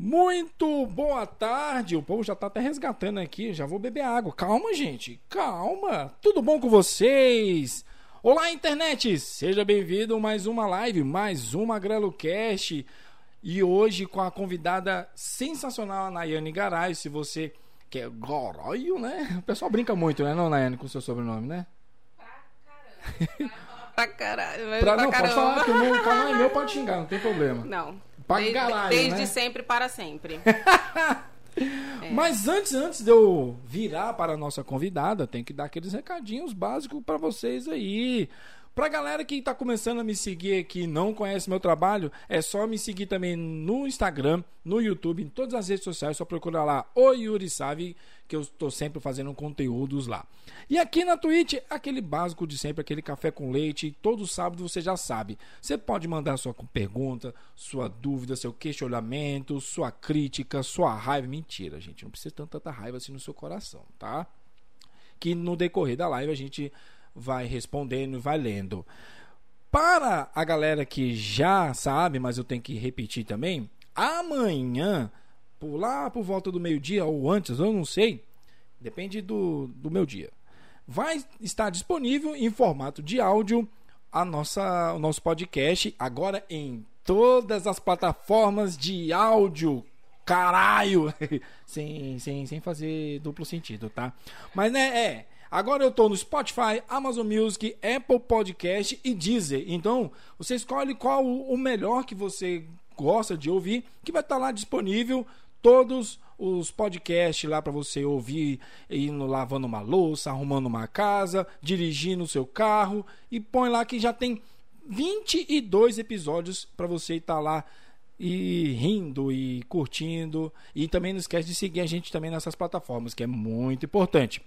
Muito boa tarde. O povo já tá até resgatando aqui. Já vou beber água. Calma, gente. Calma. Tudo bom com vocês? Olá, internet. Seja bem-vindo a mais uma live, mais uma Grelo Cast. E hoje com a convidada sensacional, a Nayane Garay. Se você quer Goroio, né? O pessoal brinca muito, né, não, Nayane, com o seu sobrenome, né? Pra caralho. mas Pra, pra não, pode caramba. falar que o meu canal é meu, pode xingar, não tem problema. Não. Pra desde, caralho, desde né? sempre para sempre. É. Mas antes, antes de eu virar para a nossa convidada, tem que dar aqueles recadinhos básicos para vocês aí. Pra galera que tá começando a me seguir aqui não conhece meu trabalho, é só me seguir também no Instagram, no YouTube, em todas as redes sociais, só procurar lá o Yuri Savi, que eu estou sempre fazendo conteúdos lá. E aqui na Twitch, aquele básico de sempre, aquele café com leite, todo sábado você já sabe. Você pode mandar sua pergunta, sua dúvida, seu questionamento, sua crítica, sua raiva. Mentira, gente, não precisa ter tanta raiva assim no seu coração, tá? Que no decorrer da live a gente vai respondendo e vai lendo. Para a galera que já sabe, mas eu tenho que repetir também, amanhã, por lá por volta do meio-dia ou antes, eu não sei, depende do, do meu dia, vai estar disponível em formato de áudio a nossa, o nosso podcast, agora em todas as plataformas de áudio. Caralho! sem, sem, sem fazer duplo sentido, tá? Mas né, é. Agora eu tô no Spotify, Amazon Music, Apple Podcast e Deezer. Então, você escolhe qual o melhor que você gosta de ouvir, que vai estar lá disponível todos os podcasts lá para você ouvir indo lavando uma louça, arrumando uma casa, dirigindo o seu carro e põe lá que já tem 22 episódios para você estar lá e rindo e curtindo e também não esquece de seguir a gente também nessas plataformas, que é muito importante.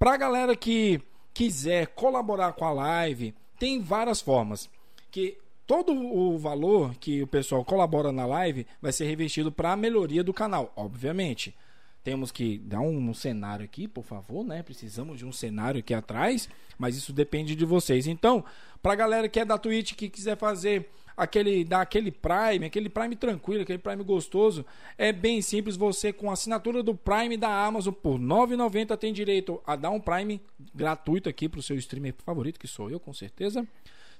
Pra galera que quiser colaborar com a live, tem várias formas. Que todo o valor que o pessoal colabora na live vai ser revestido para a melhoria do canal, obviamente. Temos que dar um, um cenário aqui, por favor, né? Precisamos de um cenário aqui atrás, mas isso depende de vocês. Então, pra galera que é da Twitch que quiser fazer aquele dar aquele Prime, aquele Prime tranquilo, aquele Prime gostoso, é bem simples. Você com a assinatura do Prime da Amazon por R$ 9,90 tem direito a dar um Prime gratuito aqui pro seu streamer favorito, que sou eu, com certeza.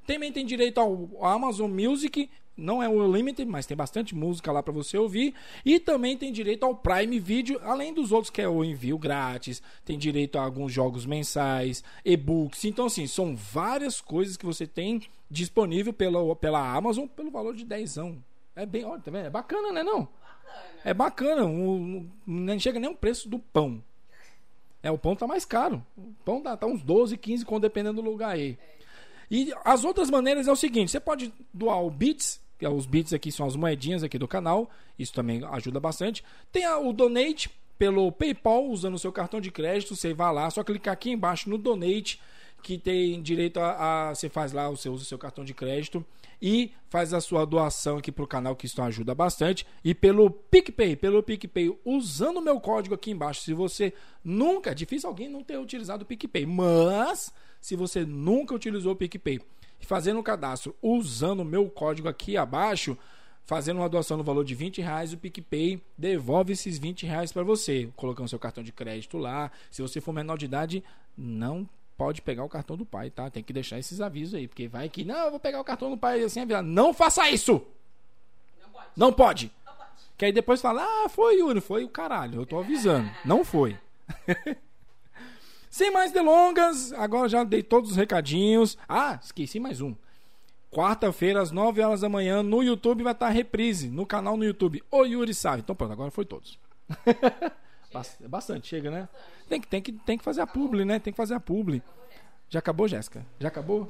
Também tem direito ao Amazon Music, não é o Limited, mas tem bastante música lá para você ouvir. E também tem direito ao Prime Video, além dos outros que é o envio grátis, tem direito a alguns jogos mensais, e-books. Então, assim, são várias coisas que você tem disponível pela, pela Amazon pelo valor de 10. É bem, olha, tá? É bacana, né? Não? É bacana, um- não chega nem o preço do pão. É, o pão tá mais caro. O pão tá, tá uns 12, 15 conto, dependendo do lugar aí. E as outras maneiras é o seguinte: você pode doar o Bits, que é os Bits aqui são as moedinhas aqui do canal, isso também ajuda bastante. Tem o Donate pelo PayPal, usando o seu cartão de crédito, você vai lá, só clicar aqui embaixo no Donate, que tem direito a, a- você faz lá, você usa o seu cartão de crédito e faz a sua doação aqui pro canal, que isso ajuda bastante. E pelo PicPay, pelo PicPay, usando o meu código aqui embaixo, se você nunca, é difícil alguém não ter utilizado o PicPay, mas se você nunca utilizou o PicPay e fazendo o cadastro usando o meu código aqui abaixo, fazendo uma doação no valor de 20 reais, o PicPay devolve esses 20 reais para você, colocando seu cartão de crédito lá. Se você for menor de idade, não pode pegar o cartão do pai, tá? Tem que deixar esses avisos aí, porque vai que, não, eu vou pegar o cartão do pai assim, avisar. não faça isso! Não pode! Que aí depois fala, ah, foi Yuri, foi o caralho, eu tô avisando. Não foi. Sem mais delongas, agora já dei todos os recadinhos. Ah, esqueci mais um. Quarta-feira, às 9 horas da manhã, no YouTube vai estar a reprise, no canal no YouTube. O Yuri sabe. Então pronto, agora foi todos. Bas- Bastante, chega, né? Tem que, tem, que, tem que fazer a publi, né? Tem que fazer a publi. Já acabou, Jéssica? Já acabou?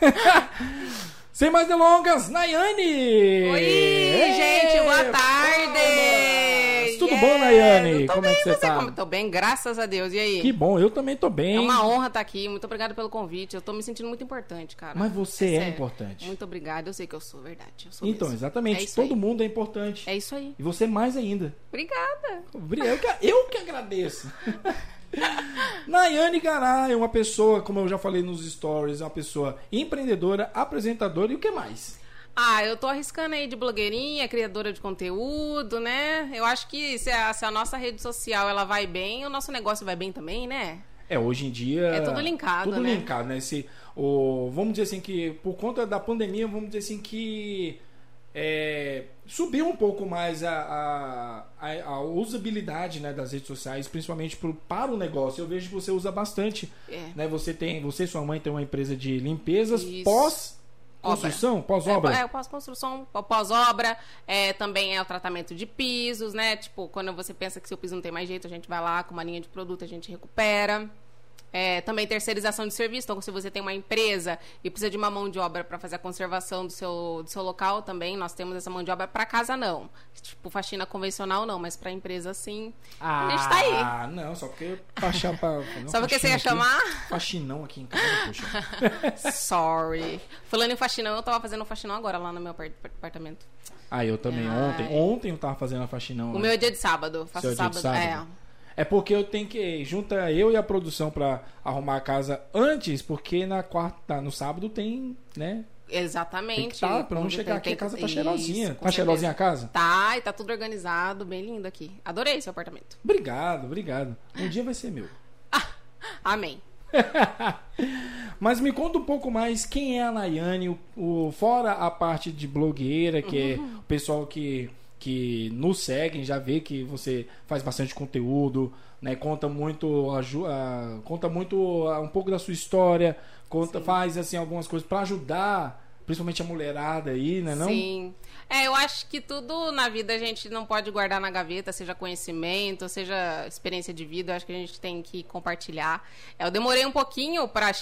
Sem mais delongas, Nayane! Oi, Ê, gente, boa tarde! Tudo Yeah! bom, Nayane? Tô Como é bem, que você tá? como? Tô bem, graças a Deus. E aí? Que bom, eu também tô bem. É uma honra estar aqui. Muito obrigada pelo convite. Eu tô me sentindo muito importante, cara. Mas você é sério. importante. Muito obrigada. Eu sei que eu sou, verdade. Eu sou Então, mesmo. exatamente. É Todo aí. mundo é importante. É isso aí. E você mais ainda. Obrigada. Eu que, eu que agradeço. Nayane Garay é uma pessoa, como eu já falei nos stories, é uma pessoa empreendedora, apresentadora e o que mais? Ah, eu tô arriscando aí de blogueirinha, criadora de conteúdo, né? Eu acho que se a, se a nossa rede social ela vai bem, o nosso negócio vai bem também, né? É, hoje em dia. É tudo linkado, Tudo né? linkado, né? Se, o, vamos dizer assim que, por conta da pandemia, vamos dizer assim que. é, subiu um pouco mais a, a, a- usabilidade né, das redes sociais, principalmente pro, para o negócio. Eu vejo que você usa bastante. É. Né? Você tem, você e sua mãe tem uma empresa de limpezas Isso. pós construção, pós obra. É, é pós-construção, pós-obra, é, também é o tratamento de pisos, né? Tipo, quando você pensa que seu piso não tem mais jeito, a gente vai lá com uma linha de produto, a gente recupera. É, também terceirização de serviço. Então, se você tem uma empresa e precisa de uma mão de obra para fazer a conservação do seu, do seu local, também nós temos essa mão de obra para casa, não. Tipo, faxina convencional, não, mas para empresa, sim. Ah, a gente tá aí. Ah, não, só porque baixar pra. uma Só porque você ia aqui. chamar? Faxinão aqui em casa, poxa. Sorry. Falando em faxinão, eu tava fazendo faxinão agora lá no meu apart- apartamento. Ah, eu também. Ai. Ontem. Ontem eu tava fazendo a faxinão. O né? meu é dia de sábado. Faço Seu dia de sábado. sábado? É porque eu tenho que. Junta eu e a produção pra arrumar a casa antes, porque na quarta, no sábado tem, né? É, exatamente. Tem que tá, pra não chegar aqui a casa tá tem- cheirosinha. Isso, Tá cheirosinha a casa? Tá, e tá tudo organizado, bem lindo aqui. Adorei seu apartamento. Obrigado, obrigado. Um dia vai ser meu. Amém. Mas me conta um pouco mais quem é a Nayane, o, o- fora a parte de blogueira, que é o pessoal que, que nos seguem, já vê que você faz bastante conteúdo, né? Conta muito, aju- ah, conta muito ah, um pouco da sua história, conta, faz assim algumas coisas pra ajudar, principalmente a mulherada aí, né? Não? Sim. É, eu acho que tudo na vida a gente não pode guardar na gaveta, seja conhecimento, seja experiência de vida, eu acho que a gente tem que compartilhar. É, eu demorei um pouquinho pra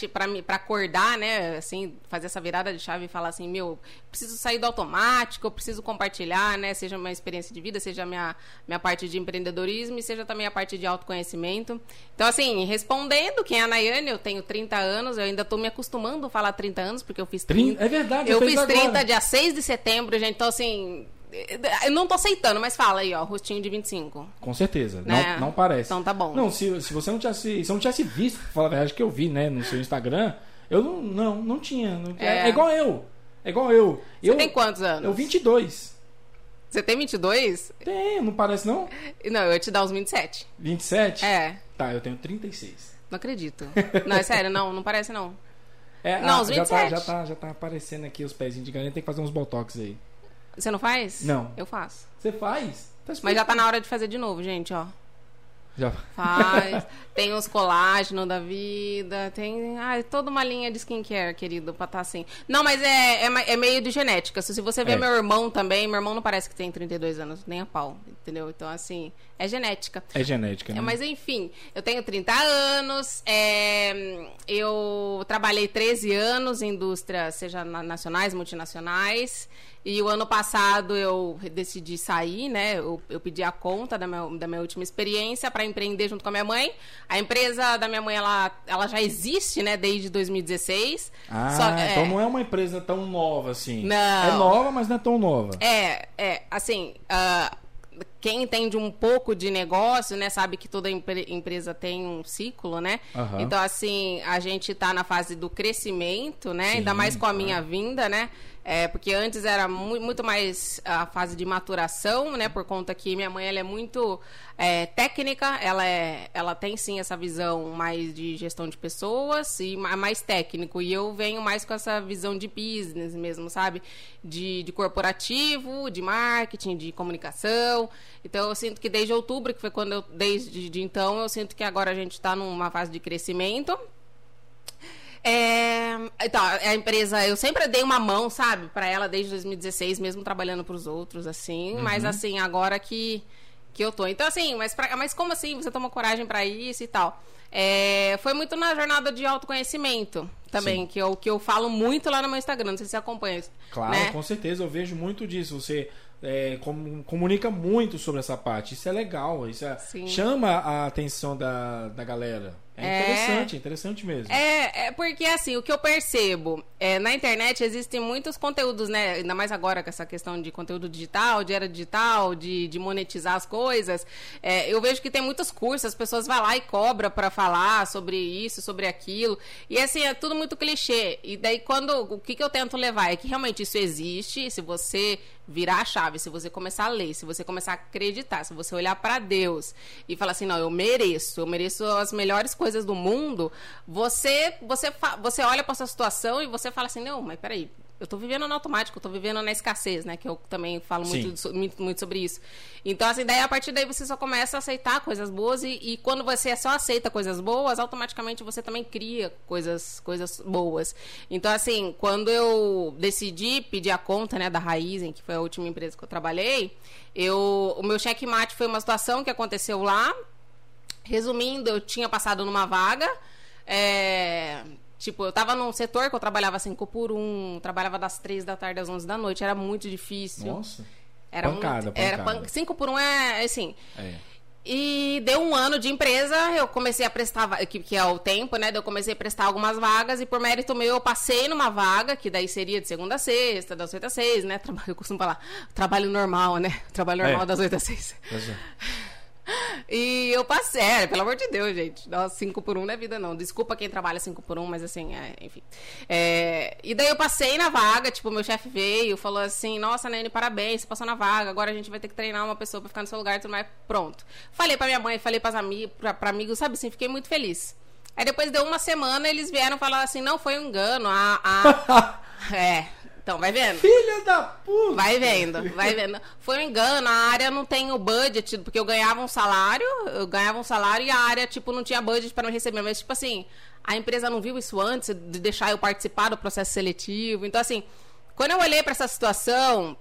acordar, né, assim, fazer essa virada de chave e falar assim, meu, preciso sair do automático, eu preciso compartilhar, né, seja uma experiência de vida, seja a minha, minha parte de empreendedorismo e seja também a parte de autoconhecimento. Então, assim, respondendo quem é a Nayane, eu tenho 30 anos, eu ainda tô me acostumando a falar 30 anos, porque eu fiz 30. Trin- É verdade, Eu fez fiz agora. 30 dia 6 de setembro, gente. Então, assim. Eu não tô aceitando, mas fala aí, ó, rostinho de 25. Com certeza, Né? não, não parece. Então tá bom. Não, se, se você não tivesse, se eu não tivesse visto, pra falar a verdade, que eu vi, né, no seu Instagram, eu não, não, não tinha. não- é. É. é igual eu. É igual eu. Você eu tem quantos anos? Eu 22. Você tem 22? Tem, não parece não? Não, eu ia te dar uns 27. 27? É, Tá, eu tenho 36. não acredito. Não, é sério, não, não parece não. É, Não, ah, os já tá, 27. já tá, já tá aparecendo aqui os pezinhos de galinha, tem que fazer uns botox aí. Você não faz? Não. Eu faço. Você faz? Tá Mas já tá na hora de fazer de novo, gente, ó. Já. Faz. tem os colágeno da vida, tem ai, toda uma linha de skincare, querido, pra estar assim. Não, mas é, é, é meio de genética. Se se você vê É. meu irmão também, meu irmão não parece que tem 32 anos, nem a pau, entendeu? Então, assim, é genética. É genética, né? É, mas enfim, eu tenho 30 anos, é, eu trabalhei 13 anos em indústrias, seja na- nacionais, multinacionais, e o ano passado eu decidi sair, né? Eu, eu pedi a conta da minha, da minha última experiência para empreender junto com a minha mãe. A empresa da minha mãe, ela, ela já existe, né, desde 2016. Ah, Só- é, então não é uma empresa tão nova assim. Não. É nova, mas não é tão nova. É, é, assim, ah, quem entende um pouco de negócio, né, sabe que toda empre- empresa tem um ciclo, né? Aham. Então, assim, a gente tá na fase do crescimento, né? Sim, Ainda mais com a minha vinda, né? É, porque antes era mu- muito mais a fase de maturação, né? Por conta que minha mãe ela é muito é, técnica, ela, é, ela tem sim essa visão mais de gestão de pessoas e ma- mais técnico. E eu venho mais com essa visão de business mesmo, sabe? De, de corporativo, de marketing, de comunicação. Então eu sinto que desde outubro, que foi quando eu, desde de então, eu sinto que agora a gente está numa fase de crescimento. É, então, a empresa, eu sempre dei uma mão, sabe, para ela desde 2016, mesmo trabalhando para os outros, assim. Mas, assim, agora que, que eu tô. Então, assim, mas, pra- mas como assim você tomou coragem para isso e tal? É, foi muito na jornada de autoconhecimento também, Sim. que eu, que eu falo muito lá no meu Instagram. Não sei se você acompanha isso. Claro, né? com certeza, eu vejo muito disso. Você é, com- comunica muito sobre essa parte. Isso é legal, isso é- chama a atenção da, da galera. É interessante, é interessante mesmo. É, é porque assim, o que eu percebo, é, na internet existem muitos conteúdos, né? Ainda mais agora com essa questão de conteúdo digital, de era digital, de, de monetizar as coisas. É, eu vejo que tem muitos cursos, as pessoas vão lá e cobram para falar sobre isso, sobre aquilo. E assim, é tudo muito clichê. E daí, quando. O que, que eu tento levar? É que realmente isso existe. Se você virar a chave, se você começar a ler, se você começar a acreditar, se você olhar para Deus e falar assim, não, eu mereço, eu mereço as melhores coisas do mundo, você você você olha para essa situação e você fala assim, não, mas peraí, eu tô vivendo no automático, eu tô vivendo na escassez, né? Que eu também falo muito, muito, muito, sobre isso. Então, assim, daí a partir daí você só começa a aceitar coisas boas e, e, quando você só aceita coisas boas, automaticamente você também cria coisas, coisas boas. Então, assim, quando eu decidi pedir a conta, né, da Raizen, que foi a última empresa que eu trabalhei, eu, o meu checkmate foi uma situação que aconteceu lá. Resumindo, eu tinha passado numa vaga. É, Tipo, eu tava num setor que eu trabalhava 5 por 1, um, trabalhava das 3 da tarde às 11 da noite, era muito difícil. Nossa. Era pancada, muito, era 5 por 1 um é assim. É. E deu um ano de empresa, eu comecei a prestar, que, que, é o tempo, né? Eu comecei a prestar algumas vagas e por mérito meu eu passei numa vaga, que daí seria de segunda a sexta, das 8 às 6, né? Eu costumo falar, trabalho normal, né? Trabalho normal é. das 8 às 6. E eu passei, é, pelo amor de Deus, gente. Nossa, 5 por 1 um não é vida, não. Desculpa quem trabalha 5 por 1 um, mas assim, é, enfim. É, e daí eu passei na vaga, tipo, meu chefe veio, falou assim: Nossa, Nene, parabéns, você passou na vaga, agora a gente vai ter que treinar uma pessoa pra ficar no seu lugar e tudo mais. Pronto. Falei pra minha mãe, falei pras amigos, pra, pra amigos, sabe assim, fiquei muito feliz. Aí depois deu uma semana, eles vieram falar assim: Não, foi um engano. A, a... é. Então, vai vendo? Filha da puta! Vai vendo, vai vendo. Foi um engano, a área não tem o budget, porque eu ganhava um salário, eu ganhava um salário e a área, tipo, não tinha budget para me receber. Mas, tipo assim, a empresa não viu isso antes de deixar eu participar do processo seletivo. Então, assim, quando eu olhei para essa situação,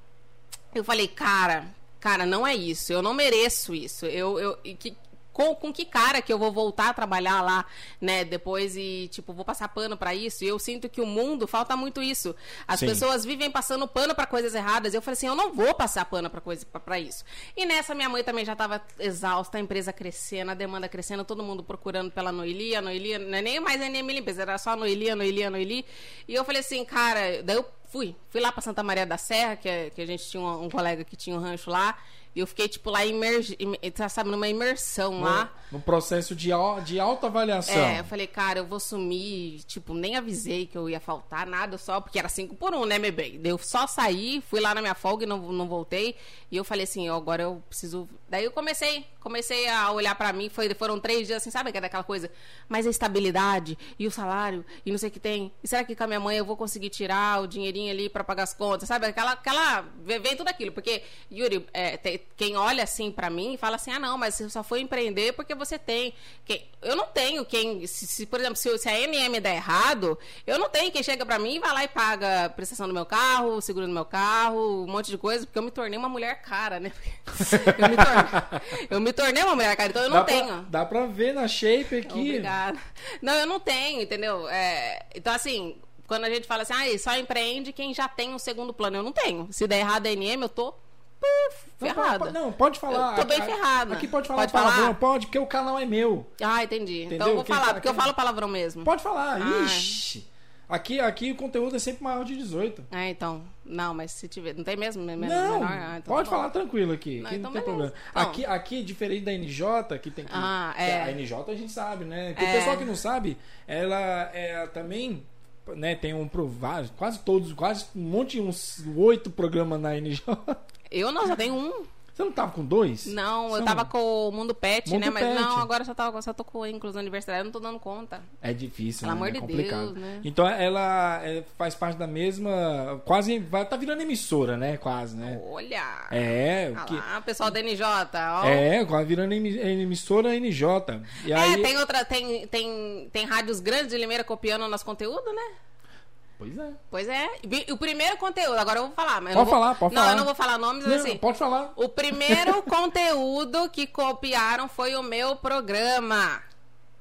eu falei, cara, cara, não é isso. Eu não mereço isso. Eu, eu que, com, com que cara que eu vou voltar a trabalhar lá, né, depois e, tipo, vou passar pano para isso? E eu sinto que o mundo falta muito isso. As Sim. pessoas vivem passando pano para coisas erradas. Eu falei assim, eu não vou passar pano para coisa para isso. E nessa minha mãe também já estava exausta, a empresa crescendo, a demanda crescendo, todo mundo procurando pela Noelia, Noelia, não é nem mais a NM Limpeza, era só Noelia, Noelia, Noeli. E eu falei assim, cara, daí eu fui, fui lá para Santa Maria da Serra, que, é, que a gente tinha um, um colega que tinha um rancho lá. E eu fiquei, tipo, lá, imerg... Tá, sabe, numa imersão no, lá. No processo de, de autoavaliação. É, eu falei, cara, eu vou sumir. Tipo, nem avisei que eu ia faltar, nada só, porque era cinco por um, né, meu bem? Eu só saí, fui lá na minha folga e não, não voltei. E eu falei assim, agora eu preciso. Daí eu comecei, comecei a olhar para mim. Foi, foram três dias assim, sabe que é daquela coisa? Mas a estabilidade e o salário e não sei o que tem. E será que com a minha mãe eu vou conseguir tirar o dinheirinho ali para pagar as contas? Sabe? Aquela. aquela vem tudo aquilo. Porque, Yuri, é, tem, quem olha assim para mim fala assim: ah, não, mas você só foi empreender porque você tem. Quem, eu não tenho quem. Se, se por exemplo, se, se, a MM der errado, eu não tenho quem chega para mim e vai lá e paga a prestação do meu carro, seguro do meu carro, um monte de coisa, porque eu me tornei uma mulher cara, né? eu, me tornei, eu me tornei uma mulher cara, então eu não dá tenho. Pra, dá pra ver na shape aqui. Obrigada. Não, eu não tenho, entendeu? É, então, assim, quando a gente fala assim, ah, só empreende quem já tem um segundo plano. Eu não tenho. Se der errado a NM, eu tô ferrada. Não, pode falar. Eu tô bem ferrada. Aqui pode falar pode palavrão, falar? pode, porque o canal é meu. Ah, entendi. Entendeu? Então eu vou Quem falar, tá porque eu falo palavrão mesmo. Pode falar. Ah. Ixi. Aqui, aqui o conteúdo é sempre maior de 18. É, então. Não, mas se tiver. Não tem mesmo? Menor? Não, ah, então pode tá falar tranquilo aqui. Não, aqui então não tem beleza. problema. Então. Aqui, aqui, diferente da NJ, que tem que. Ah, é. A NJ a gente sabe, né? Porque é. o pessoal que não sabe, ela é, também né, tem um provável, quase todos, quase um monte, uns oito programas na NJ. Eu não, só tenho um. Você não tava com dois? Não, São... eu tava com o Mundo Pet, Mundo né? Mas Pet. não, agora só, tava, só tô com inclusão universitária, eu não tô dando conta. É difícil, Pelo né? amor é de complicado. Deus, né? Então ela é, faz parte da mesma. Quase. Vai, tá virando emissora, né? Quase, né? Olha! É. Olha que... lá, pessoal da NJ, ó. É, quase virando emissora NJ. E é, aí... tem outra. Tem, tem, tem rádios grandes de Limeira copiando nosso conteúdo, né? Pois é. Pois é. O primeiro conteúdo, agora eu vou falar. Mas pode vou... falar, pode não, falar. Não, eu não vou falar nomes não, assim. Pode falar. O primeiro conteúdo que copiaram foi o meu programa.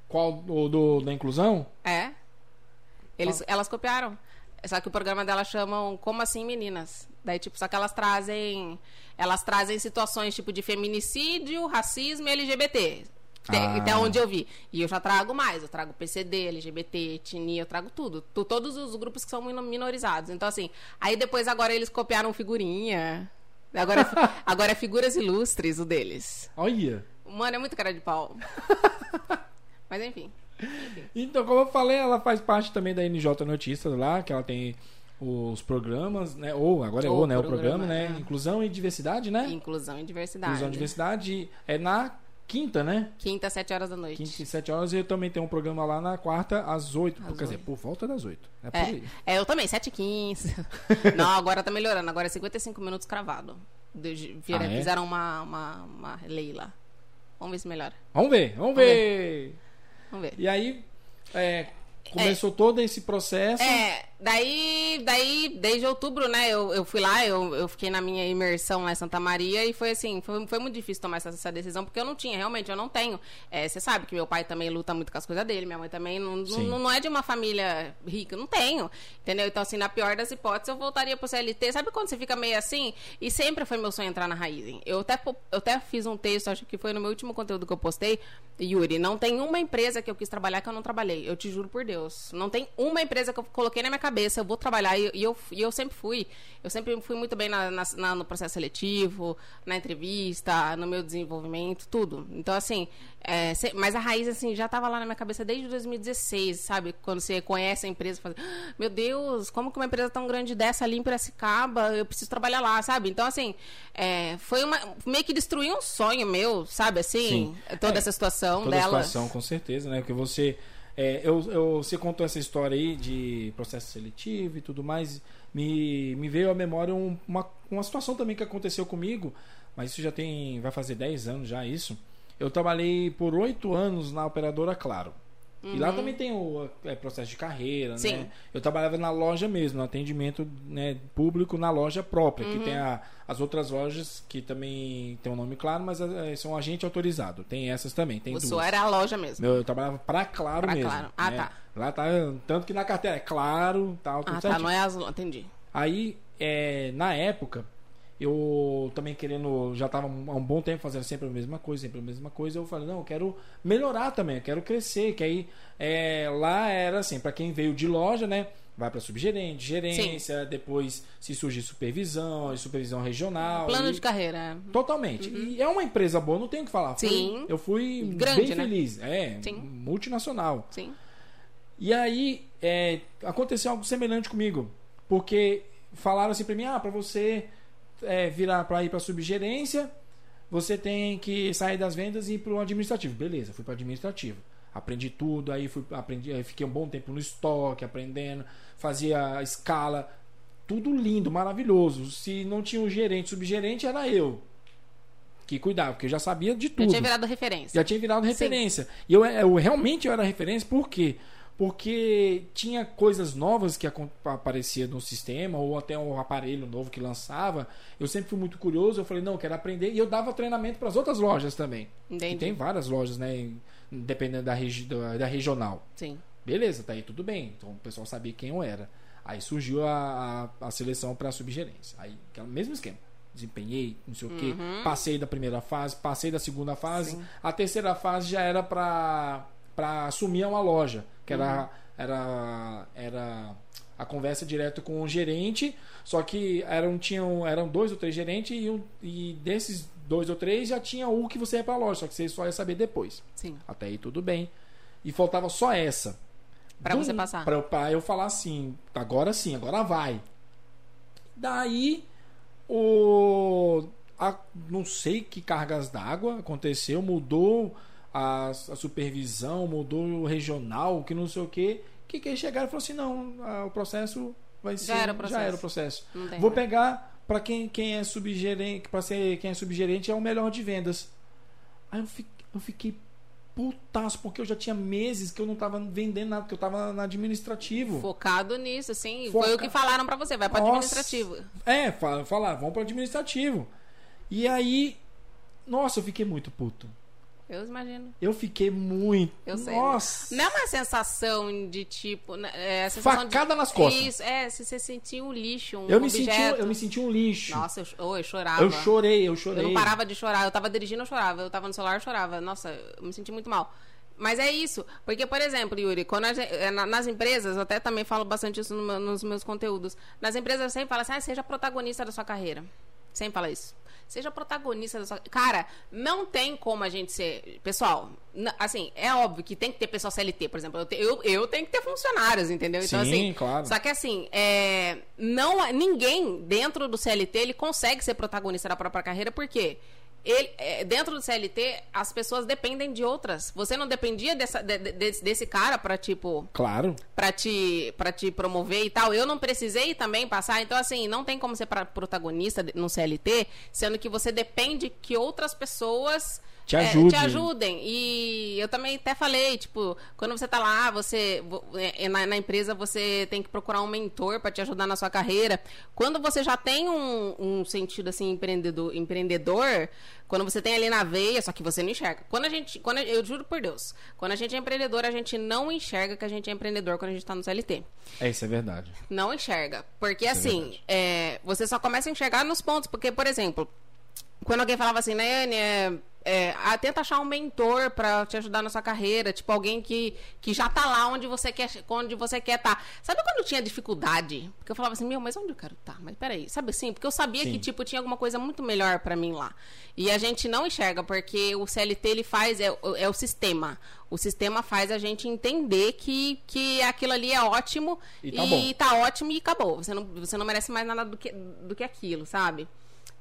Qual? O do, da inclusão? É. Eles, Elas copiaram. Só que o programa delas chamam Como Assim Meninas. Daí, tipo, só que elas trazem. Elas trazem situações tipo de feminicídio, racismo e LGBT. Até, Ah. até onde eu vi. E eu já trago mais. Eu trago PCD, LGBT, etnia, eu trago tudo. Tu- todos os grupos que são mino- minorizados. Então, assim, aí depois agora eles copiaram figurinha. Agora, é agora é figuras ilustres o deles. Olha. Mano, é muito cara de pau. Mas enfim. Então, como eu falei, ela faz parte também da NJ Notícias lá, que ela tem os programas, né? Ou agora é O o, né? O programa, programa, né? é. Inclusão e diversidade, né? Inclusão e diversidade. Inclusão e diversidade é na quinta, né? Quinta, sete horas da noite. Quinta e sete horas e eu também tenho um programa lá na quarta às oito. Às Quer dizer, por volta das oito. É É, é, eu também, 7 h 15 Não, agora tá melhorando. Agora é 55 minutos cravado. De- vira- Ah, é? Fizeram uma, uma, uma lei lá. Vamos ver se melhora. Vamos ver, vamos ver. Vamos ver. E aí, é, começou todo esse processo. É, daí, daí, desde outubro, né, eu, eu fui lá, eu, eu fiquei na minha imersão lá em Santa Maria e foi assim, foi, foi muito difícil tomar essa, essa decisão, porque eu não tinha, realmente, eu não tenho. É, Você sabe que meu pai também luta muito com as coisas dele, minha mãe também não, não, não é de uma família rica, não tenho, entendeu? Então, assim, na pior das hipóteses, eu voltaria pro CLT. Sabe quando você fica meio assim? E sempre foi meu sonho entrar na Raizen. Eu até, eu até fiz um texto, acho que foi no meu último conteúdo que eu postei, Yuri, não tem uma empresa que eu quis trabalhar que eu não trabalhei. Eu te juro por Deus. Não tem uma empresa que eu coloquei na minha cabeça, eu vou trabalhar. E, e eu, e eu sempre fui. Eu sempre fui muito bem na, na- na- no processo seletivo, na entrevista, no meu desenvolvimento, tudo. Então, assim, é, cê- mas a raiz, assim, já estava lá na minha cabeça desde 2016, sabe? Quando você conhece a empresa, fala, "Ah, meu Deus, como que uma empresa tão grande dessa ali em Piracicaba, eu preciso trabalhar lá, sabe? Então, assim, é, foi uma. meio que destruiu um sonho meu, sabe? Assim, Sim. toda É, essa situação Toda a dela. situação, com certeza, né? Porque você. É, eu, eu- você contou essa história aí de processo seletivo e tudo mais. Me, me veio à memória um- uma, uma situação também que aconteceu comigo, mas isso já tem. vai fazer 10 anos já isso. Eu trabalhei por 8 anos na operadora Claro. E lá também tem o é, processo de carreira, Uhum. Sim. né? Eu trabalhava na loja mesmo, no atendimento né, público na loja própria, Uhum. que tem a- as outras lojas que também tem um nome claro, mas é, são agente autorizado. Tem essas também, tem o duas. sua era a loja mesmo. Meu, eu trabalhava pra Claro Pra mesmo. Claro. Ah, né? tá. Lá tá, tanto que na carteira é Claro, tal, tudo Ah, tá, certinho. não é azul, entendi. Aí, é, na época, eu também querendo, já estava há um bom tempo fazendo sempre a mesma coisa, sempre a mesma coisa. Eu falei, não, eu quero melhorar também, eu quero crescer. Que aí, é, lá era assim, para quem veio de loja, né? Vai para subgerente, gerência, depois se surge supervisão, supervisão regional. Plano e- de carreira. Totalmente. E é uma empresa boa, não tenho o que falar. Sim. eu fui Grande, bem né? feliz. É, Sim. multinacional. Sim. E aí, é, aconteceu algo semelhante comigo. Porque falaram assim pra mim: ah, pra você é, virar pra ir pra subgerência, você tem que sair das vendas e ir pro administrativo. Beleza, fui pro administrativo. Aprendi tudo, aí fui, aprendi, aí fiquei um bom tempo no estoque, aprendendo, fazia escala, tudo lindo, maravilhoso. Se não tinha um gerente, subgerente, era eu que cuidava, porque eu já sabia de tudo. tinha virado referência. Já tinha virado referência. E eu, eu realmente eu era referência por quê? Porque tinha coisas novas que aparecia no sistema, ou até um aparelho novo que lançava. Eu sempre fui muito curioso, eu falei, não, eu quero aprender. E eu dava treinamento para as outras lojas também. Entendi. E tem várias lojas, né? Dependendo da, regi da, regional. Sim. Beleza, tá aí tudo bem. Então o pessoal sabia quem eu era. Aí surgiu a, a, a seleção para subgerência. Aí, aquele mesmo esquema. Desempenhei, não sei o quê. Passei da primeira fase, passei da segunda fase. Sim. A terceira fase já era para para assumir uma loja, que era era era a conversa direto com o gerente, só que eram tinham eram dois ou três gerentes e, um- e desses dois ou três já tinha um que você ia para a loja, só que você só ia saber depois. Sim. Até aí tudo bem. E faltava só essa. Do- você passar. Pra eu, pra eu falar assim, agora sim, agora vai. Daí, o. a- não sei que cargas d'água aconteceu, mudou a, a supervisão, mudou o regional, que não sei o quê. Que, que eles chegaram e falaram assim: não, ah, o processo vai ser. era o processo. Já era o processo. Vou pegar para quem, quem é subgerente, para ser quem é subgerente é o melhor de vendas. Aí eu fiquei, eu fiquei putaço, porque eu já tinha meses que eu não tava vendendo nada, porque eu tava na administrativo. Focado nisso, assim. Foca- Foi o que falaram pra você. Vai pra Nossa. administrativo. É, fala, falar, vamos para administrativo. E aí, nossa, eu fiquei muito puto. Eu imagino. Eu fiquei muito. Eu sei. Nossa. Não é uma sensação de tipo. né, É, Facada de... nas costas. Isso, é, se você sentir um lixo, um Eu me, objeto. senti, eu me senti um lixo. Nossa, eu, oh, eu chorava. eu chorei, eu chorei. Eu não parava de chorar. Eu tava dirigindo, eu chorava. Eu tava no celular, eu chorava. Nossa, eu me senti muito mal. Mas é isso. Porque, por exemplo, Yuri, quando gente- na- nas empresas, eu até também falo bastante isso no meu- nos meus conteúdos. Nas empresas eu sempre falo assim, ah, seja protagonista da sua carreira. Sempre fala isso. Seja protagonista da sua. Cara, não tem como a gente ser. Pessoal, assim, é óbvio que tem que ter pessoal CLT, por exemplo. Eu, te- eu, eu tenho que ter funcionários, entendeu? Então, Sim, assim. claro. Só que assim, é, não, ninguém dentro do CLT ele consegue ser protagonista da própria carreira, porque ele, é, dentro do CLT as pessoas dependem de outras. Você não dependia dessa, de- de- desse, desse cara pra, tipo, Claro. pra te, pra te promover e tal. Eu não precisei também passar. Então, assim, não tem como ser protagonista no CLT, sendo que você depende que outras pessoas Te é, ajudem. te ajudem. E eu também até falei, tipo, quando você tá lá, você vo- é, na, na empresa você tem que procurar um mentor pra te ajudar na sua carreira. Quando você já tem um, um sentido assim empreendedor, empreendedor, quando você tem ali na veia, só que você não enxerga. Quando a gente, quando eu juro por Deus, quando a gente é empreendedor, a gente não enxerga que a gente é empreendedor quando a gente tá no CLT. É, isso é verdade. Não enxerga. Porque, é assim, verdade. é, você só começa a enxergar nos pontos. Porque, por exemplo, quando alguém falava assim, né, Anne, é, é, tenta achar um mentor pra te ajudar na sua carreira, tipo alguém que, que já tá lá onde você quer onde você quer estar. Tá. Sabe quando eu tinha dificuldade? Porque eu falava assim, meu, mas onde eu quero estar? Tá? Mas peraí, sabe assim? Porque eu sabia Sim. que tipo tinha alguma coisa muito melhor pra mim lá. E a gente não enxerga porque o CLT ele faz é, o- é o sistema. O sistema faz a gente entender que, que aquilo ali é ótimo E tá bom. tá ótimo e acabou. Você não, você não merece mais nada do que, do que aquilo, sabe?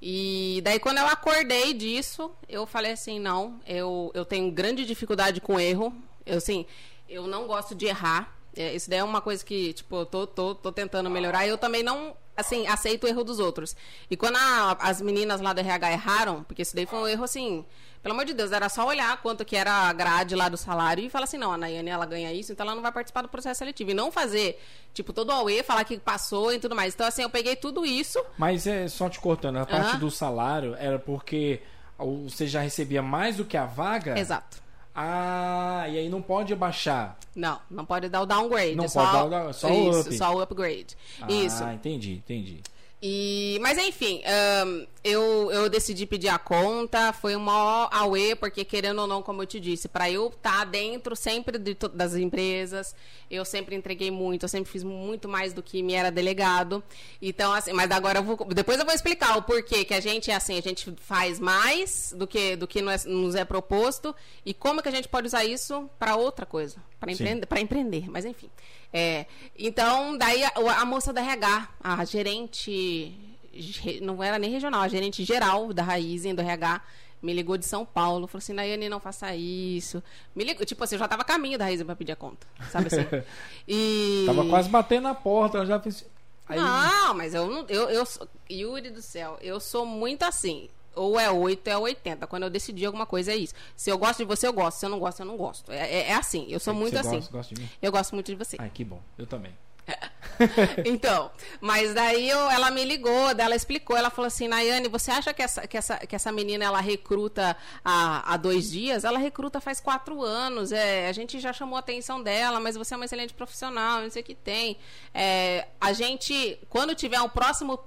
E daí quando eu acordei disso, eu falei assim, não, eu, eu tenho grande dificuldade com erro. Eu assim, eu não gosto de errar. É, isso daí é uma coisa que, tipo, eu tô, tô, tô tentando melhorar. Eu também não, assim, aceito o erro dos outros. E quando a- as meninas lá do RH erraram, porque isso daí foi um erro, assim, pelo amor de Deus, era só olhar quanto que era a grade lá do salário e falar assim, não, a Nayane, ela ganha isso, então ela não vai participar do processo seletivo. E não fazer, tipo, todo o AUE, falar que passou e tudo mais. Então, assim, eu peguei tudo isso, Mas é só te cortando, a parte do salário era porque você já recebia mais do que a vaga? exato. Ah, e aí não pode abaixar. Não, não pode dar o downgrade. Não é só, pode dar o só o isso, up. só o upgrade. Ah, Isso. entendi, entendi. E, mas enfim, ahn, eu, eu decidi pedir a conta, foi uma AUE, porque querendo ou não, como eu te disse, para eu estar dentro sempre de das empresas, eu sempre entreguei muito, eu sempre fiz muito mais do que me era delegado. Então, assim, mas agora eu vou, depois eu vou explicar o porquê que a gente é assim, a gente faz mais do que, do que nos é- nos é proposto e como que a gente pode usar isso para outra coisa, para empreender, para empreender, mas enfim. É, então, daí a, a moça da RH, a gerente, ge- não era nem regional, a gerente geral da Raizen, do RH, me ligou de São Paulo, falou assim, Nayane, não faça isso. Me ligou, tipo assim, eu já tava a caminho da Raizen pra pedir a conta, sabe assim? E... Tava quase batendo na porta, já fiz. Aí, Não, mas eu não. Eu, eu Yuri do céu, eu sou muito assim. Ou é 8, é 80. Quando eu decidi alguma coisa, é isso. Se eu gosto de você, eu gosto. Se eu não gosto, eu não gosto. É, é- é assim. Eu sou muito assim. Gosta, gosta de mim? Eu gosto muito de você. Ai, que bom. Eu também. Então, mas daí eu- ela me ligou, ela explicou, ela falou assim, Nayane, você acha que essa, que essa, que essa menina ela recruta há, há dois dias? Ela recruta faz quatro anos, é, a gente já chamou a atenção dela, mas você é uma excelente profissional, não sei o que tem. É, a gente, quando tiver um próximo,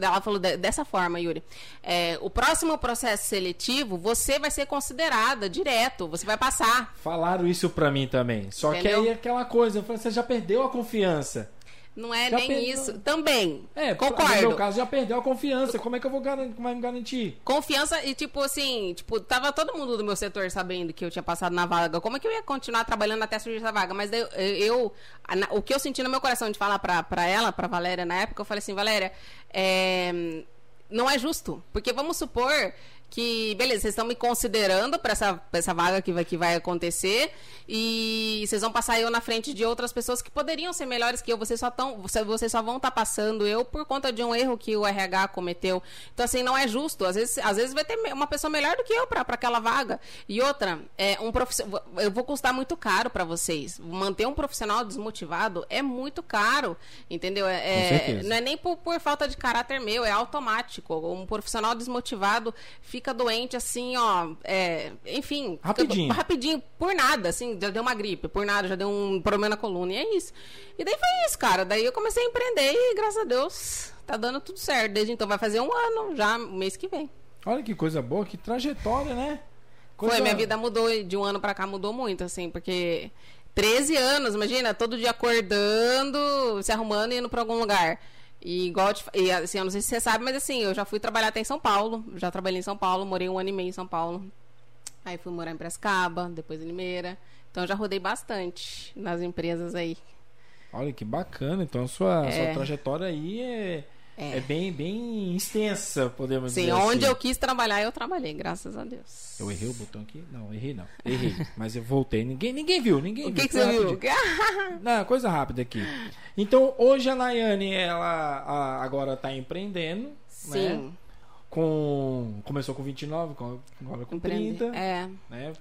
ela falou de- dessa forma, Yuri, é, o próximo processo seletivo, você vai ser considerada direto, você vai passar. Falaram isso pra mim também. Só Entendeu? que aí aquela coisa, eu falei, você já perdeu a confiança. Não é Já nem perdeu. isso. Também. É, concordo. no meu caso já perdeu a confiança. Como é que eu vou garan- como vai me garantir? Confiança e, tipo, assim, tipo, tava todo mundo do meu setor sabendo que eu tinha passado na vaga. Como é que eu ia continuar trabalhando até surgir essa vaga? Mas eu, eu- o que eu senti no meu coração de falar pra, pra ela, pra Valéria na época, eu falei assim, Valéria, é, não é justo. Porque vamos supor que, beleza, vocês estão me considerando pra essa, pra essa vaga que vai, que vai acontecer e vocês vão passar eu na frente de outras pessoas que poderiam ser melhores que eu. Vocês só, tão, você- vocês só vão estar passando eu por conta de um erro que o RH cometeu. Então, assim, não é justo. Às vezes, às vezes vai ter uma pessoa melhor do que eu pra aquela vaga. E outra, é um profissional. Eu vou custar muito caro pra vocês. Manter um profissional desmotivado é muito caro. Entendeu? É, é- não é nem por, por falta de caráter meu, é automático. Um profissional desmotivado fica fica doente assim, ó. É, enfim. fica- Rapidinho. rapidinho, por nada, assim, já deu uma gripe, por nada, já deu um problema na coluna. E é isso. E daí foi isso, cara. Daí eu comecei a empreender e, graças a Deus, tá dando tudo certo. Desde então vai fazer um ano já, mês que vem. Olha que coisa boa, que trajetória, né? Coisa- Foi, minha vida mudou de um ano pra cá, mudou muito, assim, porque 13 anos, imagina, todo dia acordando, se arrumando e indo pra algum lugar. E igual, te e, assim, eu não sei se você sabe, mas assim, eu já fui trabalhar até em São Paulo, já trabalhei em São Paulo, morei um ano e meio em São Paulo. Aí fui morar em Prescaba, depois em Limeira. Então já rodei bastante nas empresas aí. Olha que bacana. Então a sua, É. sua trajetória aí é, É. é bem, bem extensa, podemos Sim, dizer onde assim. eu quis trabalhar, eu trabalhei, graças a Deus. Eu errei o botão aqui? Não, errei não. Errei. Mas eu voltei. Ninguém, ninguém viu, ninguém O viu. que, que você viu? Não, coisa rápida aqui. Então, hoje a Nayane, ela a- agora tá empreendendo, né? Sim, Com... Começou com 29, com- agora com empreender. 30, É. né?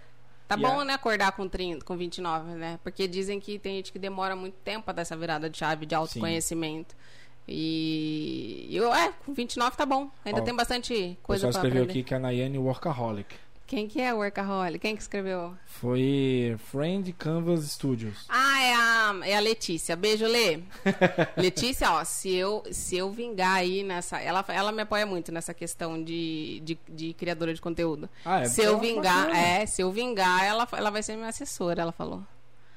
Tá bom, a- né, acordar com 30, com 29, né? Porque dizem que tem gente que demora muito tempo pra dar essa virada de chave de autoconhecimento. E eu, é, com 29 tá bom. Ainda Ó, tem bastante coisa pra escreveu aprender. aqui que a Nayane é workaholic. Quem que é Workaholic? Quem que escreveu? Foi Friend Canvas Studios. Ah, é a, é a Letícia. Beijo, Lê. Letícia, ó, se eu, se eu vingar aí nessa. Ela, ela me apoia muito nessa questão de, de, de criadora de conteúdo. Ah, é se eu vingar, é, se eu vingar, ela, ela vai ser minha assessora, ela falou.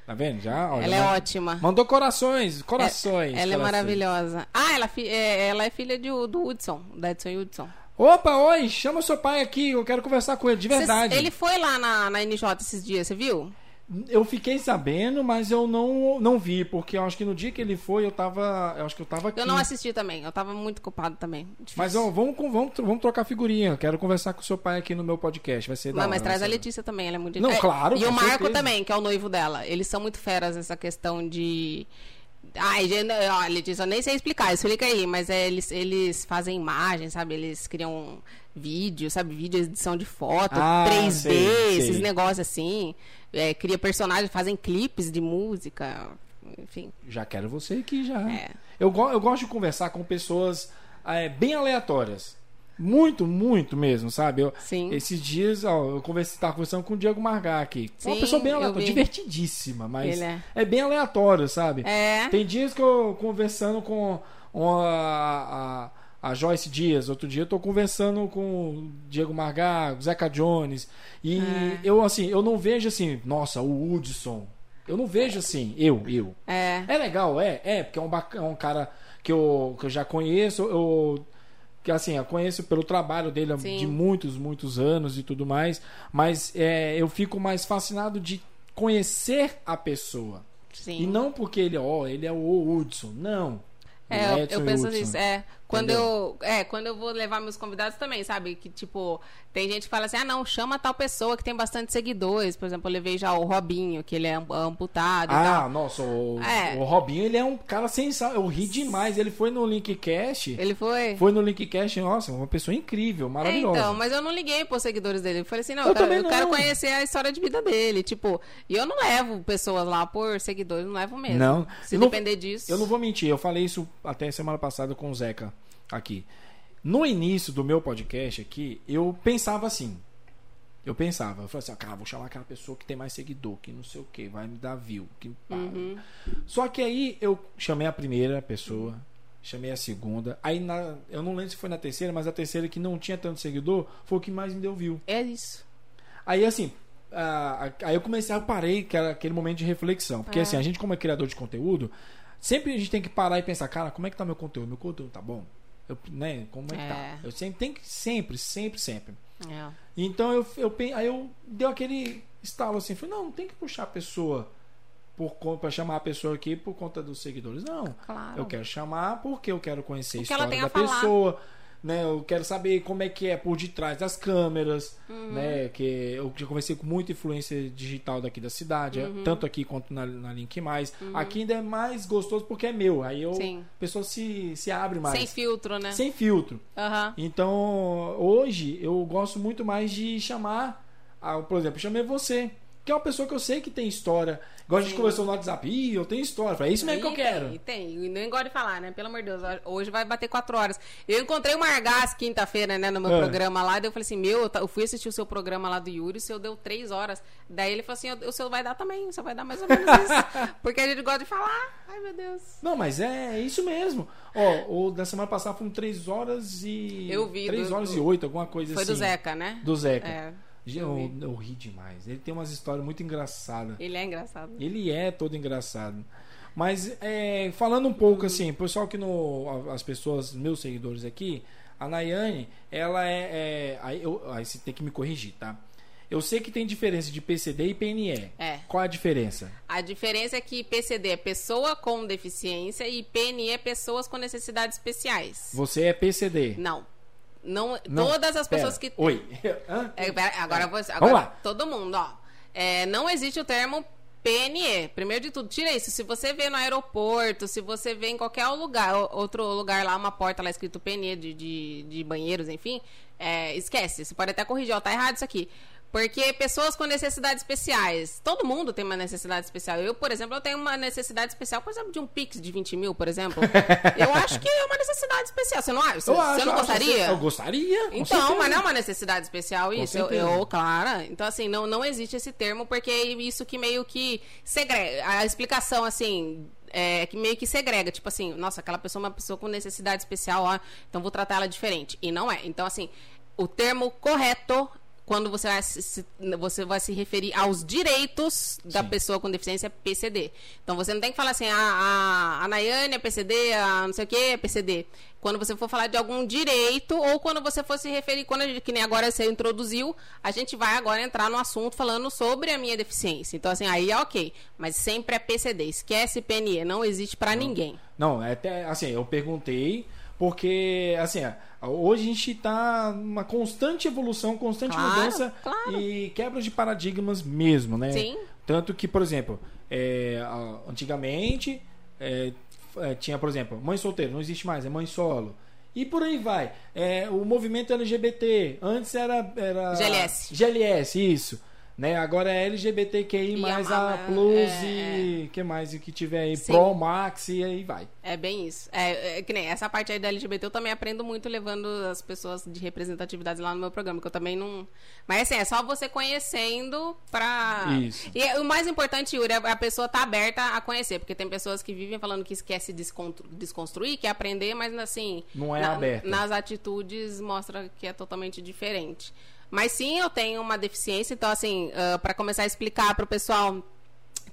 Tá vendo? Já, ela é ótima. Mandou corações, corações. Ela é corações. maravilhosa. Ah, ela, fi- é, ela é filha de, do Hudson, da Edson Hudson. Opa, oi, chama seu pai aqui, eu quero conversar com ele, de verdade. Cês- ele foi lá na, na NJ esses dias, você viu? Eu fiquei sabendo, mas eu não, não vi, porque eu acho que no dia que ele foi, eu tava. Eu acho que eu tava aqui. Eu não assisti também, eu tava muito ocupado também. Difícil. Mas ó, vamos, vamos, vamos trocar figurinha. Quero conversar com seu pai aqui no meu podcast. Vai ser da Não, mas traz a Letícia também, ela é muito Não, é, claro, E o Marco certeza. também, que é o noivo dela. Eles são muito feras nessa questão de. Ai, gente, ó, Letícia, eu nem sei explicar, explica aí, mas é, eles, eles fazem imagens, sabe? Eles criam vídeo, sabe? Vídeo, edição de foto, Ah, 3D, sei, esses sei. negócios assim. É, cria personagens, fazem clipes de música, enfim. Já quero você aqui já. É. Eu, eu gosto de conversar com pessoas é, bem aleatórias. Muito, muito mesmo, sabe? Eu, Sim. Esses dias, ó, eu conversei, tava conversando com o Diego Margar aqui. uma Sim, pessoa bem aleatória, divertidíssima, mas é. é. bem aleatório, sabe? É. Tem dias que eu conversando com a, a, a Joyce Dias, outro dia eu tô conversando com o Diego Margar, o Zeca Jones, e É. eu assim, eu não vejo assim, nossa, o Hudson. Eu não vejo assim, eu, eu. É. É legal, é, é, porque é um, bac- é um cara que eu, que eu já conheço, eu que assim, eu conheço pelo trabalho dele Sim. de muitos, muitos anos e tudo mais, mas é, eu fico mais fascinado de conhecer a pessoa. Sim. E não porque ele, ó, ele é o Hudson, não. É, eu, eu penso nisso. É, quando Entendeu? eu, é, quando eu vou levar meus convidados também, sabe? Que tipo, tem gente que fala assim: "Ah, não, chama tal pessoa que tem bastante seguidores". Por exemplo, eu levei já o Robinho, que ele é am- amputado e Ah, tal. nossa, o, É. o Robinho, ele é um cara sensacional. Eu ri demais. Ele foi no Linkcast. Ele foi Foi no Linkcast, nossa, uma pessoa incrível, É, maravilhosa. então, mas eu não liguei pros seguidores dele. Eu falei assim, não, Eu eu, quero, eu quero não. conhecer a história de vida dele. Tipo, e eu não levo pessoas lá por seguidores, não levo mesmo. Não. Se Eu não- depender disso. Eu não vou mentir, eu falei isso até semana passada com o Zeca aqui. No início do meu podcast aqui, eu pensava assim. Eu pensava, eu falei assim, ah, cara, vou chamar aquela pessoa que tem mais seguidor, que não sei o que, vai me dar view. Que. Uhum. Só que aí eu chamei a primeira pessoa, chamei a segunda. Aí na, eu não lembro se foi na terceira, mas a terceira que não tinha tanto seguidor foi o que mais me deu view. É isso. Aí assim, ah, aí eu comecei, eu parei, que era aquele momento de reflexão. Porque É. assim, a gente como é criador de conteúdo, sempre a gente tem que parar e pensar, cara, como é que tá meu conteúdo? Meu conteúdo tá bom? Eu, né, como é que É. tá? Eu sempre tem que sempre, sempre, sempre. É. Então eu, eu aí eu deu aquele estalo assim, falei, não, não tem que puxar a pessoa por para chamar a pessoa aqui por conta dos seguidores. Não. Claro. Eu quero chamar porque eu quero conhecer a história da a falar. Né? Eu quero saber como é que é por detrás das câmeras, Uhum. né? Que eu já conversei com muita influência digital daqui da cidade, Uhum. tanto aqui quanto na, na Link Mais. Aqui ainda é mais gostoso porque é meu. Aí eu, Sim. a pessoa se, se abre mais. Sem filtro, né? Sem filtro. Então, hoje eu gosto muito mais de chamar, ah, por exemplo, eu chamei você. Que é uma pessoa que eu sei que tem história. Igual a gente conversou no WhatsApp, Ih, eu tenho história. Falei, é isso mesmo que eu quero. Tem, tem. E nem gosto de falar, né? Pelo amor de Deus. Hoje vai bater quatro horas. Eu encontrei o Margás quinta-feira, né, no meu É. programa lá. Daí eu falei assim: Meu, eu fui assistir o seu programa lá do Yuri, o seu deu três horas. Daí ele falou assim: O seu vai dar também, o seu vai dar mais ou menos isso. Porque a gente gosta de falar. Ai, meu Deus. Não, mas é isso mesmo. Ó, o da semana passada foram 3 horas e. Eu vi, 3 do- horas do- e 8, alguma coisa Foi assim. do Zeca, né? Do Zeca. É. Eu Eu, vi. eu ri demais. Ele tem umas histórias muito engraçadas. Ele é engraçado. Ele é todo engraçado. Mas é, falando um pouco assim, pessoal que no. As pessoas, meus seguidores aqui, a Nayane, ela é. é aí, eu, aí você tem que me corrigir, tá? Eu sei que tem diferença de PCD e PNE. É. Qual a diferença? A diferença é que PCD é pessoa com deficiência e PNE é pessoas com necessidades especiais. Você é PCD. Não. Não, Não, todas as pessoas pera. que Oi. É, pera, agora você. Vamos Agora, lá. todo mundo, ó. É, não existe o termo PNE. Primeiro de tudo, tira isso. Se você vê no aeroporto, se você vê em qualquer lugar, outro lugar lá, uma porta lá escrito PNE de, de, de banheiros, enfim, é, esquece. Você pode até corrigir, ó, tá errado isso aqui. Porque pessoas com necessidades especiais, todo mundo tem uma necessidade especial. Eu, por exemplo, eu tenho uma necessidade especial, por exemplo, de um Pix de 20 mil, por exemplo. eu acho que é uma necessidade especial. Você não acha? Você, Eu você acho, não eu acho, gostaria? Eu gostaria. Então, mas não é uma necessidade especial isso. Eu, eu, claro. Então, assim, não, não existe esse termo, porque é isso que meio que segrega. A explicação, assim, é que meio que segrega. Tipo assim, nossa, aquela pessoa é uma pessoa com necessidade especial, ó, então vou tratar ela diferente. E não é. Então, assim, o termo correto. Quando você vai se, você vai se referir aos direitos da Sim. pessoa com deficiência PCD. Então você não tem que falar assim, a, a, a Nayane é PCD, a não sei o que é PCD. Quando você for falar de algum direito, ou quando você for se referir, quando a gente- que nem agora você introduziu, a gente vai agora entrar no assunto falando sobre a minha deficiência. Então, assim, aí é ok. Mas sempre é PCD. Esquece PNE, não existe pra ninguém. Não, é até assim, eu perguntei porque assim, hoje a gente tá numa constante evolução, constante Claro, mudança claro. e quebra de paradigmas mesmo, né? Sim. Tanto que, por exemplo, é, antigamente é, é, tinha, por exemplo, mãe solteira, não existe mais, é mãe solo. E por aí vai. É, o movimento LGBT, antes era, era GLS. GLS, isso. Né? Agora é LGBTQI mais a ama- Plus é, e que mais que tiver aí, Sim. Pro Max e aí vai. É bem isso. É, é que nem essa parte aí da LGBT eu também aprendo muito levando as pessoas de representatividade lá no meu programa, que eu também não. Mas assim, é só você conhecendo pra. Isso. E o mais importante, Yuri, é a pessoa tá aberta a conhecer, porque tem pessoas que vivem falando que esquece desconstruir, quer aprender, mas assim. Não é na- aberta. Nas atitudes mostra que é totalmente diferente. Mas sim, eu tenho uma deficiência, então assim, ah, pra começar a explicar pro pessoal.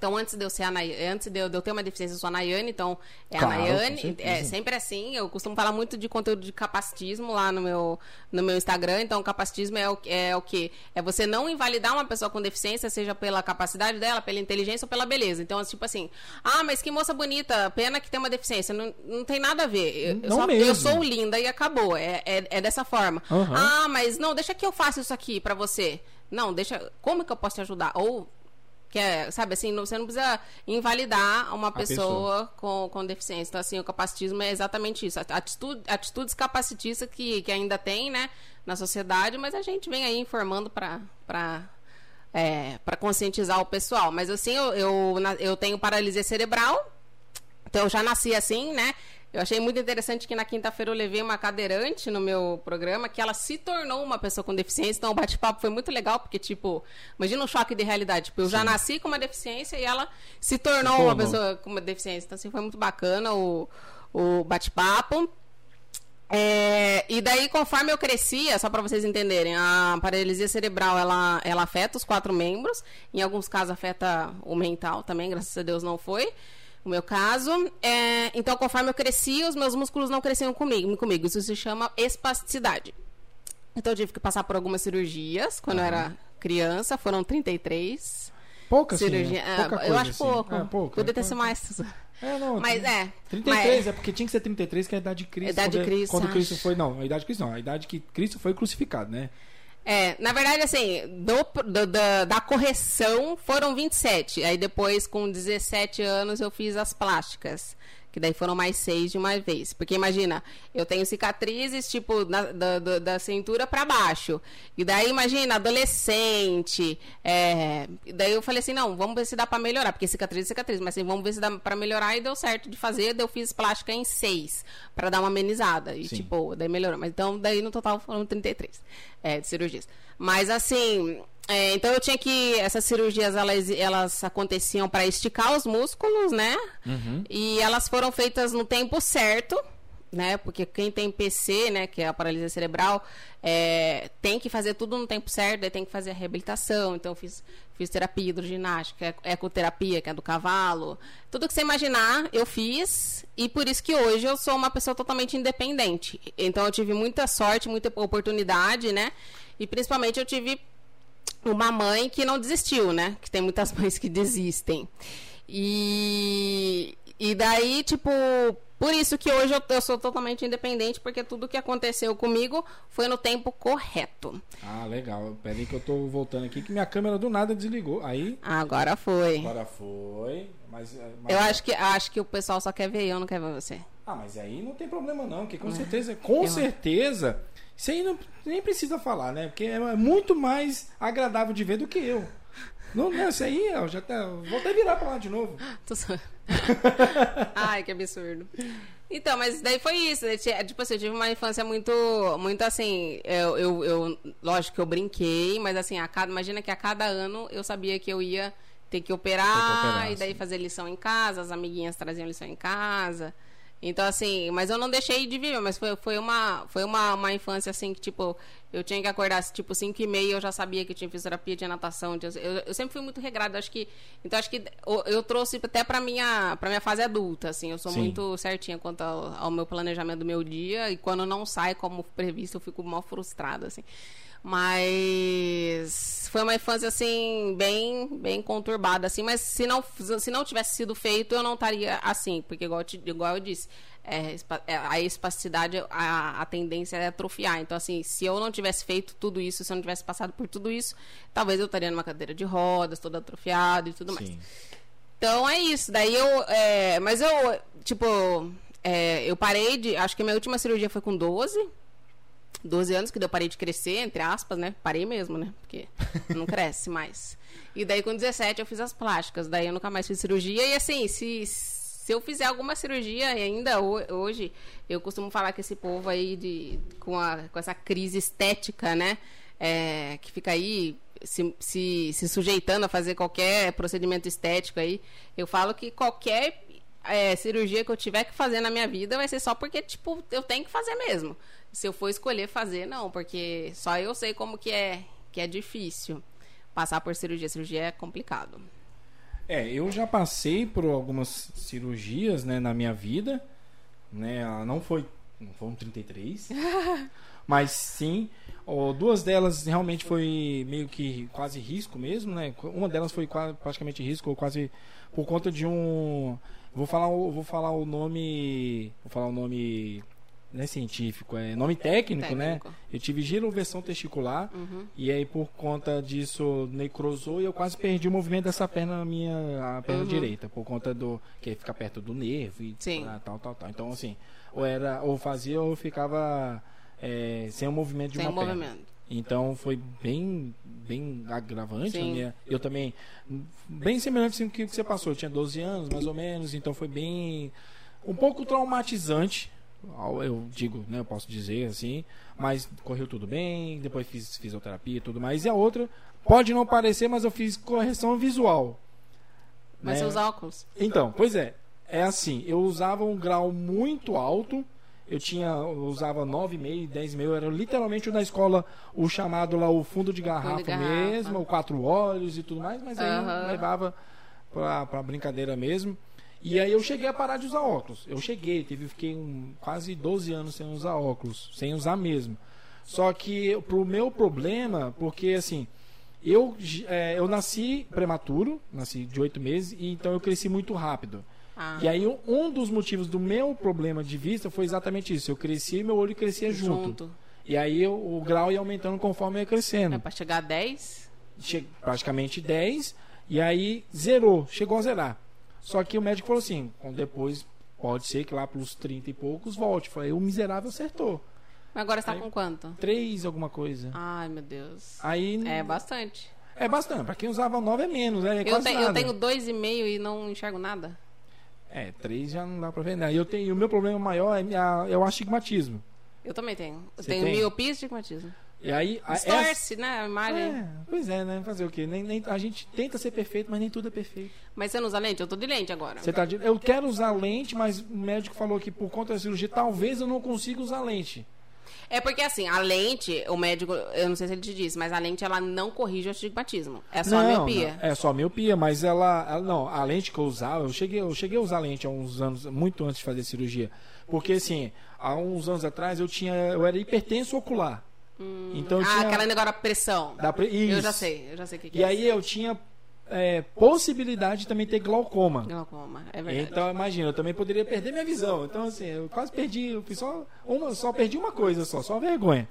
Então, antes de eu ser a Nay... antes de eu, de eu ter uma deficiência, eu sou a Nayane, então é Claro, a Nayane. É sempre assim. Eu costumo falar muito de conteúdo de capacitismo lá no meu, no meu Instagram. Então, capacitismo é o, é o quê? É você não invalidar uma pessoa com deficiência, seja pela capacidade dela, pela inteligência ou pela beleza. Então, tipo assim, ah, mas que moça bonita, pena que tem uma deficiência. Não, não tem nada a ver. Eu, Não só- mesmo. eu sou linda e acabou. É, é, é dessa forma. Aham. Ah, mas não, deixa que eu faça isso aqui pra você. Não, deixa. Como que eu posso te ajudar? Ou que é, sabe assim, não- você não precisa invalidar uma pessoa, Com, com deficiência. Então, assim, o capacitismo é exatamente isso. Atitude, atitudes capacitistas que, que ainda tem, né, na sociedade, mas a gente vem aí informando para para é, para conscientizar o pessoal. Mas assim, eu, eu, eu tenho paralisia cerebral, então eu já nasci assim, né? Eu achei muito interessante que na quinta-feira eu levei uma cadeirante no meu programa, que ela se tornou uma pessoa com deficiência. Então o bate-papo foi muito legal, porque, tipo, imagina um choque de realidade. Tipo, eu já nasci com uma deficiência e ela se tornou, Se uma pessoa com uma deficiência. Então, assim, foi muito bacana o, o bate-papo. É, e daí, conforme eu crescia, só para vocês entenderem, a paralisia cerebral ela, ela afeta os quatro membros, em alguns casos afeta o mental também, graças a Deus não foi o meu caso. É, então, conforme eu crescia, os meus músculos não cresciam comigo, comigo. Isso se chama espasticidade. Então, eu tive que passar por algumas cirurgias quando eu era criança, foram 33 Pouca assim, cirurgias. né? É, Pouca eu acho assim. pouco. É, pouco, Podia é ter sido mais. É, não, Mas é. 33, mas- é porque tinha que ser 33, que é a idade de Cristo. Idade de quando- Cristo, Quando acho. Cristo foi. Não, a idade de Cristo não. A idade que Cristo foi crucificado, né? É, na verdade, assim, do- do- da, da correção foram 27. Aí depois, com 17 anos, eu fiz as plásticas. Que daí foram mais seis de uma vez. Porque imagina, eu tenho cicatrizes, tipo, na, da, da, da, cintura para baixo. E daí, imagina, adolescente. É... Daí eu falei assim, não, vamos ver se dá para melhorar. Porque cicatriz é cicatriz. Mas assim, vamos ver se dá para melhorar. E deu certo de fazer. Daí eu fiz plástica em seis. para dar uma amenizada. E, Sim. tipo, daí melhorou. Mas então, daí no total foram 33 é, de cirurgias. Mas assim, é, então eu tinha que. Essas cirurgias elas, elas aconteciam para esticar os músculos, né? Uhum. E elas foram feitas no tempo certo, né? Porque quem tem PC, né, que é a paralisia cerebral, é, tem que fazer tudo no tempo certo, tem que fazer a reabilitação. Então eu fiz, fiz terapia hidroginástica, ecoterapia, que é do cavalo. Tudo que você imaginar, eu fiz. E por isso que hoje eu sou uma pessoa totalmente independente. Então eu tive muita sorte, muita oportunidade, né? E principalmente eu tive uma mãe que não desistiu, né? Que tem muitas mães que desistem. E, e daí, tipo, por isso que hoje eu, eu, sou totalmente independente, porque tudo que aconteceu comigo foi no tempo correto. Ah, legal. Peraí que eu tô voltando aqui, que minha câmera do nada desligou. Aí. Agora foi. Agora foi. Mas, mas... Eu acho que, acho que o pessoal só quer ver eu, não quer ver você. Ah, mas aí não tem problema não, que com é. certeza, com eu... certeza isso aí não, nem precisa falar, né? Porque é muito mais agradável de ver do que eu. Não, não, isso aí, eu já tá, vou até virar pra lá de novo. Tô só... Ai, que absurdo. Então, mas daí foi isso. Né? Tipo assim, eu tive uma infância muito, muito assim. Eu, eu, eu, lógico que eu brinquei, mas assim, a cada, imagina que a cada ano eu sabia que eu ia ter que operar, ter que operar e daí sim. fazer lição em casa, as amiguinhas traziam lição em casa. Então, assim, mas eu não deixei de viver, mas foi, foi, uma, foi uma, uma infância, assim, que, tipo, eu tinha que acordar, tipo, 5 e meia, eu já sabia que tinha fisioterapia, tinha natação, tinha, eu, eu sempre fui muito regrado, acho que, então acho que eu, eu trouxe até pra minha, pra minha fase adulta, assim, eu sou Sim. muito certinha quanto ao, ao, meu planejamento do meu dia, e quando não sai como previsto, eu fico mal frustrada, assim. Mas foi uma infância assim bem bem conturbada assim, mas se não se não tivesse sido feito, eu não estaria assim, porque igual, igual eu disse, é, é, a espasticidade, a, a tendência é atrofiar. Então, assim, se eu não tivesse feito tudo isso, se eu não tivesse passado por tudo isso, talvez eu estaria numa cadeira de rodas, todo atrofiado e tudo Sim. mais. Então, é isso. Daí eu. É, mas eu, tipo, é, eu parei de. Acho que a minha última cirurgia foi com 12. 12 anos que eu parei de crescer, entre aspas, né? Parei mesmo, né? Porque não cresce mais. E daí com 17 eu fiz as plásticas, daí eu nunca mais fiz cirurgia. E assim, se, se eu fizer alguma cirurgia ainda hoje, eu costumo falar que esse povo aí de, com, a, com essa crise estética, né? É, que fica aí se, se, se, sujeitando a fazer qualquer procedimento estético aí, eu falo que qualquer é, cirurgia que eu tiver que fazer na minha vida vai ser só porque, tipo, eu tenho que fazer mesmo se eu for escolher fazer, não, porque só eu sei como que é, que é difícil passar por cirurgia. Cirurgia é complicado. É, eu já passei por algumas cirurgias, né, na minha vida, né, não foi, não foram 33, mas sim, ó, duas delas realmente foi meio que quase risco mesmo, né, uma delas foi quase, praticamente risco, quase por conta de um, vou falar, vou falar o nome, vou falar o nome não é científico, é nome técnico, né? técnico. né? Eu tive giroversão testicular uhum. e aí por conta disso necrosou e eu quase perdi o movimento dessa perna minha, a perna uhum. direita, por conta do que fica perto do nervo e Sim. tal, tal, tal. Então assim, ou era ou fazia ou ficava é, sem o movimento de sem uma perna. Movimento. Então foi bem bem agravante. Minha, eu também bem semelhante ao que você passou. Eu tinha 12 anos, mais ou menos, então foi bem um pouco traumatizante eu digo, né, eu posso dizer assim, mas correu tudo bem, depois fiz fisioterapia e tudo mais. E a outra, pode não parecer, mas eu fiz correção visual. Mas né? usa óculos? Então, pois é, é assim, eu usava um grau muito alto, eu tinha, eu usava 9,5, 10,5, era literalmente na escola o chamado lá, o fundo de garrafa, fundo de garrafa. mesmo, o quatro olhos e tudo mais, mas aí uhum. levava pra, pra brincadeira mesmo. E aí eu cheguei a parar de usar óculos. Eu cheguei, teve, fiquei um, quase 12 anos sem usar óculos, sem usar mesmo. Só que pro meu problema, porque assim, eu, é, eu nasci prematuro, nasci de oito meses, e então eu cresci muito rápido. Ah. E aí um dos motivos do meu problema de vista foi exatamente isso. Eu cresci e meu olho crescia junto. junto. E aí eu, o grau ia aumentando conforme eu ia crescendo. É para chegar a 10? Che praticamente 10. E aí zerou, chegou a zerar. Só que o médico falou assim, depois Pode ser que lá pelos 30 e poucos volte. Falei, o miserável acertou. Mas agora você tá Aí- com quanto? Três alguma coisa. Ai, meu Deus. Aí É bastante. é bastante. Pra quem usava 9 é menos, né? É Eu, quase te- eu tenho dois e meio e não enxergo nada. É, três já não dá pra ver, né? E eu tenho, o meu problema maior é, minha, é o astigmatismo. Eu também tenho. Eu Você tenho tem? miopia e estigmatismo. E aí. a- Distorce, né? A imagem. É, pois é, né? Fazer o quê? Nem, nem- a gente tenta ser perfeito, mas nem tudo é perfeito. Mas você não usa lente? Eu tô de lente agora. Você tá de- eu quero usar lente, mas o médico falou que por conta da cirurgia talvez eu não consiga usar lente. É porque assim, a lente, o médico, eu não sei se ele te disse, mas a lente ela não corrige o astigmatismo. É só a Não, miopia. não, é só a miopia, mas ela, ela- não, a lente que eu usava, eu cheguei, eu cheguei a usar lente há uns anos, muito antes de fazer cirurgia. Porque assim, há uns anos atrás eu tinha, eu era hipertenso ocular. Então eu ah, tinha aquela negócio da pressão. da pre- Eu isso. já sei, eu já sei o que, que E é. aí eu tinha é, possibilidade de também ter glaucoma. Glaucoma, é verdade. Então, imagina, eu também poderia perder minha visão. Então, assim, eu quase perdi, eu só uma, só perdi uma coisa só, só vergonha.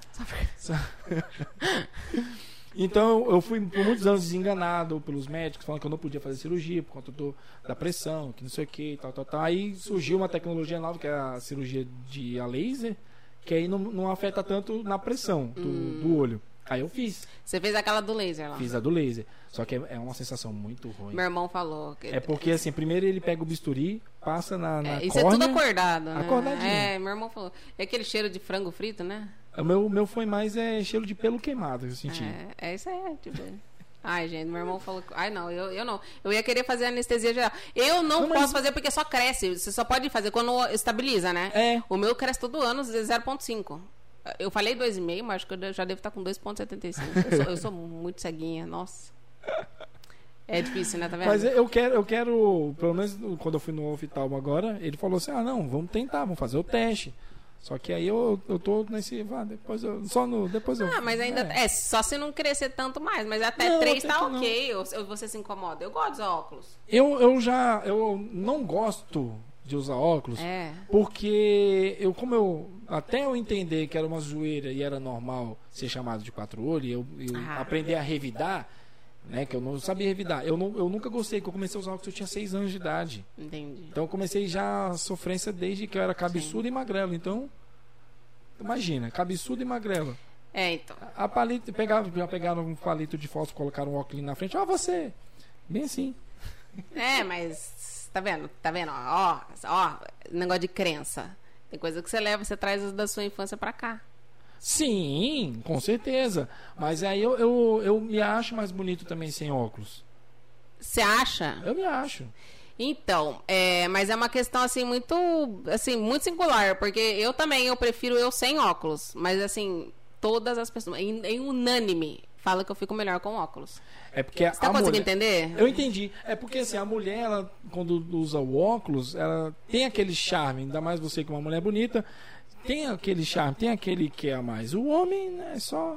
Só- então, eu fui por muitos anos desenganado pelos médicos, falando que eu não podia fazer cirurgia por conta do, da pressão, que não sei o que, tal, tal, tal. Aí surgiu uma tecnologia nova, que é a cirurgia de a laser, que aí não, não afeta tanto na pressão do, do olho. Aí eu fiz, Você fez aquela do laser lá. fiz a do laser. Só que é, é uma sensação muito ruim. Meu irmão falou. Que... É porque, assim, primeiro ele pega o bisturi, passa na, na É, isso é tudo córnea. acordado, né? Acordadinho. É, meu irmão falou. É aquele cheiro de frango frito, né? O meu, meu foi mais é, cheiro de pelo queimado que eu senti. É, é isso aí, tipo. Ai, gente, meu irmão falou. que- Ai, não, eu, eu não. Eu ia querer fazer anestesia geral. Eu não, Não, mas- posso fazer porque só cresce. Você só pode fazer quando estabiliza, né? É. O meu cresce todo ano, 0,5. Eu falei 2,5, mas acho que eu já devo estar com 2,75. Eu sou, eu sou muito ceguinha, nossa. É difícil, né? Tá vendo? Mas eu quero, eu quero, pelo menos quando eu fui no oftalmo agora, ele falou assim: ah, não, vamos tentar, vamos fazer o teste. Só que aí eu, eu tô nesse. Ah, depois eu. Só no. Depois eu. Ah, mas ainda. É. É, só se não crescer tanto mais. Mas até Não, 3 até tá não. ok. Ou, você se incomoda. Eu gosto dos óculos. Eu, eu já. Eu não gosto de usar óculos. É. Porque eu, como eu. Até eu entender que era uma zoeira e era normal ser chamado de quatro olhos, eu, eu Ah. aprender a revidar, né? Que eu não sabia revidar. Eu, não, eu nunca gostei, que eu comecei a usar óculos eu tinha seis anos de idade. Entendi. Então eu comecei já a sofrência desde que eu era cabeçudo e magrelo. Então, imagina, cabeçudo e magrelo. É, então. A palito, pegava, já pegaram um palito de fósforo, colocaram um óculos na frente. Ó, você! Bem assim. É, mas. Tá vendo? Tá vendo? Ó, ó, negócio de crença. Tem coisa que você leva, você traz da sua infância pra cá. Sim, com certeza. Mas aí eu, eu, eu me acho mais bonito também sem óculos. Você acha? Eu me acho. Então, é, mas é uma questão assim muito, assim, muito singular, porque eu também eu prefiro eu sem óculos, mas assim, todas as pessoas, em, em unânime, fala que eu fico melhor com óculos. É porque Você tá conseguindo entender? Eu entendi. É porque assim, a mulher, ela, quando usa o óculos, ela tem aquele charme, ainda mais você que é uma mulher bonita, tem aquele charme, tem aquele que é a mais. O homem né, é só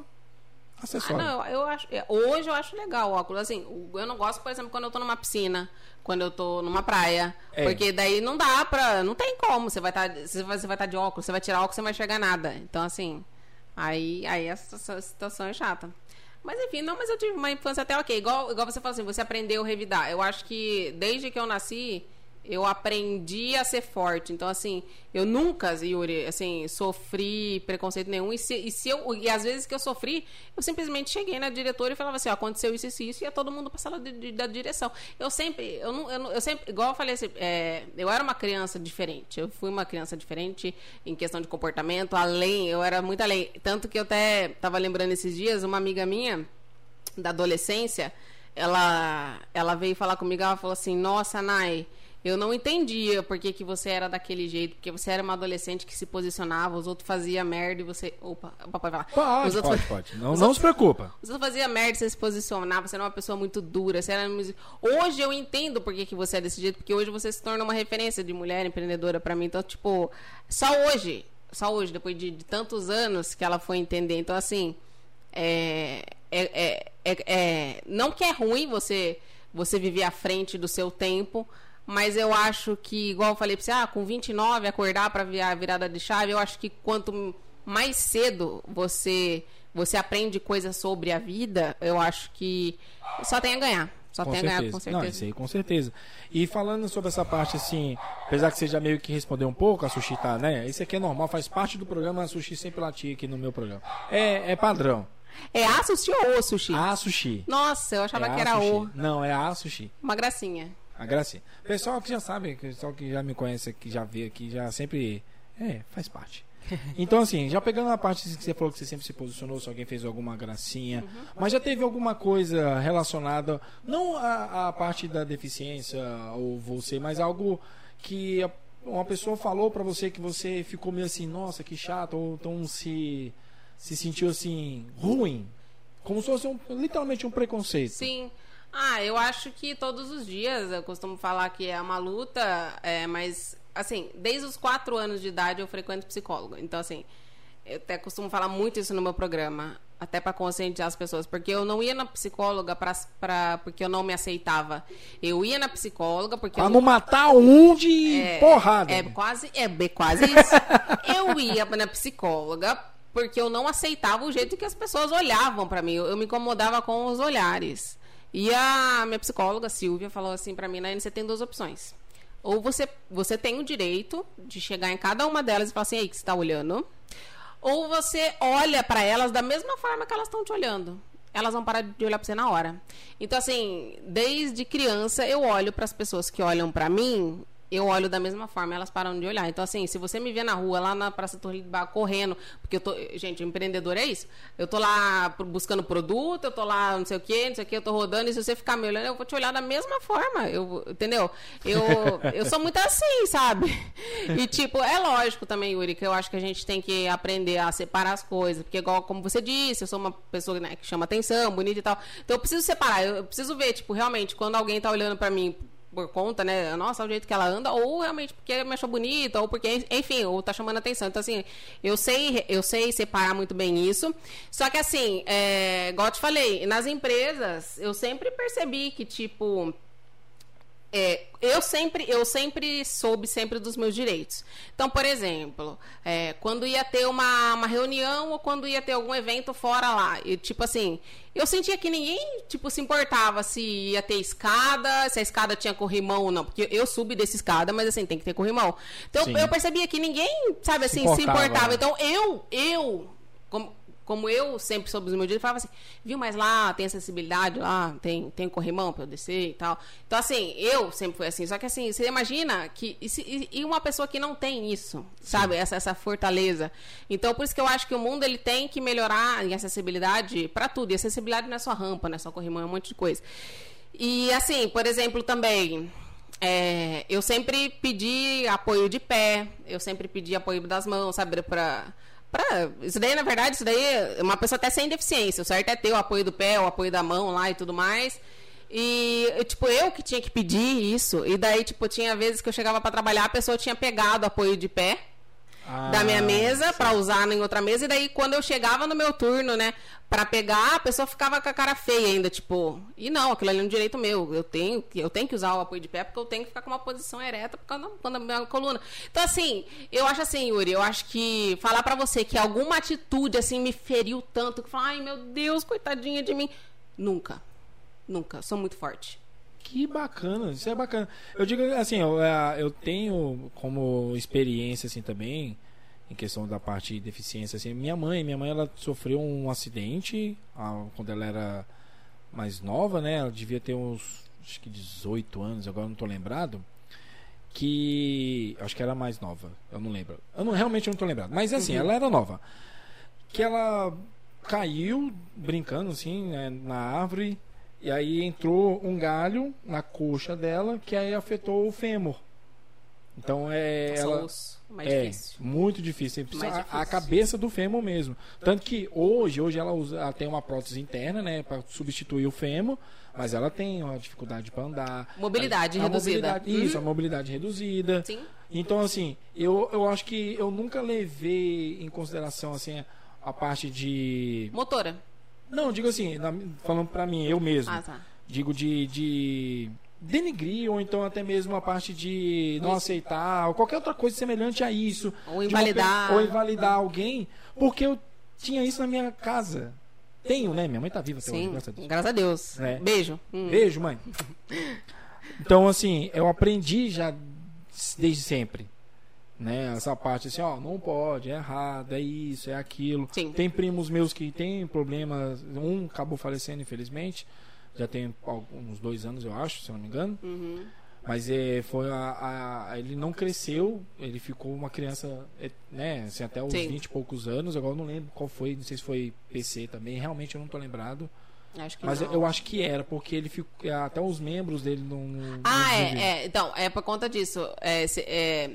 Ah, acessório. não, eu acho, é, hoje eu acho legal o óculos, assim, eu não gosto, por exemplo, quando eu tô numa piscina, quando eu tô numa praia, É. porque daí não dá pra, não tem como, você vai estar, você vai estar de óculos, você vai tirar óculos, você não vai enxergar nada, então assim, aí, aí a situação, a situação é chata. Mas enfim, não, mas eu tive uma infância até ok, igual, igual você falou assim, você aprendeu a revidar, eu acho que desde que eu nasci, eu aprendi a ser forte. Então, assim, eu nunca, Yuri, assim, sofri preconceito nenhum. E, se, e, se eu, e às vezes que eu sofri, eu simplesmente cheguei na diretora e falava assim, ó, aconteceu isso, isso, isso, e ia todo mundo pra sala de, de- da direção. Eu sempre, eu não, eu, eu sempre, igual eu falei assim, é, eu era uma criança diferente. Eu fui uma criança diferente em questão de comportamento, além, eu era muito além. Tanto que eu até tava lembrando esses dias, uma amiga minha da adolescência, ela, ela veio falar comigo, ela falou assim, nossa, Nai, eu não entendia por que, que você era daquele jeito, porque você era uma adolescente que se posicionava, os outros faziam merda e você... Opa, o papai vai lá. Pode, os outros, pode, pode. Não, os não outros- se preocupa. Você fazia merda, você se posicionava, você era uma pessoa muito dura, você era Hoje eu entendo por que, que você é desse jeito, porque hoje você se torna uma referência de mulher empreendedora pra mim. Então, tipo, só hoje, só hoje, depois de, de tantos anos que ela foi entender. Então, assim, é, é, é, é- é- não que é ruim você você viver à frente do seu tempo, mas eu acho que, igual eu falei pra você, ah, com 29 acordar pra virar a virada de chave, eu acho que quanto mais cedo você você aprende coisas sobre a vida, eu acho que só tem a ganhar. Só tem a ganhar, com certeza. Não, isso aí com certeza. E falando sobre essa parte assim, apesar que você já meio que respondeu um pouco, a Sushi tá, né? Isso aqui é normal, faz parte do programa, a Sushi sempre latia aqui no meu programa. É, é padrão. É a sushi ou o sushi? A Sushi. Nossa, eu achava É que era o. Não, é a Sushi. Uma gracinha. A gracinha. Pessoal que já sabe, pessoal que já me conhece, que já vê aqui, já sempre. É, faz parte. Então, assim, já pegando a parte que você falou que você sempre se posicionou, se alguém fez alguma gracinha, mas já teve alguma coisa relacionada, não a, a parte da deficiência ou você, mas algo que uma pessoa falou pra você que você ficou meio assim, nossa, que chato, ou então se, se sentiu assim, ruim. Como se fosse um, literalmente um preconceito. Sim. Ah, eu acho que todos os dias, eu costumo falar que é uma luta, é, mas, assim, desde os quatro anos de idade eu frequento psicólogo. Então, assim, eu até costumo falar muito isso no meu programa, até para conscientizar as pessoas, porque eu não ia na psicóloga pra, pra, porque eu não me aceitava. Eu ia na psicóloga porque Pra não matar um de é, porrada. É quase, é quase isso. eu ia na psicóloga porque eu não aceitava o jeito que as pessoas olhavam pra mim. Eu, eu me incomodava com os olhares. E a minha psicóloga, Silvia, falou assim pra mim, Naine, você tem duas opções. Ou você, você tem o direito de chegar em cada uma delas e falar assim, ei, que você tá olhando. Ou você olha pra elas da mesma forma que elas estão te olhando. Elas vão parar de olhar pra você na hora. Então, assim, desde criança eu olho para as pessoas que olham pra mim, eu olho da mesma forma, elas param de olhar. Então, assim, se você me vê na rua, lá na Praça Torre de Bar, correndo, porque eu tô. Gente, empreendedor é isso. Eu tô lá buscando produto, eu tô lá não sei o quê, não sei o quê, eu tô rodando, e se você ficar me olhando, eu vou te olhar da mesma forma. Eu, entendeu? Eu, eu sou muito assim, sabe? E, tipo, é lógico também, Yuri, que eu acho que a gente tem que aprender a separar as coisas. Porque, igual como você disse, eu sou uma pessoa né, que chama atenção, bonita e tal. Então, eu preciso separar. Eu, eu preciso ver, tipo, realmente, quando alguém tá olhando pra mim por conta, né? Nossa, o jeito que ela anda, ou realmente porque me achou bonita, ou porque, enfim, ou tá chamando atenção. Então, assim, eu sei, eu sei separar muito bem isso. Só que, assim, é, igual eu te falei, nas empresas, eu sempre percebi que, tipo, é, eu sempre eu sempre soube sempre dos meus direitos. Então, por exemplo, é, quando ia ter uma, uma reunião ou quando ia ter algum evento fora lá, e, tipo assim, eu sentia que ninguém tipo se importava se ia ter escada, se a escada tinha corrimão ou não, porque eu subi dessa escada, mas assim tem que ter corrimão. Então Sim. eu percebia que ninguém, sabe Se assim, se importava, importava. né? Então eu eu como como eu sempre soube os meus direitos, falava assim, viu, mas lá tem acessibilidade, lá tem, tem corrimão pra eu descer e tal. Então, assim, eu sempre fui assim. Só que, assim, você imagina que... E, se- e- uma pessoa que não tem isso, sabe? Essa, essa fortaleza. Então, por isso que eu acho que o mundo, ele tem que melhorar em acessibilidade pra tudo. E acessibilidade não é só rampa, não é só corrimão, é um monte de coisa. E, assim, por exemplo, também... é, eu sempre pedi apoio de pé, eu sempre pedi apoio das mãos, sabe, pra, pra... Isso daí, na verdade, isso daí é uma pessoa até sem deficiência, o certo é ter o apoio do pé, o apoio da mão lá e tudo mais. E, tipo, eu que tinha que pedir isso, e daí, tipo, tinha vezes que eu chegava pra trabalhar, a pessoa tinha pegado apoio de pé, da minha Ah, mesa pra usar em outra mesa e daí quando eu chegava no meu turno, né, Pra pegar, a pessoa ficava com a cara feia ainda, tipo, e não, aquilo ali é um direito meu, eu tenho, que- eu tenho que usar o apoio de pé porque eu tenho que ficar com uma posição ereta por causa da, da minha coluna. Então assim, eu acho assim, Yuri, eu acho que falar pra você que alguma atitude assim me feriu tanto que fala, ai meu Deus, coitadinha de mim, nunca. Nunca, sou muito forte. Que bacana, isso é bacana. Eu digo assim, eu, é, eu tenho como experiência assim também, em questão da parte de deficiência assim, minha mãe, minha mãe ela sofreu um acidente quando ela era mais nova, né? Ela devia ter uns acho que 18 anos, agora não tô lembrado. Que acho que era mais nova, eu não lembro. Eu não realmente não tô lembrado, mas assim, ela era nova. Que ela caiu brincando assim, né, na árvore e aí entrou um galho na coxa dela que aí afetou o fêmur. Então é Nossa, ela osso, mais é difícil. muito difícil, Mais a- a, difícil. cabeça do fêmur mesmo. Tanto que hoje, hoje ela, usa, ela tem uma prótese interna, né, para substituir o fêmur, mas ela tem uma dificuldade para andar. Mobilidade a, a reduzida. mobilidade- isso, Uhum. a mobilidade reduzida. Sim. Então, assim, eu, eu acho que eu nunca levei em consideração, assim, a parte de... Motora. Não, digo assim, na- falando pra mim, eu mesmo. Ah, tá. Digo de, de denigrir, ou então até mesmo a parte de não aceitar, ou qualquer outra coisa semelhante a isso. Ou De uma invalidar. Ou invalidar alguém, porque eu tinha isso na minha casa. Tenho, né? Minha mãe tá viva até hoje, Sim, graças a Deus. graças a Deus. É. Beijo. Hum. Beijo, mãe. Então, assim, eu aprendi já desde sempre. Né? Essa parte assim, ó, não pode, é errado, é isso, é aquilo. Sim. Tem primos meus que têm problemas. Um acabou falecendo, infelizmente. Já tem uns dois anos, eu acho, se eu não me engano. Uhum. Mas é, foi a, a- ele não cresceu, ele ficou uma criança, é, né, assim, até os Sim. 20 e poucos anos. Agora eu não lembro qual foi, não sei se foi PC também, realmente eu não tô lembrado. Acho que Mas não. eu acho que era, porque ele ficou. Até os membros dele não. Ah, não é, é. Então, é por conta disso. É, se- é,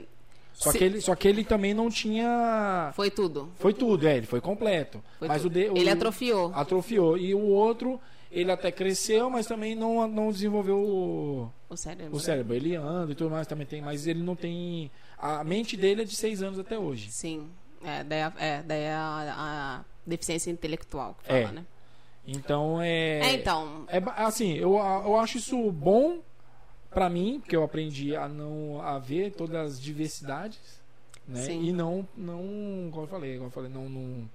Só, se- que ele, só que ele também não tinha. Foi tudo. Foi tudo, é, ele foi completo. Foi mas o de, o- Ele atrofiou. Atrofiou. E o outro, ele até cresceu, mas também não, não desenvolveu o, O cérebro. o cérebro. Ele anda e tudo mais também tem, mas ele não tem. A mente dele é de seis anos até hoje. Sim. É, daí, a- é, daí a, a deficiência intelectual que É. fala, né? Então é. É, então. É assim, eu, eu acho isso bom pra mim, porque eu aprendi a não a ver todas as diversidades, né? Sim. E não não, como eu falei, como eu falei, não não,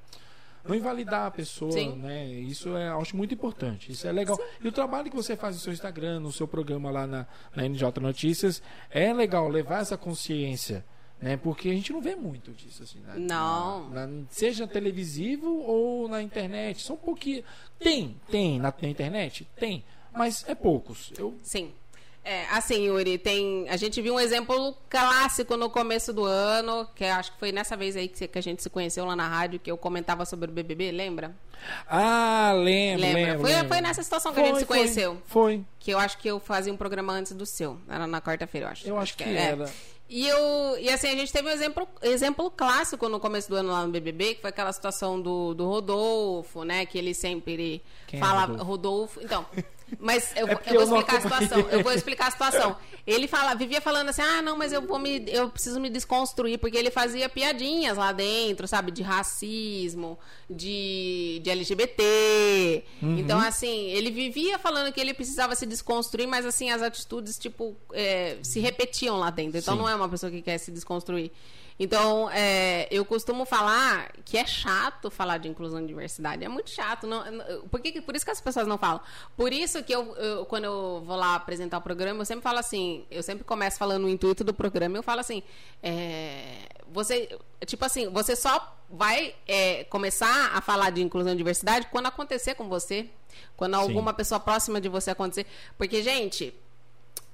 não invalidar a pessoa, Sim. né? Isso é acho muito importante. Isso é legal. E o trabalho que você faz no seu Instagram, no seu programa lá na, na NJ Notícias, é legal levar essa consciência. Né? Porque a gente não vê muito disso assim, né? Não. Na- na- seja televisivo ou na internet, são pouquinho. Tem, tem na, na internet, tem, mas é poucos. Eu Sim. É, assim, Yuri, tem. A gente viu um exemplo clássico no começo do ano, que acho que foi nessa vez aí que, que a gente se conheceu lá na rádio, que eu comentava sobre o BBB, lembra? Ah, lembro, Lembra? lembro. foi, lembro. foi nessa situação que a gente se Foi, conheceu. Foi. Que eu acho que eu fazia um programa antes do seu. Era na quarta-feira, eu acho. Eu acho que é. era. E, eu, e assim, a gente teve um exemplo, exemplo clássico no começo do ano lá no BBB, que foi aquela situação do, do Rodolfo, né? Que ele sempre Quem é fala Rodolfo? Rodolfo. Então, mas eu, É eu vou explicar a situação. Eu vou explicar a situação. Ele fala, vivia falando assim: ah, não, mas eu vou me. Eu preciso me desconstruir, porque ele fazia piadinhas lá dentro, sabe? De racismo, de, de LGBT. Uhum. Então, assim, ele vivia falando que ele precisava se desconstruir, mas assim, as atitudes, tipo, é, se repetiam lá dentro. Então Sim. não é uma pessoa que quer se desconstruir. Então, é, eu costumo falar que é chato falar de inclusão e diversidade. É muito chato. Não, por, que, por isso que as pessoas não falam. Por isso que eu, eu, quando eu vou lá apresentar o programa, eu sempre falo assim, eu sempre começo falando o intuito do programa, eu falo assim, é, você, tipo assim, você só vai é, começar a falar de inclusão e diversidade quando acontecer com você. Quando alguma pessoa próxima de você acontecer. Porque, gente,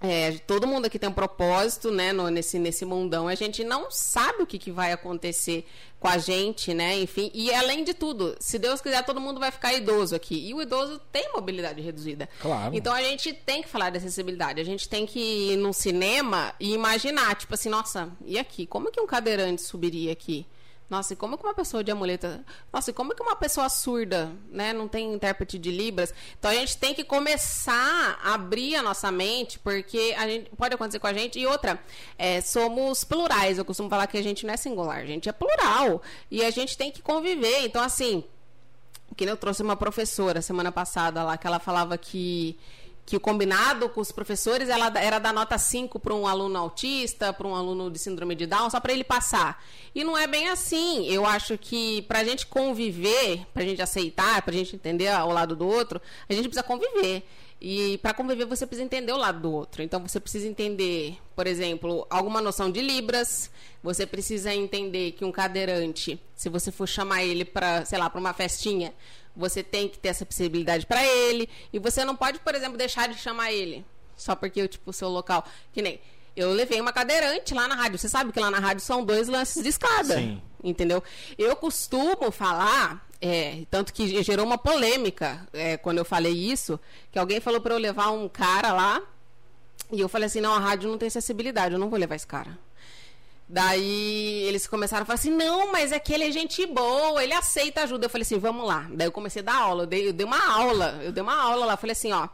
é, todo mundo aqui tem um propósito, né, no- nesse, nesse mundão. A gente não sabe o que, que vai acontecer com a gente, né, enfim. E além de tudo, se Deus quiser, todo mundo vai ficar idoso aqui. E o idoso tem mobilidade reduzida. Claro. Então a gente tem que falar de acessibilidade. A gente tem que ir num cinema e imaginar, tipo assim, nossa, e aqui? Como que um cadeirante subiria aqui? Nossa, e como que uma pessoa de amuleta. Nossa, e como que uma pessoa surda, né? Não tem intérprete de Libras. Então a gente tem que começar a abrir a nossa mente, porque a gente pode acontecer com a gente. E outra, é, somos plurais. Eu costumo falar que a gente não é singular, a gente é plural. E a gente tem que conviver. Então, assim, que eu trouxe uma professora semana passada lá, que ela falava que, que o combinado com os professores ela era dar nota 5 para um aluno autista, para um aluno de síndrome de Down, só para ele passar. E não é bem assim. Eu acho que para a gente conviver, para a gente aceitar, para a gente entender o lado do outro, a gente precisa conviver. E para conviver você precisa entender o lado do outro. Então você precisa entender, por exemplo, alguma noção de libras. Você precisa entender que um cadeirante, se você for chamar ele para, sei lá, para uma festinha, você tem que ter essa possibilidade para ele. E você não pode, por exemplo, deixar de chamar ele só porque tipo o seu local, que nem eu levei uma cadeirante lá na rádio. Você sabe que lá na rádio são dois lances de escada. Sim. Entendeu? Eu costumo falar, é, tanto que gerou uma polêmica é, quando eu falei isso, que alguém falou para eu levar um cara lá, e eu falei assim, não, a rádio não tem acessibilidade, eu não vou levar esse cara. Daí eles começaram a falar assim, não, mas é que ele é gente boa, ele aceita ajuda. Eu falei assim, vamos lá. Daí eu comecei a dar aula, eu dei, eu dei uma aula, eu dei uma aula lá, falei assim, ó,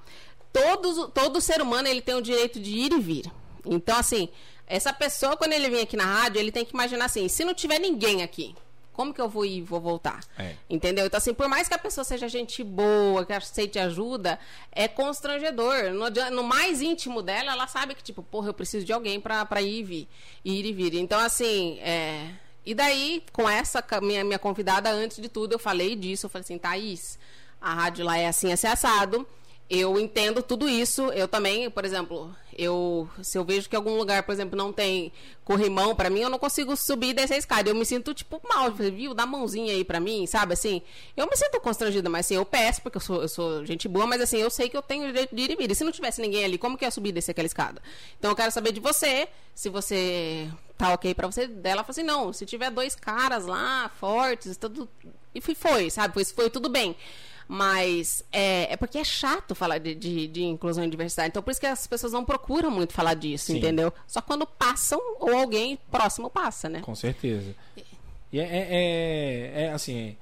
todos, todo ser humano ele tem o direito de ir e vir. Então, assim, essa pessoa, quando ele vem aqui na rádio, ele tem que imaginar assim, se não tiver ninguém aqui, como que eu vou ir e vou voltar? É. Entendeu? Então, assim, por mais que a pessoa seja gente boa, que aceite ajuda, é constrangedor. No, no mais íntimo dela, ela sabe que, tipo, porra, eu preciso de alguém pra, pra ir e vir. Ir e vir. Então, assim, é... E daí, com essa minha, minha convidada, antes de tudo, eu falei disso. Eu falei assim, Thaís, a rádio lá é assim, assim, assado. Eu entendo tudo isso. Eu também, por exemplo, eu se eu vejo que algum lugar, por exemplo, não tem corrimão para mim, eu não consigo subir e descer a escada. Eu me sinto tipo mal, viu? Dá mãozinha aí para mim, sabe assim? Eu me sinto constrangida, mas assim, eu peço porque eu sou, eu sou gente boa, mas assim, eu sei que eu tenho direito de ir e vir. E se não tivesse ninguém ali, como que eu ia subir e descer aquela escada? Então eu quero saber de você, se você tá OK para você. Dela falou assim: "Não, se tiver dois caras lá fortes, tudo e foi, foi sabe? Foi, foi tudo bem. Mas é, é porque é chato falar de, de, de, inclusão e diversidade. Então, por isso que as pessoas não procuram muito falar disso, Sim. entendeu? Só quando passam ou alguém próximo passa, né? Com certeza. E é, é, é, é assim,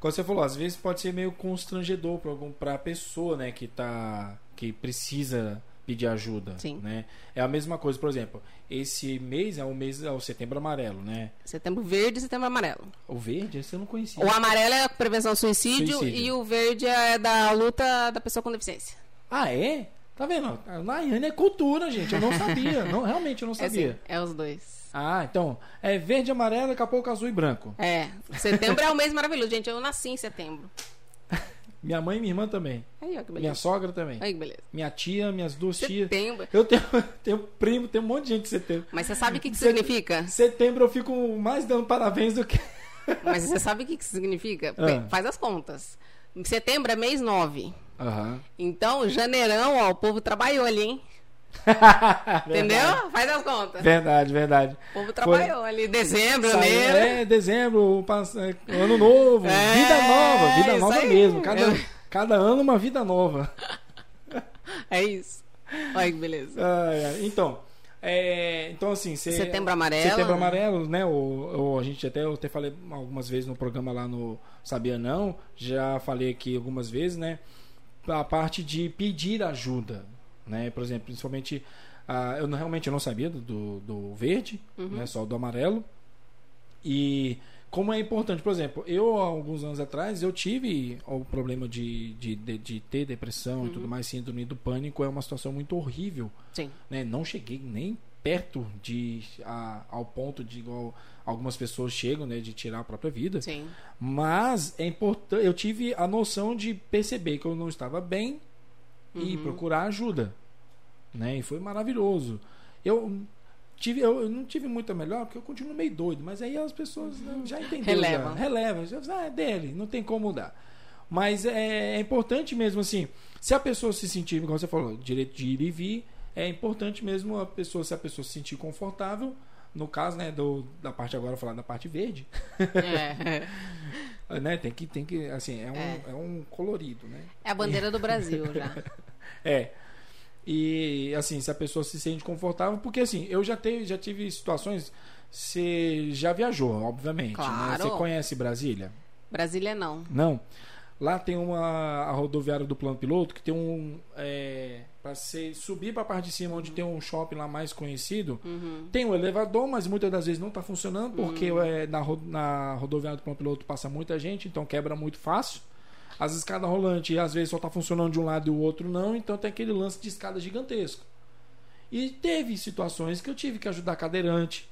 como você falou, às vezes pode ser meio constrangedor para a pessoa, né, que tá que precisa pedir ajuda, Sim. né? É a mesma coisa, por exemplo, esse mês é o mês é o setembro amarelo, né? Setembro verde e setembro amarelo. O verde, esse eu não conhecia. O amarelo é a prevenção ao suicídio, suicídio, e o verde é da luta da pessoa com deficiência. Ah, é? Tá vendo? A Nayane é cultura, gente. Eu não sabia. não, realmente eu não sabia. É, assim, é os dois. Ah, então. É verde, amarelo, daqui a pouco azul e branco. É. Setembro é o mês maravilhoso, gente. Eu nasci em setembro. Minha mãe e minha irmã também. Aí, ó, que beleza. Minha sogra também. Aí, que beleza. Minha tia, minhas duas setembro. tias. Eu tenho, tenho primo, tem um monte de gente de setembro. Mas você sabe o que, que significa? Setembro eu fico mais dando parabéns do que. Mas você sabe o que, que significa? Ah. Faz as contas. Setembro é mês 9. Uhum. Então, janeirão, ó, o povo trabalhou ali, hein? Entendeu? Faz as contas. Verdade, verdade. O povo trabalhou Foi... ali, dezembro, janeiro. É, dezembro, ano novo, é, vida nova, vida nova aí. mesmo. Cada, Eu... cada ano uma vida nova. É isso. Olha que beleza. Ah, então, é, então assim, cê, setembro amarelo. Setembro amarelo, né? O, o, a gente até eu até falei algumas vezes no programa lá no Sabia Não, já falei aqui algumas vezes, né? A parte de pedir ajuda, né? Por exemplo, principalmente uh, eu realmente eu não sabia do, do verde, uhum. né? Só do amarelo. E como é importante, por exemplo, eu há alguns anos atrás eu tive o problema de, de, de, de ter depressão uhum. e tudo mais, síndrome do pânico é uma situação muito horrível. Sim. Né? Não cheguei nem perto de a, ao ponto de igual algumas pessoas chegam, né, de tirar a própria vida. Sim. Mas é importante, eu tive a noção de perceber que eu não estava bem uhum. e procurar ajuda, né? E foi maravilhoso. Eu tive, eu, eu, não tive muita melhor porque eu continuo meio doido, mas aí as pessoas né, já entenderam, relevam, já, relevam, já, ah, é dele, não tem como mudar. Mas é, é, importante mesmo assim, se a pessoa se sentir, como você falou, direito de ir e vir, é importante mesmo a pessoa, se a pessoa se sentir confortável, no caso, né, do, da parte agora falar da parte verde. É. né, tem que tem que assim, é um, é. é um colorido, né? É a bandeira do Brasil já. é. E assim, se a pessoa se sente confortável, porque assim, eu já, teve, já tive situações. Você já viajou, obviamente. Né? Claro. Né? Você conhece Brasília? Brasília não. Não. Lá tem uma a rodoviária do plano piloto que tem um. É, para subir para a parte de cima, onde tem um shopping lá mais conhecido, uhum. tem um elevador, mas muitas das vezes não está funcionando, porque uhum. é, na, na rodoviária do plano piloto passa muita gente, então quebra muito fácil. As escadas rolantes, às vezes, só está funcionando de um lado e o outro não, então tem aquele lance de escada gigantesco. E teve situações que eu tive que ajudar cadeirante.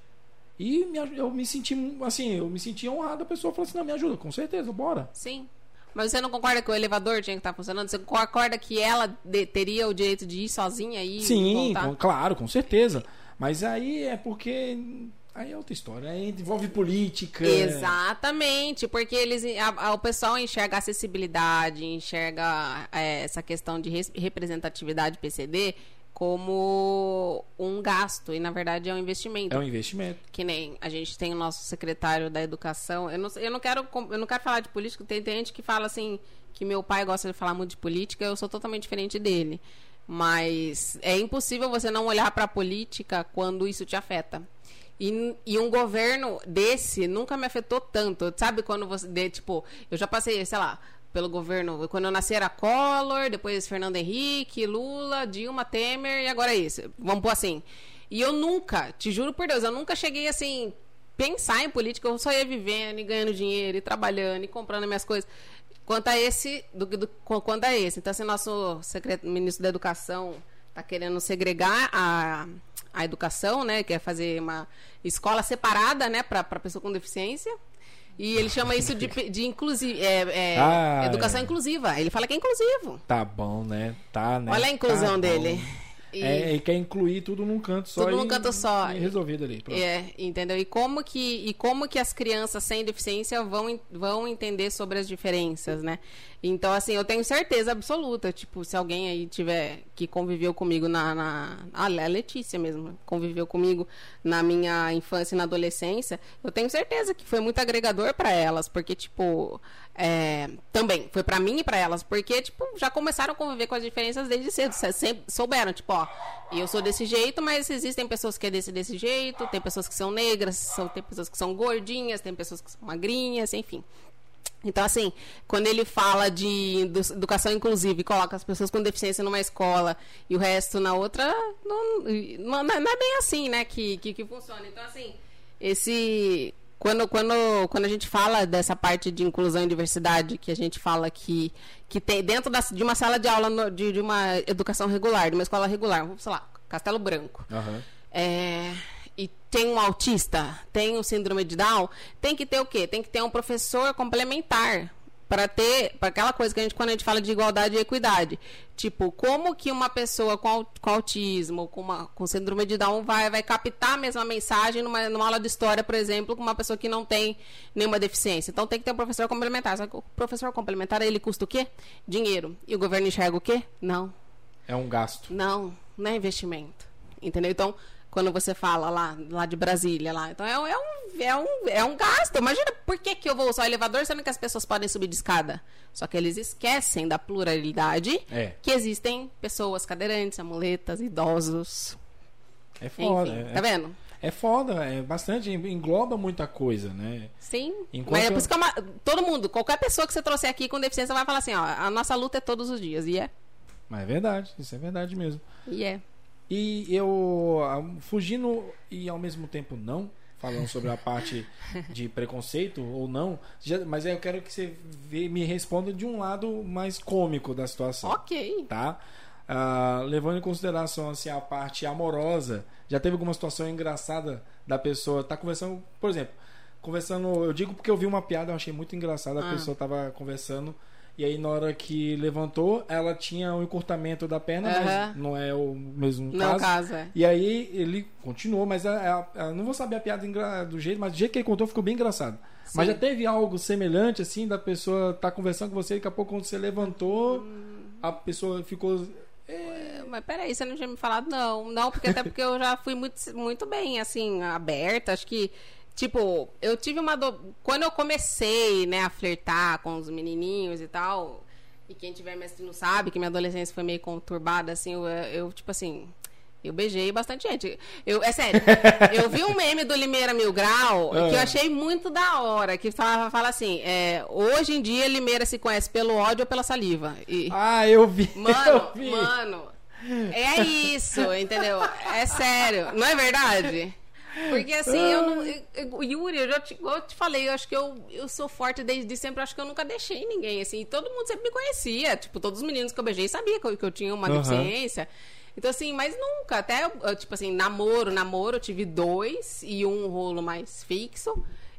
E me, eu me senti, assim, eu me senti honrado. A pessoa falou assim: não, me ajuda, com certeza, bora. Sim. Mas você não concorda que o elevador tinha que estar tá funcionando? Você concorda que ela de, teria o direito de ir sozinha e Sim, com, claro, com certeza. Mas aí é porque Aí é outra história, aí envolve política. Exatamente, porque eles, a, a, o pessoal enxerga acessibilidade, enxerga é, essa questão de res, representatividade PCD como um gasto e na verdade é um investimento. É um investimento. Que nem a gente tem o nosso secretário da educação. Eu não, eu não quero eu não quero falar de política. Tem, tem gente que fala assim que meu pai gosta de falar muito de política. Eu sou totalmente diferente dele. Mas é impossível você não olhar para a política quando isso te afeta. E, e, um governo desse nunca me afetou tanto. Sabe quando você. De, tipo, eu já passei, sei lá, pelo governo. Quando eu nasci era Collor, depois Fernando Henrique, Lula, Dilma, Temer e agora é isso. Vamos pôr assim. E eu nunca, te juro por Deus, eu nunca cheguei assim. Pensar em política, eu só ia vivendo e ganhando dinheiro e trabalhando e comprando minhas coisas. Quanto a esse, do, do, quanto esse. Então, se nosso secreto, ministro da Educação está querendo segregar a, a educação, né? Quer fazer uma escola separada, né, para pessoa com deficiência. E ele chama isso de, de inclusive, é, é, Ah, educação é. inclusiva. Ele fala que é inclusivo. Tá bom, né? Tá, né? Olha a inclusão Tá dele. E- É, ele quer incluir tudo num canto só. Tudo num canto só. E resolvido ali. Pronto. É, entendeu? E como que e como que as crianças sem deficiência vão vão entender sobre as diferenças, né? Então assim, eu tenho certeza absoluta, tipo, se alguém aí tiver que conviveu comigo na, na a Le- a Letícia mesmo, conviveu comigo na minha infância e na adolescência, eu tenho certeza que foi muito agregador para elas, porque tipo, é, também foi para mim e para elas, porque tipo, já começaram a conviver com as diferenças desde cedo, sempre souberam, tipo, ó, eu sou desse jeito, mas existem pessoas que é desse desse jeito, tem pessoas que são negras, são, tem pessoas que são gordinhas, tem pessoas que são magrinhas, enfim. Então, assim, quando ele fala de edu- educação inclusiva e coloca as pessoas com deficiência numa escola e o resto na outra, não, não, não é bem assim, né, que, que, que funciona. Então, assim, esse. Quando, quando, quando a gente fala dessa parte de inclusão e diversidade, que a gente fala que, que tem dentro da, de uma sala de aula no- de, de uma educação regular, de uma escola regular, sei lá, Castelo Branco, Aham. é, e tem um autista, tem um síndrome de Down, tem que ter o quê? Tem que ter um professor complementar para ter, para aquela coisa que a gente quando a gente fala de igualdade e equidade, tipo, como que uma pessoa com, com autismo, com uma com síndrome de Down vai vai captar a mesma mensagem numa, numa aula de história, por exemplo, com uma pessoa que não tem nenhuma deficiência. Então tem que ter um professor complementar. Só que o professor complementar, ele custa o quê? Dinheiro. E o governo enxerga o quê? Não. É um gasto. Não, não é investimento. Entendeu? Então, quando você fala lá, lá de Brasília, lá, então é, um- é, um, é, um, é um gasto. Imagina por que, que eu vou usar o elevador sendo que as pessoas podem subir de escada? Só que eles esquecem da pluralidade É. que existem pessoas cadeirantes, amuletas, idosos. É foda. Enfim, é, tá vendo? é foda, é bastante, engloba muita coisa, né? Sim. Enquanto- Mas é por isso que é uma- todo mundo, qualquer pessoa que você trouxer aqui com deficiência vai falar assim, ó, a nossa luta é todos os dias. E é. Mas é verdade, isso é verdade mesmo. E é. E eu, ah, fugindo e ao mesmo tempo não, falando sobre a parte de preconceito ou não, já- mas eu quero que você vê- me responda de um lado mais cômico da situação. Ok. tá? Ah, levando em consideração assim, a parte amorosa, já teve alguma situação engraçada da pessoa tá conversando, por exemplo, conversando, eu digo porque eu vi uma piada, eu achei muito engraçada, a Ah. pessoa tava conversando e aí na hora que levantou, ela tinha um encurtamento da perna, Aham. mas não é o mesmo Não caso. caso, é. E aí ele continuou, mas a- a- a- não vou saber a piada do jeito, mas do jeito que ele contou ficou bem engraçado. Mas Sim. já teve algo semelhante assim da pessoa tá conversando com você, daqui a pouco quando você levantou, Hum. a pessoa ficou Mas peraí, você não tinha me falado, não. Não, porque até porque eu já fui muito, muito bem, assim, aberta. Acho que, tipo, eu tive uma. Do... Quando eu comecei, né, a flertar com os menininhos e tal, e quem tiver me assistindo sabe que minha adolescência foi meio conturbada, assim, eu, eu tipo assim. Eu beijei bastante gente. Eu, é sério. eu vi um meme do Limeira Mil Grau que eu Ah. achei muito da hora. Que fala, fala assim: é, hoje em dia Limeira se conhece pelo ódio ou pela saliva. E, Ah, eu vi. Mano, eu vi. mano, é isso, entendeu? É sério, não é verdade? Porque assim, eu não. eu- eu- Yuri, eu já te, eu te falei, eu acho que eu, eu sou forte desde sempre, acho que eu nunca deixei ninguém, assim. e Todo mundo sempre me conhecia. Tipo, todos os meninos que eu beijei sabiam que eu, que eu tinha uma Aham. deficiência. Então, assim, mas nunca. Até, eu- tipo assim, namoro, namoro, eu tive dois e um rolo mais fixo.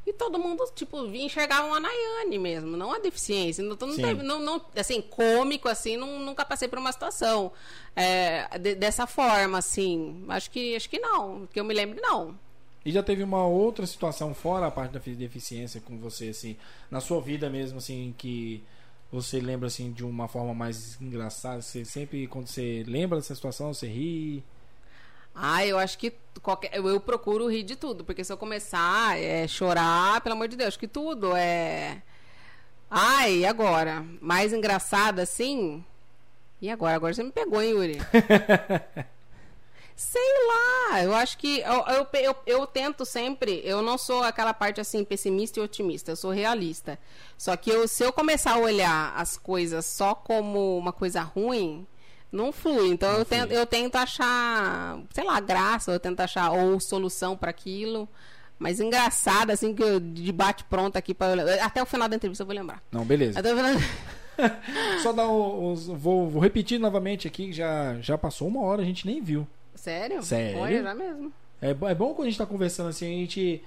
E todo mundo, tipo, vinha enxergar uma Nayane mesmo, não a deficiência. Não, não, Sim. teve, não, não- assim, cômico, assim, não- nunca passei por uma situação é, de- dessa forma, assim. Acho que, acho que não. Que eu me lembro, não. E já teve uma outra situação fora a parte da deficiência com você, assim, na sua vida mesmo, assim, que você lembra, assim, de uma forma mais engraçada? Você sempre, quando você lembra dessa situação, você ri? Ah, eu acho que qualquer, eu, eu procuro rir de tudo, porque se eu começar a chorar, pelo amor de Deus, acho que tudo é. Ai, e agora? Mais engraçado assim? E agora? Agora você me pegou, hein, Yuri? Sei lá, eu acho que eu, eu, eu, eu tento sempre, eu não sou aquela parte assim pessimista e otimista, eu sou realista. Só que eu, se eu começar a olhar as coisas só como uma coisa ruim, não flui. Então Não eu, flui. tento, eu tento achar, sei lá, graça, eu tento achar ou solução para aquilo. Mas engraçado, assim, que eu de bate pronto aqui para Até o final da entrevista eu vou lembrar. Não, beleza. Até o final... Só dar os. Vou, vou repetir novamente aqui, que já, já passou uma hora, a gente nem viu. Sério? Sério? Olha, já mesmo. É, é bom quando a gente tá conversando assim, a gente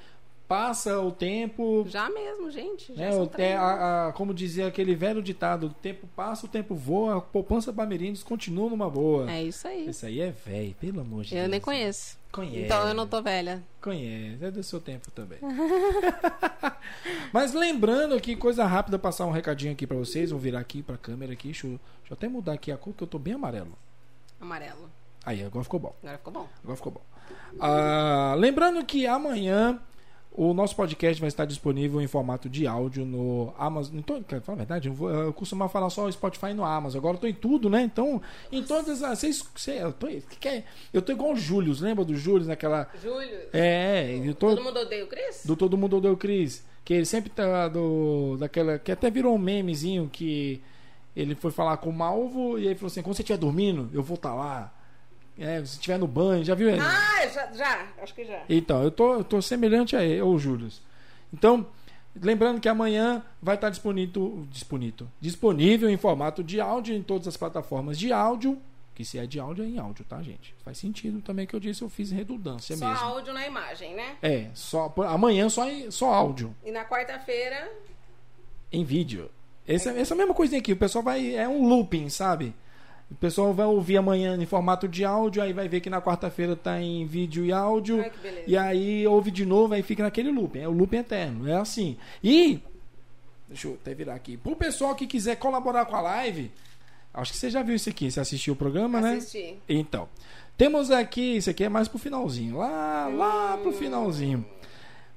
passa o tempo. Já mesmo, gente. Já né, três. a- a- como dizia aquele velho ditado: o tempo passa, o tempo voa, a poupança Bamerindos continua numa boa. É isso aí. Esse aí é velho, pelo amor de Eu Deus. nem conheço. Conhece. Então eu não tô velha. Conhece, é do seu tempo também. Mas lembrando aqui, coisa rápida, passar um recadinho aqui pra vocês. Vou virar aqui pra câmera aqui. Deixa eu, deixa eu até mudar aqui a cor, que eu tô bem amarelo. Amarelo. Aí, agora ficou bom. Agora ficou bom. Agora ficou bom. Ah, lembrando que amanhã o nosso podcast vai estar disponível em formato de áudio no Amazon. Quer falar a verdade, eu, vou, eu costumava falar só o Spotify no Amazon. Agora eu tô em tudo, né? Então, em todas as. Vocês, cê- eu, tô, que é? eu tô igual o Júlio, lembra do Júlio naquela. Júlio. É, eu tô. Todo mundo odeia o Cris? Do Todo Mundo Odeia o Cris. Que ele sempre tá do. Daquela. Que até virou um memezinho que ele foi falar com o Malvo e aí falou assim: quando você estiver dormindo, eu vou estar lá. É, se estiver no banho, já viu ele? Ah, já, já. Acho que já. Então, eu tô, eu tô semelhante a ele, ô Júlio. Então, lembrando que amanhã vai estar disponível, disponível, disponível em formato de áudio em todas as plataformas de áudio. Que se é de áudio, é em áudio, tá, gente? Faz sentido também que eu disse, eu fiz redundância Só mesmo. áudio na imagem, né? É, só, amanhã só, só áudio. E na quarta-feira. em vídeo. Essa, essa mesma coisinha aqui, o pessoal vai. É um looping, sabe? O pessoal vai ouvir amanhã em formato de áudio, aí vai ver que na quarta-feira tá em vídeo e áudio. Ai. E aí ouve de novo, aí fica naquele looping. É o looping eterno, é assim. E. Deixa eu até virar aqui. Pro pessoal que quiser colaborar com a live, acho que você já viu isso aqui, você assistiu o programa, né? Assisti. Então, temos aqui, isso aqui é mais pro finalzinho, lá, lá pro finalzinho.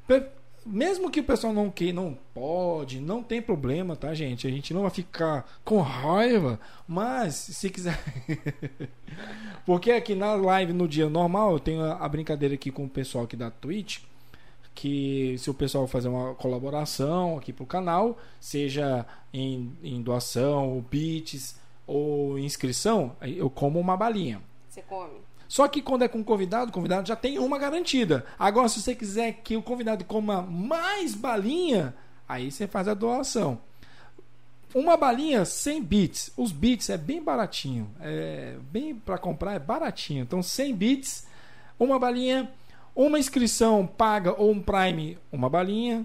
Pe- Mesmo que o pessoal não que não pode, não tem problema, tá, gente? A gente não vai ficar com raiva, mas se quiser Porque aqui na live no dia normal, eu tenho a, brincadeira aqui com o pessoal aqui da Twitch, que se o pessoal fazer uma colaboração aqui pro canal, seja em, em doação, bits ou inscrição, eu como uma balinha. Você come. Só que quando é com convidado, o convidado já tem uma garantida. Agora, se você quiser que o convidado coma mais balinha, aí você faz a doação. Uma balinha 100 bits. Os bits é bem baratinho. É bem para comprar é baratinho. Então 100 bits, uma balinha, uma inscrição paga ou um Prime, uma balinha.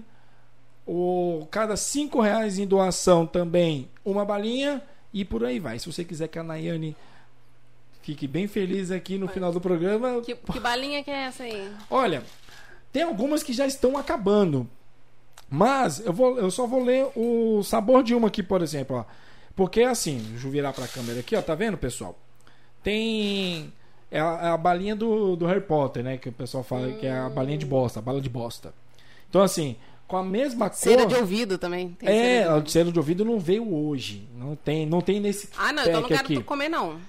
O cada 5 reais em doação também uma balinha e por aí vai. Se você quiser que a Nayane fique bem feliz aqui no final do programa, Que, que balinha que é essa aí? Olha, tem algumas que já estão acabando. Mas eu, vou, eu só vou ler o sabor de uma aqui, por exemplo. Ó. Porque assim, deixa eu virar pra câmera aqui, ó. Tá vendo, pessoal? Tem. É a, é a balinha do, do Harry Potter, né? Que o pessoal fala que é a balinha de bosta, a bala de bosta. Então, assim, com a mesma Cera cor. de ouvido também. Tem é, cera de a ouvido. cera de ouvido não veio hoje. Não tem, não tem nesse. Ah, não, então eu não quero aqui. comer, não.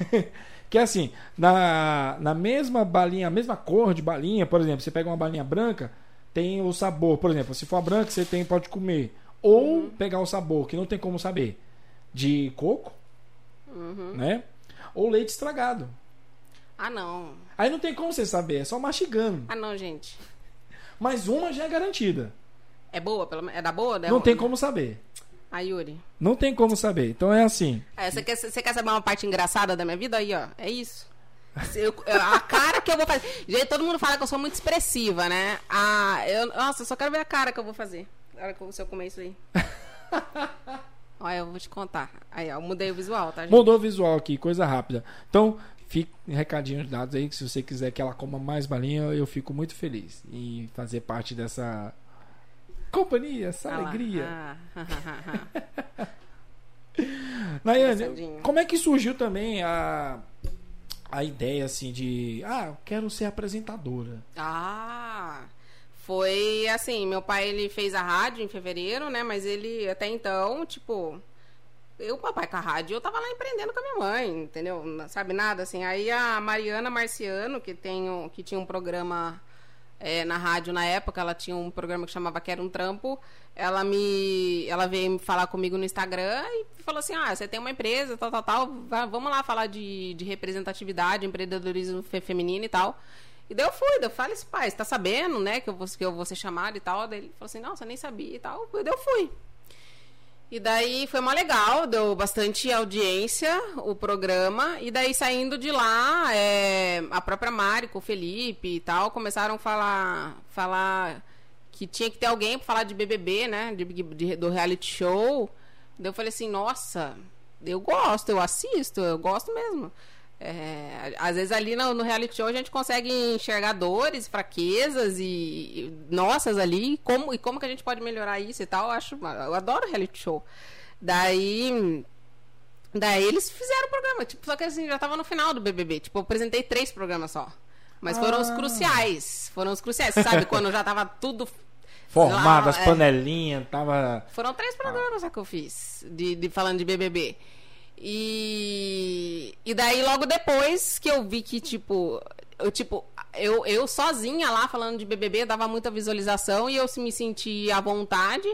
Que é assim, na, na mesma balinha, a mesma cor de balinha, por exemplo, você pega uma balinha branca, tem o sabor, por exemplo, se for a branca, você tem, pode comer. Ou pegar o sabor, que não tem como saber, de coco, né? Ou leite estragado. Ah, não. Aí não tem como você saber, é só mastigando. Ah, não, gente. Mas uma já é garantida. É boa? Pelo... menos- É da boa? Não tem como saber. A Yuri. Não tem como saber. Então é assim. É, você, quer, você quer saber uma parte engraçada da minha vida? Aí, ó. É isso. Eu- a cara que eu vou fazer. Gente, todo mundo fala que eu sou muito expressiva, né? Ah, eu, nossa, eu só quero ver a cara que eu vou fazer. Na hora que eu comer isso aí. Olha, eu vou te contar. Aí, ó, eu mudei o visual, tá, gente? Mudou o visual aqui, coisa rápida. Então, fique recadinhos dados aí, que se você quiser que ela coma mais balinha, eu fico muito feliz em fazer parte dessa companhia, essa Ah alegria. Ah, ah. Nayane, como é que surgiu também a, a ideia assim de, ah, quero ser apresentadora? Ah, foi assim, meu pai ele fez a rádio em fevereiro, né? Mas ele até então, tipo, eu, papai com a rádio, eu tava lá empreendendo com a minha mãe, entendeu? Não Sabe nada assim. Aí a Mariana Marciano, que tem um, que tinha um programa é, na rádio na época, ela tinha um programa que chamava Quero um Trampo. Ela me, ela veio falar comigo no Instagram e falou assim: Ah, você tem uma empresa, tal, tal, tal. va- Vamos lá falar de, de representatividade, empreendedorismo fe- feminino e tal. E daí eu fui, daí eu falei assim, pai, você tá sabendo, né, que eu vou, que eu vou ser chamada e tal. Daí ele falou assim, nossa, nem sabia e tal. Daí eu fui. E daí foi mó legal, deu bastante audiência o programa. E daí saindo de lá, é, a própria Mari o Felipe e tal começaram a falar, falar que tinha que ter alguém para falar de BBB, né? De, de, do reality show. Daí eu falei assim, nossa, eu gosto, eu assisto, eu gosto mesmo. É, às vezes ali no, no, reality show a gente consegue enxergar dores, fraquezas e, e nossas ali, como, e como que a gente pode melhorar isso e tal. Eu, acho, eu adoro reality show. Daí. Daí eles fizeram o programa, tipo, só que assim, já tava no final do BBB. Tipo, eu apresentei três programas só. Mas foram ah. os cruciais. Foram os cruciais, sabe? Quando já tava tudo formado, lá, as é. panelinhas, tava. Foram três programas ah. que eu fiz, de, de, falando de BBB. E, e daí, logo depois que eu vi que, tipo, eu, tipo, eu, eu sozinha lá falando de BBB dava muita visualização e eu me senti à vontade.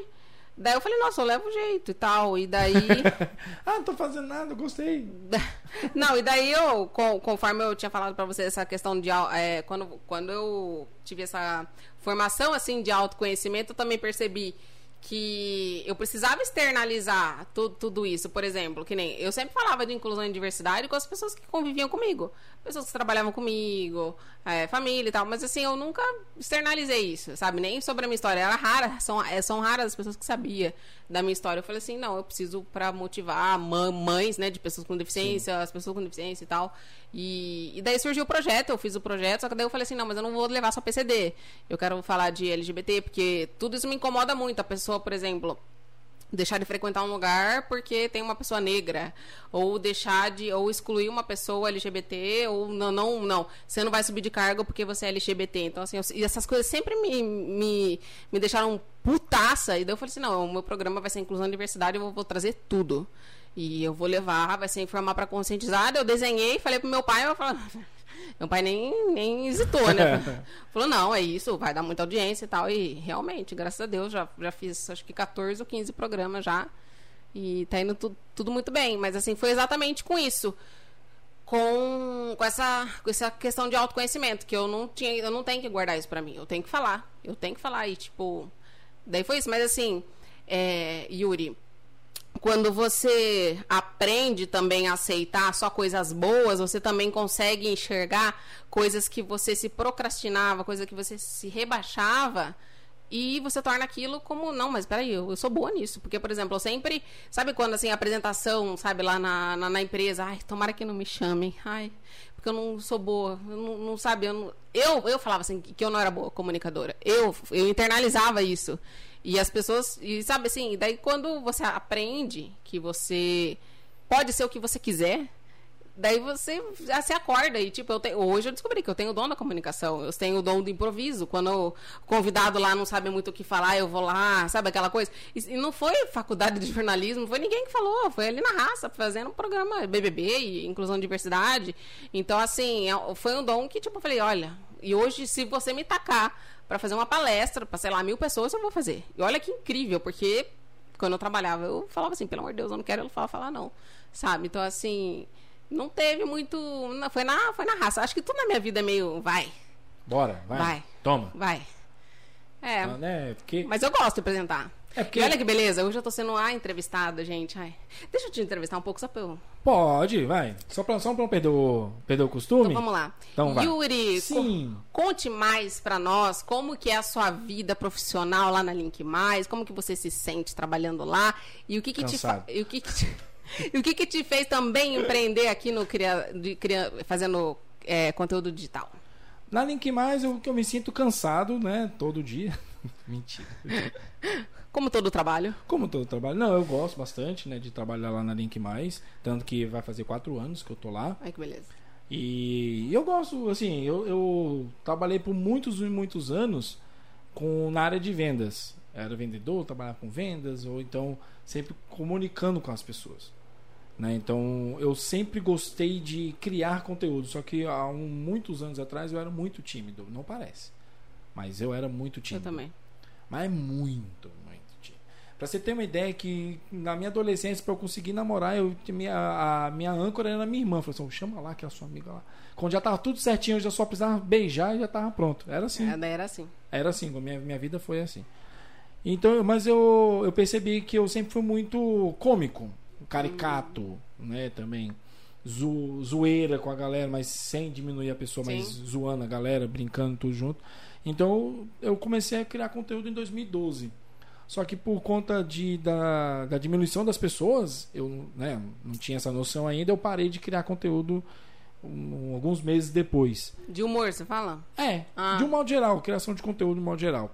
Daí eu falei, nossa, eu levo jeito e tal. E daí. ah, não tô fazendo nada, gostei. não, e daí eu, conforme eu tinha falado pra você, essa questão de. É, quando, quando eu tive essa formação assim de autoconhecimento, eu também percebi que eu precisava externalizar tudo, tudo isso. Por exemplo, que nem eu sempre falava de inclusão e diversidade com as pessoas que conviviam comigo, pessoas que trabalhavam comigo, é, família e tal. Mas assim, eu nunca externalizei isso, sabe? Nem sobre a minha história. Era rara, são, é, são raras as pessoas que sabiam da minha história. Eu falei assim, não, eu preciso para motivar mães, né, de pessoas com deficiência, Sim. as pessoas com deficiência e tal. E, e, daí surgiu o projeto, eu fiz o projeto, só que daí eu falei assim, não, mas eu não vou levar só PCD. Eu quero falar de LGBT, porque tudo isso me incomoda muito. A pessoa, por exemplo, deixar de frequentar um lugar porque tem uma pessoa negra. Ou deixar de ou excluir uma pessoa LGBT ou não não não. Você não vai subir de cargo porque você é LGBT então assim eu, e essas coisas sempre me, me, me deixaram putaça. E daí eu falei assim não o meu programa vai ser inclusão e diversidade eu vou, vou trazer tudo. E eu vou levar, vai ser informar para conscientizar. Eu desenhei, falei pro meu pai, eu falei, meu pai nem, nem hesitou, né? Falou, não, é isso, vai dar muita audiência e tal. E realmente, graças a Deus, já, já fiz acho que 14 ou 15 programas já. E tá indo tudo, tudo muito bem. Mas assim, foi exatamente com isso. Com, com, essa, com essa questão de autoconhecimento, que eu não tinha, eu não tenho que guardar isso pra mim. Eu tenho que falar. Eu tenho que falar. E, tipo, daí foi isso. Mas assim, é, Yuri, quando você aprende também a aceitar só coisas boas, você também consegue enxergar coisas que você se procrastinava, coisas que você se rebaixava. E você torna aquilo como, não, mas peraí, eu, eu sou boa nisso. Porque, por exemplo, eu sempre. Sabe quando assim, a apresentação, sabe, lá na, na, na empresa, ai, tomara que não me chamem. Ai, porque eu não sou boa. Eu não, não sabe, eu, não, eu, eu falava assim que eu não era boa comunicadora. Eu, eu internalizava isso. E as pessoas, e sabe assim, daí quando você aprende que você pode ser o que você quiser, daí você já se acorda e tipo, eu tenho, hoje eu descobri que eu tenho o dom da comunicação, eu tenho o dom do improviso. Quando o convidado lá não sabe muito o que falar, eu vou lá, sabe aquela coisa? E, e não foi faculdade de jornalismo, foi ninguém que falou, foi ali na raça, fazendo um programa BBB e inclusão e diversidade. Então assim, é, foi um dom que tipo, eu falei, olha, e hoje se você me tacar para fazer uma palestra para, sei lá, mil pessoas, eu vou fazer. E olha que incrível, porque quando eu trabalhava, eu falava assim, pelo amor de Deus, eu não quero falar, falar não. Sabe? Então, assim, não teve muito. Não, foi, na, foi na raça. Acho que tudo na minha vida é meio. Vai. Bora, vai. Vai. Toma. Vai. É. Ah, né? Porque... Mas eu gosto de apresentar. É porque... E olha que beleza, hoje eu tô sendo a entrevistada, gente. Ai. Deixa eu te entrevistar um pouco só pra eu. Pode, vai. Só pra, só pra não perder o, perder o costume. Então vamos lá. Então, vai. Yuri, Sim. Co conte mais pra nós como que é a sua vida profissional lá na Link Mais, como que você se sente trabalhando lá e o que que Cansado. te. E o que que te... e o que que te fez também empreender aqui no cria... De, cria... fazendo é, conteúdo digital? Na Link Mais eu, eu me sinto cansado, né? Todo dia. Mentira. Como todo trabalho. Como todo trabalho. Não, eu gosto bastante, né, de trabalhar lá na Link Mais. Tanto que vai fazer quatro anos que eu tô lá. Ai, que beleza. E eu gosto, assim, eu, eu trabalhei por muitos e muitos anos com, na área de vendas. Era vendedor, trabalhava com vendas, ou então sempre comunicando com as pessoas. Né? Então eu sempre gostei de criar conteúdo, só que há um, muitos anos atrás eu era muito tímido, não parece. Mas eu era muito tímido. Eu também. Mas é muito, Pra você ter uma ideia que na minha adolescência, para eu conseguir namorar, eu, minha, a minha âncora era minha irmã. Falei assim, chama lá que é a sua amiga lá. Quando já tava tudo certinho, eu já só precisava beijar e já tava pronto. Era assim. Era, era assim. Era assim, minha, minha vida foi assim. Então, mas eu, eu percebi que eu sempre fui muito cômico, caricato, né, também. Zo, zoeira com a galera, mas sem diminuir a pessoa, Sim. mas zoando a galera, brincando tudo junto. Então, eu comecei a criar conteúdo em 2012. Só que por conta de, da, da diminuição das pessoas, eu né, não tinha essa noção ainda, eu parei de criar conteúdo um- alguns meses depois. De humor, você fala? É, Ah. de um modo geral, criação de conteúdo de um modo geral.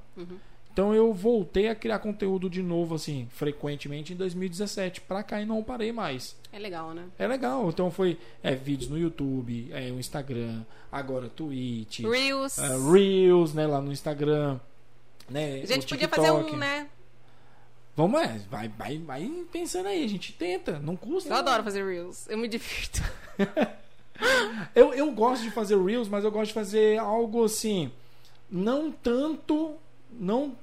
Então eu voltei a criar conteúdo de novo, assim, frequentemente em 2017. Pra cá e não parei mais. É legal, né? É legal. Então foi é, vídeos no YouTube, é, o Instagram, agora Twitch, Reels. é, Reels, né, lá no Instagram. Né, a gente podia fazer um, né? Vamos, é, vai, vai, vai pensando aí, a gente tenta, não custa. Eu não. adoro fazer Reels. Eu me divirto. Eu, eu gosto de fazer Reels, mas eu gosto de fazer algo assim, não tanto, não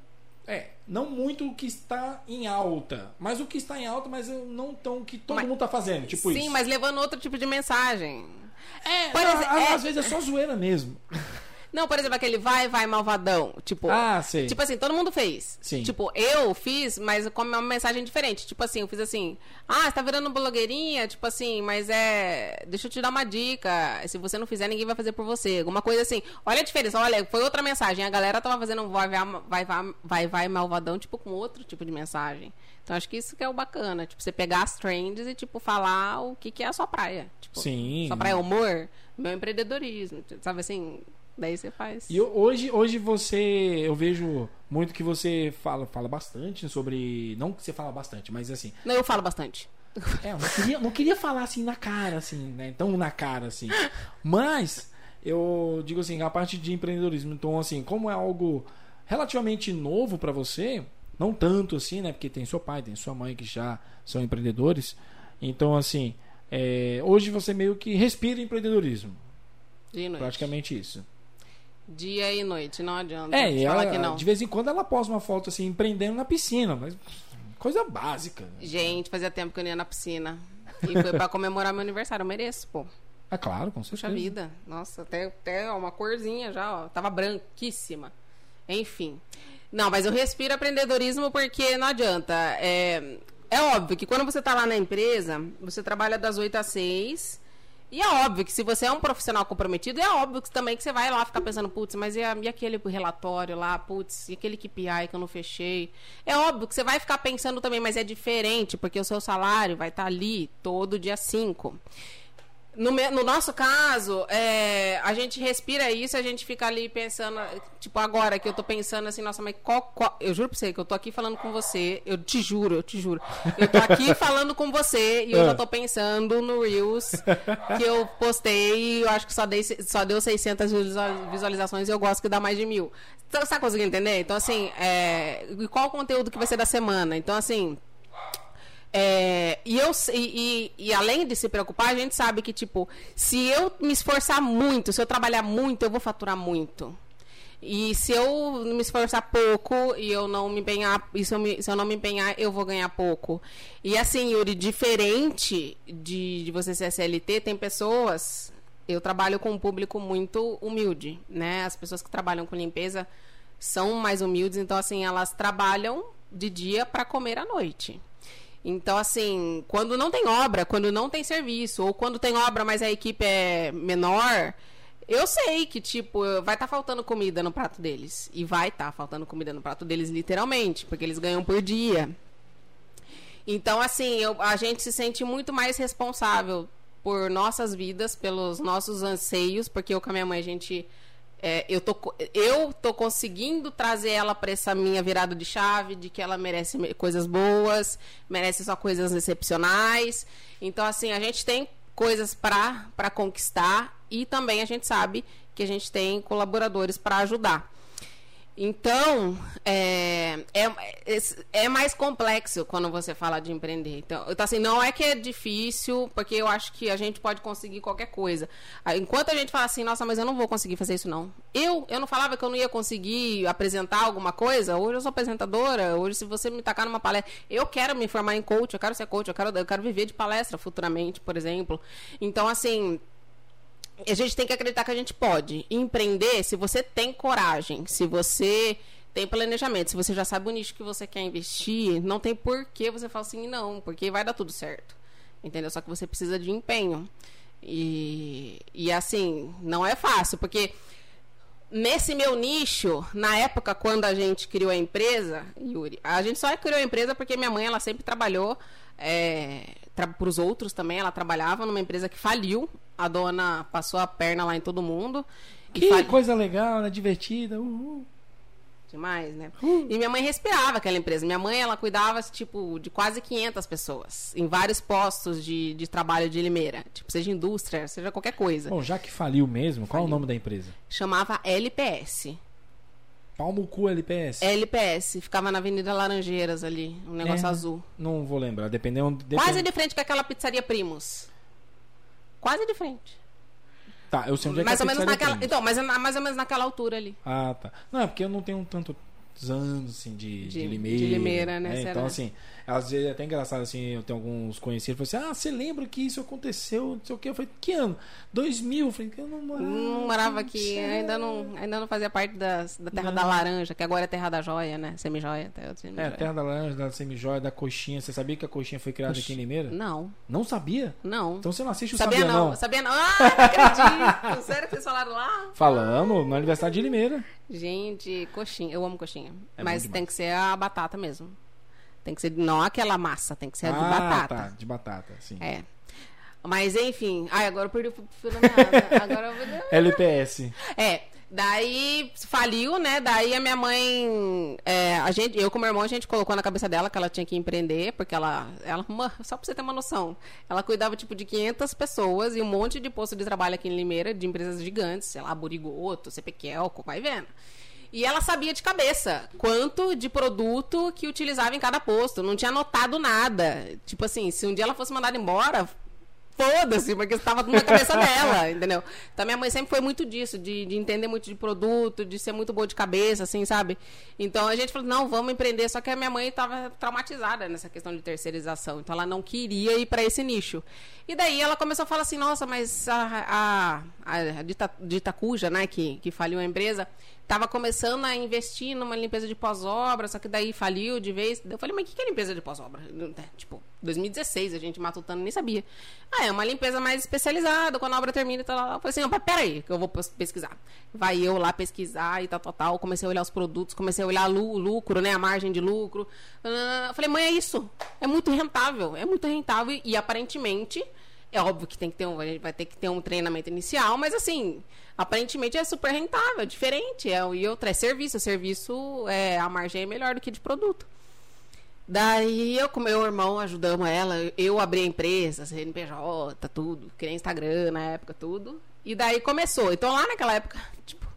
é, não muito o que está em alta, mas o que está em alta, mas não tão o que todo Mas- mundo tá fazendo, tipo Sim, isso. mas levando outro tipo de mensagem. é, não, às, é- às vezes é só zoeira mesmo. Não, por exemplo, aquele vai, vai, malvadão. Tipo, Ah, sei. Tipo assim, todo mundo fez. Sim. Tipo, eu fiz, mas com uma mensagem diferente. Tipo assim, eu fiz assim: Ah, você tá virando blogueirinha? Tipo assim, mas é. Deixa eu te dar uma dica. Se você não fizer, ninguém vai fazer por você. Alguma coisa assim. Olha a diferença, olha, foi outra mensagem. A galera tava fazendo um vai, vai, vai, vai, vai, vai malvadão, tipo, com outro tipo de mensagem. Então acho que isso que é o bacana. Tipo, você pegar as trends e, tipo, falar o que, que é a sua praia. Tipo, Sim. Sua praia é humor, meu empreendedorismo. Sabe assim? Daí você faz. E hoje, hoje você, eu vejo muito que você fala, fala bastante sobre, não que você fala bastante, mas assim, Não, eu falo bastante. É, eu não queria, não queria falar assim na cara, assim, né? Tão na cara, assim. Mas, eu digo assim, a parte de empreendedorismo. Então, assim, como é algo relativamente novo pra você, não tanto assim, né? Porque tem seu pai, tem sua mãe que já são empreendedores. Então, assim, é, hoje você meio que respira empreendedorismo. Praticamente isso. Dia e noite, não adianta. É, Fala ela, que não. de vez em quando ela posta uma foto assim, empreendendo na piscina, mas coisa básica. Gente, fazia tempo que eu não ia na piscina. E foi pra comemorar meu aniversário. Eu mereço, pô. É claro, com Puxa certeza. vida. Nossa, até, até uma corzinha já, ó. Tava branquíssima. Enfim. Não, mas eu respiro empreendedorismo porque não adianta. É, é óbvio que quando você tá lá na empresa, você trabalha das 8 às 6. E é óbvio que se você é um profissional comprometido, é óbvio que também que você vai lá ficar pensando, putz, mas e, e aquele relatório lá, putz, e aquele KPI que eu não fechei? É óbvio que você vai ficar pensando também, mas é diferente, porque o seu salário vai estar ali todo dia 5. No, me- no nosso caso, é, a gente respira isso, a gente fica ali pensando, tipo, agora que eu tô pensando assim, nossa, mas qual, qual- Eu juro pra você que eu tô aqui falando com você, eu te juro, eu te juro. Eu tô aqui falando com você e eu já tô pensando no Reels que eu postei, eu acho que só, dei, só deu 600 visual- visualizações e eu gosto que dá mais de mil. Então, Você tá conseguindo entender? Então, assim, é, qual o conteúdo que vai ser da semana? Então, assim, é, e, eu, e, e, além de se preocupar, a gente sabe que, tipo, se eu me esforçar muito, se eu trabalhar muito, eu vou faturar muito. E se eu me esforçar pouco e eu não me empenhar, e se eu, me- se eu não me empenhar, eu vou ganhar pouco. E assim, Yuri, diferente de, de você ser CLT, tem pessoas. Eu trabalho com um público muito humilde, né? As pessoas que trabalham com limpeza são mais humildes, então assim, elas trabalham de dia para comer à noite. Então, assim, quando não tem obra, quando não tem serviço, ou quando tem obra, mas a equipe é menor, eu sei que, tipo, vai estar faltando comida no prato deles. E vai estar faltando comida no prato deles, literalmente, porque eles ganham por dia. Então, assim, eu- a gente se sente muito mais responsável por nossas vidas, pelos nossos anseios, porque eu com a minha mãe, a gente. É, eu, tô, eu tô conseguindo trazer ela para essa minha virada de chave, de que ela merece me- coisas boas, merece só coisas excepcionais. Então, assim, a gente tem coisas para conquistar e também a gente sabe que a gente tem colaboradores para ajudar. Então, é, é, é mais complexo quando você fala de empreender. Então, assim, não é que é difícil, porque eu acho que a gente pode conseguir qualquer coisa. Ah, Enquanto a gente fala assim, nossa, mas eu não vou conseguir fazer isso, não. Eu, eu não falava que eu não ia conseguir apresentar alguma coisa. Hoje eu sou apresentadora. Hoje, se você me tacar numa palestra, eu quero me formar em coach, eu quero ser coach, eu quero, eu quero viver de palestra futuramente, por exemplo. Então, assim, a gente tem que acreditar que a gente pode empreender se você tem coragem, se você tem planejamento. Se você já sabe o nicho que você quer investir, não tem por que você falar assim, não, porque vai dar tudo certo. Entendeu? Só que você precisa de empenho. E, e assim, não é fácil, porque nesse meu nicho, na época quando a gente criou a empresa, Yuri, a gente só criou a empresa porque minha mãe ela sempre trabalhou é, para os outros também. Ela trabalhava numa empresa que faliu. A dona passou a perna lá em todo mundo. Que fal... coisa legal, né? Divertida. Uhul. Demais, né? Uhum. E minha mãe respirava aquela empresa. Minha mãe, ela cuidava, tipo, de quase 500 pessoas. Em vários postos de, de trabalho de Limeira. Tipo, seja indústria, seja qualquer coisa. Bom, já que faliu mesmo, qual faliu. é o nome da empresa? Chamava LPS. Palmo Cu LPS. LPS, ficava na Avenida Laranjeiras ali, um negócio é, azul. Não vou lembrar, dependendo, dependendo. Quase de frente com aquela pizzaria Primos. Quase de frente. Tá, eu sei onde é mais que ou menos naquela, Então, mas mais ou menos naquela altura ali. Ah, tá. Não, é porque eu não tenho tanto anos assim de, de, de Limeira. De Limeira, né? né? Então, assim, às vezes é até engraçado, assim, eu tenho alguns conhecidos, falam assim, ah, você lembra que isso aconteceu, não sei o que, eu falei, que ano? 2000, eu falei, eu não morava, não morava aqui, ainda não, ainda não fazia parte das, da Terra não. da Laranja, que agora é Terra da Joia, né, Semi-Joia. Semi é, Terra da Laranja, da Semi-Joia, da Coxinha, você sabia que a Coxinha foi criada aqui em Limeira? Não. Não sabia? Não. Então você não assiste o Sabia, sabia não. não. Sabia não, ah, não acredito, sério que vocês falaram lá? Falamos, no aniversário de Limeira. Gente, coxinha, eu amo coxinha, é mas tem que ser a batata mesmo. Tem que ser não aquela massa, tem que ser a de ah, batata. Tá, de batata, sim. É. Mas enfim, ai, agora eu perdi o fio da meada. agora eu vou... LPS. É. Daí faliu, né? Daí a minha mãe, é, a gente, eu com meu irmão, a gente colocou na cabeça dela que ela tinha que empreender, porque ela, ela, só pra você ter uma noção, ela cuidava tipo de 500 pessoas e um monte de posto de trabalho aqui em Limeira, de empresas gigantes, sei lá, Burigoto, CPQelco, vai vendo. E ela sabia de cabeça quanto de produto que utilizava em cada posto. Não tinha anotado nada. Tipo assim, se um dia ela fosse mandada embora, foda-se, porque estava na cabeça dela, entendeu? Então minha mãe sempre foi muito disso, de, de, entender muito de produto, de ser muito boa de cabeça, assim, sabe? Então a gente falou, não, vamos empreender, só que a minha mãe estava traumatizada nessa questão de terceirização, então ela não queria ir para esse nicho. E daí ela começou a falar assim, nossa, mas a, a, a, Dita, Ditacuja, né, que, que faliu a empresa, estava começando a investir numa limpeza de pós-obra, só que daí faliu de vez. Eu falei, mas o que é limpeza de pós-obra? É, tipo, 2016, a gente matutando, nem sabia. Ah, é uma limpeza mais especializada, quando a obra termina e tal. Eu falei assim, não, peraí, que eu vou pesquisar. Vai eu lá pesquisar e tal, tal, tal. Comecei a olhar os produtos, comecei a olhar o lucro, né, a margem de lucro. Eu falei, mãe, é isso. É muito rentável, é muito rentável e aparentemente é óbvio que tem que ter um, vai ter que ter um treinamento inicial, mas assim, aparentemente é super rentável, é diferente. É, e outra é serviço. Serviço, é, a margem é melhor do que de produto. Daí eu com meu irmão ajudamos ela, eu abri a empresa, CNPJ, tudo, criei Instagram na época, tudo. E daí começou. Então lá naquela época, tipo,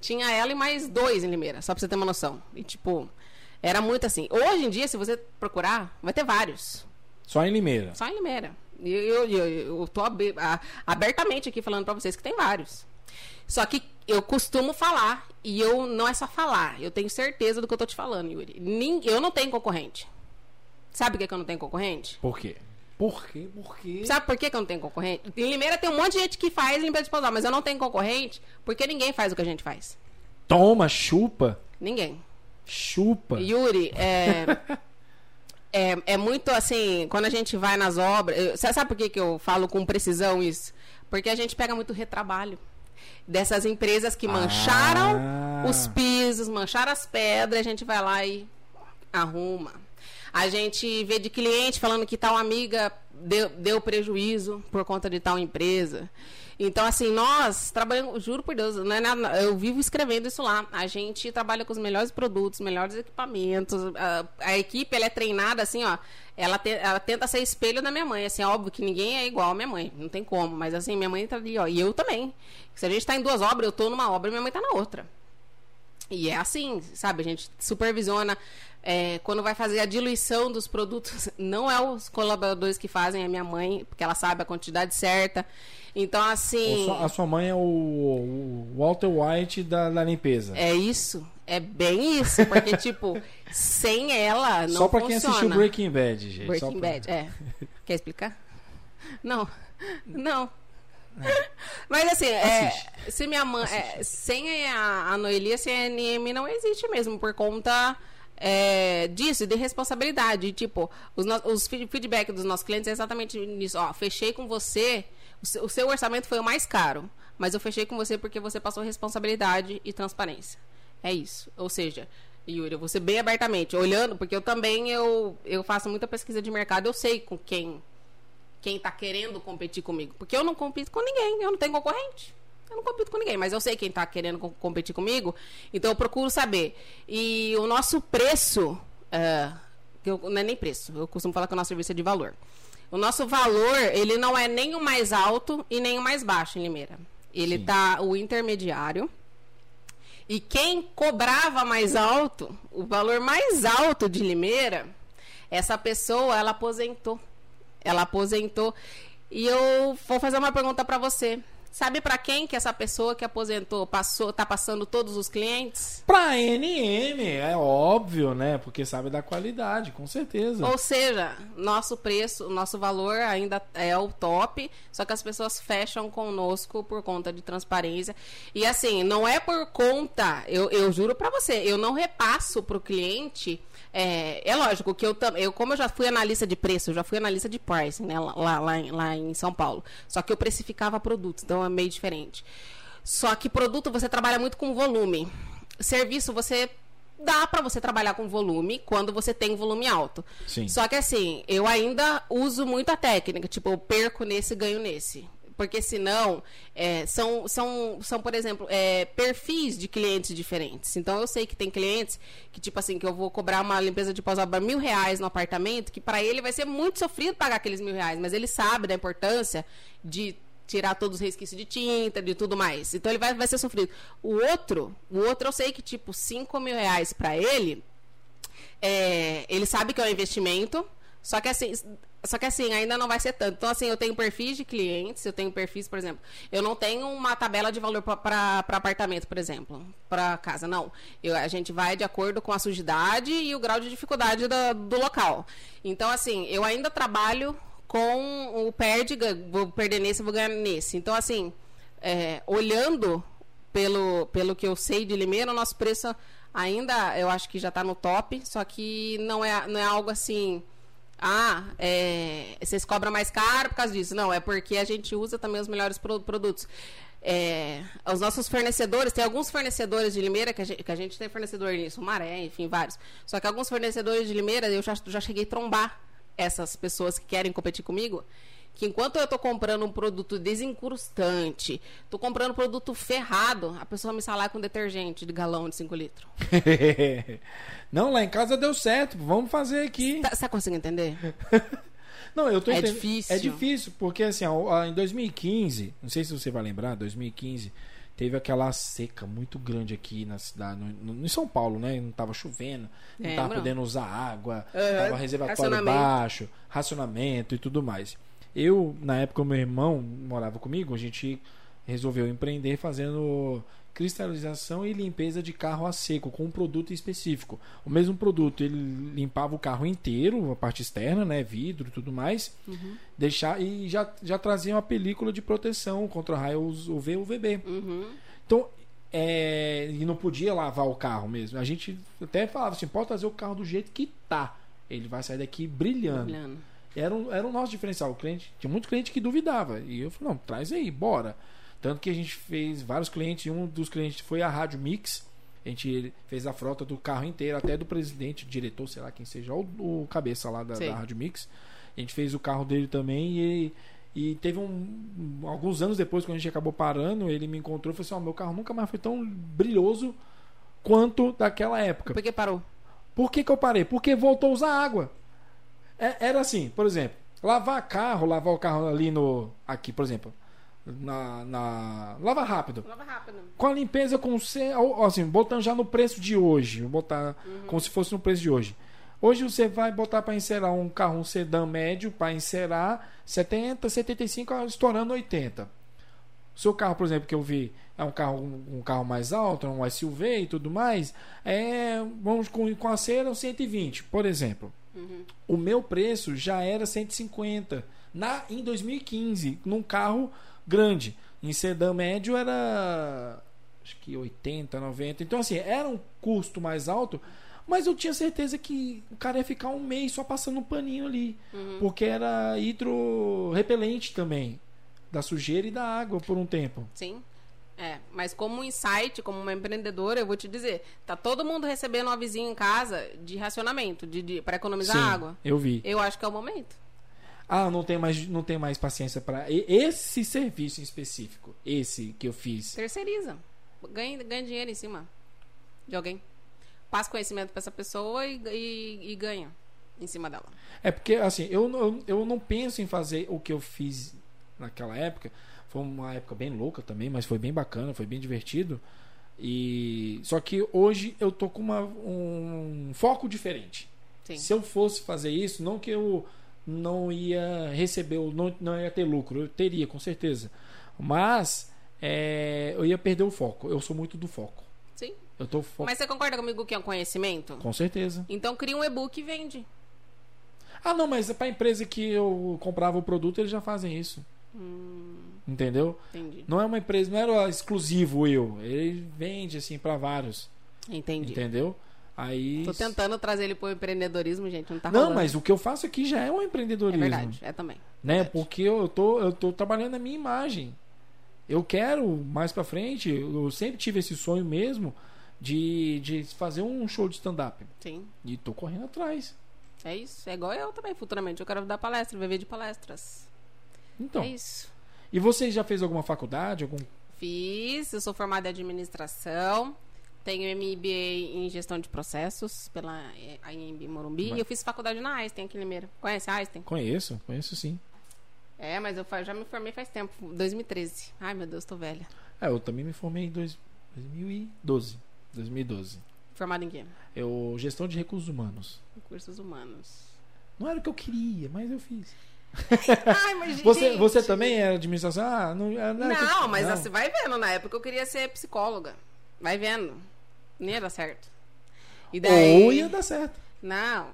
tinha ela e mais dois em Limeira, só pra você ter uma noção. E tipo, era muito assim. Hoje em dia, se você procurar, vai ter vários. Só em Limeira? Só em Limeira. Eu, eu, eu tô abertamente aqui falando para vocês que tem vários. Só que eu costumo falar, e eu não é só falar, eu tenho certeza do que eu tô te falando, Yuri. Eu não tenho concorrente. Sabe por que, eu não tenho concorrente? Por quê? Por quê? Por quê? Sabe por que, eu não tenho concorrente? Em Limeira tem um monte de gente que faz limpeza de pousar, mas eu não tenho concorrente porque ninguém faz o que a gente faz. Toma, chupa. Ninguém. Chupa. Yuri, é. é, é muito assim, quando a gente vai nas obras. Você sabe por que, que eu falo com precisão isso? Porque a gente pega muito retrabalho. Dessas empresas que mancharam ah. os pisos, mancharam as pedras, a gente vai lá e arruma. A gente vê de cliente falando que tal amiga deu, deu prejuízo por conta de tal empresa. Então, assim, nós trabalhamos, juro por Deus, não é nada, eu vivo escrevendo isso lá. A gente trabalha com os melhores produtos, melhores equipamentos. A, a equipe, ela é treinada, assim, ó. Ela, te, ela tenta ser espelho da minha mãe. Assim, óbvio que ninguém é igual à minha mãe, não tem como. Mas, assim, minha mãe tá ali, ó. E eu também. Se a gente tá em duas obras, eu tô numa obra e minha mãe tá na outra. E é assim, sabe? A gente supervisiona. É, quando vai fazer a diluição dos produtos, não é os colaboradores que fazem, é minha mãe, porque ela sabe a quantidade certa. Então, assim. A sua mãe é o, o Walter White da, da, limpeza. É isso. É bem isso. Porque, tipo, sem ela não Só pra funciona. quem assistiu Breaking Bad, gente. Breaking pra... Bad, é. Quer explicar? Não. Não. É. Mas assim, é, Se minha mãe. É, sem a, a Noelia, sem a NM não existe mesmo, por conta é, disso, de responsabilidade. Tipo, os, no, os feedback dos nossos clientes é exatamente nisso. Ó, fechei com você, o seu, orçamento foi o mais caro, mas eu fechei com você porque você passou responsabilidade e transparência. É isso. Ou seja, Yuri, eu vou ser bem abertamente, olhando, porque eu também eu, eu faço muita pesquisa de mercado, eu sei com quem quem está querendo competir comigo. Porque eu não compito com ninguém, eu não tenho concorrente. Eu não compito com ninguém, mas eu sei quem está querendo competir comigo, então eu procuro saber. E o nosso preço, uh, eu, não é nem preço, eu costumo falar que o nosso serviço é de valor. O nosso valor, ele não é nem o mais alto e nem o mais baixo em Limeira. Ele está o intermediário. E quem cobrava mais alto, o valor mais alto de Limeira, essa pessoa, ela aposentou. Ela aposentou. E eu vou fazer uma pergunta para você. Sabe para quem que essa pessoa que aposentou passou, tá passando todos os clientes? Pra NM, é óbvio, né? Porque sabe da qualidade, com certeza. Ou seja, nosso preço, nosso valor ainda é o top, só que as pessoas fecham conosco por conta de transparência. E assim, não é por conta, eu, eu juro para você, eu não repasso pro cliente é, é lógico que eu, eu, como eu já fui analista de preço, eu já fui analista de pricing, né, lá, lá, em, lá em São Paulo. Só que eu precificava produtos, então é meio diferente. Só que produto você trabalha muito com volume. Serviço você dá para você trabalhar com volume quando você tem volume alto. Sim. Só que assim, eu ainda uso muito a técnica, tipo, eu perco nesse, ganho nesse porque senão é, são, são, são, por exemplo, é, perfis de clientes diferentes. Então eu sei que tem clientes que, tipo assim, que eu vou cobrar uma limpeza de pós-obra mil reais no apartamento, que para ele vai ser muito sofrido pagar aqueles mil reais, mas ele sabe da importância de tirar todos os resquícios de tinta, de tudo mais. Então ele vai, vai ser sofrido. O outro, o outro eu sei que, tipo, cinco mil reais para ele, é, ele sabe que é um investimento, só que assim, só que assim, ainda não vai ser tanto. Então, assim, eu tenho perfis de clientes, eu tenho perfis, por exemplo. Eu não tenho uma tabela de valor para apartamento, por exemplo, para casa, não. Eu, a gente vai de acordo com a sujidade e o grau de dificuldade do, local. Então, assim, eu ainda trabalho com o perde, vou perder nesse, vou ganhar nesse. Então, assim, é, olhando pelo, pelo que eu sei de Limeira, o nosso preço ainda, eu acho que já está no top, só que não é, não é algo assim ah, é, vocês cobram mais caro por causa disso. Não, é porque a gente usa também os melhores produtos. É, os nossos fornecedores, tem alguns fornecedores de Limeira, que a gente, que a gente tem fornecedor nisso, Maré, enfim, vários. Só que alguns fornecedores de Limeira, eu já, já cheguei a trombar essas pessoas que querem competir comigo que enquanto eu estou comprando um produto desencrustante, estou comprando um produto ferrado, a pessoa me salar com detergente de galão de 5 litros. Não, lá em casa deu certo, vamos fazer aqui. Você tá, conseguindo entender? Não, eu tô É entendendo. difícil. É difícil, porque assim, ó, em 2015, não sei se você vai lembrar, 2015, teve aquela seca muito grande aqui na cidade, no, no, em São Paulo, né? Não tava chovendo, não é, tava podendo usar água, uhum. tava reservatório baixo, racionamento e tudo mais. Eu, na época, meu irmão morava comigo, a gente resolveu empreender fazendo cristalização e limpeza de carro a seco com um produto específico. O mesmo produto, ele limpava o carro inteiro, a parte externa, né, vidro e tudo mais, uhum. deixar e já, já trazia uma película de proteção contra raios UV e UVB. Uhum. Então, é, e não podia lavar o carro mesmo. A gente até falava assim, pode trazer o carro do jeito que tá. Ele vai sair daqui brilhando. brilhando. Era, um, era o nosso diferencial. O cliente, tinha muito cliente que duvidava. E eu falei, não, traz aí, bora. Tanto que a gente fez vários clientes, e um dos clientes foi a Rádio Mix. A gente fez a frota do carro inteiro, até do presidente, diretor, sei lá quem seja, o, o cabeça lá da, da, Rádio Mix. A gente fez o carro dele também e, e teve um. Alguns anos depois, quando a gente acabou parando, ele me encontrou e falou assim: oh, meu carro nunca mais foi tão brilhoso quanto daquela época. Por que parou? Por que, que eu parei? Porque voltou a usar água. É, era assim, por exemplo, lavar carro, lavar o carro ali no. Aqui, por exemplo. Na, na. Lava rápido. Lava rápido. Com a limpeza com C. Assim, botando já no preço de hoje. Vou botar uhum. como se fosse no preço de hoje. Hoje você vai botar para encerar um carro, um sedã médio, para encerar 70, 75, estourando 80. O seu carro, por exemplo, que eu vi, é um carro, um, um carro mais alto, um SUV e tudo mais, é, vamos com, com a cera 120, por exemplo. Uhum. O meu preço já era 150 na em 2015, num carro grande. Em sedã médio era acho que 80, 90. Então, assim, era um custo mais alto, mas eu tinha certeza que o cara ia ficar um mês só passando um paninho ali. Uhum. Porque era hidrorrepelente também. Da sujeira e da água por um tempo. Sim. É, mas como um insight, como uma empreendedora, eu vou te dizer, tá todo mundo recebendo um avisinho em casa de racionamento, de, de para economizar Sim, água. Eu vi. Eu acho que é o momento. Ah, não tem mais, não tem mais paciência para esse serviço em específico. Esse que eu fiz. Terceiriza. Ganha, ganha dinheiro em cima de alguém. Passa conhecimento para essa pessoa e, e, e ganha em cima dela. É porque, assim, eu, eu, eu não penso em fazer o que eu fiz naquela época. Foi uma época bem louca também, mas foi bem bacana, foi bem divertido. E só que hoje eu tô com uma, um foco diferente. Sim. Se eu fosse fazer isso, não que eu não ia receber, não, não ia ter lucro, eu teria com certeza. Mas é, eu ia perder o foco. Eu sou muito do foco. Sim. Eu tô. Mas você concorda comigo que é um conhecimento? Com certeza. Então cria um e-book e vende. Ah, não, mas para a empresa que eu comprava o produto, eles já fazem isso. Hum, Entendeu? entendi. Não é uma empresa, não era exclusivo eu. Ele vende assim para vários. Entendi. Entendeu? Aí. Tô tentando trazer ele pro empreendedorismo, gente. Não tá Não, rolando. mas o que eu faço aqui já é um É empreendedorismo. verdade, é também. Né? Verdade. Porque eu tô, eu tô trabalhando a minha imagem. Eu quero mais pra frente, eu sempre tive esse sonho mesmo de, de fazer um show de stand-up. Sim. E tô correndo atrás. É isso. É igual eu também, futuramente. Eu quero dar palestra, viver de palestras. Então. É isso. E você já fez alguma faculdade? Algum... Fiz, eu sou formada em administração. Tenho MBA em gestão de processos pela AMB Morumbi. Vai. E eu fiz faculdade na Einstein aqui em Limeira. Conhece a Einstein? Conheço, conheço sim. É, mas eu já me formei faz tempo, 2013. Ai, meu Deus, tô velha. É, eu também me formei em dois, 2012. 2012. Formada em quê? Eu, gestão de recursos humanos. Recursos humanos. Não era o que eu queria, mas eu fiz. Ai, mas Você, gente- você também era administração? Ah, não, era- não, que eu- Não, mas não. você vai vendo. Na época eu queria ser psicóloga. Vai vendo. Nem ia dar certo. E daí... Ou ia dar certo. Não.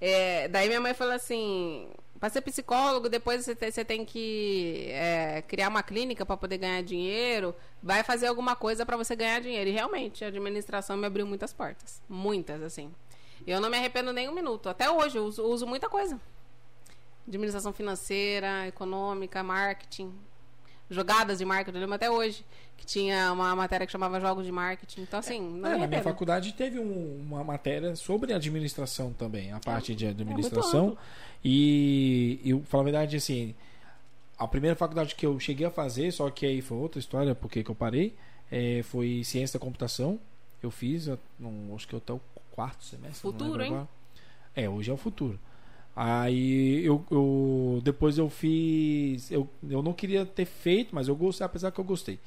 É, daí minha mãe falou assim: para ser psicólogo, depois você tem, você tem que é, criar uma clínica para poder ganhar dinheiro. Vai fazer alguma coisa para você ganhar dinheiro. E realmente, a administração me abriu muitas portas. Muitas, assim. Eu não me arrependo nem um minuto. Até hoje, eu uso, uso muita coisa: administração financeira, econômica, marketing. Jogadas de marketing, eu lembro até hoje que tinha uma matéria que chamava Jogos de Marketing. Então, assim, não É, na minha faculdade teve um- uma matéria sobre administração também, a parte de É, muito administração. amplo. e eu falo a verdade assim, a primeira faculdade que eu cheguei a fazer, só que aí foi outra história porque que eu parei, é, foi ciência da computação. Eu fiz, não- acho que até o quarto semestre. Futuro, hein? É, hoje é o futuro. Aí eu, eu- depois eu fiz, eu, eu não queria ter feito, mas eu gostei, apesar que eu gostei.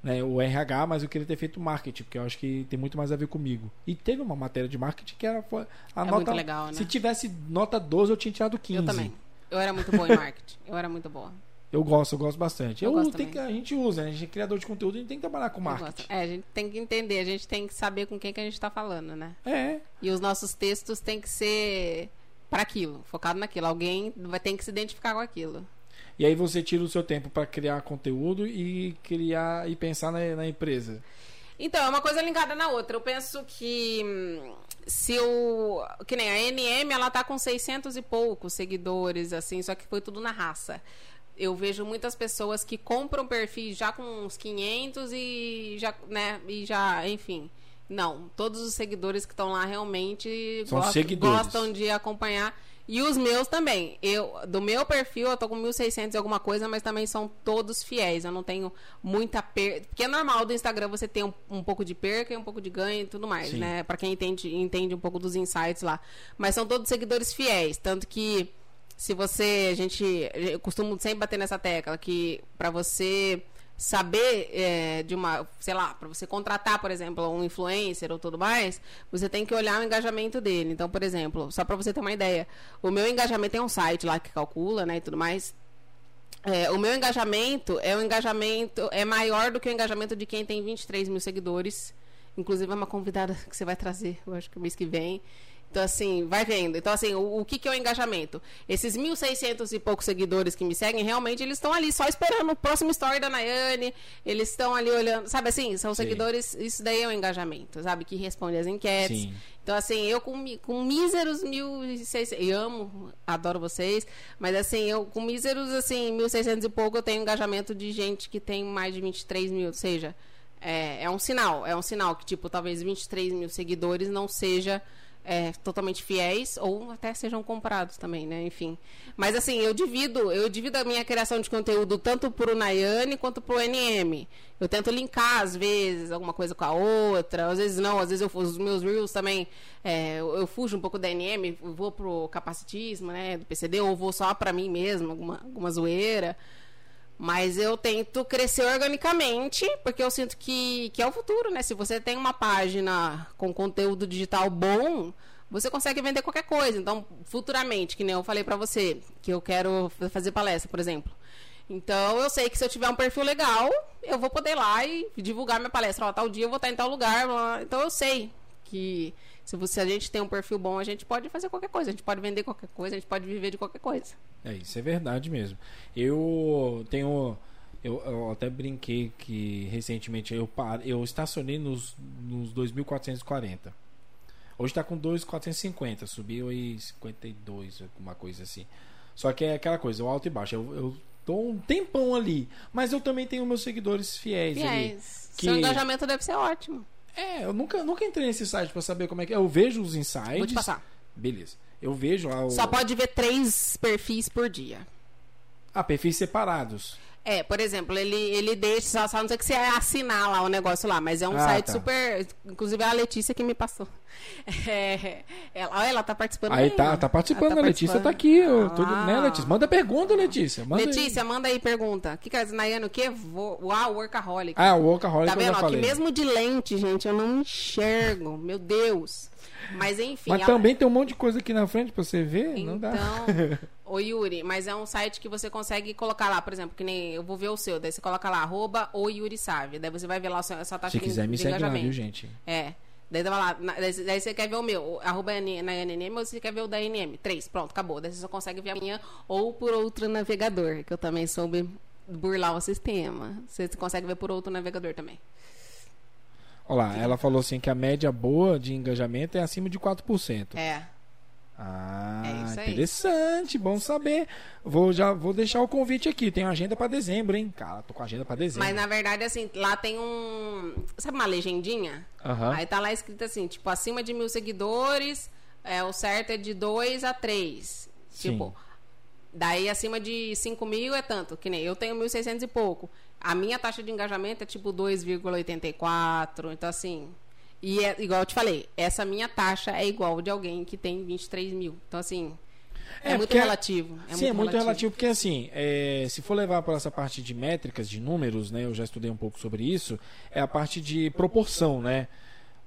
Né, o RH, mas eu queria ter feito marketing, porque eu acho que tem muito mais a ver comigo. E teve uma matéria de marketing que era a É nota muito legal, né? Se tivesse nota 12, eu tinha tirado 15. Eu também. Eu era muito boa em marketing. Eu era muito boa. Eu gosto, eu gosto bastante. Eu Eu, que, a gente usa, né? A gente é criador de conteúdo, a gente tem que trabalhar com marketing. É, a gente tem que entender, a gente tem que saber com quem que a gente tá falando, né? É. E os nossos textos têm que ser para aquilo, focado naquilo. Alguém vai ter que se identificar com aquilo. E aí você tira o seu tempo para criar conteúdo e criar e pensar na, na empresa. Então, é uma coisa ligada na outra. Eu penso que hum, se o. Que nem a NM, ela tá com 600 e poucos seguidores, assim, só que foi tudo na raça. Eu vejo muitas pessoas que compram perfis já com uns 500 e já, né, e já, enfim. Não, todos os seguidores que estão lá realmente São gost- seguidores. gostam de acompanhar. E os meus também. Eu, do meu perfil, eu tô com 1.600 e alguma coisa, mas também são todos fiéis. Eu não tenho muita perda. Porque é normal do Instagram você ter um, um pouco de perca e um pouco de ganho e tudo mais, Sim. né? Pra quem entende, entende um pouco dos insights lá. Mas são todos seguidores fiéis. Tanto que se você. A gente. Eu costumo sempre bater nessa tecla que pra você saber é, de uma, sei lá, para você contratar, por exemplo, um influencer ou tudo mais, você tem que olhar o engajamento dele. Então, por exemplo, só para você ter uma ideia, o meu engajamento tem um site lá que calcula, né, e tudo mais. É, o meu engajamento é um engajamento é maior do que o engajamento de quem tem 23 mil seguidores. Inclusive é uma convidada que você vai trazer, eu acho que mês que vem. Então, assim, vai vendo. Então, assim, o, o que, que é o engajamento? Esses 1.600 e poucos seguidores que me seguem, realmente, eles estão ali só esperando o próximo story da Nayane. Eles estão ali olhando. Sabe assim? São Sim. seguidores. Isso daí é o engajamento, sabe? Que responde às enquetes. Sim. Então, assim, eu com, com míseros 1.600. Eu amo, adoro vocês. Mas, assim, eu com míseros, assim, 1.600 e pouco, eu tenho engajamento de gente que tem mais de 23 mil. Ou seja, é, é um sinal. É um sinal que, tipo, talvez 23 mil seguidores não seja é, totalmente fiéis ou até sejam comprados também, né? Enfim. Mas assim, eu divido, eu divido a minha criação de conteúdo tanto pro Nayane quanto pro NM. Eu tento linkar, às vezes, alguma coisa com a outra, às vezes não, às vezes eu os meus reels também, é, eu, eu fujo um pouco da NM, vou pro capacitismo, né? Do PCD, ou vou só pra mim mesmo, alguma, alguma zoeira. Mas eu tento crescer organicamente, porque eu sinto que, que é o futuro, né? Se você tem uma página com conteúdo digital bom, você consegue vender qualquer coisa. Então, futuramente, que nem eu falei pra você, que eu quero fazer palestra, por exemplo. Então, eu sei que se eu tiver um perfil legal, eu vou poder ir lá e divulgar minha palestra. Ó, tal dia eu vou estar em tal lugar. Então, eu sei que se, você, a gente tem um perfil bom, a gente pode fazer qualquer coisa. A gente pode vender qualquer coisa, a gente pode viver de qualquer coisa. É, isso é verdade mesmo. Eu tenho. Eu, eu até brinquei que recentemente eu, par- eu estacionei nos, nos 2.440. Hoje tá com 2.450, subiu aí 52, alguma coisa assim. Só que é aquela coisa, o alto e baixo. Eu, eu tô um tempão ali, mas eu também tenho meus seguidores fiéis, ali. Fiéis. que- Seu engajamento deve ser ótimo. É, eu nunca, nunca entrei nesse site pra saber como é que é. Eu vejo os Vou insights. te passar. Beleza. Eu vejo lá o. Só pode ver três perfis por dia. Ah, perfis separados. É, por exemplo, ele, ele deixa, só, só não sei que você assinar lá o negócio lá, mas é um Ah, site tá. super. Inclusive é a Letícia que me passou. É, ela, ela tá participando Aí tá, tá participando, Ela a Letícia tá aqui. Ah tudo, né, Letícia? Manda pergunta, Letícia. Manda aí. Letícia, manda aí pergunta. O que dizer, Nayane, o quê? Vou... Uau, workaholic. Ah, o Workaholic Tá eu vendo? ó, que mesmo de lente, gente, eu não enxergo. Meu Deus. Mas enfim. Mas ela- também tem um monte de coisa aqui na frente pra você ver. não dá. Então, ô Yuri, mas é um site que você consegue colocar lá, por exemplo, que nem eu vou ver o seu, daí você coloca lá, arroba o Yuri Sávio, daí você vai ver lá a sua, a sua taxa Se de, quiser, me de segue lá, viu, gente? É. Daí você vai lá, daí, você quer ver o meu, o- arroba na NNM ou você quer ver o da NM? Três, pronto, acabou. Daí você só consegue ver a minha ou por outro navegador, que eu também soube burlar o sistema. Você consegue ver por outro navegador também. Olha lá, ela falou assim que a média boa de engajamento é acima de 4%. É. Ah, É interessante, bom saber. Vou já vou deixar o convite aqui. Tem agenda pra dezembro, hein? Cara, tô com agenda pra dezembro. Mas na verdade, assim, lá tem um. Sabe uma legendinha? Aham. Aí tá lá escrito assim, tipo, acima de mil seguidores, é, o certo é de 2 a 3. Sim. Tipo, daí acima de 5 mil é tanto, que nem eu tenho 1.600 e pouco. A minha taxa de engajamento é tipo 2,84. Então, assim. E é igual eu te falei, essa minha taxa é igual de alguém que tem 23 mil. Então, assim. É, muito porque- relativo. Sim, é muito relativo, porque assim, é, se for levar para essa parte de métricas, de números, né? Eu já estudei um pouco sobre isso, é a parte de proporção, né?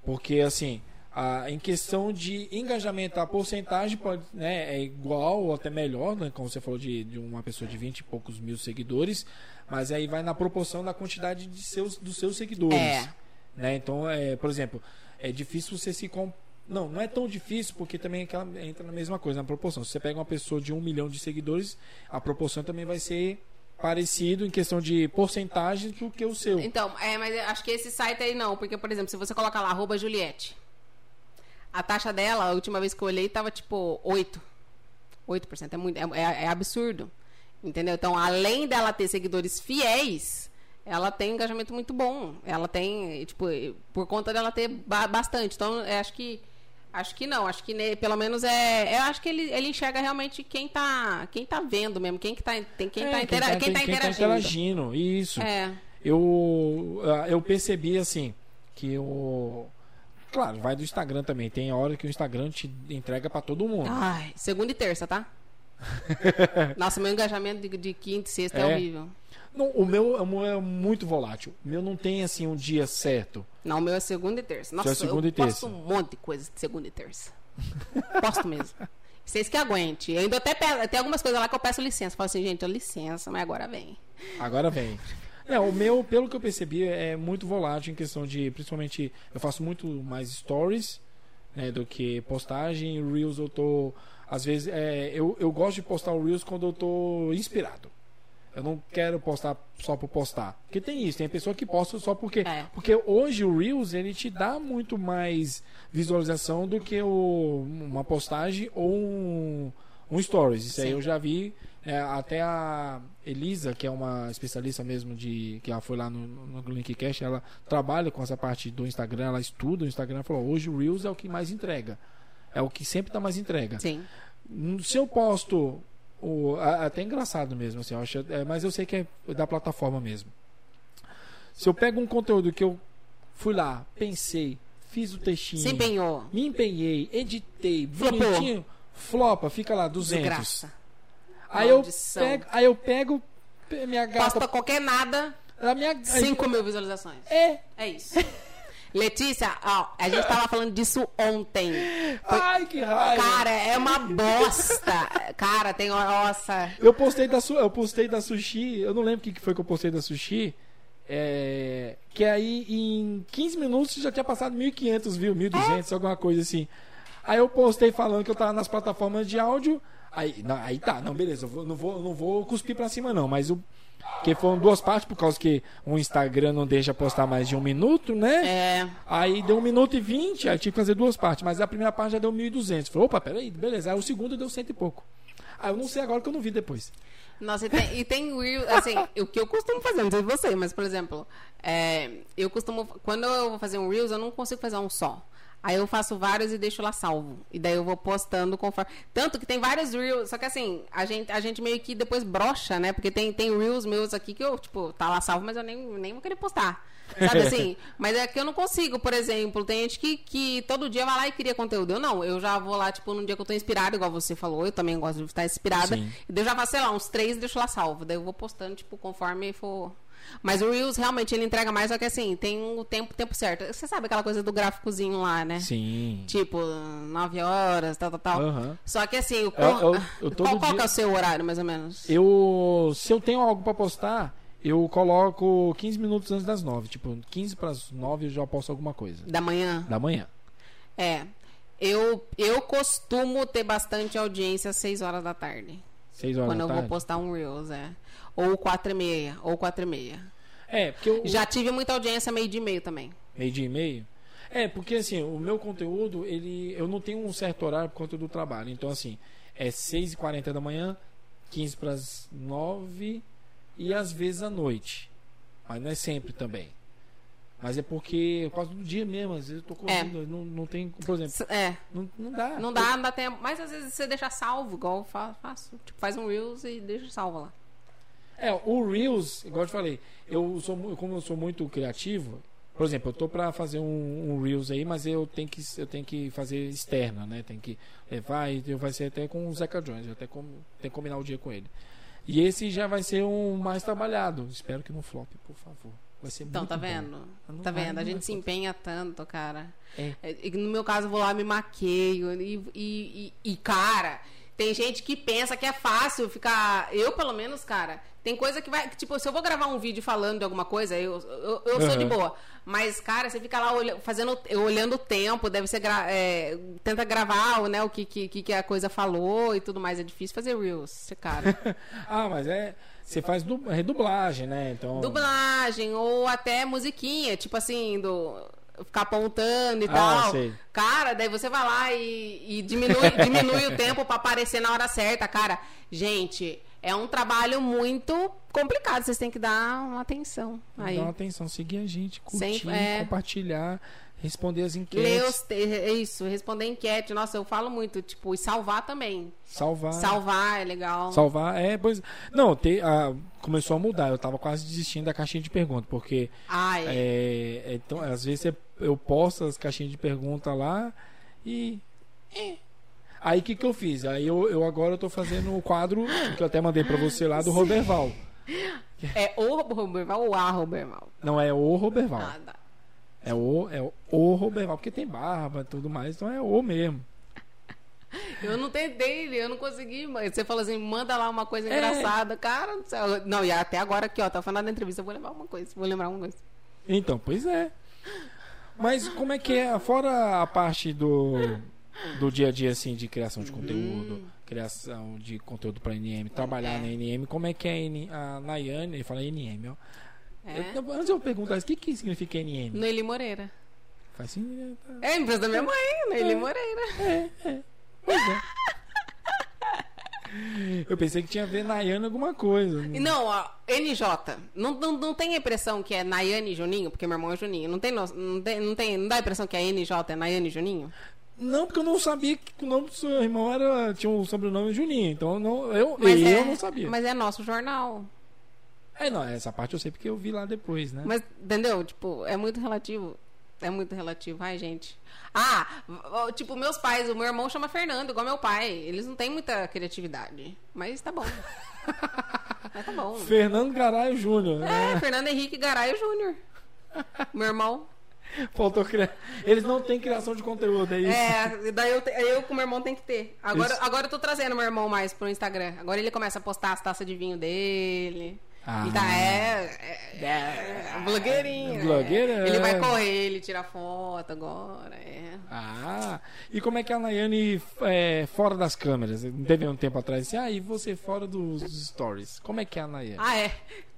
Porque assim, a, em questão de engajamento, a porcentagem pode, né, é igual ou até melhor, né? Como você falou de, de uma pessoa de 20 e poucos mil seguidores, mas aí vai na proporção da quantidade de seus, dos seus seguidores. É. Né? Então, é, por exemplo, é difícil você se com... Não, não é tão difícil porque também é entra na mesma coisa, na proporção. Se você pega uma pessoa de um milhão de seguidores, a proporção também vai ser parecido em questão de porcentagem do que o seu. Então, é, mas acho que esse site aí não, porque, por exemplo, se você coloca lá, arroba Juliette, a taxa dela, a última vez que eu olhei, tava tipo 8. 8%. É, muito, é, é- é absurdo. Entendeu? Então, além dela ter seguidores fiéis, ela tem um engajamento muito bom. Ela tem, tipo, por conta dela ter ba- bastante. Então, eu acho que. Acho que não, acho que ne- pelo menos é. Eu acho que ele, ele enxerga realmente quem tá, quem tá vendo mesmo, quem que tá, tem, quem, É, tá, intera- quem tá quem interagindo. interagindo, Isso. É. Eu, ah, eu percebi assim que o. Claro, vai do Instagram também. Tem hora que o Instagram te entrega pra todo mundo. Ai, segunda e terça, tá? Nossa, meu engajamento de, de quinta e sexta é, É? horrível. Não, o, meu, é muito volátil. O meu não tem assim um dia certo. Não, o meu é segunda e terça. Nossa, Seu é segunda eu e terça. posto um monte de coisa de segunda e terça. posto mesmo. Vocês que aguente. Eu ainda até peço, tem algumas coisas lá que eu peço licença. Falo assim, gente, eu licença, mas agora vem. Agora vem. Não, o meu, pelo que eu percebi, é muito volátil em questão de, principalmente, eu faço muito mais stories, né, do que postagem. Reels eu tô. Às vezes, é, eu, eu gosto de postar o Reels quando eu tô inspirado. Eu não quero postar só por postar. Porque tem isso, tem pessoa que posta só porque. É. Porque hoje o Reels ele te dá muito mais visualização do que o, uma postagem ou um, um Stories. Isso aí Sim. eu já vi. é, até a Elisa, que é uma especialista mesmo de. que ela foi lá no, no Linkcast, ela trabalha com essa parte do Instagram, ela estuda o Instagram falou: hoje o Reels é o que mais entrega. É o que sempre dá mais entrega. Sim. Se eu posto. O, até engraçado mesmo, assim, eu acho, é, mas eu sei que é da plataforma mesmo. Se eu pego um conteúdo que eu fui lá, pensei, fiz o textinho, Se empenhou. me empenhei, editei, bonitinho, flopa, fica lá, 200. Desgraça. Aí eu pego, aí eu pego pe- minha gata, Posta qualquer nada, a minha 5 mil visualizações. É, É isso. Letícia, ó, a gente tava falando disso ontem. ai que raiva. Cara, é uma bosta. Cara, tem. Nossa. Eu postei da su- eu postei da sushi, eu não lembro o que foi que eu postei da sushi. É, que aí em 15 minutos já tinha passado 1.500 views, 1.200, alguma coisa assim. Aí eu postei falando que eu tava nas plataformas de áudio. Aí, não, aí tá, não, beleza, eu não, vou, não vou cuspir pra cima não, mas o. Que foram duas partes, por causa que o Instagram não deixa postar mais de um minuto, né? É. Aí deu 1 minuto e 20, aí tive que fazer duas partes, mas a primeira parte já deu 1.200. Falei, opa, peraí, beleza. Aí o segundo deu cento e pouco. Aí eu não sei agora que eu não vi depois. Nossa, e tem, e tem assim, o que eu costumo fazer, não sei você, mas, por exemplo, é, eu costumo, quando eu vou fazer um Reels, eu não consigo fazer um só. Aí eu faço vários e deixo lá salvo. E daí eu vou postando conforme. Tanto que tem vários Reels, só que assim, a gente, a gente meio que depois brocha, né? Porque tem, tem Reels meus aqui que eu, tipo, tá lá salvo, mas eu nem, nem vou querer postar. Sabe assim? Mas é que eu não consigo, por exemplo. Tem gente que, que todo dia vai lá e cria conteúdo. Eu não, eu já vou lá, tipo, num dia que eu tô inspirada, igual você falou. Eu também gosto de estar inspirada. Sim. E daí eu já faço, sei lá, uns três e deixo lá salvo. Daí eu vou postando, tipo, conforme for. Mas o Reels realmente ele entrega mais, só que assim, tem o tempo, tempo certo. Você sabe aquela coisa do gráficozinho lá, né? Sim. Tipo, 9 horas, tal, tal, tal. Aham. Só que assim, o Eu- eu- eu todo qual, qual dia- é o seu horário, mais ou menos? Eu, se eu tenho algo pra postar, eu coloco 15 minutos antes das 9. Tipo, 15 para as 9 eu já posto alguma coisa. Da manhã? Da manhã. É. Eu, eu costumo ter bastante audiência às 6 horas da tarde. 6 horas quando da eu tarde. vou postar um Reels, é. Ou 4 e meia, ou 4 e meia. É, porque eu. Já tive muita audiência meio de e meio também. Meio dia e meio? É, porque assim, o meu conteúdo, ele. Eu não tenho um certo horário por conta do trabalho. Então, assim, é 6h40 da manhã, 15 para as 9 e às vezes à noite. Mas não é sempre também. Mas é porque, por causa do dia mesmo, às vezes eu tô correndo, não, não tem. Por exemplo, É. não, não dá. Não dá, não dá tempo. Mas às vezes você deixa salvo, igual eu fa- faço. Tipo, faz um Reels e deixa salvo lá. É, o Reels, igual eu te falei, eu sou, como eu sou muito criativo, por exemplo, eu tô pra fazer um, um Reels aí, mas eu tenho que, eu tenho que fazer externa, né? Tem que levar e vai ser até com o Zeca Jones, eu até com, tem que combinar o dia com ele. E esse já vai ser um mais trabalhado. Espero que não flop, por favor. Vai ser Então, muito tá vendo? Tá vendo? A gente se empenha tanto, cara. É. É, No meu caso, eu vou lá, me maqueio. E, e, e- e, cara, tem gente que pensa que é fácil ficar. Eu, pelo menos, cara, tem coisa que vai. que, Tipo, se eu vou gravar um vídeo falando de alguma coisa, eu, eu, eu sou de boa. Mas, cara, você fica lá olha- fazendo, olhando o tempo, deve ser. gra- é, tenta gravar né, o que, que, que a coisa falou e tudo mais. É difícil fazer Reels, cara. Ah, mas é. Você faz du, redublagem, né? Então. dublagem ou até musiquinha, tipo assim, do ficar apontando e Ah, tal. sei. Cara, daí você vai lá e, e diminui, diminui o tempo pra aparecer na hora certa, cara. Gente, é um trabalho muito complicado, vocês têm que dar uma atenção aí. Dá uma atenção, seguir a gente, curtir, Sempre- é. compartilhar, responder as enquetes, Ler é isso, responder enquete. Nossa, eu falo muito, tipo, e salvar também. salvar. Salvar é legal. Salvar, é, pois. Não, te, ah, começou a mudar. Eu tava quase desistindo da caixinha de perguntas, porque Ai, é, é, então, às vezes eu- eu posto as caixinhas de pergunta lá e. é. Aí o que, que eu fiz? Aí eu, eu agora tô fazendo o quadro que eu até mandei pra você lá do Roberval. é o Roberval ou a Roberval? Não é o Roberval. Ah, tá. É o, é o, Roberval, porque tem barba e tudo mais, então é o mesmo. Eu não tentei, eu não consegui. Mas você falou assim, manda lá uma coisa É. engraçada. Cara. Não, e até agora aqui, ó, tá falando da entrevista, eu vou lembrar uma coisa, vou lembrar uma coisa. Então, pois é. Mas como é que é, fora a parte do, do dia a dia, assim, de criação de conteúdo, Hum. criação de conteúdo pra NM, trabalhar na NM, como é que é a, Nayane, ele fala NM, ó. É. Eu- antes eu perguntar, o que, que significa NM? Noeli Moreira. Faz assim, é, É a empresa da minha mãe, Noeli Moreira. pois é. Eu pensei que tinha a ver Nayane alguma coisa. E Não, ó, NJ. Não, não, não tem a impressão que é Nayane e Juninho, porque meu irmão é Juninho. Não tem, no- não tem, não tem, não dá a impressão que é NJ, é Nayane e Juninho? Não, porque eu não sabia que o nome do seu irmão era, tinha o sobrenome Juninho. Então não, eu, Mas eu é, não sabia. Mas é nosso jornal. É, não, essa parte eu sei porque eu vi lá depois, né? Mas, entendeu? Tipo, é muito relativo. É muito relativo. Ai, gente. Ah, tipo, meus pais, o meu irmão chama Fernando, igual meu pai. Eles não têm muita criatividade. Mas tá bom. Mas tá bom. Fernando Garay Júnior. né? É, Fernando Henrique Garaio Júnior. Meu irmão. Faltou criar. Eles não têm criação de conteúdo, é isso? É, daí eu, te- eu com o meu irmão tem que ter. Agora, Isso. agora eu tô trazendo meu irmão mais pro Instagram. Agora ele começa a postar as taças de vinho dele. Ah. E tá, é, é, é, blogueirinho. Blogueira, é. Ele é. vai correr, ele tira foto agora. É. Ah, e como é que é a Nayane é, fora das câmeras? Não teve um tempo atrás assim, ah, e você fora dos stories? Como é que é a Nayane? Ah, é.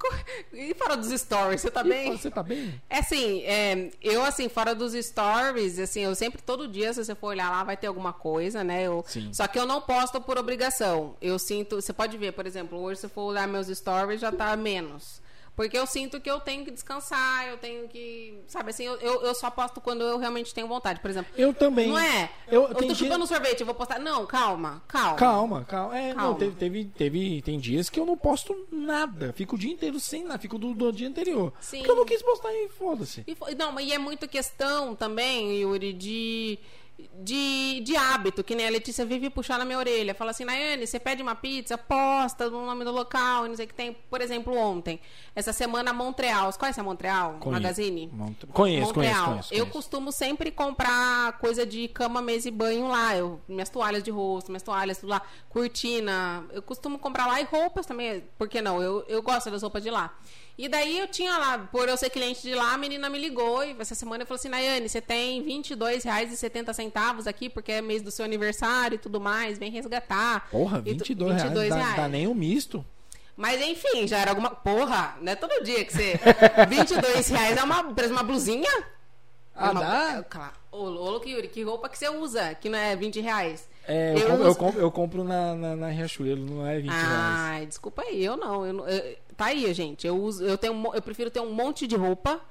E fora dos stories, você tá bem? Você tá bem? É assim, é, eu assim, fora dos stories, assim, eu sempre, todo dia, se você for olhar lá, vai ter alguma coisa, né? Eu, Sim. Só que eu não posto por obrigação. Eu sinto, você pode ver, por exemplo, hoje se for olhar meus stories, já tá menos. Porque eu sinto que eu tenho que descansar, eu tenho que. Sabe assim, eu, eu, eu só posto quando eu realmente tenho vontade. Por exemplo, Eu também. não é? Eu, Eu, tem tô dia- chupando sorvete, eu vou postar. Não, calma, calma. Calma, calma. É, não, Calma. teve, teve, teve- tem dias que eu não posto nada. Fico o dia inteiro sem nada. Fico do, do dia anterior. Sim. Porque eu não quis postar e foda-se. E, não, mas e é muito questão também, Yuri, de, de, de hábito, que nem a Letícia vive puxando na minha orelha. Fala assim, Nayane, você pede uma pizza, posta o nome do local, e não sei o que tem. Por exemplo, ontem, essa semana Montreal. Você conhece a Montreal? Conhe- Magazine? Mont- Conheço, Montreal. conheço, conheço, Eu conheço. costumo sempre comprar coisa de cama, mesa e banho lá. Eu, minhas toalhas de rosto, minhas toalhas, tudo lá. Cortina. Eu costumo comprar lá e roupas também. Por que não? Eu, eu gosto das roupas de lá. E daí eu tinha lá, por eu ser cliente de lá, a menina me ligou e essa semana eu falou assim, Nayane, você tem R$ 22,70 aqui, porque é mês do seu aniversário e tudo mais, vem resgatar. Porra, E tu- 22, reais. Dá, dá nem um misto. Mas enfim, já era alguma. Porra, não é todo dia que você. 22 reais é uma, uma blusinha? Ah, É uma- dá? é, Claro. Ô, louco, Yuri, que roupa que você usa? Que não é 20 reais? É, eu, Eu compro, eu compro, eu compro na, na, na Riachuelo, não é 20 reais. Ai, desculpa aí, eu não. Eu, não- eu- tá aí, gente. Eu uso, eu tenho, eu prefiro ter um monte de roupa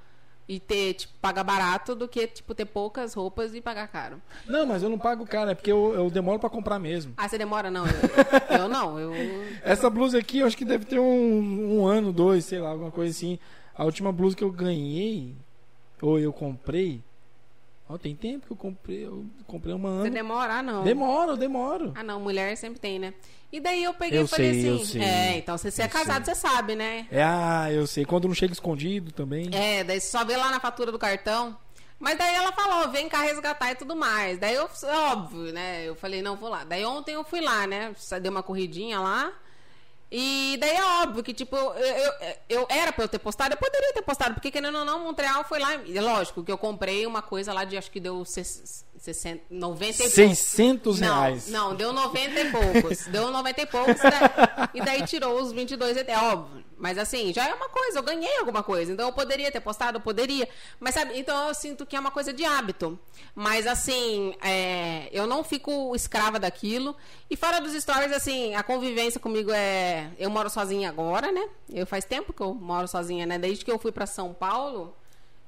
e ter, tipo, pagar barato do que, tipo, ter poucas roupas e pagar caro. Não, mas eu não pago caro, é porque eu, eu demoro pra comprar mesmo. Ah, você demora? Não, eu, eu não. Eu, Essa blusa aqui, eu acho que deve ter um, um ano, dois, sei lá, alguma coisa assim. A última blusa que eu ganhei, ou eu comprei. Ó, tem tempo que eu comprei. Eu comprei uma você ano. demora? Ah, não. Demoro, demoro. Ah, não, mulher sempre tem, né? E daí eu peguei Eu e falei sei, eu assim. sei. É, então, se você é Eu casado, sei. você sabe, né? É, ah, eu sei. Quando não chega escondido também. É, daí você só vê lá na fatura do cartão. Mas daí ela falou, vem cá resgatar e tudo mais. Daí eu, óbvio, né? Eu falei, não, vou lá. Daí ontem eu fui lá, né? Dei uma corridinha lá. E daí é óbvio que, tipo, eu, eu, eu- era pra eu ter postado, eu poderia ter postado, porque querendo ou não, Montreal foi lá. e é Lógico que eu comprei uma coisa lá de acho que deu 60, 90 e poucos. 600 Não, reais. não, deu 90 e poucos. deu 90 e poucos. e daí- E daí tirou os 22, é óbvio. Mas assim, já é uma coisa, eu ganhei alguma coisa. Então eu poderia ter postado, eu poderia. Mas sabe, então eu sinto que é uma coisa de hábito. Mas assim, é, eu não fico escrava daquilo. E fora dos stories, assim, a convivência comigo é. Eu moro sozinha agora, né? Eu faz tempo que eu moro sozinha, né? Desde que eu fui pra São Paulo.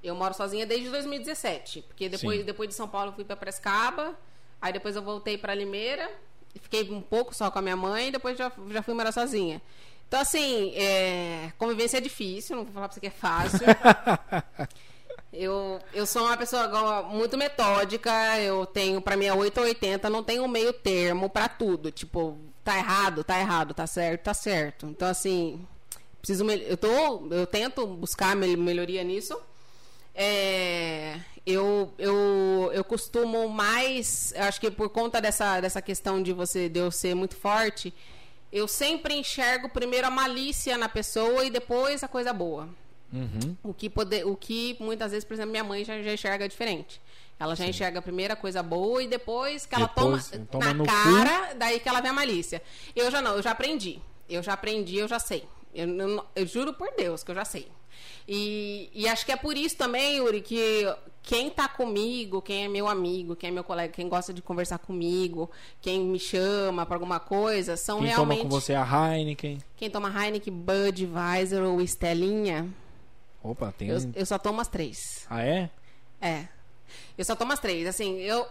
Eu moro sozinha desde 2017. Porque depois, Sim. depois de São Paulo eu fui pra Prescaba. Aí depois eu voltei pra Limeira. Fiquei um pouco só com a minha mãe. Depois já, já fui morar sozinha. Então, assim, é, convivência é difícil. Não vou falar pra você que é fácil. Eu, eu sou uma pessoa muito metódica, eu tenho, pra mim é 8 ou 80, não tenho meio termo pra tudo. Tipo, tá errado, tá errado, tá certo, tá certo. Então, assim, preciso, eu tô, eu tento buscar mel- melhoria nisso. É, eu, eu, eu costumo mais, eu acho que por conta dessa, dessa questão de você, de eu ser muito forte, eu sempre enxergo primeiro a malícia na pessoa e depois a coisa boa. Uhum. O que, poder, o que muitas vezes, por exemplo, minha mãe já, já enxerga diferente. Ela já enxerga a primeira coisa boa e depois que ela Depois, toma, toma na cara, daí que ela vê a malícia. Eu já não, eu já aprendi. Eu já aprendi, eu já sei. Eu, não- eu juro por Deus que eu já sei. E, e acho que é por isso também, Yuri, que quem tá comigo, quem é meu amigo, quem é meu colega, quem gosta de conversar comigo, quem me chama pra alguma coisa, são Quem realmente. toma com você a Heineken. Quem toma Heineken, Budweiser ou Estelinha, Opa, tem. eu, eu só tomo as três. Ah, é? É. Eu só tomo as três. Assim, eu.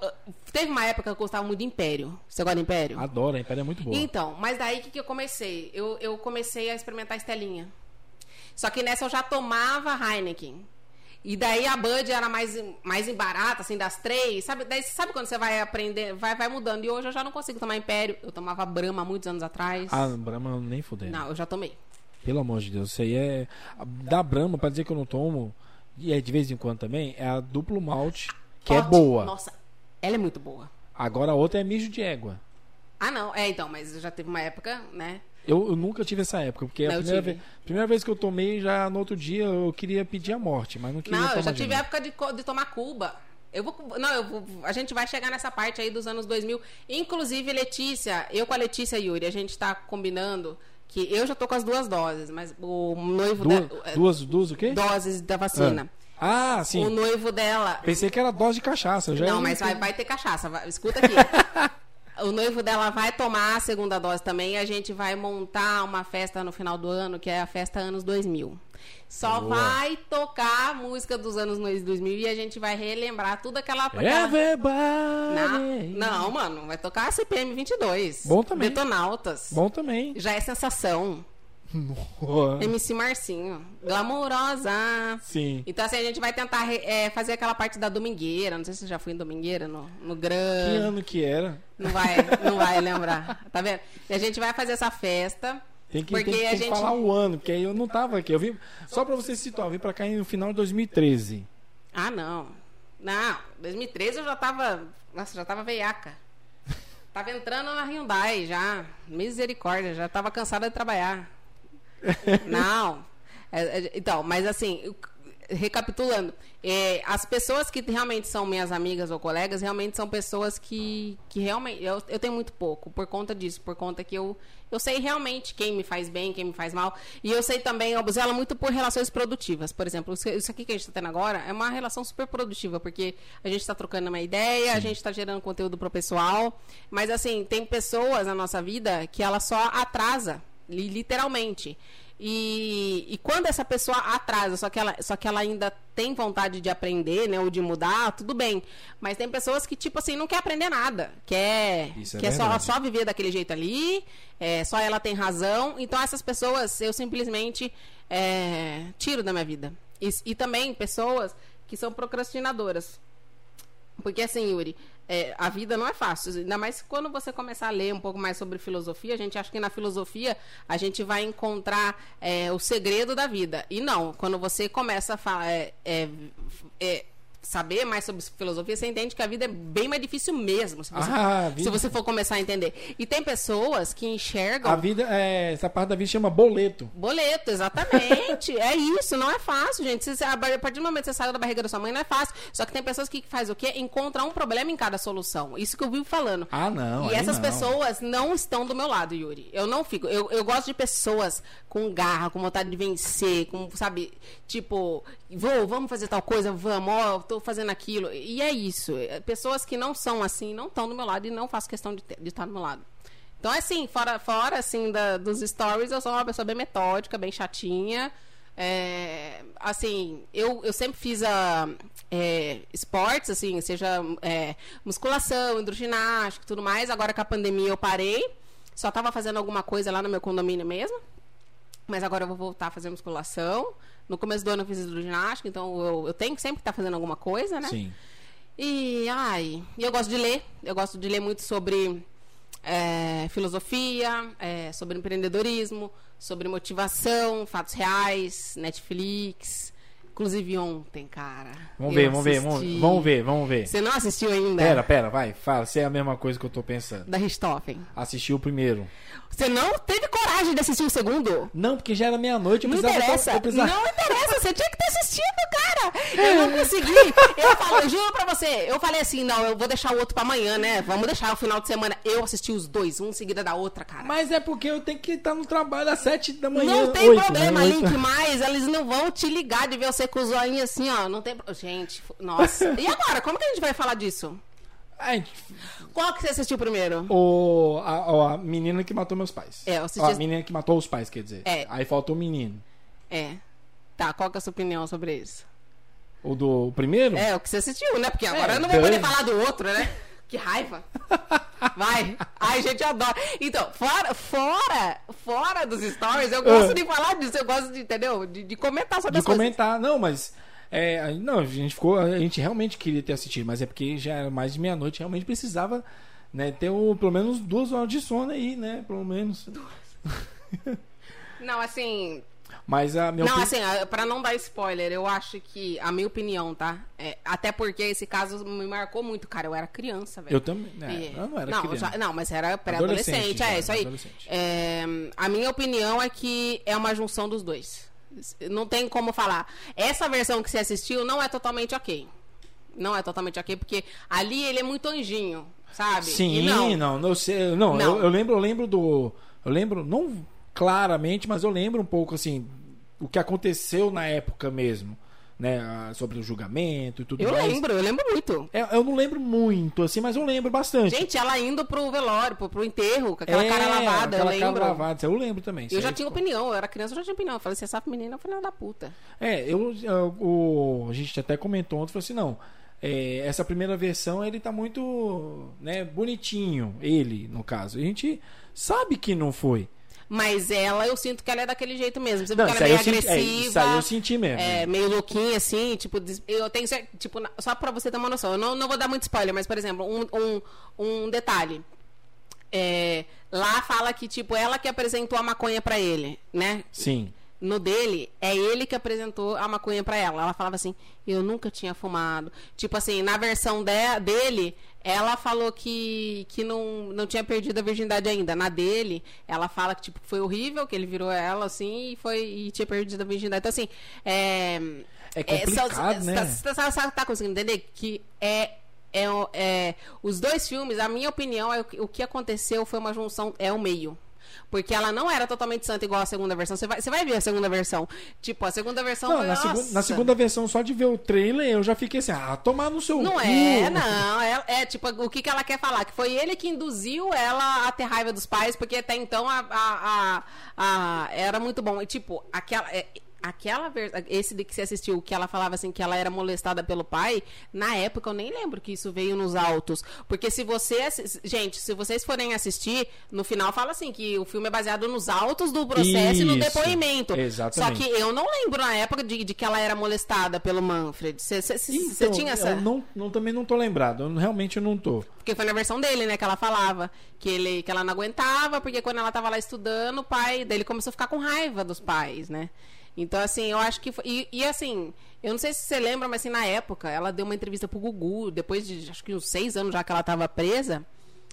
Teve uma época que eu gostava muito de Império. Você gosta de Império? Adoro, a Império é muito boa. Então, mas daí o que, que eu comecei? Eu, eu comecei a experimentar a Estelinha. Só que nessa eu já tomava Heineken. E daí a Bud era mais, mais barata, assim, das três. Sabe, daí, sabe quando você vai aprender, vai, vai mudando. E hoje eu já não consigo tomar Império. Eu tomava Brahma muitos anos atrás. Ah, Brahma nem fudendo. Não, eu já tomei. Pelo amor de Deus, isso aí é. Da Brahma, pra dizer que eu não tomo, e é de vez em quando também, é a duplo malte, que é Ótimo. boa. Nossa, ela é muito boa. Agora a outra é mijo de égua. Ah, não. É, então, mas já teve uma época, né? Eu, eu nunca tive essa época, porque Não, a primeira, vez, primeira vez que eu tomei, já no outro dia eu queria pedir a morte, mas não queria Não, eu já tive época de, de tomar Cuba. Eu vou. Não, eu vou, a gente vai chegar nessa parte aí dos anos 2000. Inclusive, Letícia, eu com a Letícia Yuri, a gente tá combinando que eu já tô com as duas doses, mas o noivo Duas, da- é, duas, duas o quê? doses da vacina. Ah, O sim. noivo dela. Pensei que era dose de cachaça. Já Não, mas vai, vai ter cachaça. vai- escuta aqui. o noivo dela vai tomar a segunda dose também e a gente vai montar uma festa no final do ano, que é a festa anos 2000. Só Boa. vai tocar a música dos anos 2000 e a gente vai relembrar tudo aquela... Aquela... Não, não, mano, vai tocar a CPM 22. Bom também. Detonautas. Bom também. Já é sensação. MC Marcinho. Glamurosa. Sim. Então, assim, a gente vai tentar é, fazer aquela parte da domingueira. Não sei se você já foi em domingueira, no, no Que Gran. ano que era? Não vai, não vai lembrar. Tá vendo? E a gente vai fazer essa festa. Tem que, Porque tem, que- a tem que gente- falar o ano, porque aí eu não tava aqui. Eu vim, só pra você se situar, eu vim pra cá no final de 2013. Ah, não. Não, 2013 eu já tava. Nossa, já tava veiaca. Tava entrando na Hyundai já. Misericórdia, já tava cansada de trabalhar. Não. É, é, então, mas assim, recapitulando, é, as pessoas que realmente são minhas amigas ou colegas, realmente são pessoas que, que realmente. Eu, eu tenho muito pouco por conta disso, por conta que eu, eu sei realmente quem me faz bem, quem me faz mal. E eu sei também, eu zelo muito por relações produtivas. Por exemplo, isso aqui que a gente está tendo agora é uma relação super produtiva, porque a gente está trocando uma ideia, a gente está gerando conteúdo pro pessoal. Mas assim, tem pessoas na nossa vida que ela só atrasa, literalmente. E, e quando essa pessoa atrasa, só que, ela, só que ela ainda tem vontade de aprender, né? Ou de mudar, tudo bem. Mas tem pessoas que, tipo assim, não quer aprender nada. Quer, Isso é quer só, só viver daquele jeito ali. é, só ela tem razão. Então, essas pessoas, eu simplesmente é, tiro da minha vida. E, e também pessoas que são procrastinadoras. Porque assim, Yuri, é, a vida não é fácil. Ainda mais quando você começar a ler um pouco mais sobre filosofia, a gente acha que na filosofia a gente vai encontrar é, o segredo da vida. E não, quando você começa a falar, é, é, é, saber mais sobre filosofia, você entende que a vida é bem mais difícil mesmo. Se você, Ah, se você for começar a entender. E tem pessoas que enxergam. A vida, é, essa parte da vida chama boleto. Boleto, exatamente. é isso, não é fácil, gente. Se- a partir do momento que você saiu da barriga da sua mãe, não é fácil. Só que tem pessoas que faz o quê? Encontram um problema em cada solução. Isso que eu vivo falando. Ah, não. e essas não. pessoas não estão do meu lado, Yuri. Eu não fico. Eu, eu gosto de pessoas com garra, com vontade de vencer, com, sabe, tipo, vou, vamos fazer tal coisa, vamos, ó, tô fazendo aquilo. E é isso. É, Pessoas que não são assim, não estão do meu lado e não faço questão de, estar do meu lado. Então, é assim, fora, fora assim, da- dos stories, eu sou uma pessoa bem metódica, bem chatinha. É, assim, eu, eu sempre fiz a, é, esportes, assim, seja é, musculação, hidroginástica tudo mais. Agora com a pandemia eu parei. Só tava fazendo alguma coisa lá no meu condomínio mesmo. Mas agora eu vou voltar a fazer musculação. No começo do ano eu fiz hidroginástica, então eu, eu tenho que sempre estar fazendo alguma coisa, né? Sim. E, ai, e eu gosto de ler. Eu gosto de ler muito sobre é, filosofia, é, sobre empreendedorismo, sobre motivação, fatos reais, Netflix. Inclusive ontem, cara. Vamos ver, vamos ver, vamos, ver, vamos ver. Você não assistiu ainda? Pera, pera, vai, fala, se é a mesma coisa que eu tô pensando. Da Richthofen. Assisti o primeiro. Você não teve coragem de assistir o segundo? Não, porque já era meia-noite, Não interessa. precisava- Não interessa. Você tinha que ter assistido, cara. Eu não consegui. Eu, falo, eu juro pra você. Eu falei assim, não, eu vou deixar o outro pra amanhã, né? Vamos deixar o final de semana. Eu assisti os dois, um seguida da outra, cara. Mas é porque eu tenho que estar no trabalho às sete da manhã. Não tem oito, problema, né? Link, mais. Eles não vão te ligar de ver você com o zoinho assim, ó. Não tem. Gente, nossa. E agora? Como que a gente vai falar disso? Ai, Qual que você assistiu primeiro? o, a, a menina que matou meus pais. É, eu assisti- a menina que matou os pais, quer dizer. É. Aí falta o menino. É. Tá, qual que é a sua opinião sobre isso? O do o primeiro? É, o que você assistiu, né? Porque agora É, eu não vou poder falar do outro, né? Que raiva. Vai. Ai, gente, eu adoro. Então, fora, fora, fora dos stories, eu gosto Ah. de falar disso, eu gosto de, entendeu? De, de comentar sobre de as coisas. comentar. Não, mas. É, não, a gente ficou. A gente realmente queria ter assistido, mas é porque já era mais de meia-noite, realmente precisava né, ter o, pelo menos duas horas de sono aí, né? Pelo menos. Não, assim, Mas a minha não, opini- assim, a- pra não dar spoiler, eu acho que, a minha opinião, tá? É, até porque esse caso me marcou muito, cara. Eu era criança, velho. Eu também. né, E- eu não era não, criança. já- não, mas era Adolescente, pré-adolescente. já, É, isso aí. É, a minha opinião é que é uma junção dos dois. Não tem como falar. Essa versão que você assistiu não é totalmente ok. Não é totalmente ok, porque ali ele é muito anjinho, sabe? Sim, E não, não, eu sei, não, Não. Eu, eu lembro, eu lembro do, eu lembro não claramente, mas eu lembro um pouco assim o que aconteceu na época mesmo, né, ah, sobre o julgamento e tudo Eu mais. lembro, eu lembro muito. É, eu não lembro muito assim, mas eu lembro bastante. Gente, ela indo pro velório, pro, pro enterro, com aquela É, cara lavada, aquela eu cara lembro. lavada, eu lembro também. Eu já aí tinha opinião, eu era criança, eu já tinha opinião. Eu falei assim, essa menina é filha da puta. É, eu, eu- o, a gente até comentou ontem, falou assim, não, é, essa primeira versão ele tá muito, né, bonitinho, ele, no caso. A gente sabe que não foi. Mas ela, eu sinto que ela é daquele jeito mesmo. Você Não, ela é meio senti, é, agressiva. isso aí eu senti mesmo. É, meio louquinha, assim, tipo, eu tenho tipo, só pra você ter uma noção, eu não, não vou dar muito spoiler, mas, por exemplo, um, um, um detalhe. É, lá fala que, tipo, ela que apresentou a maconha pra ele, né? Sim. No dele, é ele que apresentou a maconha pra ela. Ela falava assim, eu nunca tinha fumado. Tipo assim, na versão de- dele, ela falou que, que não, não tinha perdido a virgindade ainda. Na dele, ela fala que tipo, foi horrível, que ele virou ela assim e, foi, e tinha perdido a virgindade. Então, assim, é. É complicado, só- né? Tá, tá, tá- tá conseguindo entender que é. É, é, os dois filmes, a minha opinião é o que, o que aconteceu foi uma junção, é o meio. Porque ela não era totalmente santa igual a segunda versão. Você vai, você vai ver a segunda versão. Tipo, a segunda versão Não, foi, na, segu- nossa. na segunda versão, só de ver o trailer, eu já fiquei assim, ah, tomar no seu Não cu. é, não. É, é, tipo, o que, que ela quer falar? Que foi ele que induziu ela a ter raiva dos pais, porque até então a, a, a- a- era muito bom. E, tipo, aquela. é, Aquela esse de que você assistiu, que ela falava assim que ela era molestada pelo pai, na época eu nem lembro que isso veio nos autos. Porque se você. Gente, se vocês forem assistir, no final fala assim que o filme é baseado nos autos do processo e no Isso, depoimento. exatamente. Só que eu não lembro na época de, de que ela era molestada pelo Manfred. Você Então, tinha essa. Eu não, não- também não tô lembrado, eu realmente não tô. Porque foi na versão dele, né, que ela falava que, ele, que ela não aguentava, porque quando ela tava lá estudando, o pai dele começou a ficar com raiva dos pais, né? Então, assim, eu acho que foi. E, e, assim, eu não sei se você lembra, mas assim, na época, ela deu uma entrevista pro Gugu, depois de acho que uns seis anos já que ela tava presa.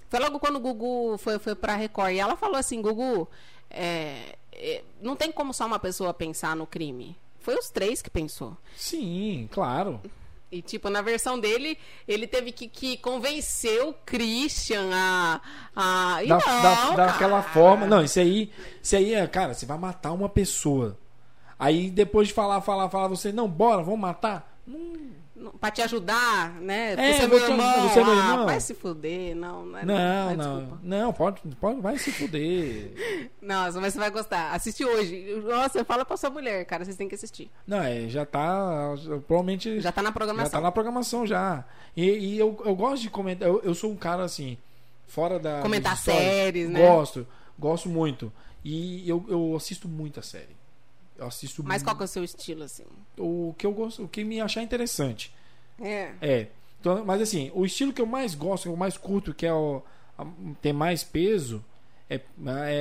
Foi logo quando o Gugu foi, foi pra Record. E ela falou assim, Gugu, é, é, não tem como só uma pessoa pensar no crime. Foi os três que pensou. Sim, claro. E, tipo, na versão dele, ele teve que, que convencer o Christian a. a... E Da, não, da- daquela forma. Não, isso aí, isso aí é, cara, você vai matar uma pessoa. Aí depois de falar, falar, falar, você, não, bora, vamos matar. Não, Pra te ajudar, né? É, você é meu irmão. você é meu ah, irmão. vai se fuder. Não, não, é Não, não, desculpa. não, pode, pode, vai se fuder. Nossa, mas você vai gostar. Assiste hoje. Nossa, fala pra sua mulher, cara. Vocês têm que assistir. Não, é, já tá, já- provavelmente Já tá na já programação. tá na programação já. E, e eu, eu gosto de comentar, eu, eu sou um cara assim, fora da Comentar séries, né? Gosto, gosto muito. E eu, eu assisto muita série. Assisto Mas qual que é o seu estilo, assim? o que eu gosto, o que me achar interessante. É. É. Então, mas assim, o estilo que eu mais gosto, que eu mais curto, que é o a- tem mais peso, É,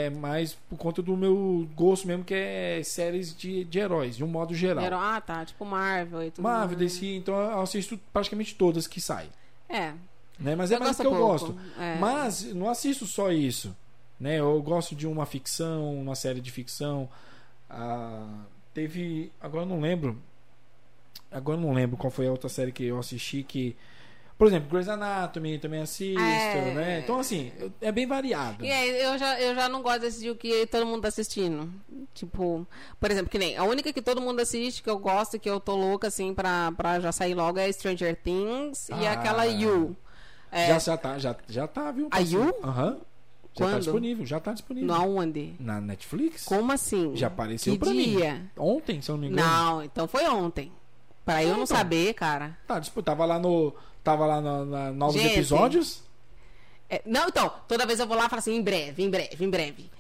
é mais por conta do meu gosto mesmo, que é séries de, de heróis, de um modo geral. Ah, tá. Tipo Marvel e tudo Marvel, mais. DC, então eu assisto praticamente todas que saem. É. Né? Mas é Eu mais gosto que eu pouco, gosto. é. Mas não assisto só isso. Né? Eu gosto de uma ficção, uma série de ficção. Ah, teve. Agora eu não lembro. Agora não lembro qual foi a outra série que eu assisti que. Por exemplo, Grey's Anatomy também assisto, É. né? Então, assim, é bem variado. E aí, eu já, eu já não gosto de assistir o que todo mundo tá assistindo. Tipo, por exemplo, que nem a única que todo mundo assiste, que eu gosto, que eu tô louca, assim, pra, pra já sair logo é Stranger Things e Ah. aquela You. É, Já, já tá, já, já tá, viu? A You? Aham. Já tá Quando? disponível, já tá disponível. no aonde? Na Netflix? Como assim? Já apareceu que pra mim. dia? Ontem, se eu não me engano. Não, então foi ontem. Pra eu não Então. saber, cara. Tá, dispo- tava lá no. Tava lá na, na novos Gente. episódios. É, não, então, toda vez eu vou lá e falo assim, em breve, em breve, em breve.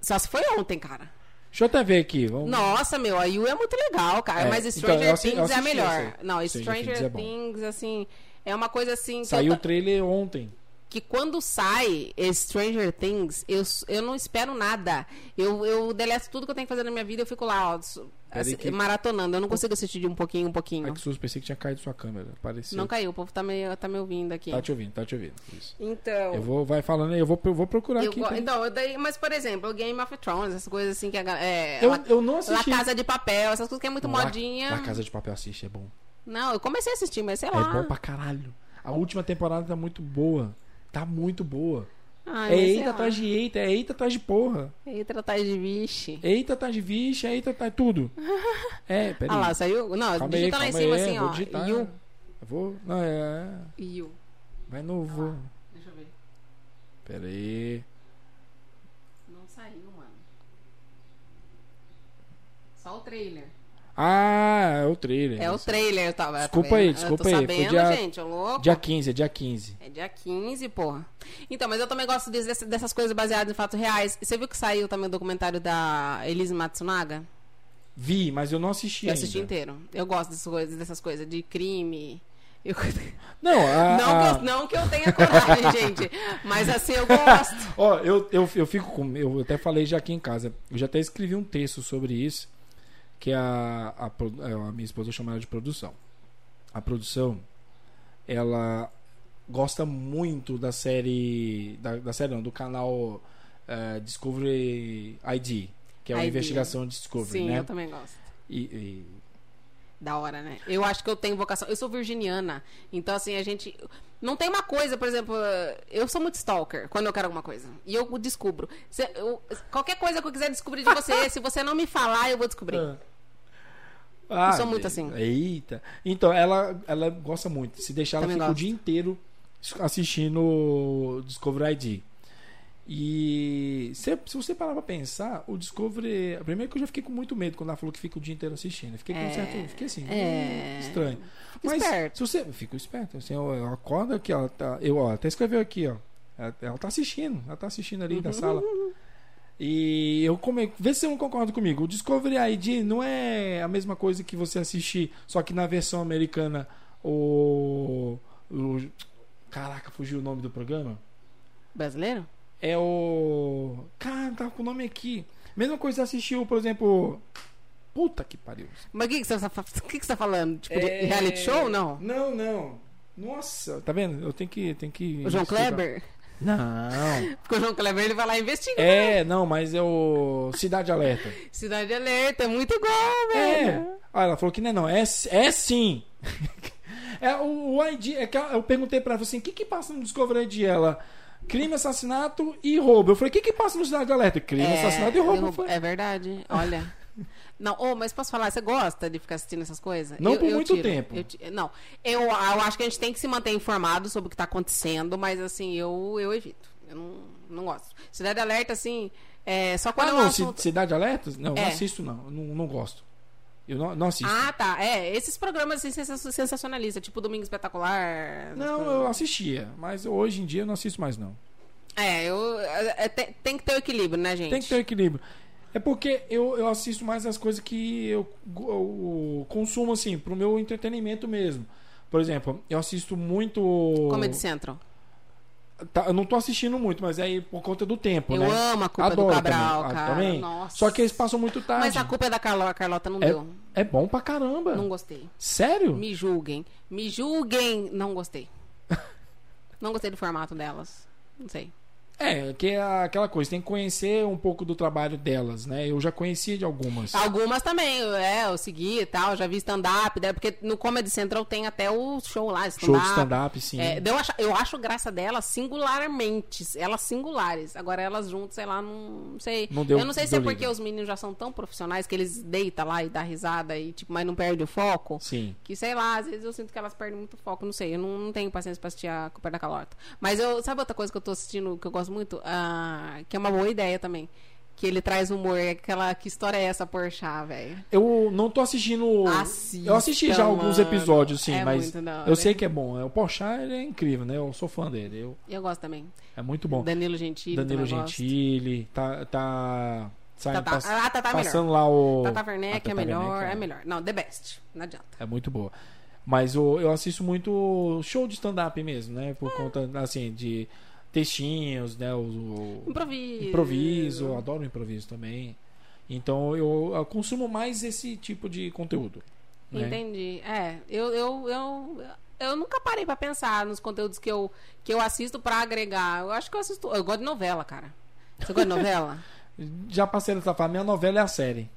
Só se foi ontem, cara. Deixa eu até ver aqui. Vamos... Nossa, meu, a You é muito legal, cara. É, mas então, Stranger eu assi- eu Things é a assisti melhor. Não, Stranger Stranger Things é assim, é uma coisa assim. Saiu eu o trailer ontem. Que quando sai esse Stranger Things, eu, eu não espero nada. Eu, eu deleto tudo que eu tenho que fazer na minha vida, eu fico lá, ó, assim, que- maratonando. Eu não consigo assistir de um pouquinho, um pouquinho. Ai, que susto, pensei que tinha caído sua câmera. Apareceu. Não caiu, o povo tá me, tá me ouvindo aqui. Tá te ouvindo, tá te ouvindo. Isso. Então. Eu vou, vai falando aí, eu vou, eu vou procurar eu aqui. go- pra- Então, daí, mas por exemplo, o Game of Thrones, essas coisas assim que a é, eu, La, eu não La assisti. Casa de Papel, essas coisas que é muito Não, La- modinha. La Casa de Papel assiste, é bom. Não, eu comecei a assistir, mas sei É lá. bom pra caralho. A última temporada tá muito boa. Tá muito boa. Ai, é eita atrás de eita, é eita atrás de porra. Eita, atrás de vixe. Eita atrás de vixe, é eita atrás de tudo. É, peraí. Ah lá, saiu? Não, calma digita aí, lá em cima aí, assim, vou ó. digitar. You. Eu vou. Não, é. You. Vai no. Vou. Deixa eu ver. Pera aí. Não saiu, mano. Só o trailer. Ah, é o trailer. É o trailer, eu tava. Desculpa tá aí, desculpa eu tô aí, sabendo, dia- gente, ô louco. Dia 15, é dia 15. É dia 15, porra. Então, mas eu também gosto desse- dessas coisas baseadas em fatos reais. Você viu que saiu também o documentário da Elise Matsunaga? Vi, mas eu não assisti Eu ainda. assisti inteiro. Eu gosto dessas coisas, dessas coisas de crime. Eu- Não, a, Não, a- que eu, não que eu tenha coragem, gente. Mas assim, eu gosto. Ó, eu, eu, eu fico com. Eu até falei já aqui em casa. Eu já até escrevi um texto sobre isso. Que a, a, é, a minha esposa chama ela de produção. A produção, ela gosta muito da série. Da, da série não, do canal eh, Discovery ID. Que é ID. investigação Discovery, Sim, né? eu também gosto. E, e- Da hora, né? Eu acho que eu tenho vocação. Eu sou virginiana. Então, assim, a gente. Não tem uma coisa, por exemplo, eu sou muito stalker quando eu quero alguma coisa. E eu descubro. Se- eu- qualquer coisa que eu quiser descobrir de você, se você não me falar, eu vou descobrir. Ah, Eu sou muito assim. Eita. Então, ela, ela gosta muito. Se deixar, ela Também fica o gosto. dia inteiro assistindo Discovery ID. E se, se você parar pra pensar, o Discovery. Primeiro que eu já fiquei com muito medo quando ela falou que fica o dia inteiro assistindo. Eu Fiquei com É. certo. Fiquei assim, É. estranho. Fica Mas esperto. se você. Fico esperto. Assim, eu, eu acordo aqui, ó. Tá, eu, ó, até escreveu aqui, ó. Ela, ela tá assistindo. Ela tá assistindo ali da sala. E eu come... vê se você não concorda comigo. O Discovery ID não é a mesma coisa que você assistir, só que na versão americana o, o... caraca, fugiu o nome do programa. Brasileiro? É o cara, tá com o nome aqui. Mesma coisa você assistiu, por exemplo, puta que pariu. Mas o que, que, você, tá que, que você tá falando? Tipo, É- reality show? Não. Não, não. Nossa, tá vendo? Eu tenho que tenho que O João. Kleber? Não. Porque o João Kleber ele vai lá e investiga. É, não, mas é o Cidade Alerta. Cidade Alerta, é muito igual, É. velho. Ah, ela falou que não é não. É, é sim. é o, o ID. É que eu perguntei pra ela assim: o que que passa no Discovery ID? Ela. Crime, assassinato e roubo. Eu falei: o que que passa no Cidade Alerta? Crime, assassinato e roubo. Eu falei, É verdade, olha. Não, ô, mas posso falar, você gosta de ficar assistindo essas coisas? Não por muito tiro, tempo. eu não, eu, eu acho que a gente tem que se manter informado sobre o que tá acontecendo, mas assim, eu, eu evito. Eu não, não gosto. Cidade Alerta, assim, é, só quando Ah, é um não, assunto... Ci- Cidade Alerta? Não, não É. assisto não. Eu Não, não gosto. Eu não, não assisto. Ah, tá. É, esses programas assim, sensa- sensacionalistas, tipo Domingo Espetacular. não, eu assistia. Mas hoje em dia eu não assisto mais não. É, eu, é, é, tem, tem que ter o equilíbrio, né, gente? Tem que ter um equilíbrio. É porque eu, eu assisto mais as coisas que eu, eu consumo, assim, pro meu entretenimento mesmo. Por exemplo, eu assisto muito. Comedy Central. tá- eu não tô assistindo muito, mas é aí por conta do tempo, Eu né? amo a culpa Adoro do Cabral, também. Ah, cara. também? Nossa. Só que eles passam muito tarde. Mas a culpa é da Carlota, a Carlota não é, deu. é bom pra caramba. Não gostei. Sério? Me julguem. Me julguem. Não gostei. não gostei do formato delas. Não sei. É, que é aquela coisa, tem que conhecer um pouco do trabalho delas, né? Eu já conhecia de algumas. Algumas também, é, eu segui e tal, já vi stand-up, né, porque no Comedy Central tem até o show lá, Show stand-up. de stand-up, sim. É, eu, acho, eu acho graça delas singularmente, elas singulares. Agora elas juntas, sei lá, não sei. Não deu- eu não sei se é porque liga. os meninos já são tão profissionais que eles deitam lá e dá risada e tipo, mas não perde o foco. Sim. Que sei lá, às vezes eu sinto que elas perdem muito foco, não sei, eu não, não tenho paciência pra assistir a Cooper da Calorta. Mas eu, sabe outra coisa que eu tô assistindo que eu gosto muito? Ah, que é uma boa ideia também. Que ele traz humor, é aquela, que história é essa, Porchat, velho? Eu não tô assistindo. Assista, eu assisti já alguns mano. episódios, sim, É mas eu sei que é bom. É, O Porchat ele é incrível, né? Eu sou fã dele. Eu, Eu gosto também. é muito bom. Danilo Gentili. Danilo. Gentili, tá. tá sai- Tata, pass- ah, é melhor. passando lá o. Tata Werneck é Tata melhor, Werneck, é melhor. Não, the best. Não adianta. É muito boa. Mas o- eu assisto muito show de stand-up mesmo, né? É. Por conta, assim, de textinhos, né? O, o Improviso. improviso, eu adoro improviso também. Então eu, eu consumo mais esse tipo de conteúdo. né? Entendi. É, eu, eu, eu, eu nunca parei pra pensar nos conteúdos que eu, que eu assisto pra agregar. Eu acho que eu assisto. Eu gosto de novela, cara. Você gosta de novela? Já passei dessa fase. Minha novela é a série.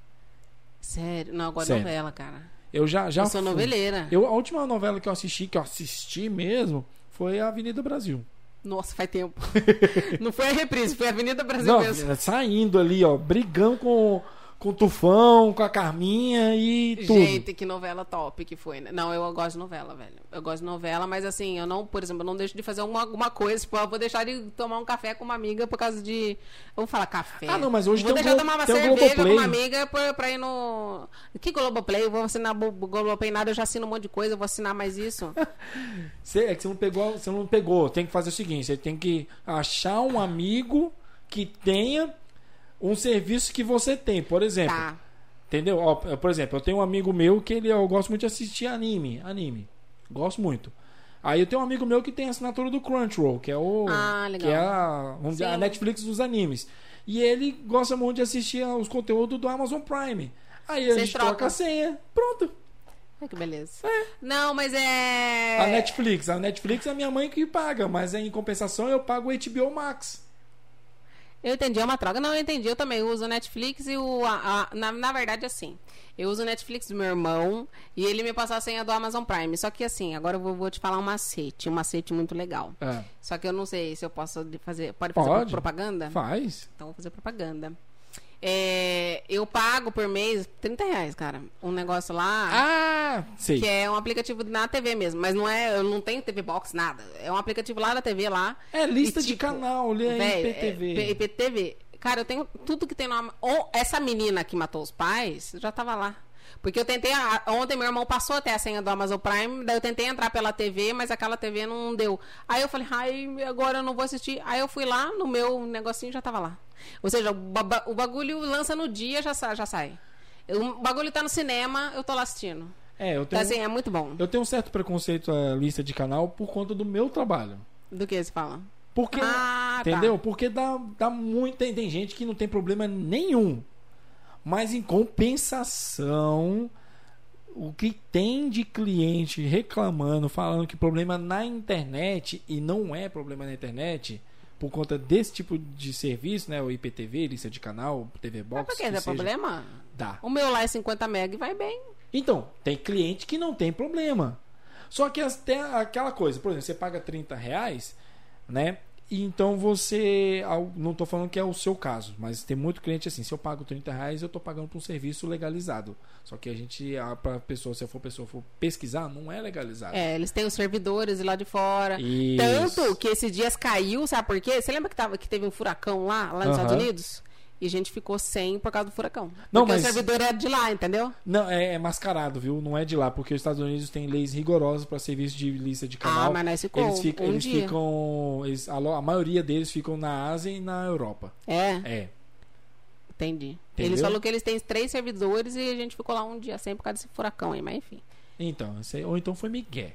Sério? Não, eu gosto de novela, cara. Eu já, já eu sou fui. noveleira. Eu, a última novela que eu assisti, que eu assisti mesmo, foi a Avenida Brasil. Nossa, faz tempo. Não foi a reprise, foi a Avenida Brasil Não, mesmo. saindo ali, ó, brigando com, com o Tufão, com a Carminha e tudo. Gente, que novela top que foi, né? Não, eu gosto de novela, velho. Eu gosto de novela, mas assim, eu não, por exemplo, eu não deixo de fazer uma, alguma coisa. Tipo, eu vou deixar de tomar um café com uma amiga por causa de. Eu vou falar café. Ah, não, mas hoje vou tem deixar de tomar uma cerveja com uma amiga pra, pra ir no. Que Globoplay? Eu vou assinar Bo- Globoplay nada, eu já assino um monte de coisa, eu vou assinar mais isso. É que você não pegou, você não pegou. Tem que fazer o seguinte: você tem que achar um amigo que tenha um serviço que você tem. Por exemplo, Tá. entendeu? Ó, por exemplo, eu tenho um amigo meu que ele, eu gosto muito de assistir anime. Anime. Gosto muito. Aí eu tenho um amigo meu que tem a assinatura do Crunchyroll, que é o. Ah. Que é a, a. Netflix dos animes. E ele gosta muito de assistir os conteúdos do Amazon Prime. Aí a Vocês gente troca trocam. a senha. Pronto. Ai, que beleza. Não, mas é. A Netflix. A Netflix é a minha mãe que paga, mas em compensação eu pago o HBO Max. Eu entendi, é uma troca. Não, eu entendi. Eu também uso o Netflix e o. a- a- na, na verdade, assim. Eu uso o Netflix do meu irmão e ele me passou a senha do Amazon Prime. Só que assim, agora eu vou, vou te falar um macete. Um macete muito legal. É. Só que eu não sei se eu posso fazer. Pode fazer Pode. propaganda? Faz. Então vou fazer propaganda. É, eu pago por mês 30 reais, cara. Um negócio lá. Ah, sei. Que é um aplicativo na TV mesmo, mas não é, eu não tenho TV Box, nada. É um aplicativo lá da TV lá. É lista E, de tipo, canal, lê aí IPTV. é, IPTV. Cara, eu tenho tudo que tem no Ou essa menina que matou os pais já tava lá. Porque eu tentei. a- Ontem meu irmão passou até a senha do Amazon Prime, daí eu tentei entrar pela TV, mas aquela TV não deu. Aí eu falei, ai, agora eu não vou assistir. Aí eu fui lá, no meu negocinho já tava lá. Ou seja, o, ba- o bagulho lança no dia, já, já sai. O bagulho tá no cinema, eu tô lá assistindo. É, eu Então, tenho, assim, é muito bom. eu tenho um certo preconceito à lista de canal por conta do meu trabalho. Do que se fala? Porque, Ah, tá. entendeu? Porque dá, dá muito. Tem, tem gente que não tem problema nenhum. Mas em compensação, o que tem de cliente reclamando, falando que problema na internet, e não é problema na internet, por conta desse tipo de serviço, né? O IPTV, lista de canal, TV Mas Box. por que que seja, problema? Dá. O meu lá é 50 mega e vai bem. Então, tem cliente que não tem problema. Só que tem aquela coisa, por exemplo, você paga 30 reais, né? E então você. Não estou falando que é o seu caso, mas tem muito cliente assim, se eu pago 30 reais, eu estou pagando por um serviço legalizado. Só que a gente, a pra pessoa, se a for pessoa for pesquisar, não é legalizado. É, eles têm os servidores lá de fora. Isso. Tanto que esses dias caiu, sabe por quê? Você lembra que, tava, que teve um furacão lá, lá nos. Estados Unidos? E a gente ficou sem por causa do furacão. Não, Porque mas- o servidor é de lá, entendeu? Não, é, é mascarado, viu? Não é de lá, porque os Estados Unidos têm leis rigorosas para serviço de lista de canal. Ah, mas nós ficou eles ficam, um eles dia. ficam eles- a, a maioria deles ficam na Ásia e na Europa. É, É. entendi. Entendeu? Eles falaram que eles têm três servidores e a gente ficou lá um dia sem por causa desse furacão aí, mas enfim. Então, ou então foi Miguel.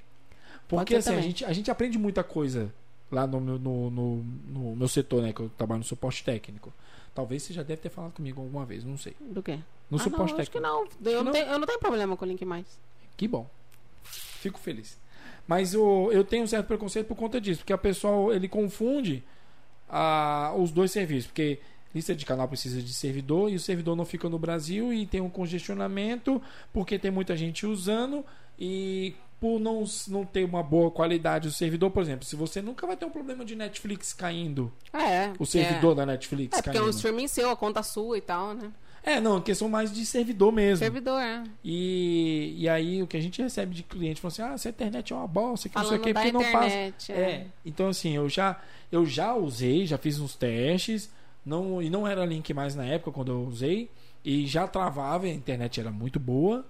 Porque assim, a gente, a gente aprende muita coisa lá no, meu- no, no, no meu setor, né? Que eu trabalho no suporte técnico. Talvez você já deve ter falado comigo alguma vez, não sei. Do quê? No ah, suporte não, acho que não. Eu não, não? Tenho, eu não tenho problema com o link mais. Que bom. Fico feliz. Mas o, eu tenho um certo preconceito por conta disso, porque a pessoa ele confunde a, os dois serviços, porque lista de canal precisa de servidor e o servidor não fica no Brasil e tem um congestionamento porque tem muita gente usando e por não, não ter uma boa qualidade o servidor, por exemplo, se você nunca vai ter um problema de Netflix caindo, É. o servidor da Netflix É, é porque é um caindo. streaming seu, a conta sua e tal, né? É, não, questão mais de servidor mesmo. Servidor, é. E, e aí o que a gente recebe de cliente falando assim, ah, essa internet é uma bosta, que não sei o Falando que, porque não passa. internet. É, então assim, eu já, eu já usei, já fiz uns testes, não, e não era link mais na época quando eu usei, e já travava, a internet era muito boa,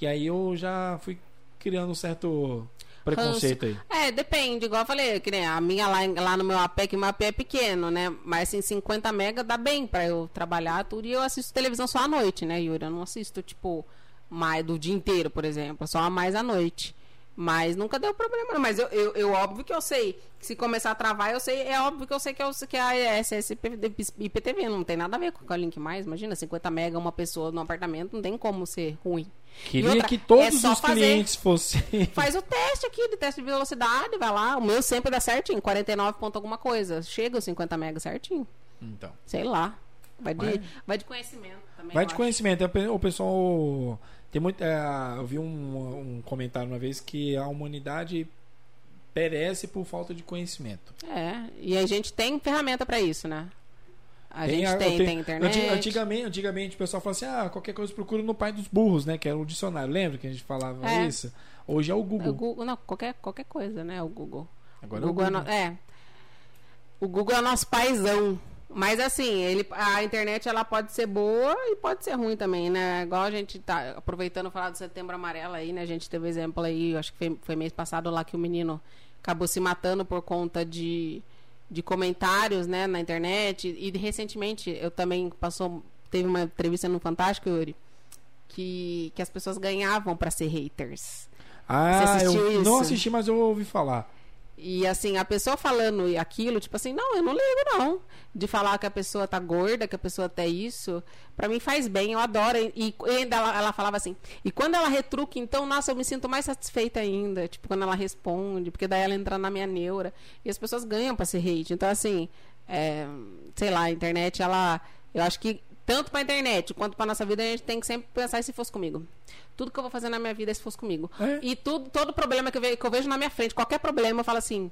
e aí eu já fui criando um certo preconceito aí. É, depende, igual eu falei, que nem a minha lá, lá no meu AP, que meu AP é pequeno, né? Mas assim, 50 mega dá bem pra eu trabalhar tudo. E eu assisto televisão só à noite, né, Yuri? Eu não assisto, tipo, mais do dia inteiro, por exemplo, só mais à noite. Mas nunca deu problema. Mas eu, eu, eu, óbvio que eu sei. que Se começar a travar, eu sei. É óbvio que eu sei que é, o- que é a SSIPTV. Não tem nada a ver com o link mais. Imagina, 50 mega uma pessoa no apartamento, não tem como ser ruim. Queria outra, que todos é os fazer. clientes fossem. Faz o teste aqui de teste de velocidade, vai lá. O meu sempre dá certinho, 49 ponto alguma coisa. Chega os 50 mega certinho. Então. Sei lá. Vai de, Vai. vai de conhecimento também. Vai eu de acho. conhecimento. é, O pessoal. Tem muito, é, eu vi um, um comentário uma vez que a humanidade perece por falta de conhecimento. É, e a gente tem ferramenta pra isso, né? A gente a- tem, tem internet. anti- Antigamente, antigamente o pessoal falava assim: ah, qualquer coisa procura no pai dos burros, né? Que era o dicionário. Lembra que a gente falava É. isso? Hoje é o É o Google. Google, não, qualquer, qualquer coisa, né? O Google. Agora o Google é é, o no- Google. é. O Google é nosso paizão. Mas assim, ele, a internet ela pode ser boa e pode ser ruim também, né? Igual a gente tá aproveitando falar do setembro amarelo aí, né? A gente teve exemplo aí, acho que foi, foi mês passado lá que o menino acabou se matando por conta de, de comentários, né, na internet. E recentemente eu também passou, teve uma entrevista no Fantástico, Yuri, que, que as pessoas ganhavam pra ser haters. Ah, Você assistiu eu isso? não assisti, mas eu ouvi falar. E assim, a pessoa falando aquilo, tipo assim, não, eu não ligo, não. De falar que a pessoa tá gorda, que a pessoa tá isso, pra mim faz bem, eu adoro. E, e ela, ela falava assim, e quando ela retruca, então, nossa, eu me sinto mais satisfeita ainda. Tipo, quando ela responde, porque daí ela entra na minha neura. E as pessoas ganham pra ser hate. Então, assim, é, sei lá, a internet, ela. Eu acho que tanto pra internet quanto pra nossa vida, a gente tem que sempre pensar se fosse comigo. Tudo que eu vou fazer na minha vida é se fosse comigo. É. E tudo, todo problema que eu, ve- que eu vejo na minha frente, qualquer problema, eu falo assim,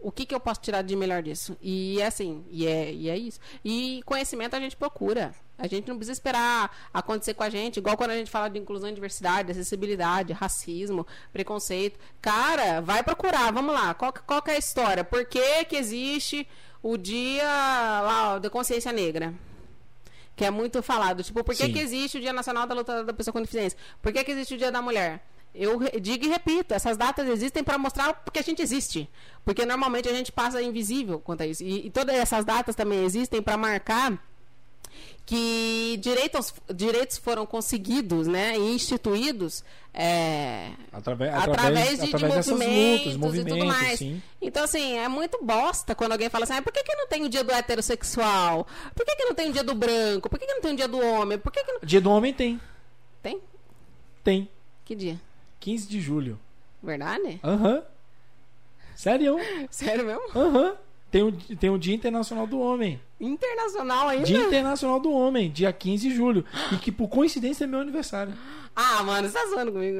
o que, que eu posso tirar de melhor disso? E é assim, e é, e é isso. E conhecimento a gente procura. A gente não precisa esperar acontecer com a gente, igual quando a gente fala de inclusão e diversidade, acessibilidade, racismo, preconceito. Cara, vai procurar, vamos lá. Qual, qual que é a história? Por que, que existe o dia lá, ó, da consciência negra? Que é muito falado. Tipo, por que, que existe o Dia Nacional da Luta da Pessoa com Deficiência? Por que, que existe o Dia da Mulher? Eu digo e repito, essas datas existem para mostrar porque a gente existe. Porque normalmente a gente passa invisível quanto a isso. E, e todas essas datas também existem para marcar que direitos, direitos foram conseguidos né, e instituídos é, Através, através, de, de através dessas movimentos, lutas, movimentos, e tudo mais. sim. Então, assim, é muito bosta quando alguém fala assim, ah, por que, que não tem o dia do heterossexual? Por que, que não tem o dia do branco? Por que, que não tem o dia do homem? Por que, que não... Dia do Homem tem. Tem? Tem. Que dia? 15 de julho. Verdade? Aham. Sério? Sério mesmo? Aham. Tem o, tem o Dia Internacional do Homem. Internacional ainda? Dia Internacional do Homem, dia 15 de julho. E que por coincidência é meu aniversário. Ah, mano, você tá zoando comigo.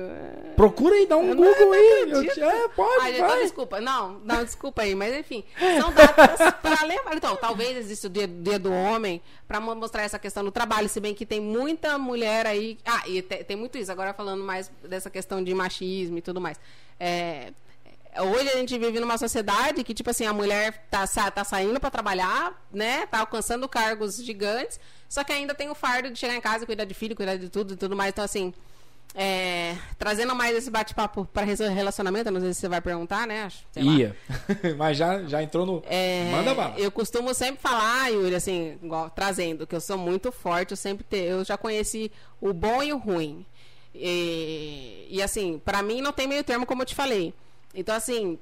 Procura aí, dá um Eu não- Google não aí. Eu acredito. te- é, pode, gente, então, desculpa. Não, não, desculpa aí, mas enfim. São datas pra lembrar. Então, talvez exista o dia, dia do homem pra mo- mostrar essa questão do trabalho, se bem que tem muita mulher aí. Ah, e te- tem muito isso, agora falando mais dessa questão de machismo e tudo mais. É, Hoje a gente vive numa sociedade que, tipo assim, a mulher tá, tá saindo pra trabalhar, né? Tá alcançando cargos gigantes, só que ainda tem o fardo de chegar em casa, cuidar de filho, cuidar de tudo e tudo mais. Então, assim, é, trazendo mais esse bate-papo para relacionamento, não sei se você vai perguntar, né? Sei. Ia. Mas já, já entrou no. É, Manda bala. Eu costumo sempre falar, Yuri, assim, igual, trazendo, que eu sou muito forte, eu sempre te, eu já conheci o bom e o ruim. E, e, assim, pra mim não tem meio termo, como eu te falei. Então, assim,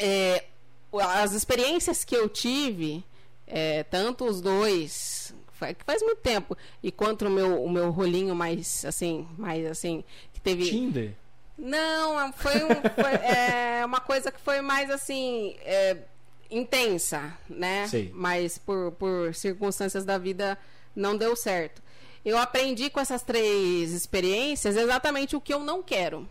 é, as experiências que eu tive, é, tanto os dois, faz, faz muito tempo, e quanto o meu, o meu rolinho mais, assim, mais, assim, que teve... Tinder? Não, foi, um, foi é, uma coisa que foi mais, assim, é, intensa, né? Sei. Mas por, por circunstâncias da vida não deu certo. Eu aprendi com essas três experiências exatamente o que eu não quero.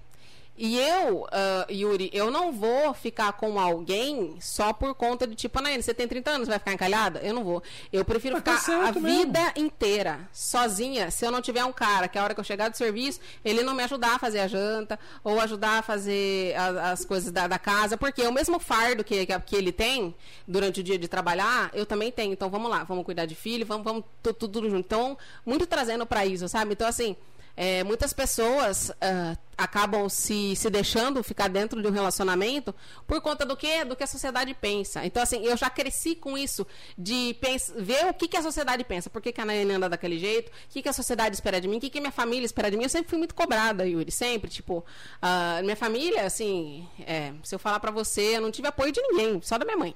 E eu, ah, Yuri, eu não vou ficar com alguém só por conta de tipo, Anaína, você tem 30 anos, vai ficar encalhada? Eu não vou. Eu prefiro Mas tá ficar a mesmo. vida inteira sozinha, se eu não tiver um cara que a hora que eu chegar do serviço, ele não me ajudar a fazer a janta, ou ajudar a fazer a- as coisas da, da casa, porque o mesmo fardo que, que, que ele tem durante o dia de trabalhar, eu também tenho. Então vamos lá, vamos cuidar de filho, vamos, vamos tu- tu- tudo junto. Então, muito trazendo pra isso, sabe? Então, assim. É, muitas pessoas ah, acabam se, se deixando ficar dentro de um relacionamento por conta do que do que a sociedade pensa. Então, assim, eu já cresci com isso de ver o que, que a sociedade pensa, por que, que a Nayane anda daquele jeito, o que, que a sociedade espera de mim, o que, que minha família espera de mim. Eu sempre fui muito cobrada, Yuri, sempre. Tipo, ah, minha família, assim, é, se eu falar pra você, eu não tive apoio de ninguém, só da minha mãe.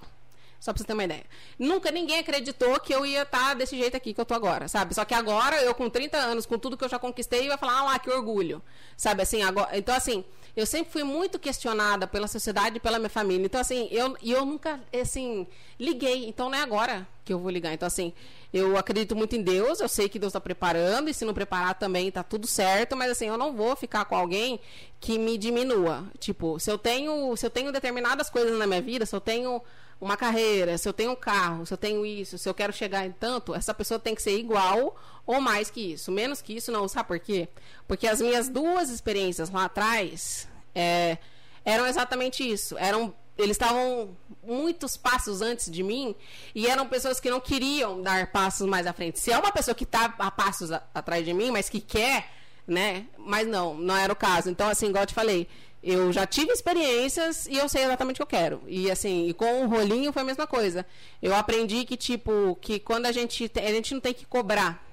Só pra você ter uma ideia. Nunca ninguém acreditou que eu ia estar desse jeito aqui que eu tô agora, sabe? Só que agora, eu com 30 anos, com tudo que eu já conquistei, ia falar, ah lá, que orgulho. Sabe assim, agora. Então, assim, eu sempre fui muito questionada pela sociedade e pela minha família. Então, assim, eu, eu nunca, assim, liguei. Então não é agora que eu vou ligar. Então, assim, eu acredito muito em Deus, eu sei que Deus está preparando, e se não preparar também tá tudo certo, mas assim, eu não vou ficar com alguém que me diminua. Tipo, se eu tenho, se eu tenho determinadas coisas na minha vida, se eu tenho uma carreira, se eu tenho um carro, se eu tenho isso, se eu quero chegar em tanto, essa pessoa tem que ser igual ou mais que isso. Menos que isso, não. Sabe por quê? Porque as minhas duas experiências lá atrás é, eram exatamente isso. Eram eles estavam muitos passos antes de mim e eram pessoas que não queriam dar passos mais à frente. Se é uma pessoa que está a passos a- atrás de mim, mas que quer, né? Mas não, não era o caso. Então, assim, igual eu te falei, eu já tive experiências e eu sei exatamente o que eu quero. E assim, e com o rolinho foi a mesma coisa. Eu aprendi que, tipo, que quando a gente. a gente não tem que cobrar.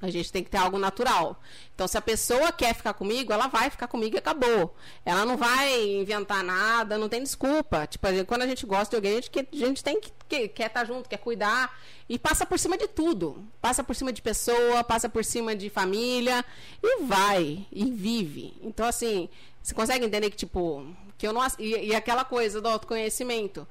A gente tem que ter algo natural. Então, se a pessoa quer ficar comigo, ela vai ficar comigo e acabou. Ela não vai inventar nada, não tem desculpa. Tipo, quando a gente gosta de alguém, a gente, quer- a gente tem que, que- quer estar junto, quer cuidar. E passa por cima de tudo. Passa por cima de pessoa, passa por cima de família. E vai. E vive. Então, assim, você consegue entender que, tipo, que eu não. E, e aquela coisa do autoconhecimento.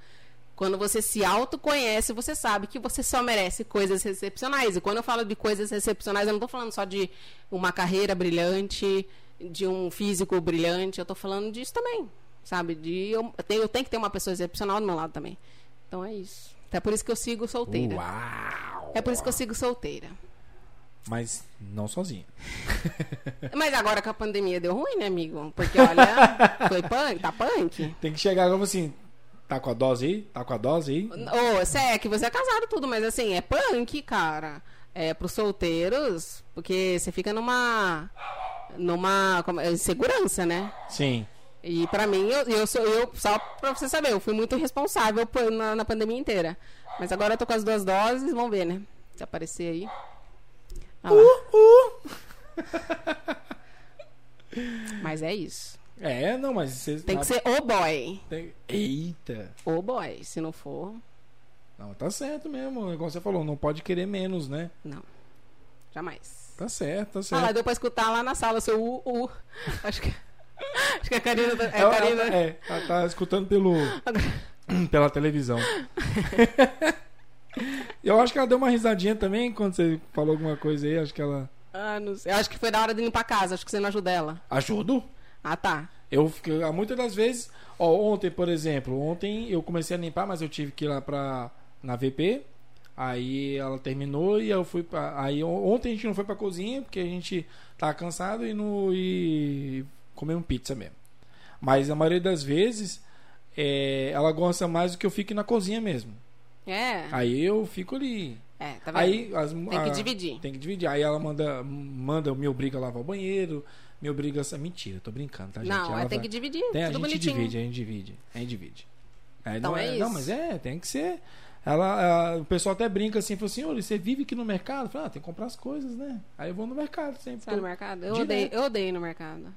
Quando você se autoconhece, você sabe que você só merece coisas excepcionais. E quando eu falo de coisas excepcionais, eu não estou falando só de uma carreira brilhante, de um físico brilhante. Eu estou falando disso também, sabe? De eu, eu tenho, eu tenho que ter uma pessoa excepcional do meu lado também. Então é isso. É por isso que eu sigo solteira. Uau! É por isso que eu sigo solteira. Mas não sozinha. Mas agora com a pandemia deu ruim, né, amigo? Porque olha, foi punk, tá punk. Tem que chegar como assim. Tá com a dose aí? Tá com a dose aí? Ô, você é que você é casado e tudo, mas assim, é punk, cara. É pros solteiros, porque você fica numa. numa. como- é, insegurança, né? Sim. E pra mim, eu, eu sou. Eu, só pra você saber, eu fui muito responsável por- na, na pandemia inteira. Mas agora eu tô com as duas doses, vamos ver, né? Se aparecer aí. Ah lá. Mas é isso. É, não, mas você. Tem que ser o boy. tem- Eita! O boy. Se não for, Não, tá certo mesmo. Igual você falou, não pode querer menos, né? não. Jamais. Tá certo, tá Ah, certo. lá deu pra escutar lá na sala seu u, u. Acho que. Acho que a Karina. tá- É, Ela- Karina. ela- é, ela tá escutando pelo, pela televisão. Eu acho que ela deu uma risadinha também quando você falou alguma coisa aí. Acho que ela. Ah, não sei. Acho que foi da hora de limpar a casa. Acho que você não ajuda ela. Ajudo? Ah, tá. Eu fiquei, há muitas das vezes, ó, ontem, por exemplo, ontem eu comecei a limpar, mas eu tive que ir lá pra, na VP. Aí ela terminou e eu fui pra. Aí on- ontem a gente não foi pra cozinha, porque a gente tava cansado e no e comemos pizza mesmo. Mas a maioria das vezes é, ela gosta mais do que eu fique na cozinha mesmo. É. Aí eu fico ali. É, tá vendo? Aí as, Tem que a- dividir. Tem que dividir. Aí ela manda, manda me obriga a lavar o banheiro, me obriga a. Mentira, tô brincando, tá, gente? Não, Ela é, tem vai- que dividir. tem, a gente bonitinho. divide, a gente divide. A gente divide. Aí Então não, é Não, isso. mas é, tem que ser. Ela, o pessoal até brinca assim, fala assim, olha, você vive aqui no mercado? Fala, ah, tem que comprar as coisas, né? Aí eu vou no mercado sempre. Você vai no mercado? Eu odeio, eu odeio no mercado.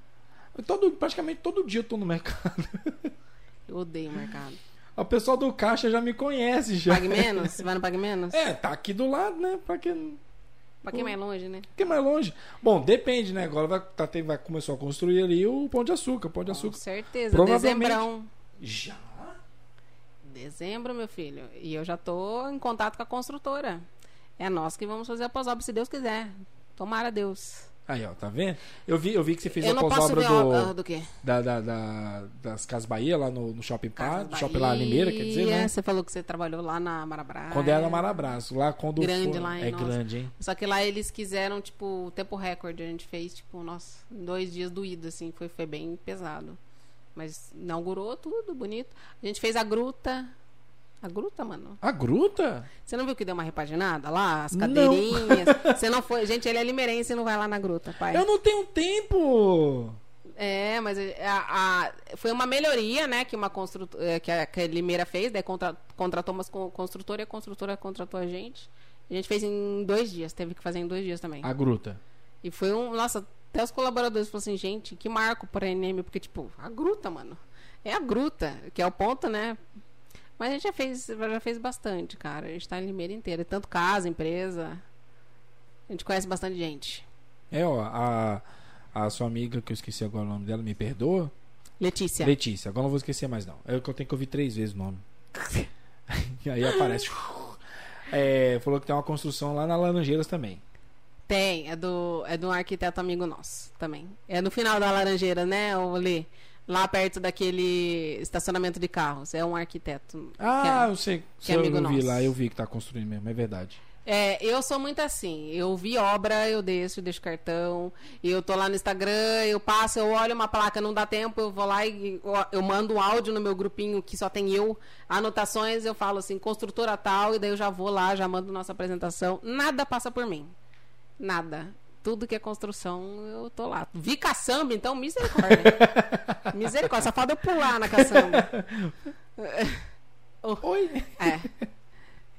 todo, praticamente todo dia eu tô no mercado. Eu odeio o mercado. O pessoal do caixa já me conhece já. Pague menos? Você vai no Pague Menos? É, tá aqui do lado, né? Pra que, Pra quem é mais longe, né? que mais longe? Bom, depende, né? Agora vai, tá, tem- vai começou a construir ali o Pão de Açúcar. Pão de Com Açúcar. certeza. Provavelmente- Dezembrão. Já? Dezembro, meu filho. E eu já tô em contato com a construtora. É nós que vamos fazer a pós-obra, se Deus quiser. Tomara Deus. Aí, ó, tá vendo? Eu vi, eu vi que você fez eu a pós-obra do, obra do quê? da, da, da- das Casas Bahia lá no, no Shopping Park, Shopping lá Limeira, quer dizer, né? Bahia. Você falou que você trabalhou lá na Marabras. Quando era Marabras, lá quando Grande for- lá, hein? É Nossa. grande, hein? Só que lá eles quiseram, tipo, o tempo recorde. A gente fez, tipo, nossa, dois dias doído, assim. Foi, foi bem pesado. Mas inaugurou tudo bonito. A gente fez a gruta. A gruta, mano. A gruta? Você não viu que deu uma repaginada lá? As Não. cadeirinhas. Você não foi. Gente, ele é limeirense e não vai lá na gruta, pai. Eu não tenho tempo. É, mas a, a- foi uma melhoria, né, que uma construtora, que a, que a Limeira fez, daí contra, contratou uma con- construtora e a construtora contratou a gente. A gente fez em dois dias, teve que fazer em dois dias também. A gruta. E foi um, nossa, até os colaboradores falaram assim, gente, que marco para a NM, porque tipo, a gruta, mano. É a gruta, que é o ponto, né? Mas a gente já fez, já fez bastante, cara. A gente tá em Limeira inteira, tanto casa, empresa. A gente conhece bastante gente. É, ó, a, a sua amiga, que eu esqueci agora o nome dela, me perdoa. Letícia. Letícia, agora não vou esquecer mais não. É o que eu tenho que ouvir três vezes o nome. e aí aparece. É, falou que tem uma construção lá na Laranjeiras também. Tem, é do, é de um arquiteto amigo nosso também. É no final da Laranjeira, né, Lê? Lá perto daquele estacionamento de carros. É um arquiteto. Ah, que eu sei. que é eu amigo vi nosso. lá, eu vi que tá construindo mesmo, é verdade. É, eu sou muito assim. Eu vi obra, eu deixo, deixo cartão. Eu tô lá no Instagram, eu passo, eu olho uma placa, não dá tempo, eu vou lá e eu, eu mando um áudio no meu grupinho que só tem eu, anotações, eu falo assim, construtora tal, e daí eu já vou lá, já mando nossa apresentação. Nada passa por mim. Nada. Tudo que é construção, eu tô lá. Vi caçamba, então, misericórdia. misericórdia, só falta eu pular na caçamba. Oi! É.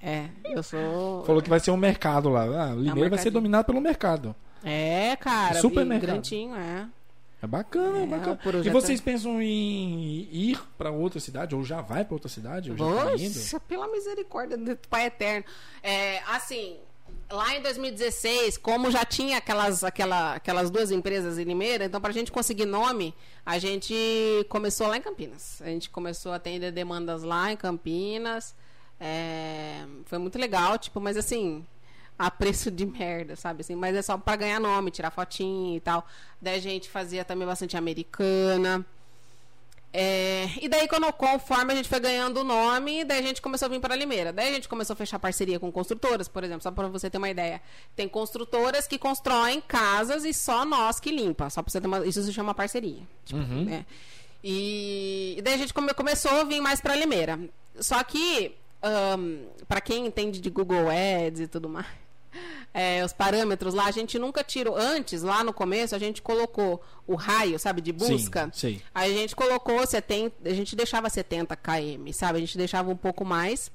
É, eu sou. Falou que vai ser um mercado lá. Ah, Limeira vai ser dominado pelo mercado. É, cara. Supermercado. Grantinho, é. É bacana, é, É, bacana. E vocês é- pensam em ir pra outra cidade? Ou já vai pra outra cidade? Ou já tá pela misericórdia do Pai Eterno. É, assim, lá em 2016, como já tinha aquelas, aquela, aquelas duas empresas em Limeira, então pra gente conseguir nome, a gente começou lá em Campinas. A gente começou a atender demandas lá em Campinas. É, foi muito legal, tipo, mas assim, a preço de merda, sabe? Assim, mas é só pra ganhar nome, tirar fotinho e tal. Daí a gente fazia também bastante americana. É, e daí, quando, conforme a gente foi ganhando o nome, daí a gente começou a vir para Limeira. Daí a gente começou a fechar parceria com construtoras, por exemplo, só para você ter uma ideia. Tem construtoras que constroem casas e só nós que limpa. Só para você ter uma. Isso se chama parceria. Tipo, né? E, e daí a gente come- começou a vir mais para Limeira. Só que, para quem entende de Google Ads e tudo mais, é, os parâmetros lá, a gente nunca tirou. Antes, lá no começo, a gente colocou o raio, sabe, de busca. Sim, sei. Aí a gente colocou 70, a gente deixava 70 km, sabe? A gente deixava um pouco mais.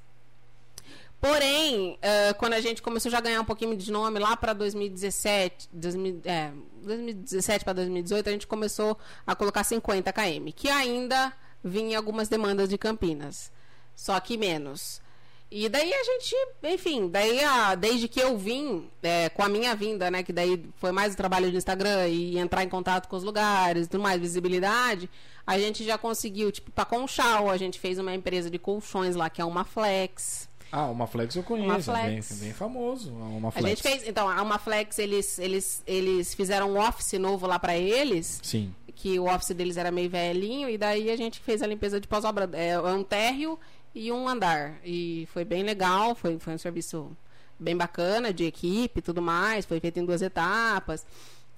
Porém, eh, quando a gente começou já a ganhar um pouquinho de nome lá para 2017, 2000, é, 2017 para 2018, a gente começou a colocar 50 km, que ainda vinha algumas demandas de Campinas, só que menos. E daí a gente, enfim, daí a, desde que eu vim, é, com a minha vinda, né, que daí foi mais o trabalho do Instagram e entrar em contato com os lugares, tudo mais, visibilidade, a gente já conseguiu, tipo, para Conchal, a gente fez uma empresa de colchões lá, que é uma Flex. Ah, uma Flex eu conheço, Uma é bem, Flex. bem famoso. Uma A Flex. gente fez, então, a uma Flex, eles, eles, eles fizeram um office novo lá para eles, Sim. que o office deles era meio velhinho, e daí a gente fez a limpeza de pós-obra. É um térreo e um andar. E foi bem legal, foi, foi um serviço bem bacana, de equipe e tudo mais, foi feito em duas etapas.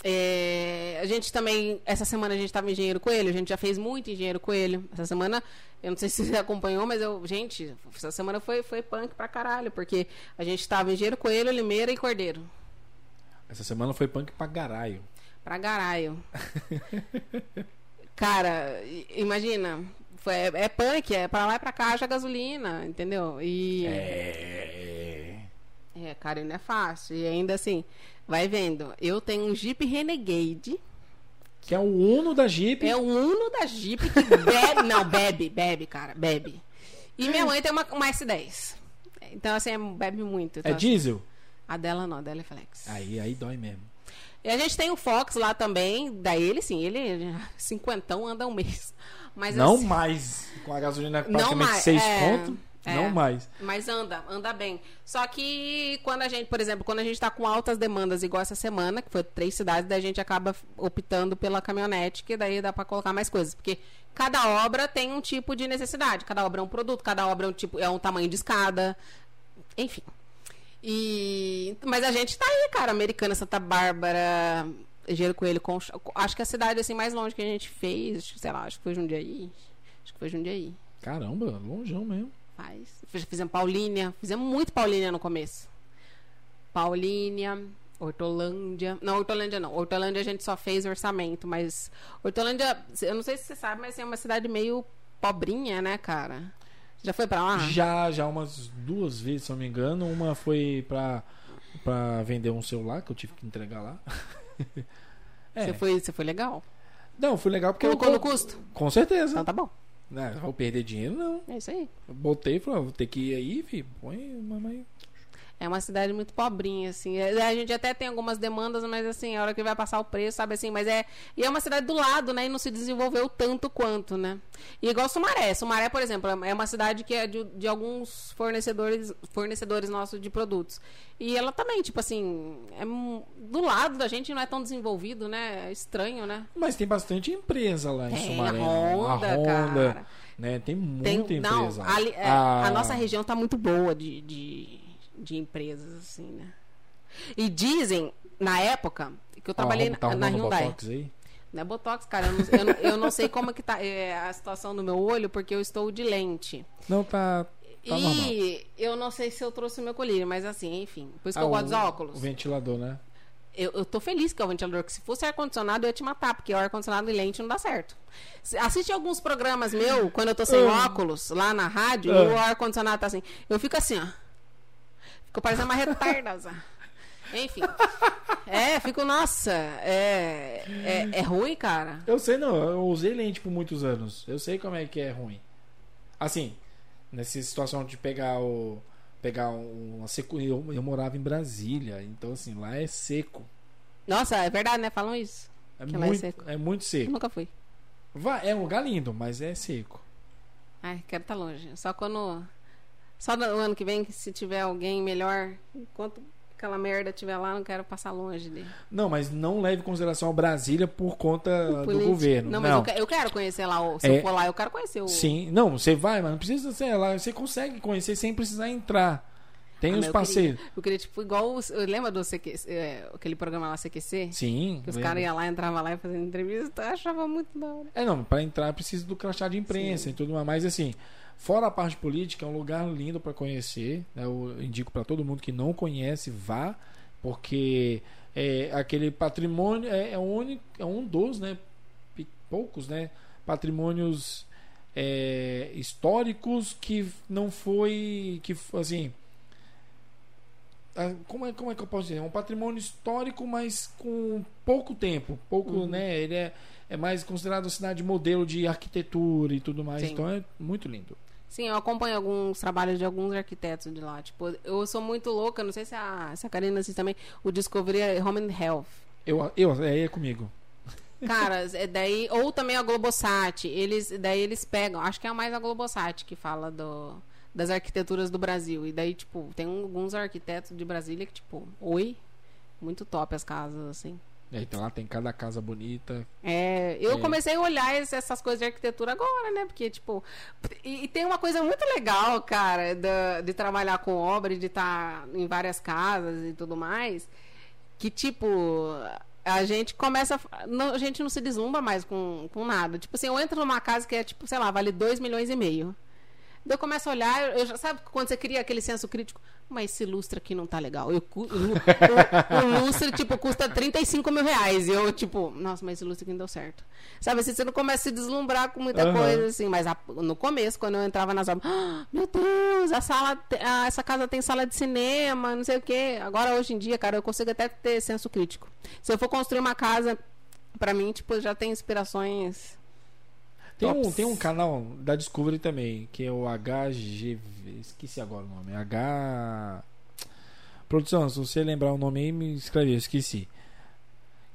É, a gente também, essa semana a gente estava em Engenheiro Coelho, a gente já fez muito Engenheiro Coelho. Essa semana, eu não sei se você acompanhou, mas eu, gente, essa semana foi, foi punk pra caralho, porque a gente estava em Engenheiro Coelho, Limeira e Cordeiro. Essa semana foi punk pra garaio. Pra garaio. Cara, imagina. Foi, é, é punk, é pra lá e pra cá, haja gasolina, entendeu? E. É. É, cara, não é fácil. E ainda assim, vai vendo. Eu tenho um Jeep Renegade. Que é o Uno da Jeep. É o Uno da Jeep que bebe. não, bebe, bebe, cara, bebe. E minha mãe tem uma, uma S10. Então, assim, bebe muito. Então, É diesel? A dela não, a dela é flex. Aí, aí dói mesmo. E a gente tem o Fox lá também. Daí ele, sim, ele cinquentão anda um mês. Mas não assim, mais. Com a gasolina Não praticamente mais, 6 é, conto. é. Não mais. Mas anda, anda bem. Só que quando a gente, por exemplo, quando a gente tá com altas demandas, igual essa semana, que foi três cidades, daí a gente acaba optando pela caminhonete, que daí dá pra colocar mais coisas. Porque cada obra tem um tipo de necessidade. Cada obra é um produto, cada obra é um tipo, é um tamanho de escada. Enfim. E. Mas a gente tá aí, cara. Americana, Santa Bárbara, Gelo Coelho, Concha. Acho que a cidade assim mais longe que a gente fez, sei lá, acho que foi Jundiaí. Acho que foi Jundiaí. Caramba, longeão mesmo. Faz. Fiz- Fizemos Paulínia. Fizemos muito Paulínia no começo. Paulínia, Hortolândia. Não, Hortolândia não. Hortolândia a gente só fez orçamento, mas Hortolândia, eu não sei se você sabe, mas é uma cidade meio pobrinha, né, cara? Já foi pra lá? Já, já umas duas vezes, se não me engano. Uma foi pra, pra vender um celular que eu tive que entregar lá. é. Você, foi, você foi legal? Não, foi legal porque Colocou eu. no custo? Com certeza. Então tá bom. Né, vou perder dinheiro, não. É isso aí. Eu botei e falei, vou ter que ir aí, filho. Põe, mamãe. É uma cidade muito pobrinha, assim. É, A gente até tem algumas demandas, mas assim, a hora que vai passar o preço, sabe assim, mas é. E é uma cidade do lado, né? E não se desenvolveu tanto quanto, né? E igual Sumaré. Sumaré, por exemplo, é uma cidade que é de, de alguns fornecedores, fornecedores nossos de produtos. E ela também, tipo assim, é do lado da gente não é tão desenvolvido, né? É estranho, né? Mas tem bastante empresa lá em Tem Sumaré. a né? Honda, a Honda, cara. né? Tem muita Tem, empresa. não, lá. ali- é, Ah, a nossa região tá muito boa de, de, de empresas, assim, né? E dizem, na época, que eu trabalhei tá na, na arrumando Hyundai. Botox aí? Não é Botox, cara. Eu não, eu não- eu não sei como é que tá é, a situação do meu olho, porque eu estou de lente. Não, tá. Tá normal. e eu não sei se eu trouxe o meu colírio, mas assim, enfim. Por isso que Ah, eu gosto dos óculos. O ventilador, né? Eu, eu tô feliz que é o ventilador, que se fosse ar-condicionado, eu ia te matar, porque o ar-condicionado e lente não dá certo. Assiste alguns programas meu, quando eu tô sem Ah. óculos, lá na rádio, e o ar-condicionado tá assim. Eu fico assim, ó. Fico parecendo uma retarda. Enfim. É, fico, nossa, é, é, é ruim, cara. Eu sei, não. Eu usei lente por muitos anos. Eu sei como é que é ruim. Assim, nessa situação de pegar o. Pegar uma seco. Eu, eu morava em Brasília, então assim, lá é seco. Nossa, é verdade, né? Falam isso. É, Que lá é muito, seco. é muito Eu seco. nunca fui. Vai, é um lugar lindo, mas é seco. Ai, quero estar longe. Só quando. Só no ano que vem, que se tiver alguém melhor, enquanto aquela merda estiver lá, não quero passar longe dele. Não, mas não leve em consideração a Brasília por conta do governo. Não, mas Eu, que- eu quero conhecer lá. o- Se É. eu for lá, eu quero conhecer o. Sim, não, você vai, mas não precisa ser lá. Você consegue conhecer sem precisar entrar. Tem Ah, os mas eu. Queria, eu queria, tipo, igual. os- eu Lembra do CQC, é, aquele programa lá CQC? Sim. Que os lembro. caras iam lá, entravam lá e faziam entrevista. Eu achava muito da hora. É, não, pra entrar precisa do crachá de imprensa e tudo mais. Mas assim, fora a parte política, é um lugar lindo pra conhecer. né? Eu indico pra todo mundo que não conhece, vá, porque é aquele patrimônio é, é, o único, é um dos, né? Poucos, né? Patrimônios é, históricos que não foi. que assim. Como é, como é que eu posso dizer? É um patrimônio histórico, mas com pouco tempo. Pouco, Uhum. né? Ele é, é mais considerado cidade modelo de arquitetura e tudo mais. Sim. Então é muito lindo. Sim, eu acompanho alguns trabalhos de alguns arquitetos de lá. Tipo, eu sou muito louca, não sei se a, se a Karina assiste também, o Discovery Home and Health. Eu, eu, é, é comigo. Cara, é daí, ou também a Globosat, eles, daí eles pegam, acho que é mais a Globosat que fala do, das arquiteturas do Brasil. E daí, tipo, tem alguns arquitetos de Brasília que, tipo, oi, muito top as casas, assim. É, então lá tem cada casa bonita. É, eu É. comecei a olhar essas coisas de arquitetura agora, né? Porque, tipo. E, e tem uma coisa muito legal, cara, da- de, trabalhar com obra de estar em várias casas e tudo mais. Que, tipo. A gente começa. não- a gente não se deslumbra mais com, com nada. Tipo assim, eu entro numa casa que é, tipo, sei lá, vale 2 milhões e meio. Daí eu começo a olhar, eu já, sabe quando você cria aquele senso crítico? Mas esse lustre aqui não tá legal. Eu, o, o, lustre, tipo, custa 35 mil reais. E eu, tipo, nossa, mas esse lustre aqui não deu certo. Sabe, assim, você não começa a se deslumbrar com muita Aham. coisa, assim. Mas a- no começo, quando eu entrava nas obras, "Ah, meu Deus, a sala, ah, essa casa tem sala de cinema, não sei o quê. Agora, hoje em dia, cara, eu consigo até ter senso crítico. Se eu for construir uma casa, pra mim, tipo, já tem inspirações. Tem um, tem um canal da Discovery também, que é o HGV. Esqueci agora o nome. H. Produção, se você lembrar o nome aí, me escreve, eu esqueci.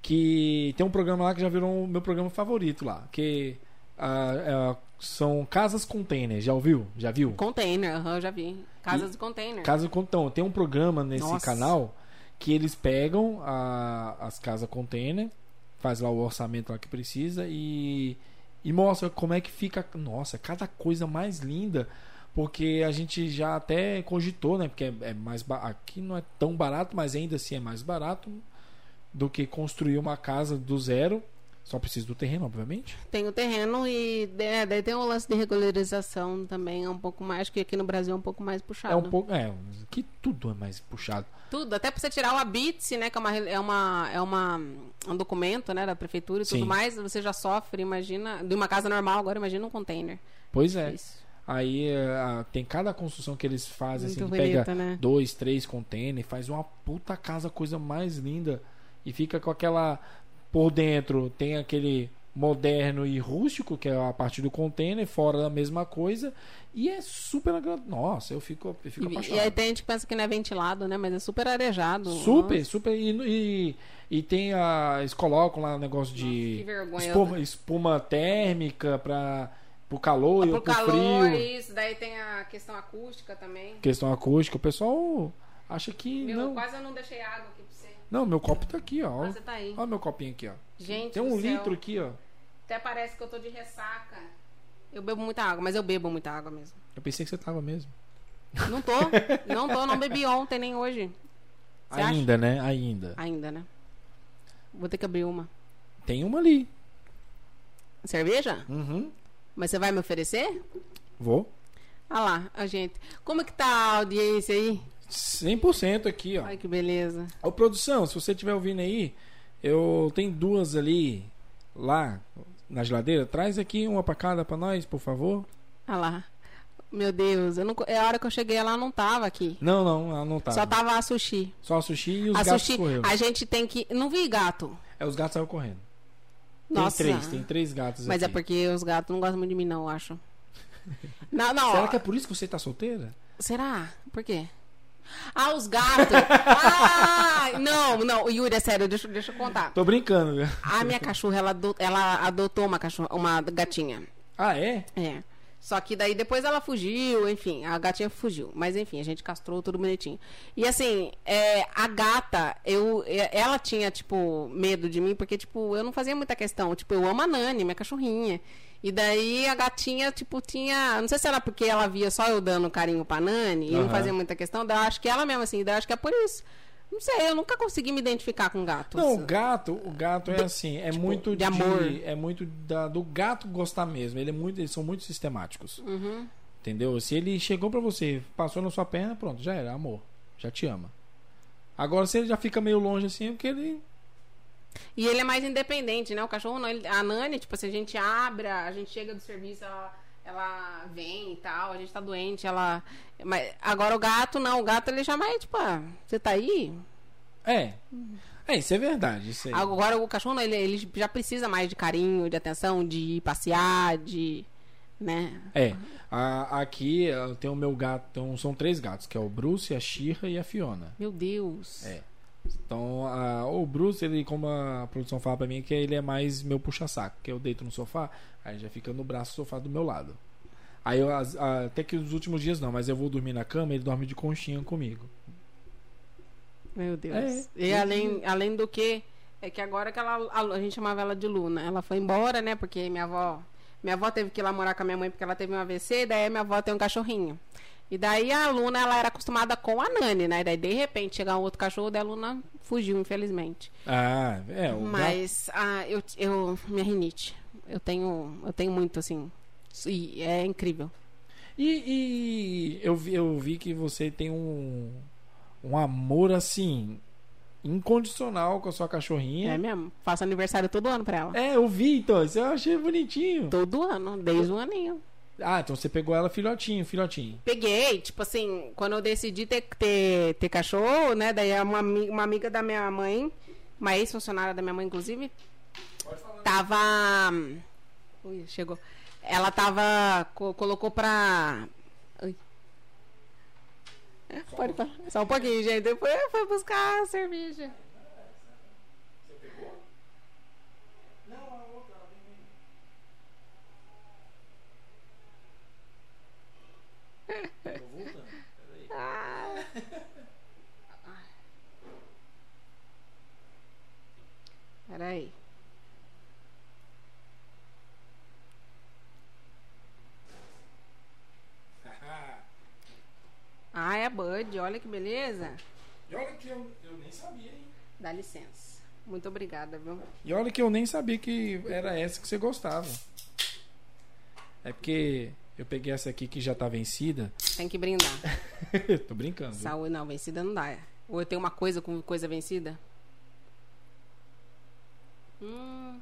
Que tem um programa lá que já virou o meu programa favorito lá. Que ah, é, são casas container. Já ouviu? Já viu? Container, aham, eu já vi. Casas de container. Casa então, tem um programa nesse Nossa. canal que eles pegam a- as casas container, faz lá o orçamento lá que precisa e, e mostra como é que fica. Nossa, cada coisa mais linda. Porque a gente já até cogitou, né? Porque é, é mais ba- aqui não é tão barato, mas ainda assim é mais barato do que construir uma casa do zero. Só precisa do terreno, obviamente. Tem o terreno e é, daí tem o lance de regularização também, é um pouco mais, que aqui no Brasil é um pouco mais puxado. É um pouco. É, que tudo é mais puxado. Tudo, até pra você tirar o habite, né, que é uma, é uma, é uma um documento, né, da prefeitura e Sim. tudo mais, você já sofre, imagina, de uma casa normal, agora imagina um container. Pois é. Aí a- tem cada construção que eles fazem, Muito assim, pega né? dois, três containers, faz uma puta casa, coisa mais linda. E fica com aquela. Por dentro tem aquele moderno e rústico, que é a parte do container, fora a mesma coisa. E é super agradável. Nossa, eu fico, eu fico E, e apaixonado. aí tem gente que pensa que não é ventilado, né, mas é super arejado. Super, Nossa, super. E, e, e tem a. Eles colocam lá o negócio de. que vergonha. espuma, espuma térmica para pro calor e Pro pro calor, frio. isso, daí tem a questão acústica também. Questão acústica. O pessoal acha que. Meu, não. quase eu não deixei água aqui. Não, meu copo tá aqui, ó. Ah, você tá aí. Olha meu copinho aqui, ó. Gente Tem do um céu. litro aqui, ó. Até parece que eu tô de ressaca. Eu bebo muita água, mas eu bebo muita água mesmo. Eu pensei que você tava mesmo. Não tô, não tô, não bebi ontem nem hoje. Você acha? Ainda, né? Ainda. Ainda, né? Vou ter que abrir uma. Tem uma ali. Cerveja? Uhum. Mas você vai me oferecer? Vou. Ah lá, a gente. Como é que tá a audiência aí? 100% aqui, ó. Ai, que beleza. Ô, produção, se você estiver ouvindo aí, eu tenho duas ali, lá, na geladeira. Traz aqui uma pra cada pra nós, por favor. Ah lá. Meu Deus, eu não, é a hora que eu cheguei ela não tava aqui. Não, não, ela não tá. Só tava a sushi. Só a sushi e os a gatos sushi, correram. a gente tem que. Não vi gato. É, os gatos saíram correndo. Nossa. Tem três, tem três gatos Mas é aqui. porque os gatos não gostam muito de mim, não, eu acho. Não, não. Será que é por isso que você tá solteira? Será? Por quê? Ah, os gatos! ah! Não, não, Yuri, é sério, deixa, deixa eu contar. Tô brincando, viu? A minha cachorra, ela, ela adotou uma cachorra, uma gatinha. Ah, é? É. Só que daí depois ela fugiu, enfim, a gatinha fugiu. Mas enfim, a gente castrou tudo bonitinho. E assim, é, a gata, eu, é, ela tinha, tipo, medo de mim, porque, tipo, eu não fazia muita questão. Tipo, eu amo a Nani, minha cachorrinha. E daí a gatinha, tipo, tinha. Não sei se era porque ela via só eu dando carinho pra Nani e não fazia muita questão. Daí eu acho que ela mesmo, assim, daí eu acho que é por isso. Não sei, eu nunca consegui me identificar com gatos. Não, o gato, o gato é assim, é tipo, muito de de, amor. é muito da- do gato gostar mesmo. Ele é muito, eles são muito sistemáticos. Uhum. Entendeu? Se ele chegou pra você, passou na sua perna, pronto, já era, amor. Já te ama. Agora se ele já fica meio longe assim, é porque ele E ele é mais independente, né? O cachorro não. ele- a Nani, tipo, se a gente abre, a gente chega do serviço, ela, ela vem e tal, a gente tá doente, ela. Mas agora o gato, não, o gato ele já mais, tipo, ah, você tá aí? é. É, isso é verdade, isso aí. Agora o cachorro, ele, ele já precisa mais de carinho, de atenção, de ir passear, de. né? É. A- aqui eu tenho o meu gato, então, são três gatos, que é o Bruce, a Shira e a Fiona. Meu Deus. É. Então, a- o Bruce, ele, como a produção fala pra mim, que ele é mais meu puxa-saco. Que eu deito no sofá, aí já fica no braço do sofá do meu lado. Aí, eu, as- a- até que nos últimos dias não, mas eu vou dormir na cama, ele dorme de conchinha comigo. Meu Deus. É. E além, além do que, é que agora que ela, a, a gente chamava ela de Luna, ela foi embora, né? Porque minha avó, minha avó teve que ir lá morar com a minha mãe porque ela teve um AVC, daí minha avó tem um cachorrinho. E daí a Luna, ela era acostumada com a Nani, né? Daí de repente chegar um outro cachorro, daí a Luna fugiu, infelizmente. Ah, é. O Mas ah, eu, eu, minha rinite, eu tenho, eu tenho muito assim, e é incrível. E, e eu, vi, eu vi que você tem um, um amor assim, incondicional com a sua cachorrinha. É mesmo. Faço aniversário todo ano pra ela. É, eu vi, então, isso eu achei bonitinho. Todo ano, desde um aninho. Ah, então você pegou ela filhotinho, filhotinho. Peguei, tipo assim, quando eu decidi ter, ter, ter cachorro, né? Daí uma, ami- uma amiga da minha mãe, uma ex-funcionária da minha mãe, inclusive, tava. Ui, chegou. Ela tava. co- colocou pra. Ai. É, pode falar. Só um pouquinho, gente. Depois foi buscar a cerveja. Ah. Peraí. Ah, é a Bud. Olha que beleza. E olha que eu, eu nem sabia, hein? Dá licença. Muito obrigada, viu? E olha que eu nem sabia que era essa que você gostava. É porque eu peguei essa aqui que já tá vencida. Tem que brindar. Tô brincando. Saúde, não, vencida não dá. Ou eu tenho uma coisa com coisa vencida? Hum.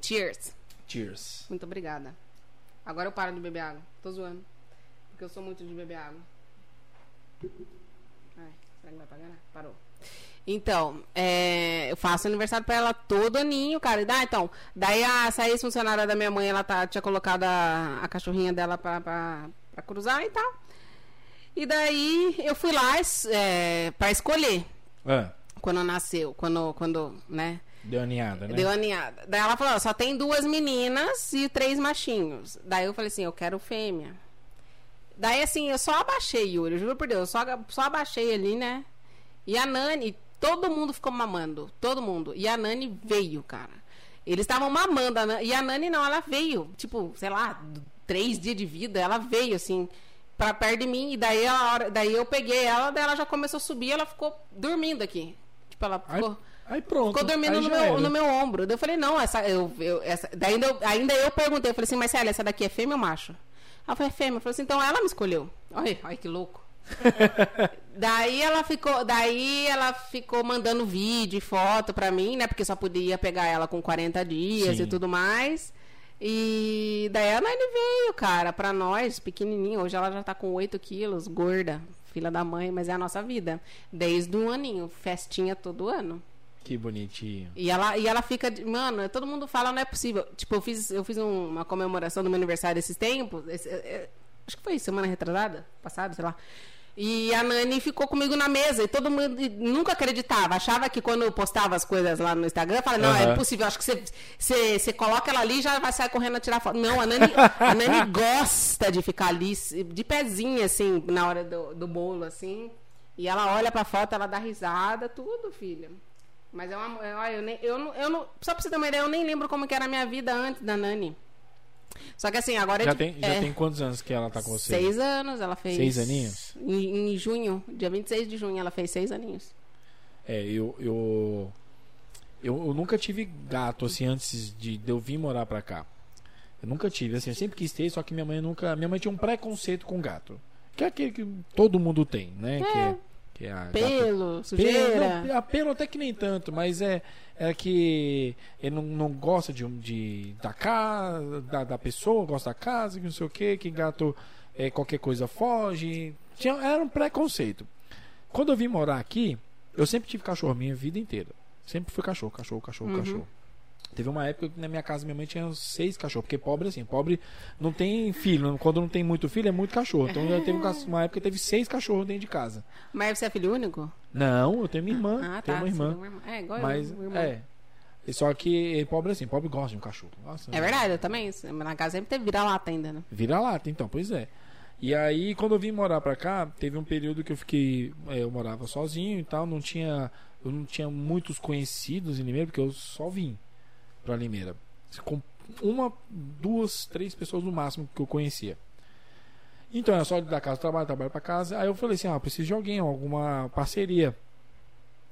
Cheers. Cheers. Muito obrigada. Agora eu paro de beber água. Tô zoando. Porque eu sou muito de beber água. Ai, será que vai pagar? Parou. Então, é, eu faço aniversário pra ela todo aninho, cara. E dá, então, daí a, essa ex-funcionária da minha mãe, ela tá, tinha colocado a, a cachorrinha dela pra, pra, pra cruzar e tal. E daí eu fui lá é, pra escolher Ah, quando nasceu, quando, quando, né? deu a ninhada, né? Deu a ninhada. Daí ela falou, só tem duas meninas e três machinhos. Daí eu falei assim, eu quero fêmea. Daí assim, eu só abaixei, Yuri, juro por Deus, eu só, só abaixei ali, né? E a Nani, todo mundo ficou mamando, todo mundo. E a Nani veio, cara. Eles estavam mamando, a Nani, e a Nani não, ela veio, tipo, sei lá, três dias de vida, ela veio, assim, pra perto de mim. E daí, a hora, daí eu peguei ela, daí ela já começou a subir, ela ficou dormindo aqui. Tipo, ela ficou... aí pronto. Ficou dormindo no meu, era. no meu ombro. Daí eu falei, não, essa. Eu, eu, essa daí ainda, eu, ainda eu perguntei, eu falei assim, Marcela, essa daqui é fêmea ou macho? Ela falou, é fêmea. Eu falei assim, então ela me escolheu. Olha, olha que louco. daí ela ficou, daí ela ficou mandando vídeo e foto pra mim, né? Porque só podia pegar ela com 40 dias Sim. e tudo mais. E daí a Nani veio, cara, pra nós, pequenininha. Hoje ela já tá com 8 quilos, gorda, filha da mãe, mas é a nossa vida. Desde um aninho, festinha todo ano. Que bonitinho. E ela, e ela fica. de- Mano, todo mundo fala, não é possível. Tipo, eu fiz, eu fiz um- uma comemoração do meu aniversário esses tempos. esse- é, é, acho que foi semana retrasada, passada, sei lá. E a Nani ficou comigo na mesa e todo mundo nunca acreditava. Achava que quando eu postava as coisas lá no Instagram, eu falava, não, é Aham. impossível. Acho que você, você, você coloca ela ali e já vai sair correndo a tirar foto. Não, a Nani, a Nani gosta de ficar ali, de pezinha, assim, na hora do, do bolo, assim. E ela olha pra foto, ela dá risada, tudo, filha. Mas é uma. é, Olha, eu, nem, eu, eu não. Só pra você ter uma ideia, eu nem lembro como que era a minha vida antes da Nani. Só que assim, agora é Já, de- tem, já é, tem quantos anos que ela tá com você? Seis anos, ela fez. Seis aninhos? Em, em junho, dia 26 de junho, ela fez seis aninhos. É, eu, eu, eu. eu nunca tive gato assim antes de, de eu vir morar pra cá. Eu nunca tive, assim, eu sempre quis ter, só que minha mãe nunca. Minha mãe tinha um preconceito com gato. Que é aquele que todo mundo tem, né? Que é, que é a Pelo, sujeira. Pelo, não, apelo até que nem tanto, mas é, é que ele não, não gosta de, de da casa, da, da pessoa, gosta da casa, que não sei o que, que gato é, qualquer coisa foge. Tinha, era um preconceito. Quando eu vim morar aqui, eu sempre tive cachorro minha vida inteira. Sempre fui cachorro, cachorro, cachorro, Uhum. cachorro. Teve uma época que na minha casa minha mãe tinha seis cachorros, porque pobre assim, pobre não tem filho, quando não tem muito filho é muito cachorro. Então já teve um uma época que teve seis cachorros dentro de casa. Mas você é filho único? Não, eu tenho minha irmã, Ah, tenho tá. uma você irmã. tem uma irmã. É, igual Mas, eu, meu irmão. é. Só que pobre assim, pobre gosta de um cachorro. Nossa, É verdade, eu também. Na casa sempre teve vira-lata ainda, né? Vira lata, então, pois é. E aí, quando eu vim morar pra cá, teve um período que eu fiquei. é, eu morava sozinho e tal, não tinha. Eu não tinha muitos conhecidos em Limeira, porque eu só vim pra Limeira. Uma, duas, três pessoas no máximo que eu conhecia. Então era só da casa trabalho, trabalho pra casa. Aí eu falei assim: ah, preciso de alguém, alguma parceria.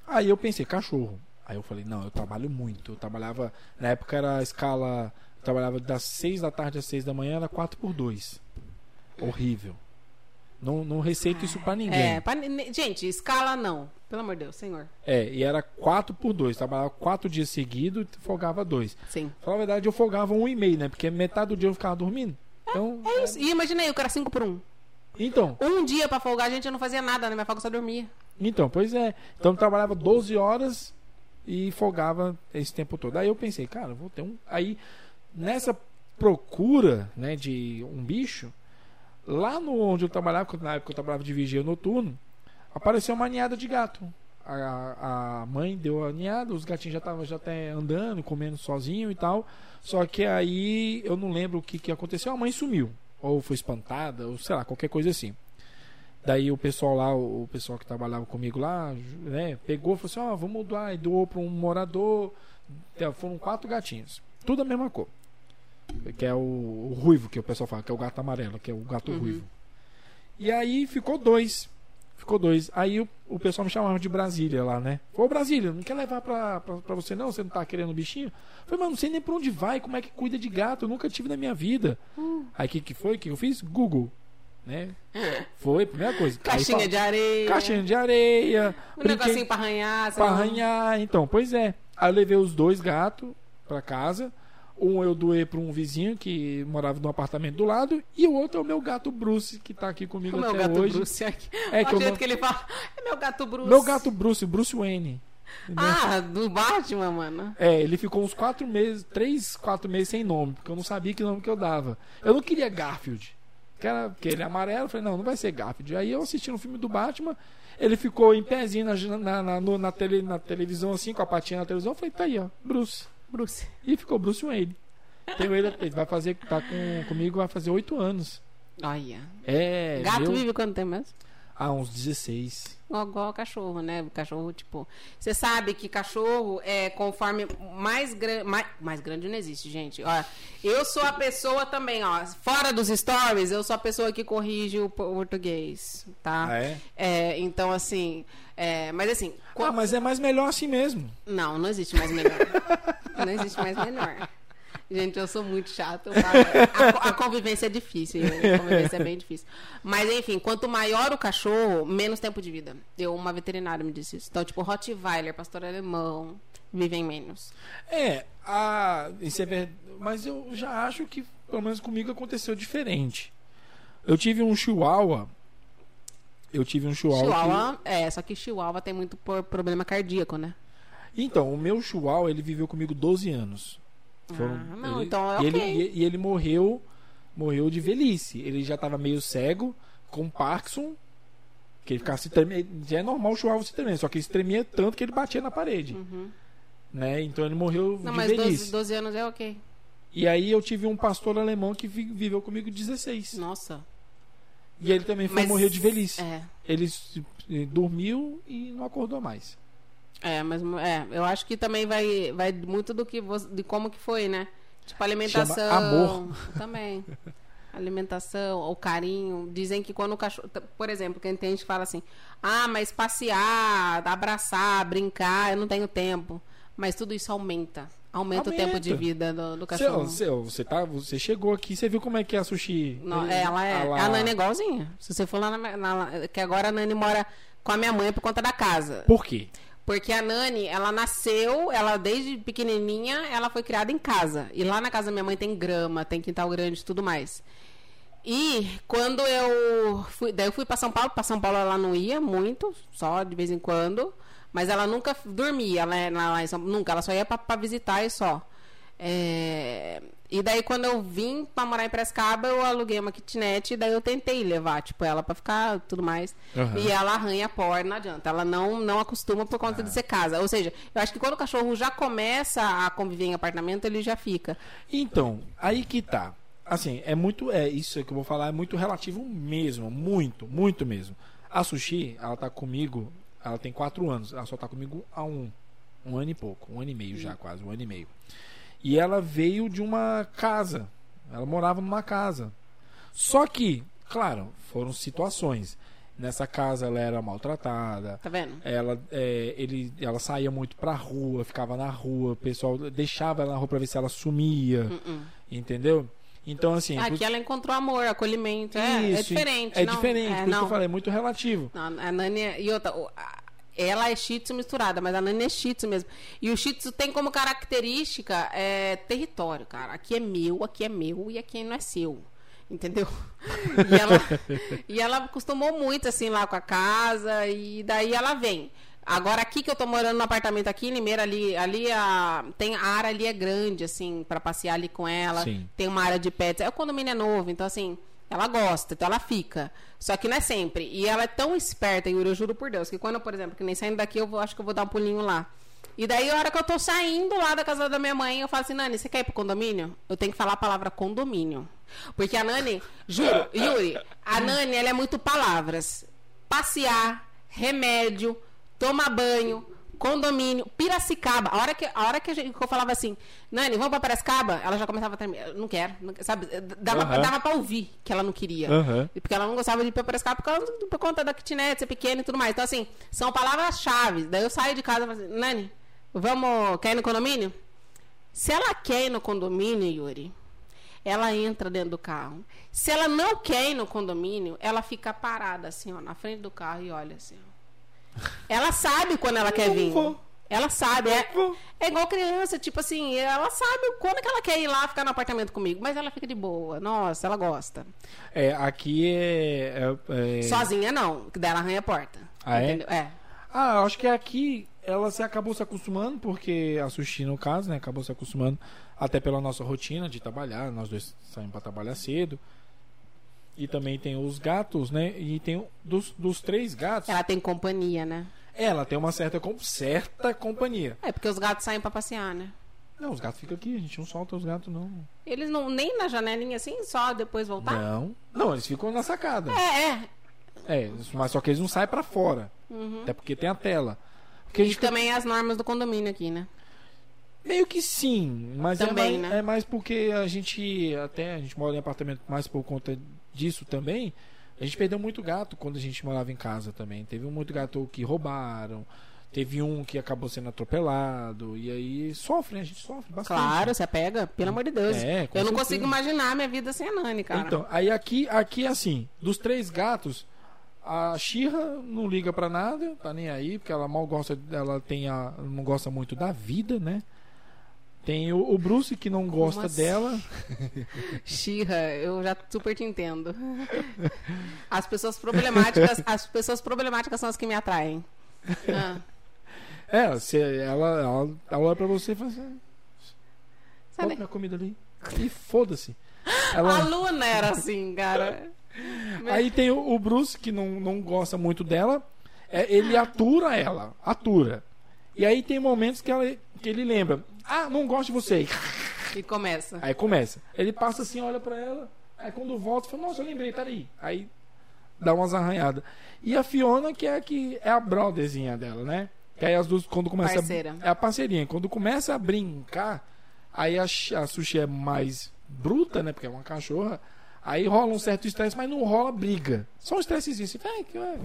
Aí eu pensei, cachorro. Aí eu falei, não, eu trabalho muito. Eu trabalhava, na época era a escala, trabalhava das 6 da tarde às 6 da manhã, era 4 por 2 Horrível. Não, não receito isso pra ninguém. É, pra gente, escala não. Pelo amor de Deus, senhor. É, e era 4 por 2 Trabalhava 4 dias seguidos e folgava 2 Sim. Pra falar a verdade, eu folgava um e meio, né? Porque metade do dia eu ficava dormindo. Então, É isso. E imagina aí, o cara 5 por 1. Um. então, um dia pra folgar, a gente não fazia nada, né? Minha folga só dormia. então, pois é. Então eu trabalhava 12 horas e folgava esse tempo todo. Aí eu pensei, cara, eu vou ter um. Aí, nessa. procura, né, de um bicho, lá no onde eu trabalhava, na época eu trabalhava de vigia noturno, apareceu uma ninhada de gato. A, a mãe deu a ninhada, os gatinhos já estavam já até andando, comendo sozinho e tal. Só que aí eu não lembro o que, que aconteceu, a mãe sumiu. Ou foi espantada, ou sei lá, qualquer coisa assim. Daí o pessoal lá, o pessoal que trabalhava comigo lá, né, pegou e falou assim: Ó, oh, vamos doar. E doou para um morador. Foram quatro gatinhos. Tudo a mesma cor. Que é o, o, ruivo, que o pessoal fala, que é o gato amarelo, que é o gato uhum. ruivo. E aí ficou dois. Ficou dois. Aí o, o pessoal me chamava de Brasília lá, né? Falou, Brasília, não quer levar pra, pra, pra, você não? Você não tá querendo bichinho? Eu falei, mas não sei nem pra onde vai, como é que cuida de gato, eu nunca tive na minha vida. Hum. Aí o que, que foi? O que eu fiz? Google né? Foi, primeira coisa. Caixinha Aí, de areia. Caixinha de areia. Um brinquei, negocinho pra arranhar. Pra arranhar, então, pois é. Aí eu levei os dois gatos pra casa. Um eu doei para um vizinho que morava no apartamento do lado e o outro é o meu gato Bruce que tá aqui comigo o até meu gato hoje. Bruce aqui. É que, o jeito que ele fala, é meu gato Bruce. Meu gato Bruce, Bruce Wayne. Ah, do Batman, mano. É, ele ficou uns quatro meses, três, quatro meses sem nome, porque eu não sabia que nome que eu dava. Eu não queria Garfield. Que era, porque ele é amarelo, eu falei, não, não vai ser Garfield. Aí eu assisti um filme do Batman, ele ficou em pezinho na, na, na, no, na, tele, na televisão, assim, com a patinha na televisão, eu falei, tá aí, ó, Bruce. Bruce. E ficou Bruce Wayne. Ele, ele vai fazer, tá com, comigo, vai fazer oito anos. Olha. É. Gato meu... vive quanto tempo mesmo? Ah, uns 16. Igual, cachorro, né? Cachorro, tipo. Você sabe que cachorro é conforme mais grande. Mais, mais grande não existe, gente. Olha, eu sou a pessoa também, ó. Fora dos stories, eu sou a pessoa que corrige o português, tá? Ah, é? é? Então, assim. É, mas assim. Ah, mas é mais melhor assim mesmo. Não, não existe mais melhor. não existe mais melhor. Gente, eu sou muito chato. A, a, convivência é difícil. A convivência é bem difícil. Mas, enfim, quanto maior o cachorro, menos tempo de vida. Eu, uma veterinária me disse isso. Então, tipo, Rottweiler, pastor alemão, vivem menos. É, a, isso é verdade. Mas eu já acho que, pelo menos comigo, aconteceu diferente. Eu tive um chihuahua. Eu tive um chihuahua. Chihuahua, que... é, só que chihuahua tem muito problema cardíaco, né? Então, o meu chihuahua, ele viveu comigo 12 anos. Foram, ah, não, ele, então é e okay. ele, e, e, ele morreu morreu de velhice. Ele já estava meio cego, com Parkinson, que ele ficava se tremendo. Já é normal o chihuahua se tremer, só que ele se tremia tanto que ele batia na parede. Uhum. Né? Então ele morreu não, de mas velhice. 12, 12 anos é ok. E aí eu tive um pastor alemão que viveu comigo 16. Nossa. E ele também foi mas, morrer de velhice. É. Ele dormiu e não acordou mais. É, mas é, eu acho que também vai, vai muito do que de como que foi, né? Tipo alimentação, Chama amor. também. alimentação, o carinho. Dizem que quando o cachorro, por exemplo, quem tem gente fala assim: "Ah, mas passear, abraçar, brincar, eu não tenho tempo". Mas tudo isso aumenta. Aumenta, aumenta. o tempo de vida do, do cachorro. Seu, seu, você, tá, você chegou aqui, você viu como é que é a sushi? Não, ela é. A, a Nani é igualzinha. Se você for lá na, na, Que agora a Nani mora com a minha mãe por conta da casa. Por quê? Porque a Nani, ela nasceu, ela desde pequenininha, ela foi criada em casa. E lá na casa da minha mãe tem grama, tem quintal grande e tudo mais. E quando eu fui, daí eu fui para São Paulo, para São Paulo ela não ia muito, só de vez em quando, mas ela nunca dormia, né, São, nunca, ela só ia para visitar e só. É, e daí, quando eu vim pra morar em Prescaba, eu aluguei uma kitnet e daí eu tentei levar, tipo, ela pra ficar tudo mais. Uhum. E ela arranha a porta, não adianta. Ela não, não acostuma por conta ah. de ser casa. Ou seja, eu acho que quando o cachorro já começa a conviver em apartamento, ele já fica. Então, aí que tá. Assim, é muito. É isso que eu vou falar, é muito relativo mesmo. Muito, muito mesmo. A Sushi, ela tá comigo, ela tem quatro anos. Ela só tá comigo há um. Um ano e pouco. Um ano e meio já, quase. Um ano e meio. E ela veio de uma casa. Ela morava numa casa. Só que, claro, foram situações. Nessa casa ela era maltratada. Tá vendo? Ela, é, ele, ela saía muito pra rua, ficava na rua, o pessoal deixava ela na rua pra ver se ela sumia. Uh -uh. Entendeu? Então, assim. Aqui por... ela encontrou amor, acolhimento. É, é Isso, é diferente. É não, diferente, é, por isso que eu falei, é muito relativo. Não, a Nani. É, e outra, ela é shih tzu misturada, mas a Nani é shih tzu mesmo. E o shih tzu tem como característica é, território, cara. Aqui é meu, aqui é meu e aqui não é seu. Entendeu? E ela, e ela acostumou muito, assim, lá com a casa. E daí ela vem. Agora aqui que eu tô morando no apartamento aqui em Limeira, ali, ali a, tem a área ali é grande, assim, pra passear ali com ela. Sim. Tem uma área de pets. É o condomínio é novo, então assim, ela gosta, então ela fica. Só que não é sempre. E ela é tão esperta, Yuri, eu juro por Deus, que quando, por exemplo, que nem saindo daqui, eu vou, acho que eu vou dar um pulinho lá. E daí, a hora que eu tô saindo lá da casa da minha mãe, eu falo assim, Nani, você quer ir pro condomínio? Eu tenho que falar a palavra condomínio. Porque a Nani, juro, Yuri, a Nani, ela é muito palavras. Passear, remédio, tomar banho, condomínio, Piracicaba. A hora que, a hora que, a gente, que eu falava assim, Nani, vamos pra Piracicaba? Ela já começava a tremer. Não quero, não, sabe? Dava, Aham. dava pra ouvir que ela não queria. E Porque ela não gostava de ir pra Piracicaba por, causa, por conta da kitnet ser pequena e tudo mais. Então, assim, são palavras-chave. Daí eu saio de casa e falo assim, Nani, vamos, quer ir no condomínio? Se ela quer ir no condomínio, Yuri, ela entra dentro do carro. Se ela não quer ir no condomínio, ela fica parada assim, ó, na frente do carro e olha assim, ó. Ela sabe quando ela quer vir. Ela sabe, é, é igual criança, tipo assim, ela sabe quando que ela quer ir lá ficar no apartamento comigo, mas ela fica de boa. Nossa, ela gosta. É, aqui é. é- é- Sozinha não, que dela arranha a porta. Ah, é? Entendeu? É. Ah, eu acho que aqui ela se acabou se acostumando, porque a Sushi, no caso, né, acabou se acostumando até pela nossa rotina de trabalhar, nós dois saímos para trabalhar cedo. E também tem os gatos, né? E tem dos, dos três gatos, Ela tem companhia, né? ela tem uma certa, certa companhia. É, porque os gatos saem pra passear, né? Não, os gatos ficam aqui, a gente não solta os gatos, não. Eles não, nem na janelinha assim, só depois voltar? Não. Não, eles ficam na sacada. É, é. É, mas só que eles não saem pra fora. Até porque tem a tela. Porque a E gente fica- também as normas do condomínio aqui, né? Meio que sim, mas Também, é, mais, né? é mais porque a gente até a gente mora em apartamento mais por conta disso também. A gente perdeu muito gato quando a gente morava em casa também. Teve um muito gato que roubaram, teve um que acabou sendo atropelado e aí sofre, né? a gente sofre bastante. Claro, você pega, pelo amor de Deus. É, Eu não certeza. consigo imaginar minha vida sem a Nani, cara. Então, aí aqui aqui assim, dos três gatos, a Xirra não liga pra nada, tá nem aí, porque ela mal gosta, ela tem a não gosta muito da vida, né? Tem o, o Bruce que não gosta dela. Xirra, eu já super te entendo. As pessoas problemáticas, as pessoas problemáticas são as que me atraem. Ah, É, você, ela, ela, ela olha pra você e fala assim: "Ah, sabe? bota minha comida ali. E foda-se. A Ela, Luna era assim, cara. aí tem o, o Bruce que não, não gosta muito dela. é, ele atura ela. Atura. E aí tem momentos que, ela, que ele lembra: Ah, não gosto de você. E começa. Aí começa. Ele passa assim, olha pra ela. Aí quando volta, fala: Nossa, eu lembrei, peraí. Aí dá umas arranhadas. E a Fiona, que é a que é a brotherzinha dela, né? Que aí as duas, quando começa. Parceira. A, é a parceirinha. Quando começa a brincar, aí a, a Sushi é mais bruta, né? Porque é uma cachorra. Aí rola um certo estresse, mas não rola briga. Só um estressezinho assim. Que vai.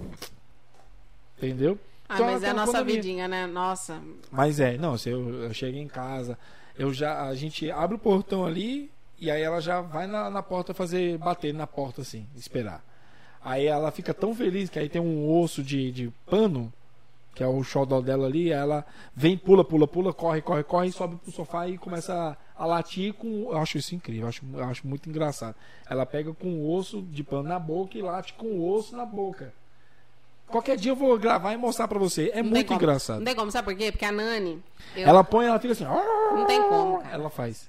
Entendeu? Ah, Então, mas é a nossa vidinha, né? Nossa. Mas é, não, se eu, eu chego em casa, eu já a gente abre o portão ali e aí ela já vai na, na porta fazer bater na porta assim, esperar. Aí ela fica tão feliz que aí tem um osso de, de pano, que é o xodó dela ali, ela vem, pula, pula, pula, corre, corre, corre, sobe pro sofá e começa a, a latir com. Eu acho isso incrível, eu acho, eu acho muito engraçado. Ela pega com o osso de pano na boca e late com o osso na boca. Qualquer dia eu vou gravar e mostrar pra você. É Não muito como. engraçado. Não tem como, sabe por quê? Porque a Nani. eu- Ela põe, ela fica assim. Não tem como, cara. Ela faz.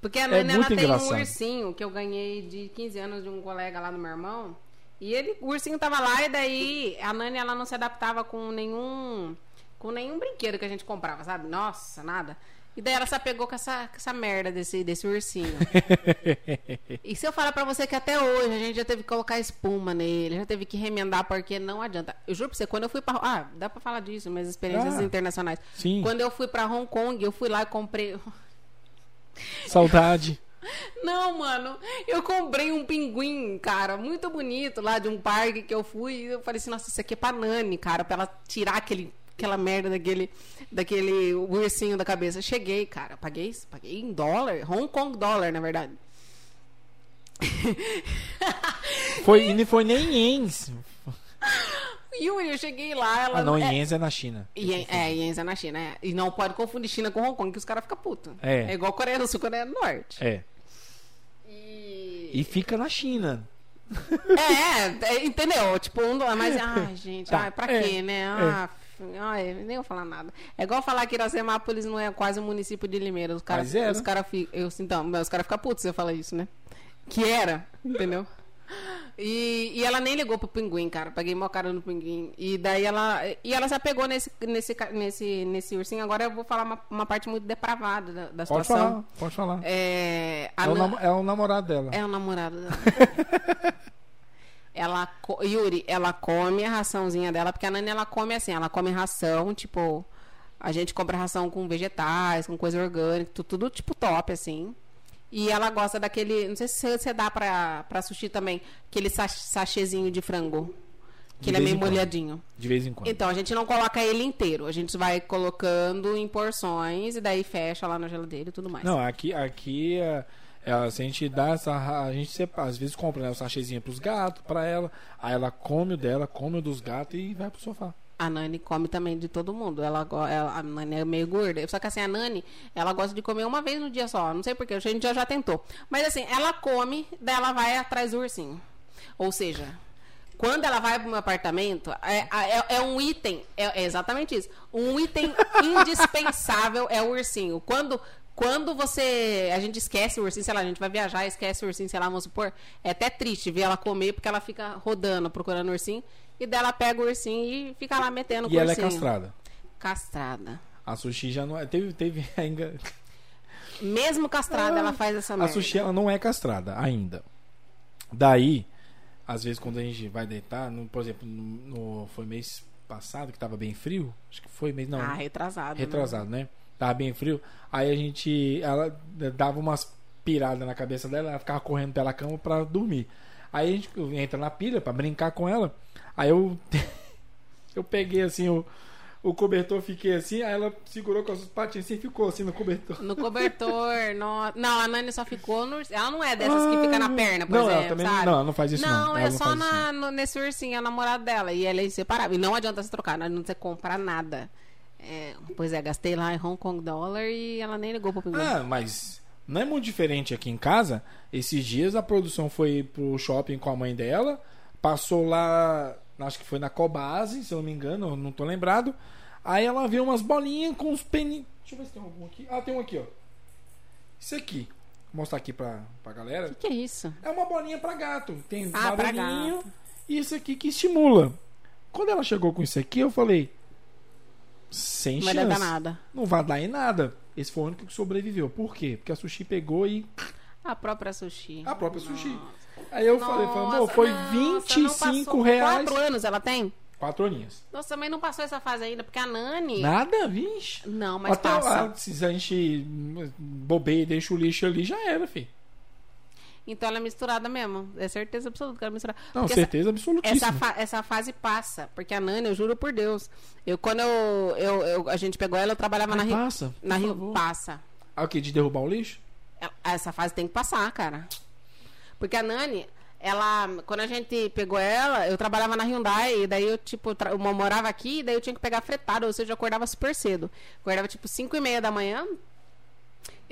Porque a É Nani ela muito tem engraçado. um ursinho que eu ganhei de 15 anos de um colega lá do meu irmão. E ele, o ursinho tava lá e daí a Nani ela não se adaptava com nenhum com nenhum brinquedo que a gente comprava, sabe? Nossa, nada. E daí ela se apegou com essa, com essa merda desse, desse ursinho. e se eu falar pra você que até hoje a gente já teve que colocar espuma nele, já teve que remendar porque não adianta. Eu juro pra você, quando eu fui pra. Ah, dá pra falar disso, minhas experiências Ah, internacionais. sim. Quando eu fui pra Hong Kong, eu fui lá e comprei. Saudade. Não, mano, eu comprei um pinguim, cara, muito bonito lá de um parque que eu fui. E eu falei assim, nossa, isso aqui é pra Nani, cara, pra ela tirar aquele, aquela merda daquele, daquele ursinho da cabeça. Cheguei, cara, paguei, paguei em dólar, Hong Kong dólar, na verdade. Foi, e não foi nem ienes. Yuri, eu cheguei lá, ela Ah, não, é, ienes é na China. Ien- é, Iens é na China, é. E não pode confundir China com Hong Kong, que os caras ficam putos. É. igual Coreia do Sul, Coreia do Norte. É. E... E fica na China. É, é, entendeu? Tipo, um dólar, mas, ai, gente, Tá, ai, pra é, quê, né? Ah, Ai, nem vou falar nada. É igual falar que Iracemápolis não é quase um município de Limeira. Os caras era. os cara eu Então, caras ficam putos se eu falar isso, né? Que era, entendeu? E, e ela nem ligou pro pinguim, cara. Peguei mó cara no pinguim. E daí ela. E ela se apegou nesse, nesse, nesse, nesse ursinho. Agora eu vou falar uma, uma parte muito depravada da, da Pode situação. falar, pode falar. É, É o, é o namorado dela. é o namorado dela. ela Yuri, ela come a raçãozinha dela, porque a Nani ela come assim, ela come ração, tipo, a gente compra ração com vegetais, com coisa orgânica, tu- tudo tipo top assim. E ela gosta daquele, não sei se você dá pra, pra sushi também, aquele sach- sachêzinho de frango. De Que ele é meio em quando. molhadinho. De vez em quando. Então, a gente não coloca ele inteiro. A gente vai colocando em porções e daí fecha lá na geladeira e tudo mais. Não, aqui, aqui é, é, se a gente dá essa. A gente separa, às vezes compra né, o sachêzinho pros gatos, pra ela. Aí ela come o dela, come o dos gatos e vai pro sofá. A Nani come também de todo mundo. Ela, ela- a Nani é meio gorda. Só que assim, a Nani, ela gosta de comer uma vez no dia só. Não sei porquê, a gente já, já tentou. Mas assim, ela come, daí ela vai atrás do ursinho. Ou seja, quando ela vai pro meu apartamento, é, é, é um item, é, é exatamente isso. Um item indispensável é o ursinho. Quando. Quando você. A gente esquece o ursinho, sei lá, a gente vai viajar e esquece o ursinho, sei lá, vamos supor. É até triste ver ela comer porque ela fica rodando, procurando o ursinho. E dela pega o ursinho e fica lá metendo com E o ela é ursinho. castrada. Castrada. A sushi já não é. Teve. teve ainda. Mesmo castrada, ela faz essa A merda. sushi ela não é castrada ainda. Daí, às vezes quando a gente vai deitar, no- por exemplo, no, no- foi mês passado que tava bem frio, acho que foi mês não, Ah, retrasado. né? retrasado, né? Tava bem frio. Aí a gente ela dava umas piradas na cabeça dela, ela ficava correndo pela cama pra dormir. Aí a gente entra na pilha pra brincar com ela. Aí eu eu peguei assim o o cobertor, fiquei assim, aí ela segurou com as patinhas assim e ficou assim no cobertor. No cobertor, no... não, a Nani só ficou no ursinho. Ela não é dessas que fica na perna, por não, exemplo, ela também sabe? não, ela não faz isso não. Não, é só isso, na, no- nesse ursinho, é o namorado dela. E ela é inseparável. E não adianta se trocar, não adianta você comprar nada. É, pois é, gastei lá em Hong Kong Dollar e ela nem ligou pro pinguim. Ah, mas não é muito diferente aqui em casa. Esses dias a produção foi pro shopping com a mãe dela, passou lá, acho que foi na Cobase, se eu não me engano, não tô lembrado. Aí ela viu umas bolinhas com uns peninhos. Deixa eu ver se tem algum aqui. Ah, tem um aqui, ó. Isso aqui. Vou mostrar aqui pra, pra galera. O que, que é isso? É uma bolinha pra gato. Tem Ah, barulhinho. gato. E isso aqui que estimula. Quando ela chegou com isso aqui, eu falei. Sem Não vai chance. dar nada. Não vai dar em nada. Esse foi o único que sobreviveu. Por quê? Porque a sushi pegou e. A própria sushi. A própria sushi. Aí eu falei, falei, Nossa, amor, foi nossa, 25 não passou. reais. Quatro anos ela tem? Quatro aninhas. Nossa, também não passou essa fase ainda, porque a Nani. Nada, vixe. Não, mas Até passa. lá, se a gente bobeia e deixa o lixo ali, já era, filho. Então ela é misturada mesmo. É certeza absoluta que ela é misturada. Não, Porque certeza absolutíssima. essa, fa- essa fase passa. Porque a Nani, eu juro por Deus. Eu, quando eu, eu, eu- a gente pegou ela, eu trabalhava na Ai, Rio. passa, Na Rio. favor. Passa. Ah, o quê? De derrubar o lixo? Ela- Essa fase tem que passar, cara. Porque a Nani, ela, quando a gente pegou ela, eu trabalhava na Hyundai, e daí eu, tipo, eu morava aqui, e daí eu tinha que pegar fretado, ou seja, eu acordava super cedo. Acordava, tipo, 5 e meia da manhã,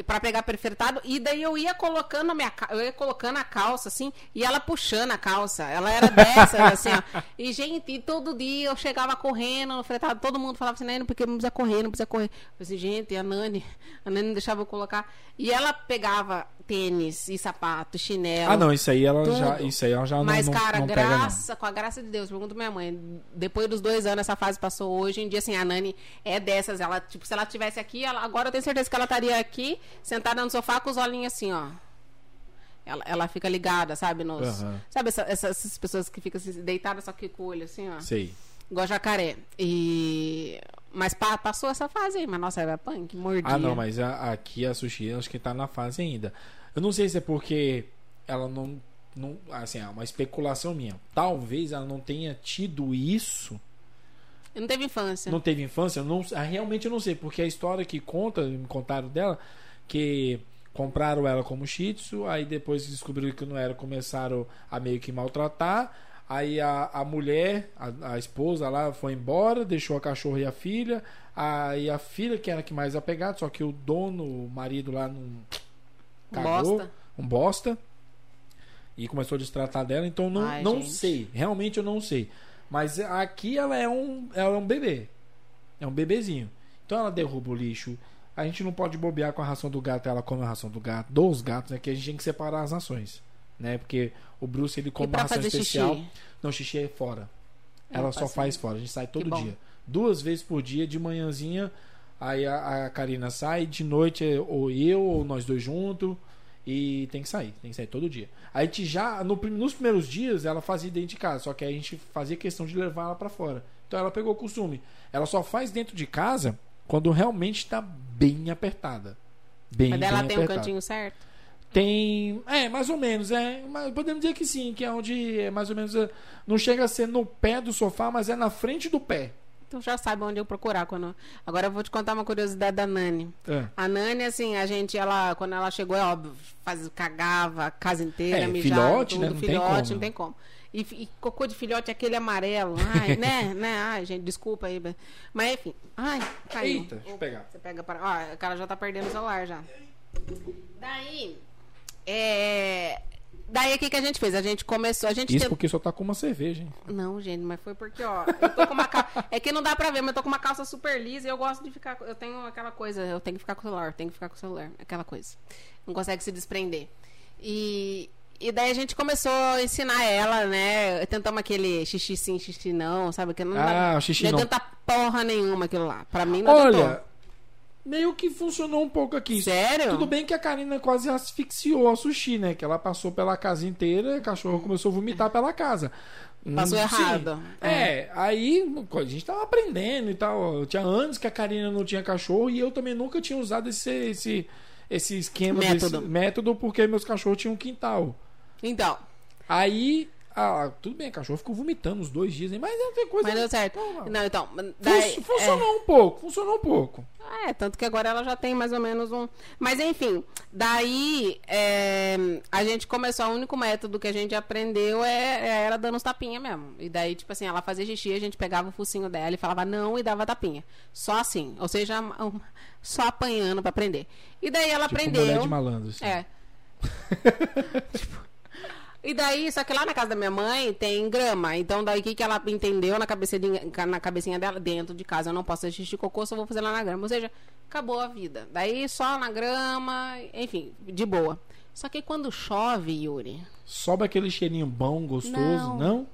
para pegar perfretado, e daí eu ia colocando a minha eu ia colocando a calça assim, e ela puxando a calça. Ela era dessas assim, ó. E gente, e todo dia eu chegava correndo no fretado, todo mundo falava assim, Nani, porque não precisa correr, não precisa correr. Eu falei assim, gente, a Nani, a Nani não deixava eu colocar. E ela pegava tênis e sapato, chinelo. Ah, não, isso aí ela tudo. já, isso aí ela já não, Mas, não, cara, não pega, não. graça, com a graça de Deus, pergunto minha mãe. Depois dos dois anos, essa fase passou hoje em dia, assim, a Nani é dessas. Ela, tipo, se ela tivesse aqui, ela, agora eu tenho certeza que ela estaria aqui, sentada no sofá com os olhinhos assim, ó. Ela, ela fica ligada, sabe? Nos, Aham. Sabe essa- essas, essas pessoas que ficam assim, deitadas só que com o olho assim, ó? Sei. Igual jacaré. E. Mas pa- passou essa fase aí, mas nossa, era punk, mordia. Ah, não, mas a- aqui a sushi acho que tá na fase ainda. Eu não sei se é porque ela não. não assim, é uma especulação minha. Talvez ela não tenha tido isso. Não teve infância. Não teve infância. Não, ah, realmente eu não sei. Porque a história que conta, me contaram dela, que compraram ela como shih tzu, aí depois descobriram que não era, começaram a meio que maltratar. Aí a, a mulher, a, a esposa lá, foi embora, deixou a cachorra e a filha. Aí a filha, que era a que mais apegada, só que o dono, o marido lá, não cagou, Bosta. um bosta. E começou a destratar dela, então não, Ai, não gente. sei. Realmente eu não sei. Mas aqui ela é um, ela é um bebê. É um bebezinho. Então ela derruba o lixo. A gente não pode bobear com a ração do gato, ela come a ração do gato, dos gatos, né? Que a gente tem que separar as rações, né? Porque o Bruce ele come uma ração especial. xixi? Não, xixi é fora. É, Ela só faz fora. A gente sai todo dia. Duas vezes por dia, de manhãzinha. Aí a, a Karina sai, de noite é ou eu ou nós dois juntos. E tem que sair, tem que sair todo dia. A gente já, no nos primeiros dias, ela fazia dentro de casa, só que a gente fazia questão de levar ela pra fora. Então ela pegou o costume. Ela só faz dentro de casa quando realmente tá bem apertada. Bem, Mas ela bem tem um apertada. cantinho certo? Tem. É, mais ou menos. É, podemos dizer que sim, que é onde é mais ou menos. é, Não chega a ser no pé do sofá, mas é na frente do pé. Tu já sabe onde eu procurar quando. Agora eu vou te contar uma curiosidade da Nani. É. A Nani, assim, a gente, ela, quando ela chegou, é óbvio, faz, cagava a casa inteira, É, mijava, filhote, tudo, né? Não tem filhote, como. não tem como. E, e cocô de filhote é aquele amarelo. Ai, né, né? Ai, gente, desculpa aí. Mas enfim. Ai, caiu. Eita, deixa eu pegar. Você pega para. Ó, o cara já tá perdendo o celular já. Daí. É. Daí o que, que a gente fez? A gente começou. A gente Isso tentou- porque só tá com uma cerveja, hein? não, gente, mas foi porque, ó, eu tô com uma calça. É que não dá pra ver, mas eu tô com uma calça super lisa e eu gosto de ficar. Eu tenho aquela coisa, eu tenho que ficar com o celular, eu tenho que ficar com o celular, aquela coisa. Não consegue se desprender. E. E daí a gente começou a ensinar ela, né? Tentamos aquele xixi sim, xixi não, sabe? Que não Ah, dá, xixi não não. porra nenhuma aquilo lá. Pra mim não. Olha, meio que funcionou um pouco aqui. Sério? Tudo bem que a Karina quase asfixiou a sushi, né? Que ela passou pela casa inteira, o cachorro começou a vomitar pela casa. Passou Hum, errado. É, aí a gente tava aprendendo e tal. Tinha anos que a Karina não tinha cachorro e eu também nunca tinha usado esse, esse, esse esquema, Método. método, porque meus cachorros tinham um quintal. Então, Aí, ah, tudo bem, cachorro ficou vomitando uns dois dias, mas não tem coisa. mas deu certo. Não, Não, então. Daí, funcionou um pouco, funcionou um pouco. É, tanto que agora ela já tem mais ou menos um. Mas enfim, daí é, a gente começou, o único método que a gente aprendeu é, era dando uns tapinha mesmo. E daí, tipo assim, ela fazia xixi, a gente pegava o focinho dela e falava não e dava tapinha. Só assim, ou seja, só apanhando pra aprender. E daí ela Tipo, aprendeu. mulher de malandro. assim. É. Tipo, E daí, só que lá na casa da minha mãe tem grama. Então, daí o que, que ela entendeu na cabecinha, na cabecinha dela? Dentro de casa eu não posso fazer xixi cocô, só vou fazer lá na grama. Ou seja, acabou a vida. Daí só na grama, enfim, de boa. Só que quando chove, Yuri, Sobe aquele cheirinho bom, gostoso, Não. não?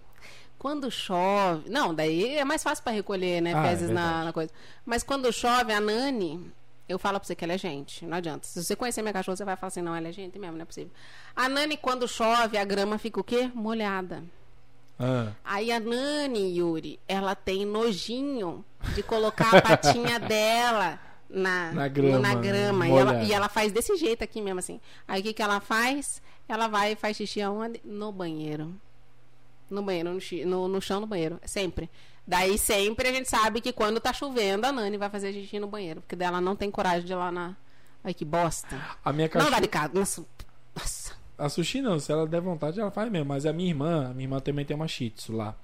quando chove. Não, daí é mais fácil pra recolher, né? Ah, é na, na coisa. Mas quando chove, a Nani. Eu falo pra você que ela é gente, não adianta. Se você conhecer minha cachorra, você vai falar assim: não, ela é gente mesmo, não é possível. A Nani, quando chove, a grama fica o quê? Molhada. Ah, Aí a Nani, Yuri, ela tem nojinho de colocar a patinha dela na, Na grama, na grama. E ela, e ela faz desse jeito aqui mesmo, assim. Aí o que, que ela faz? Ela vai e faz xixi aonde? No banheiro. No banheiro, no, no, no chão do banheiro. Sempre. Daí sempre a gente sabe que quando tá chovendo, a Nani vai fazer xixi no banheiro. Porque dela não tem coragem de ir lá na. Ai, que bosta. a minha Não cachorra. de casa. Nossa. Nossa. A sushi não, se ela der vontade, ela faz mesmo. Mas a minha irmã, a minha irmã também tem uma shih tzu lá.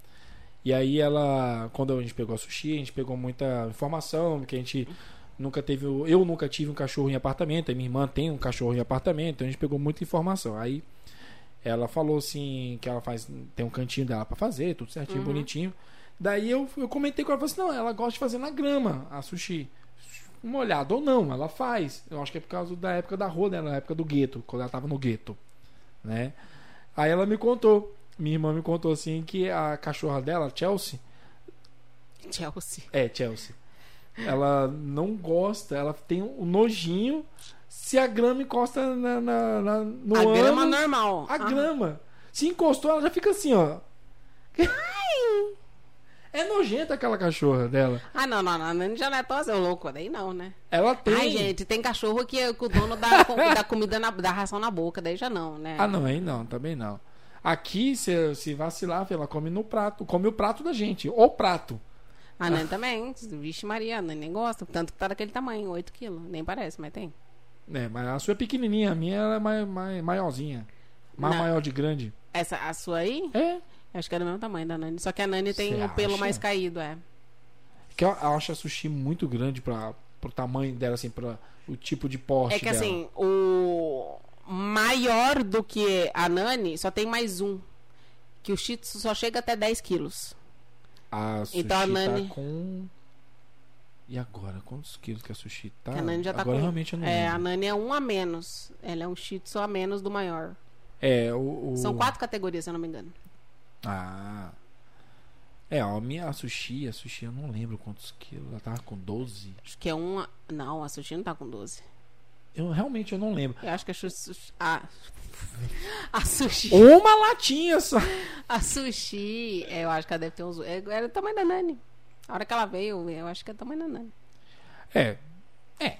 E aí ela, quando a gente pegou a sushi, a gente pegou muita informação, que a gente nunca teve, eu nunca tive um cachorro em apartamento, a minha irmã tem um cachorro em apartamento, então a gente pegou muita informação. Aí ela falou assim que ela faz, tem um cantinho dela pra fazer, tudo certinho, Uhum. bonitinho. Daí eu, eu comentei com ela, falei assim, não, ela gosta de fazer na grama a sushi. Molhado ou não, ela faz. Eu acho que é por causa da época da rua dela, na época do gueto, quando ela tava no gueto, né? Aí ela me contou, minha irmã me contou assim que a cachorra dela, Chelsea, Chelsea. é Chelsea, ela não gosta, ela tem um nojinho se a grama encosta na, na, na- no a grama normal. a Ah. grama. Se encostou, ela já fica assim, ó. É nojenta aquela cachorra dela. Ah, não, não, não. A Nani já não é tão assim, louco. Daí não, né? Ela tem. Ai, gente, tem cachorro que, que o dono dá, dá comida, na, dá ração na boca. Daí já não, né? Ah, não, aí não, também não. Aqui, se, se vacilar, ela come no prato. Come o prato da gente. O prato. A Nani também. Vixe Maria, a Nani nem gosta. Tanto que tá daquele tamanho, 8 quilos. Nem parece, mas tem. É, mas a sua é pequenininha, a minha ela é mai, mai, maiorzinha. Mais maior de grande. Essa, a sua aí? É. Acho que é do mesmo tamanho da Nani. Só que a Nani tem Cê o pelo acha? mais caído, é. Que eu, eu acho a sushi muito grande pra, pro tamanho dela, assim, pra o tipo de porte É que dela. assim, o maior do que a Nani só tem mais um. Que o Shih Tzu só chega até 10 quilos. A sushi Então a Nani- tá com E agora, quantos quilos que a sushi tá? a Nani já tá agora com. realmente eu não é, a lembro. Nani é um a menos. Ela é um shih tzu a menos do maior. É, o, o- São quatro categorias, se eu não me engano. Ah. É, a minha a sushi, a sushi eu não lembro quantos quilos. Ela tava com 12. Acho que é uma. Não, a sushi não tá com 12. Eu realmente eu não lembro. Eu acho que a sushi. A, a sushi. Uma latinha só. A sushi, é, eu acho que ela deve ter uns. é, Era o tamanho da Nani. A hora que ela veio, eu acho que é o tamanho da Nani. É. É.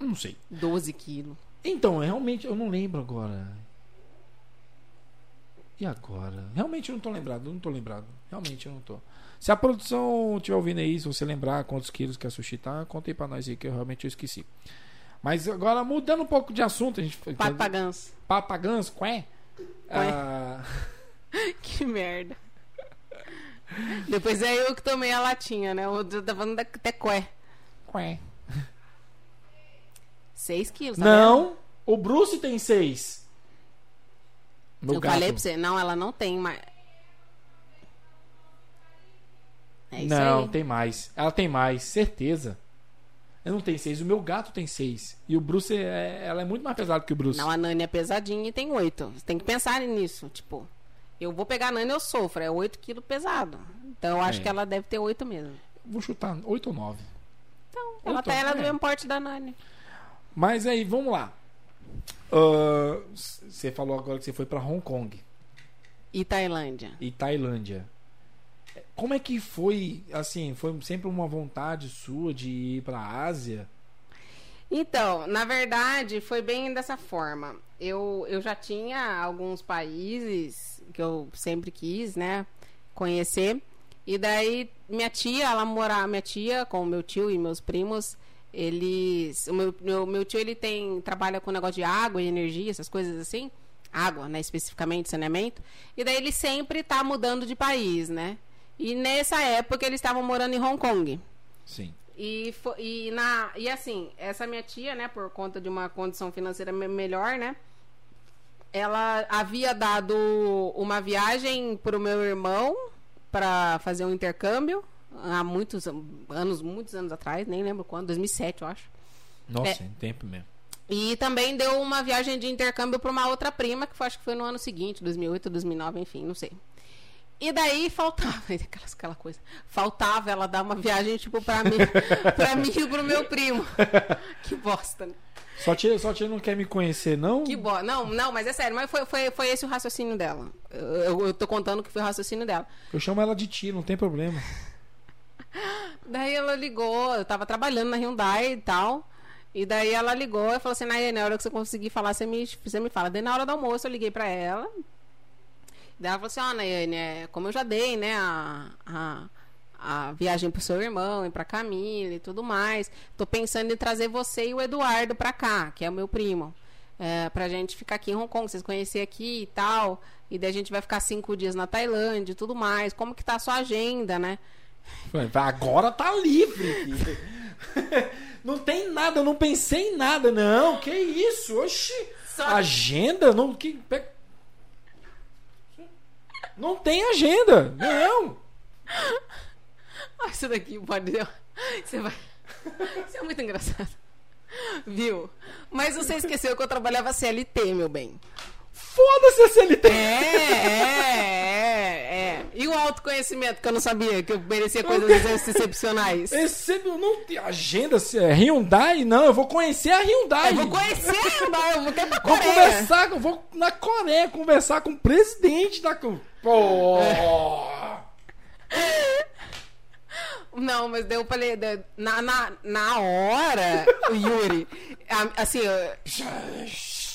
Não sei. 12 quilos. Então, realmente eu não lembro agora. E agora? Realmente eu não tô lembrado, não tô lembrado. Realmente eu não tô. Se a produção estiver ouvindo aí, se você lembrar quantos quilos que a sushi tá, conta aí pra nós aí, que eu realmente eu esqueci. Mas agora, mudando um pouco de assunto, a gente. Papagans. Papagans, qué? Ah... que merda. Depois é eu que tomei a latinha, né? Eu tá falando até Cué. Cué. 6 quilos, tá Não, vendo? o Bruce tem 6. No eu gato. falei pra você, não, ela não tem mais. É isso não, aí. tem mais. Ela tem mais, certeza. Eu não tenho seis, o meu gato tem seis. E o Bruce, é, ela é muito mais pesado que o Bruce. Não, a Nani é pesadinha e tem oito. Você tem que pensar nisso. Tipo, eu vou pegar a Nani eu sofro. É oito quilos pesado. Então eu acho é. que ela deve ter oito mesmo. Vou chutar oito ou nove. Então, ela tá ela é. do mesmo porte da Nani. Mas aí, vamos lá. Ah, Você falou agora que você foi pra Hong Kong E Tailândia. e Tailândia. Como é que foi, assim, foi sempre uma vontade sua de ir pra Ásia? Então, na verdade, foi bem dessa forma. Eu, eu já tinha alguns países que eu sempre quis, né, conhecer. E daí, minha tia, ela mora, minha tia, com meu tio e meus primos, eles, o meu, meu, meu tio, ele tem, trabalha com negócio de água e energia, essas coisas assim. Água, né, especificamente, saneamento. E daí ele sempre tá mudando de país, né. E nessa época eles estavam morando em Hong Kong. Sim. E, e, na, e assim, essa minha tia, né, por conta de uma condição financeira me- melhor, né, ela havia dado uma viagem pro meu irmão para fazer um intercâmbio há muitos an- anos, muitos anos atrás, nem lembro quando, 2007, eu acho. Nossa, É. em tempo mesmo. E também deu uma viagem de intercâmbio para uma outra prima, que foi, acho que foi no ano seguinte, 2008, 2009, enfim, não sei. E daí faltava, aquela, aquela coisa, faltava ela dar uma viagem, tipo, pra mim, pra mim e pro meu primo. Que bosta, né? Só tia, só tia não quer me conhecer, não? Que bosta. Não, não, mas é sério, mas foi, foi, foi esse o raciocínio dela. Eu, eu, eu tô contando que foi o raciocínio dela. Eu chamo ela de tia, não tem problema. Daí ela ligou, eu tava trabalhando na Hyundai e tal. E daí ela ligou e falou assim: Nayane, na hora que você conseguir falar, você me, você me fala. Daí na hora do almoço eu liguei pra ela. Daí ela falou assim: Ó, Nayane, é, como eu já dei, né, a, a, a viagem pro seu irmão e pra Camila e tudo mais, tô pensando em trazer você e o Eduardo pra cá, que é o meu primo. É, pra gente ficar aqui em Hong Kong, vocês conhecer aqui e tal. E daí a gente vai ficar cinco dias na Tailândia e tudo mais. Como que tá a sua agenda, né? Agora tá livre. não tem nada, eu não pensei em nada, não. Que isso? Oxi. Só- Agenda? Não, que... não tem agenda. Não. Ah, Isso daqui pode. Você vai. Isso é muito engraçado. Viu? Mas você esqueceu que eu trabalhava CLT, meu bem. Foda-se a CLT. É, é, é, é. E o autoconhecimento que eu não sabia que eu merecia coisas excepcionais. Esse, não tem agenda, se é Hyundai? Não, eu vou conhecer a Hyundai. Eu vou conhecer, não, eu vou ter pra Vou Coreia. conversar, com- vou na Coreia conversar com o presidente da. Pô! Não, mas daí eu falei, na, na, na hora, o Yuri, a- assim, eu,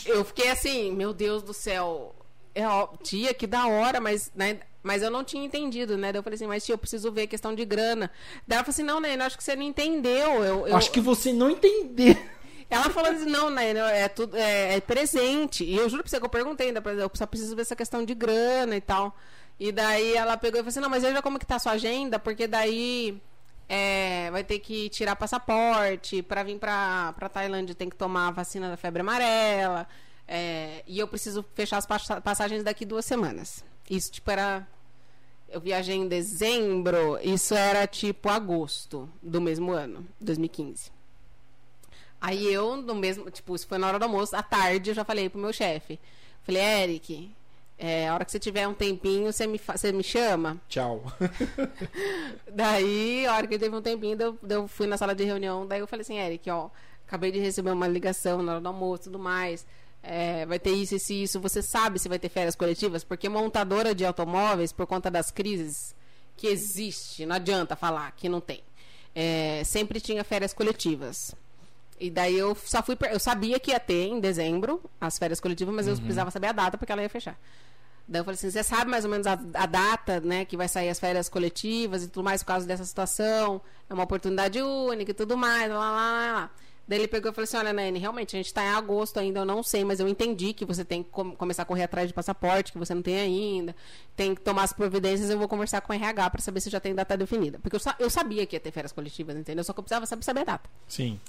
eu fiquei assim, meu Deus do céu, é, ó, tia, que da hora, mas, né, mas eu não tinha entendido, né? Daí eu falei assim, mas tia, eu preciso ver questão de grana. Daí ela falou assim, não, eu acho que você não entendeu. Eu, eu- Acho que você não entendeu. Ela falou assim, não, né, é tudo, é, é presente. E eu juro pra você que eu perguntei ainda, eu só preciso ver essa questão de grana e tal. E daí ela pegou e falou assim, não, mas veja como que tá a sua agenda, porque daí é, vai ter que tirar passaporte, pra vir pra Tailândia tem que tomar a vacina da febre amarela, é, e eu preciso fechar as passa- passagens daqui duas semanas. Isso, tipo, era Eu viajei em dezembro, isso era tipo agosto do mesmo ano, 2015. Aí eu, no mesmo, tipo, isso foi na hora do almoço, à tarde, eu já falei pro meu chefe. Falei, Eric, é, a hora que você tiver um tempinho, você me, você me chama? Tchau. daí, a hora que eu teve um tempinho, eu, eu fui na sala de reunião, daí eu falei assim, Eric, ó, acabei de receber uma ligação na hora do almoço e tudo mais. É, vai ter isso, isso isso. Você sabe se vai ter férias coletivas? Porque montadora de automóveis, por conta das crises que existe, não adianta falar que não tem. É, sempre tinha férias coletivas. E daí eu só fui. Eu sabia que ia ter em dezembro as férias coletivas, mas uhum. eu precisava saber a data porque ela ia fechar. Daí eu falei assim: você sabe mais ou menos a, a, data, né, que vai sair as férias coletivas e tudo mais por causa dessa situação? É uma oportunidade única e tudo mais, lá, lá, lá, lá. Daí ele pegou e falou assim: Olha, Nene, realmente, a gente está em agosto ainda, eu não sei, mas eu entendi que você tem que com começar a correr atrás de passaporte, que você não tem ainda, tem que tomar as providências. Eu vou conversar com o RH para saber se já tem data definida. Porque eu, eu sabia que ia ter férias coletivas, entendeu? Só que eu precisava saber, saber a data. Sim.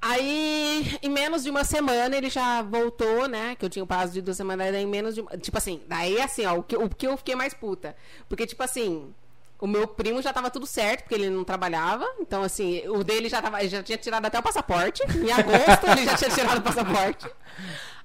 Aí, em menos de uma semana, ele já voltou, né? Que eu tinha o prazo de duas semanas, daí em menos de. Tipo assim, daí assim, ó, o que, o que eu fiquei mais puta. Porque, tipo assim, o meu primo já tava tudo certo, porque ele não trabalhava. Então, assim, o dele já, tava, já tinha tirado até o passaporte. Em agosto ele já tinha tirado o passaporte.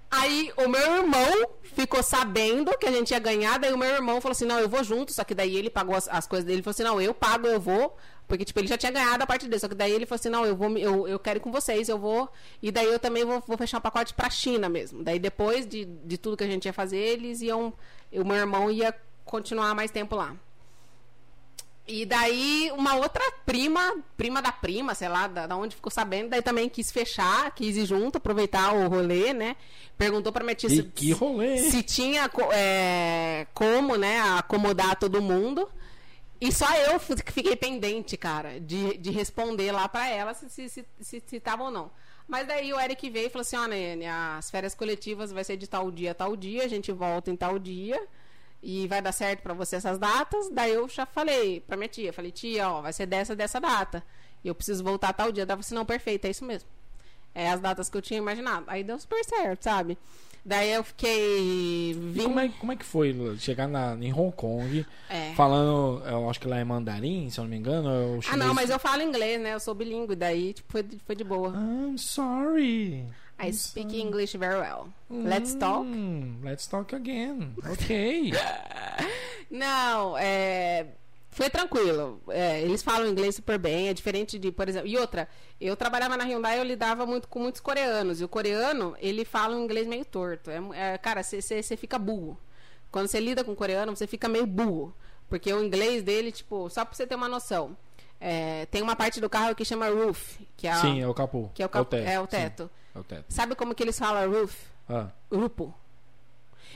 Aí o meu irmão ficou sabendo que a gente ia ganhar, daí o meu irmão falou assim: não, eu vou junto, só que daí ele pagou as, as coisas dele. Ele falou assim: não, eu pago, eu vou. Porque, tipo, ele já tinha ganhado a parte dele. Só que daí ele falou assim: não, eu vou, eu, eu quero ir com vocês, eu vou. E daí eu também vou, vou fechar um pacote pra China mesmo. Daí depois de, de tudo que a gente ia fazer, eles iam. O meu irmão ia continuar mais tempo lá. E daí uma outra prima, prima da prima, sei lá, da, da, onde ficou sabendo, daí também quis fechar, quis ir junto, aproveitar o rolê, né? Perguntou pra minha tia se, se tinha é, como, né, acomodar todo mundo. E só eu fiquei pendente, cara, de, de responder lá pra ela se se, se, se, se tava ou não. Mas daí o Eric veio e falou assim, ó, oh, Nene, as férias coletivas vai ser de tal dia, tal dia, a gente volta em tal dia e vai dar certo para você essas datas. Daí eu já falei pra minha tia, falei, tia, ó, vai ser dessa, dessa data. E eu preciso voltar tal dia. Daí você, não, perfeito, é isso mesmo. É as datas que eu tinha imaginado. Aí deu super certo, sabe? Daí eu fiquei. Vim... Como, é, como é que foi chegar na, em Hong Kong é. falando, eu acho que lá é mandarim, se eu não me engano? ah, não, mas eu falo inglês, né? Eu sou bilíngue, daí tipo, foi, foi de boa. I'm sorry. I speak English very well. Let's talk. Hum, let's talk again. Ok. Não, é. Foi tranquilo. É, eles falam inglês super bem, é diferente de, por exemplo. E outra, eu trabalhava na Hyundai, eu lidava muito com muitos coreanos. E o coreano, ele fala um inglês meio torto. É, é cara, você fica burro. Quando você lida com coreano, você fica meio burro. Porque o inglês dele, tipo, só pra você ter uma noção. É, tem uma parte do carro que chama roof, que é Sim, é o capô. Que é o, cap... é o teto. É o teto. Sim. É o teto. Sabe como que eles falam roof? Ah. Grupo.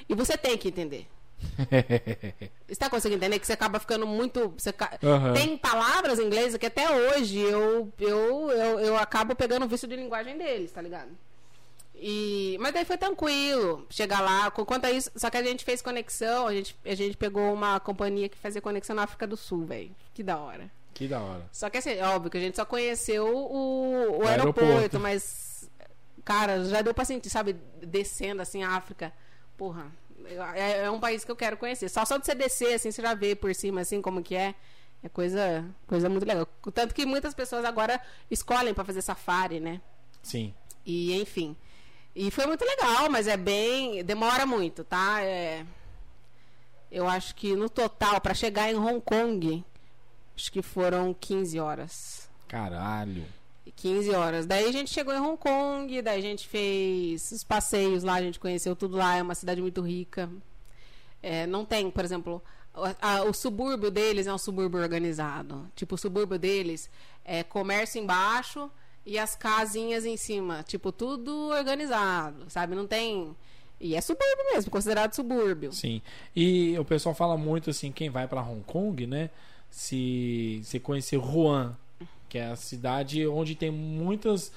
E você tem que entender. você está conseguindo entender que você acaba ficando muito. Você, uhum. Tem palavras em inglês que até hoje eu, eu, eu, eu acabo pegando o vício de linguagem deles, tá ligado? E, mas daí foi tranquilo chegar lá. Quanto a isso, só que a gente fez conexão, a gente, a gente pegou uma companhia que fazia conexão na África do Sul, velho. Que da hora. Que da hora. Só que assim, óbvio que a gente só conheceu o, o aeroporto, aeroporto, mas Cara, já deu pra sentir, sabe, descendo assim a África. Porra, é, é, um país que eu quero conhecer. Só só de você descer, assim, você já vê por cima, assim, como que é. É coisa, coisa muito legal. Tanto que muitas pessoas agora escolhem para fazer safari, né? Sim. E, enfim. E foi muito legal, mas é bem. Demora muito, tá? É, eu acho que no total, para chegar em Hong Kong, acho que foram 15 horas. Caralho. 15 horas. Daí a gente chegou em Hong Kong, daí a gente fez os passeios lá, a gente conheceu tudo lá, é uma cidade muito rica. É, não tem, por exemplo, a, o subúrbio deles é um subúrbio organizado. Tipo, o subúrbio deles é comércio embaixo e as casinhas em cima. Tipo, tudo organizado, sabe? Não tem. E é subúrbio mesmo, considerado subúrbio. Sim. E o pessoal fala muito assim, quem vai para Hong Kong, né? Se, se conhecer Wuhan que é a cidade onde tem muitas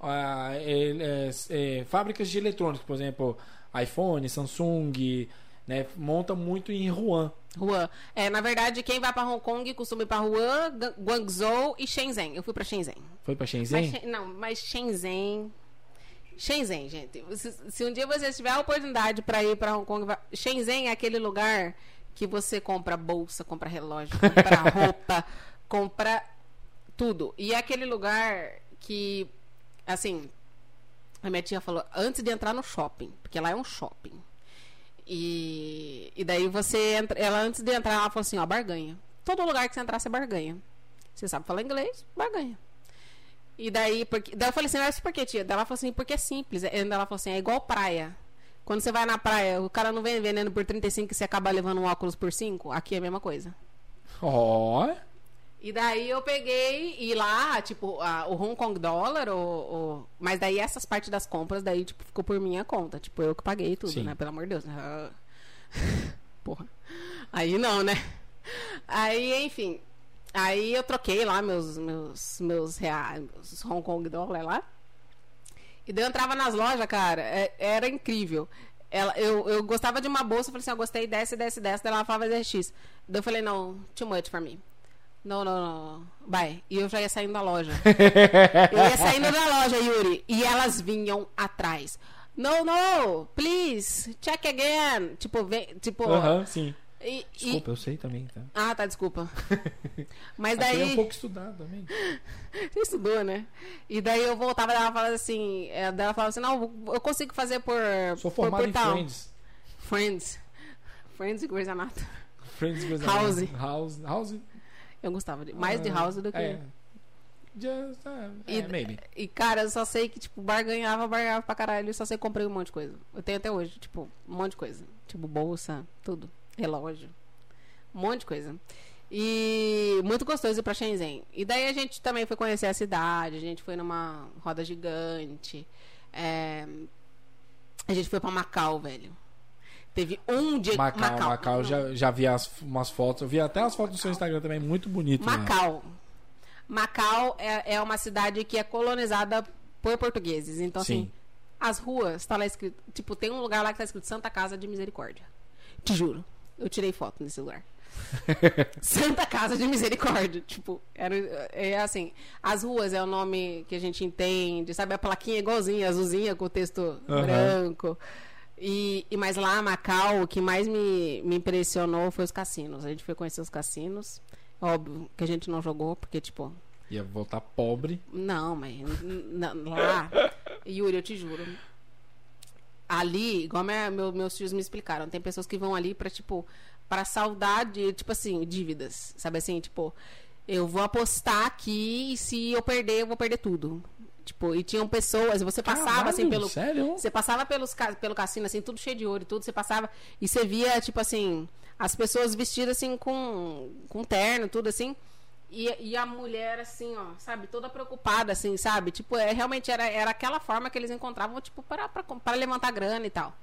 uh, é, é, fábricas de eletrônicos, por exemplo, iPhone, Samsung, né, monta muito em Wuhan. Wuhan. É, na verdade, quem vai para Hong Kong costuma ir para Wuhan, Guangzhou e Shenzhen. Eu fui para Shenzhen. Foi para Shenzhen? Mas, não, mas Shenzhen Shenzhen, gente. Se, se, um dia você tiver a oportunidade para ir para Hong Kong, Shenzhen é aquele lugar que você compra bolsa, compra relógio, compra roupa, compra tudo. E é aquele lugar que, assim, a minha tia falou, antes de entrar no shopping, porque lá é um shopping. E, e daí você entra, ela antes de entrar, ela falou assim, ó, barganha. Todo lugar que você entrar, você barganha. Você sabe falar inglês, barganha. E daí, porque, daí eu falei assim, mas por que, tia? Daí ela falou assim, porque é simples. E ela falou assim, é igual praia. Quando você vai na praia, o cara não vem vendendo por 35 e você acaba levando um óculos por 5, aqui é a mesma coisa. Ó. E daí eu peguei e lá, tipo, a, o Hong Kong dólar, o, o- mas daí essas partes das compras, daí, tipo, ficou por minha conta. Tipo, eu que paguei tudo, Sim. né? Pelo amor de Deus. Ah. Porra. Aí não, né? Aí, enfim. Aí eu troquei lá meus, meus, meus reais, meus Hong Kong dólar lá. E daí eu entrava nas lojas, cara, é- era incrível. Ela, eu, eu gostava de uma bolsa, eu falei assim, eu gostei dessa, dessa, dessa. Daí ela falava RX. Daí eu falei, não, too much for me. Não, não, não. Vai. E eu já ia saindo da loja. eu ia saindo da loja, Yuri. E elas vinham atrás. No, no, please, check again. Tipo, vem, tipo. Aham, sim. e- e- Desculpa, eu sei também, tá? Ah, tá, desculpa. Mas é daí. um pouco estudado também. Você estudou, né? E daí eu voltava e ela falava assim. daí Ela falava assim, não, eu consigo fazer por. Sou por, formado por em tal. Friends. Friends. Friends e Grey's Anatomy. Friends Grey's House. Anatomy. House. House. Eu gostava de, mais de Ah, House do que. É. Just, ah, E, é, maybe. e, cara, eu só sei que, tipo, barganhava, barganhava pra caralho. Eu só sei que comprei um monte de coisa. Eu tenho até hoje, tipo, um monte de coisa. Tipo, bolsa, tudo. Relógio. Um monte de coisa. E muito gostoso ir pra Shenzhen. E daí a gente também foi conhecer a cidade. A gente foi numa roda gigante. É, A gente foi pra Macau, velho. Teve um dia... Macau, Macau, Não, já, já vi as, umas fotos. Eu vi até as fotos do seu Instagram também, muito bonito. lá. Macau. Macau é, é uma cidade que é colonizada por portugueses. Então, Sim. assim, as ruas, tá lá escrito. Tipo, tem um lugar lá que tá escrito Santa Casa de Misericórdia. Te juro. Eu tirei foto nesse lugar. Santa Casa de Misericórdia. Tipo, era, é assim. As ruas é o nome que a gente entende, sabe? A plaquinha igualzinha, azulzinha, com o texto Aham. branco. E, e mais lá, Macau, o que mais me, me impressionou foi os cassinos. A gente foi conhecer os cassinos. Óbvio que a gente não jogou, porque, tipo, Ia voltar pobre. não, mas lá, Yuri, eu te juro. Ali, igual minha- meu- meus tios me explicaram, tem pessoas que vão ali pra, tipo, pra saudade, tipo assim, dívidas. Sabe assim, tipo, eu vou apostar aqui e se eu perder, eu vou perder tudo. Tipo, e tinham pessoas, você passava assim Caralho, pelo. Sério? Você passava pelos, pelo cassino, assim, tudo cheio de ouro e tudo, você passava e você via, tipo assim, as pessoas vestidas assim com, com terno, tudo assim. E, e a mulher, assim, ó, sabe, toda preocupada, assim, sabe? Tipo, é, realmente era, era aquela forma que eles encontravam, tipo, para, para, para levantar grana e tal.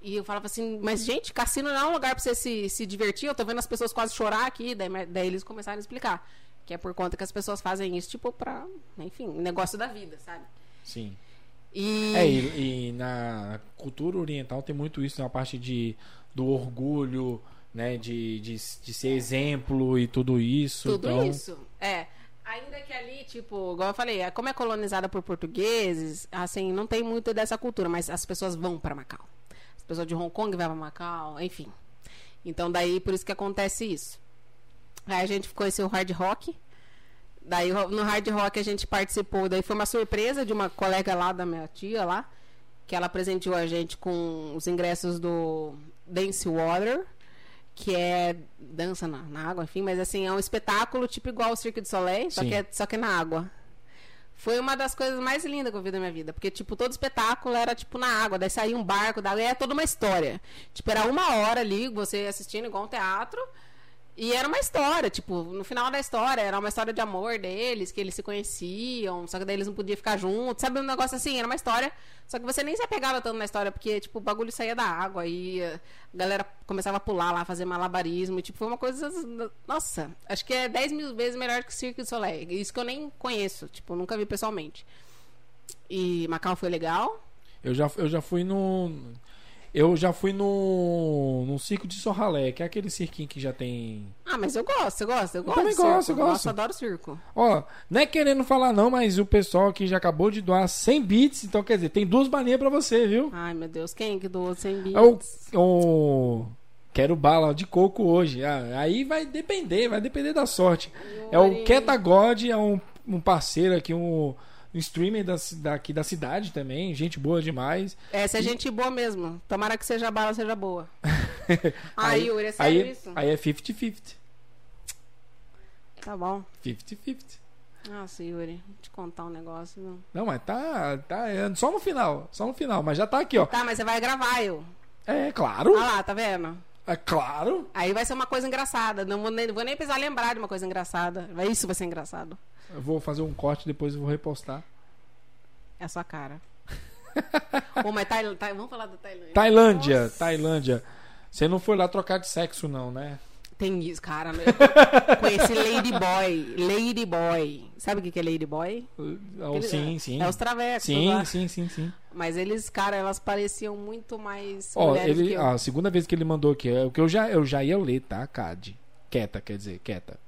E eu falava assim, mas gente, cassino não é um lugar pra você se, se divertir, eu tô vendo as pessoas quase chorar aqui, daí, daí eles começaram a explicar. Que é por conta que as pessoas fazem isso, tipo, pra, enfim, negócio da vida, sabe? Sim. E. É, e, e na cultura oriental tem muito isso, na parte de, do orgulho, né? De, de, de ser exemplo e tudo isso. Tudo então, isso. É. Ainda que ali, tipo, igual eu falei, é, como é colonizada por portugueses, assim, não tem muito dessa cultura, mas as pessoas vão pra Macau. As pessoas de Hong Kong vão pra Macau, enfim. Então, daí, por isso que acontece isso. Aí a gente conheceu o hard rock. Daí no hard rock a gente participou. Daí foi uma surpresa de uma colega lá da minha tia lá. Que ela presenteou a gente com os ingressos do Dance Water. Que é dança na, na água, enfim. Mas assim, é um espetáculo tipo igual o Cirque du Soleil. Só que, é, só que é na água. Foi uma das coisas mais lindas que eu vi da minha vida. Porque, tipo, todo espetáculo era, tipo, na água. Daí saía um barco da água. E era toda uma história. Tipo, era uma hora ali, você assistindo igual um teatro. E era uma história, tipo, no final da história, era uma história de amor deles, que eles se conheciam, só que daí eles não podiam ficar juntos, sabe? Um negócio assim, era uma história, só que você nem se apegava tanto na história, porque, tipo, o bagulho saía da água e a galera começava a pular lá, fazer malabarismo, e, tipo, foi uma coisa. Nossa, acho que é 10 mil vezes melhor que Cirque du Soleil. Isso que eu nem conheço, tipo, nunca vi pessoalmente. E Macau foi legal. eu, já, eu já fui no. Eu já fui no. no circo de Sorralé, que é aquele cirquinho que já tem. Ah, mas eu gosto, eu gosto, eu gosto. também gosto, eu gosto. Nossa, adoro circo. Ó, não é querendo falar não, mas o pessoal aqui já acabou de doar 100 bits, então quer dizer, tem duas balinhas pra você, viu? Ai, meu Deus, quem que doou 100 bits? É o, o Quero bala de coco hoje. Ah, aí vai depender, vai depender da sorte. É o. Keta God, é um, um parceiro aqui, um streamer da, daqui da cidade também. Gente boa demais. Essa é gente boa mesmo. Tomara que seja bala, seja boa. Ah, Yuri, é sério aí, isso? Aí é 50-50. Tá bom. 50-50. Nossa, Yuri, vou te contar um negócio, viu? Não, mas tá, tá é só no final. Só no final. Mas já tá aqui, ó. Tá, mas você vai gravar, eu. É claro. Ah lá, tá vendo? É claro. Aí vai ser uma coisa engraçada. Não vou nem, vou nem precisar lembrar de uma coisa engraçada. Isso vai ser engraçado. Eu vou fazer um corte depois eu vou repostar. É a sua cara. Ô, mas Tail- vamos falar da Tailândia. Tailândia, Nossa. Tailândia. Você não foi lá trocar de sexo, não, né? Tem isso, cara. Eu conheci Ladyboy. Ladyboy. Sabe o que é Ladyboy? Oh, Ele- sim, sim. É os travecos. Sim, lá. sim, sim, sim. Mas eles, cara, elas pareciam muito mais Ó, ele, a segunda vez que ele mandou aqui, é o que eu já, eu já ia ler, tá, Cad? Quieta, quer dizer, quieta.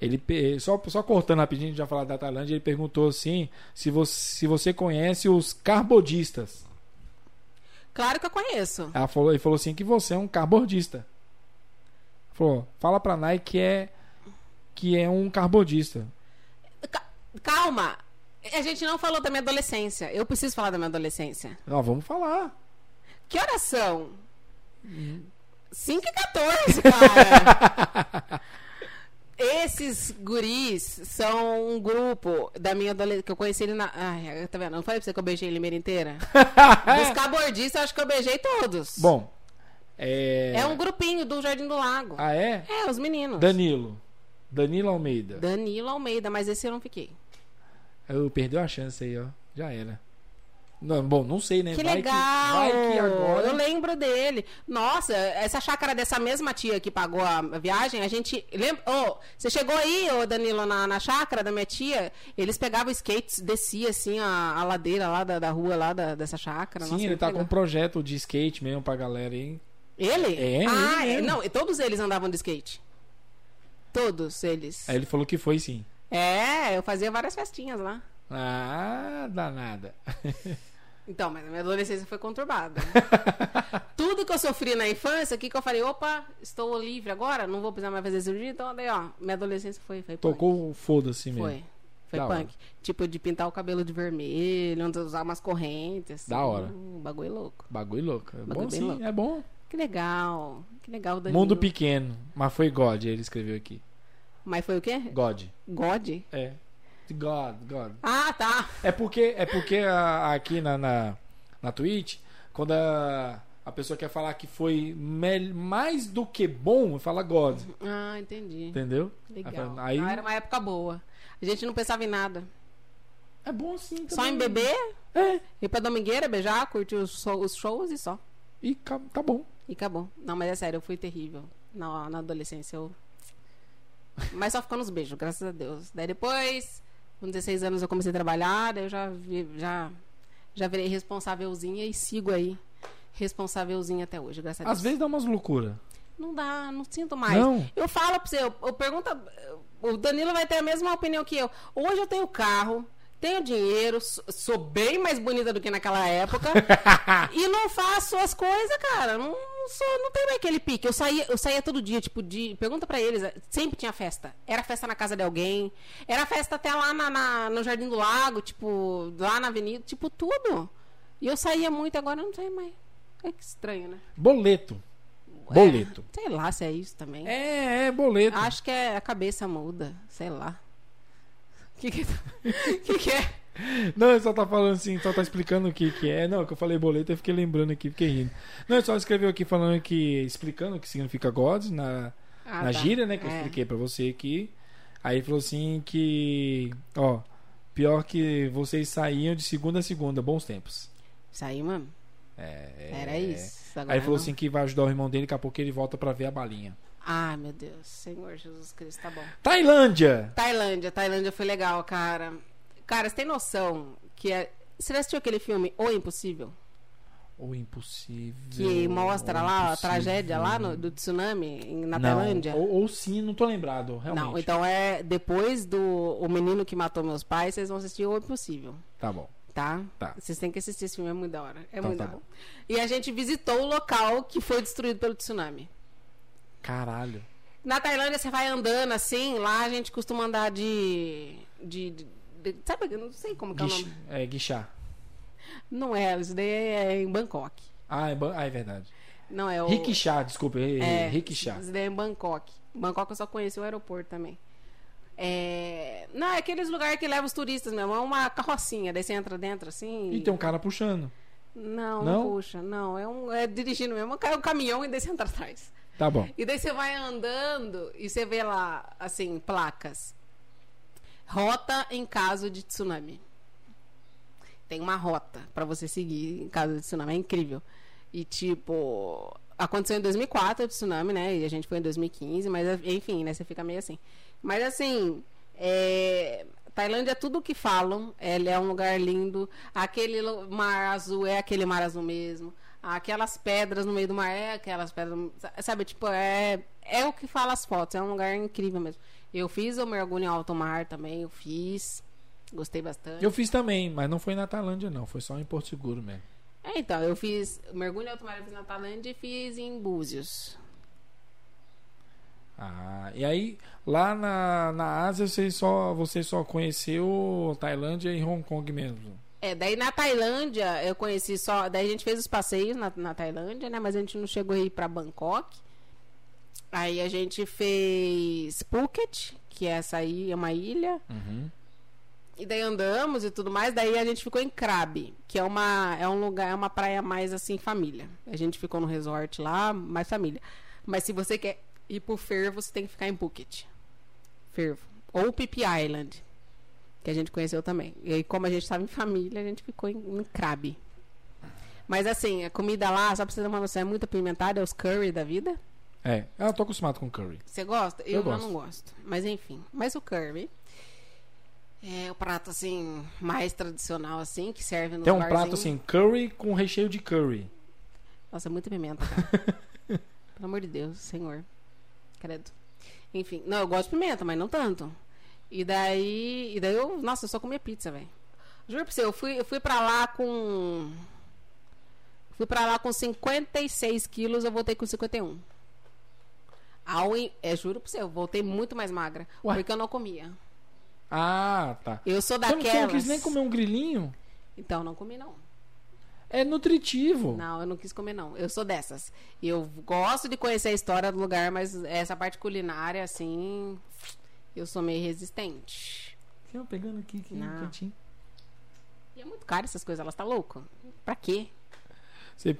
Ele, só, só cortando rapidinho, já falar da Tailândia, ele perguntou assim, se você, se você conhece os carbodistas. Claro que eu conheço. Ela falou, ele falou assim que você é um carbordista. Falou, fala pra Nai que é, que é um carbodista. Ca- Calma. A gente não falou da minha adolescência. Eu preciso falar da minha adolescência. Não, vamos falar. Que horas são? 5 e 14, cara. Esses guris são um grupo da minha adolescência. Que eu conheci ele na. Ai, tá vendo? Não falei pra você que eu beijei ele Limeira inteira? Os cabordistas, eu acho que eu beijei todos. Bom, é... É um grupinho do Jardim do Lago. Ah, é? É, os meninos. Danilo. Danilo Almeida. Danilo Almeida, mas esse eu não fiquei. Eu perdeu a chance aí, ó. Já era. Não, bom, não sei, né? Que vai legal! Que, vai que agora. Eu lembro dele. Nossa, essa chácara dessa mesma tia que pagou a viagem, a gente. Lembra... Oh, você chegou aí, ô Danilo, na, na chácara da minha tia? Eles pegavam skates, descia assim a, a ladeira lá da, da rua lá da, dessa chácara. Sim, Nossa, ele tá com um projeto de skate mesmo pra galera aí. Ele? É, ah, ele é, não, e todos eles andavam de skate. Todos eles. Aí ele falou que foi sim. É, eu fazia várias festinhas lá. Ah, danada. Então, mas a minha adolescência foi conturbada. Tudo que eu sofri na infância, o que, que eu falei? Opa, estou livre agora, não vou precisar mais fazer cirurgia. Então, daí, ó, minha adolescência foi, foi punk. Tocou foda-se mesmo. Foi. Foi Da punk. Tipo, de pintar o cabelo de vermelho, usar umas correntes. assim. Da hora. Um bagulho louco. Bagulho louco. É Bagulho bom sim, louco. é bom. Que legal. Que legal, Danilo. Mundo pequeno, mas foi God, ele escreveu aqui. Mas foi o quê? God. God? É. God, God. Ah, tá. É porque, é porque a- aqui na, na, na Twitch, quando a, a pessoa quer falar que foi mais do que bom, fala God. Ah, entendi. Entendeu? Legal. Aí Ah, era uma época boa. A gente não pensava em nada. é bom sim. Só em também. beber, É. ir pra Domingueira, beijar, curtir os, os shows e só. E tá bom. E acabou. Não, mas é sério, eu fui terrível. Na, na adolescência, eu. Mas só ficou nos beijos, graças a Deus. Daí depois, com 16 anos, eu comecei a trabalhar, daí eu já, vi- já, já virei responsávelzinha e sigo aí. Responsávelzinha até hoje, graças a Deus. Às vezes dá umas loucuras. Não dá, não sinto mais. Não. Eu falo pra você, eu, eu pergunto. O Danilo vai ter a mesma opinião que eu. Hoje eu tenho carro, tenho dinheiro, sou, bem mais bonita do que naquela época. e não faço as coisas, cara. Não, sou, não tenho mais aquele pique. Eu saía, eu saía todo dia, tipo, de. Pergunta pra eles, sempre tinha festa. Era festa na casa de alguém. Era festa até lá na, na- no Jardim do Lago, tipo, lá na avenida, tipo, tudo. E eu saía muito, agora eu não saio mais. É que estranho, né? Boleto. Boleto. É, sei lá se é isso também. É, é boleto. Acho que é a cabeça muda, sei lá. O que que, que que é? Não, ele só tá falando assim, só tá explicando o que que é. Não, que eu falei boleto, eu fiquei lembrando aqui, fiquei rindo. Não, ele só escreveu aqui falando que, explicando o que significa God na, Ah, na tá. gíria, né, que eu É. expliquei pra você aqui. Aí ele falou assim que, ó, pior que vocês saíam de segunda a segunda, bons tempos. Aí, mano. É, Era isso. Agora Aí ele falou não. assim que vai ajudar o irmão dele, daqui a pouco ele volta pra ver a balinha. Ai, meu Deus. Senhor Jesus Cristo, tá bom. Tailândia! Tailândia. Tailândia foi legal, cara. Cara, você tem noção que é... Você já assistiu aquele filme O Impossível? O impossível. Que mostra lá a tragédia lá no- do tsunami na Não, Tailândia? Ou, ou sim, não tô lembrado, realmente. Não, então é depois do O Menino que Matou Meus Pais, vocês vão assistir O Impossível. Tá bom. Tá? Tá. Vocês têm que assistir esse filme, é muito da hora. É Então muito tá. bom. E a gente visitou o local que foi destruído pelo tsunami. Caralho. Na Tailândia você vai andando assim, lá a gente costuma andar de. de, de- de- sabe, eu não sei como que é o nome. é, guichá. Não é, isso daí é em Bangkok. Ah, é, ban- ah, é verdade. Não é o. Rickshaw, desculpa. É, É, Rickshaw. Isso daí é em Bangkok. Bangkok eu só conheci o aeroporto também. É... Não, é aqueles lugares que levam os turistas mesmo. É uma carrocinha, daí você entra dentro assim. E tem um cara puxando. Não, Não? não, puxa. Não, é, um, é dirigindo mesmo. É um caminhão e daí você entra atrás. Tá bom. E daí você vai andando e você vê lá, assim, placas. Rota em caso de tsunami. Tem uma rota pra você seguir em caso de tsunami. É incrível. E, tipo, aconteceu em 2004 o tsunami, né? E a gente foi em 2015, mas, enfim, né? Você fica meio assim. Mas, assim, é... Tailândia é tudo o que falam. Ele é um lugar lindo. Aquele mar azul é aquele mar azul mesmo. Aquelas pedras no meio do mar é aquelas pedras. Sabe, tipo, é, é o que fala as fotos. É um lugar incrível mesmo. Eu fiz o mergulho em alto mar também. Eu fiz. Gostei bastante. Eu fiz também, mas não foi na Tailândia, não. Foi só em Porto Seguro mesmo. É, então, eu fiz mergulho em alto mar eu fiz na Tailândia e fiz em Búzios. Ah, e aí, lá na, na Ásia, você só, você só conheceu Tailândia e Hong Kong mesmo. É, daí na Tailândia eu conheci só. Daí a gente fez os passeios na, na Tailândia, né? Mas a gente não chegou a ir pra Bangkok. Aí a gente fez Phuket, que é essa aí, é uma ilha. Uhum. E daí andamos e tudo mais. Daí a gente ficou em Krabi, que é uma é um lugar, é uma praia mais assim família. A gente ficou no resort lá, mais família. Mas se você quer ir pro Fervo, você tem que ficar em Phuket. Fervo ou Phi Island, que a gente conheceu também. E aí como a gente estava em família, a gente ficou em, em Krabi. Mas assim, a comida lá, só pra você ter uma noção, é muito apimentada, é os curry da vida. É, eu tô acostumado com curry. Você gosta? Eu Eu, gosto. não gosto. Mas enfim. Mas o curry é o prato assim mais tradicional assim que serve no Tem um barzinho. prato assim, curry com recheio de curry. Nossa, muita pimenta, cara. Pelo amor de Deus, senhor. Credo. Enfim, não, eu gosto de pimenta, mas não tanto. E daí, e daí eu, nossa, eu só comia pizza, velho. Juro pra você, eu fui, eu fui pra lá com Fui pra lá com 56 quilos, eu voltei com 51. Ao, é, juro pra você, eu voltei muito mais magra. Ué? Porque eu não comia. Ah, tá. Eu sou daquelas. Você não quis nem comer um grilinho? Então, não comi não. É nutritivo. Não, eu não quis comer, não. Eu sou dessas. Eu gosto de conhecer a história do lugar, mas essa parte culinária, assim, eu sou meio resistente. Aqui, ó, pegando aqui, aqui no Não. cantinho. E é muito caro essas coisas, elas tá louca? Pra quê? Você,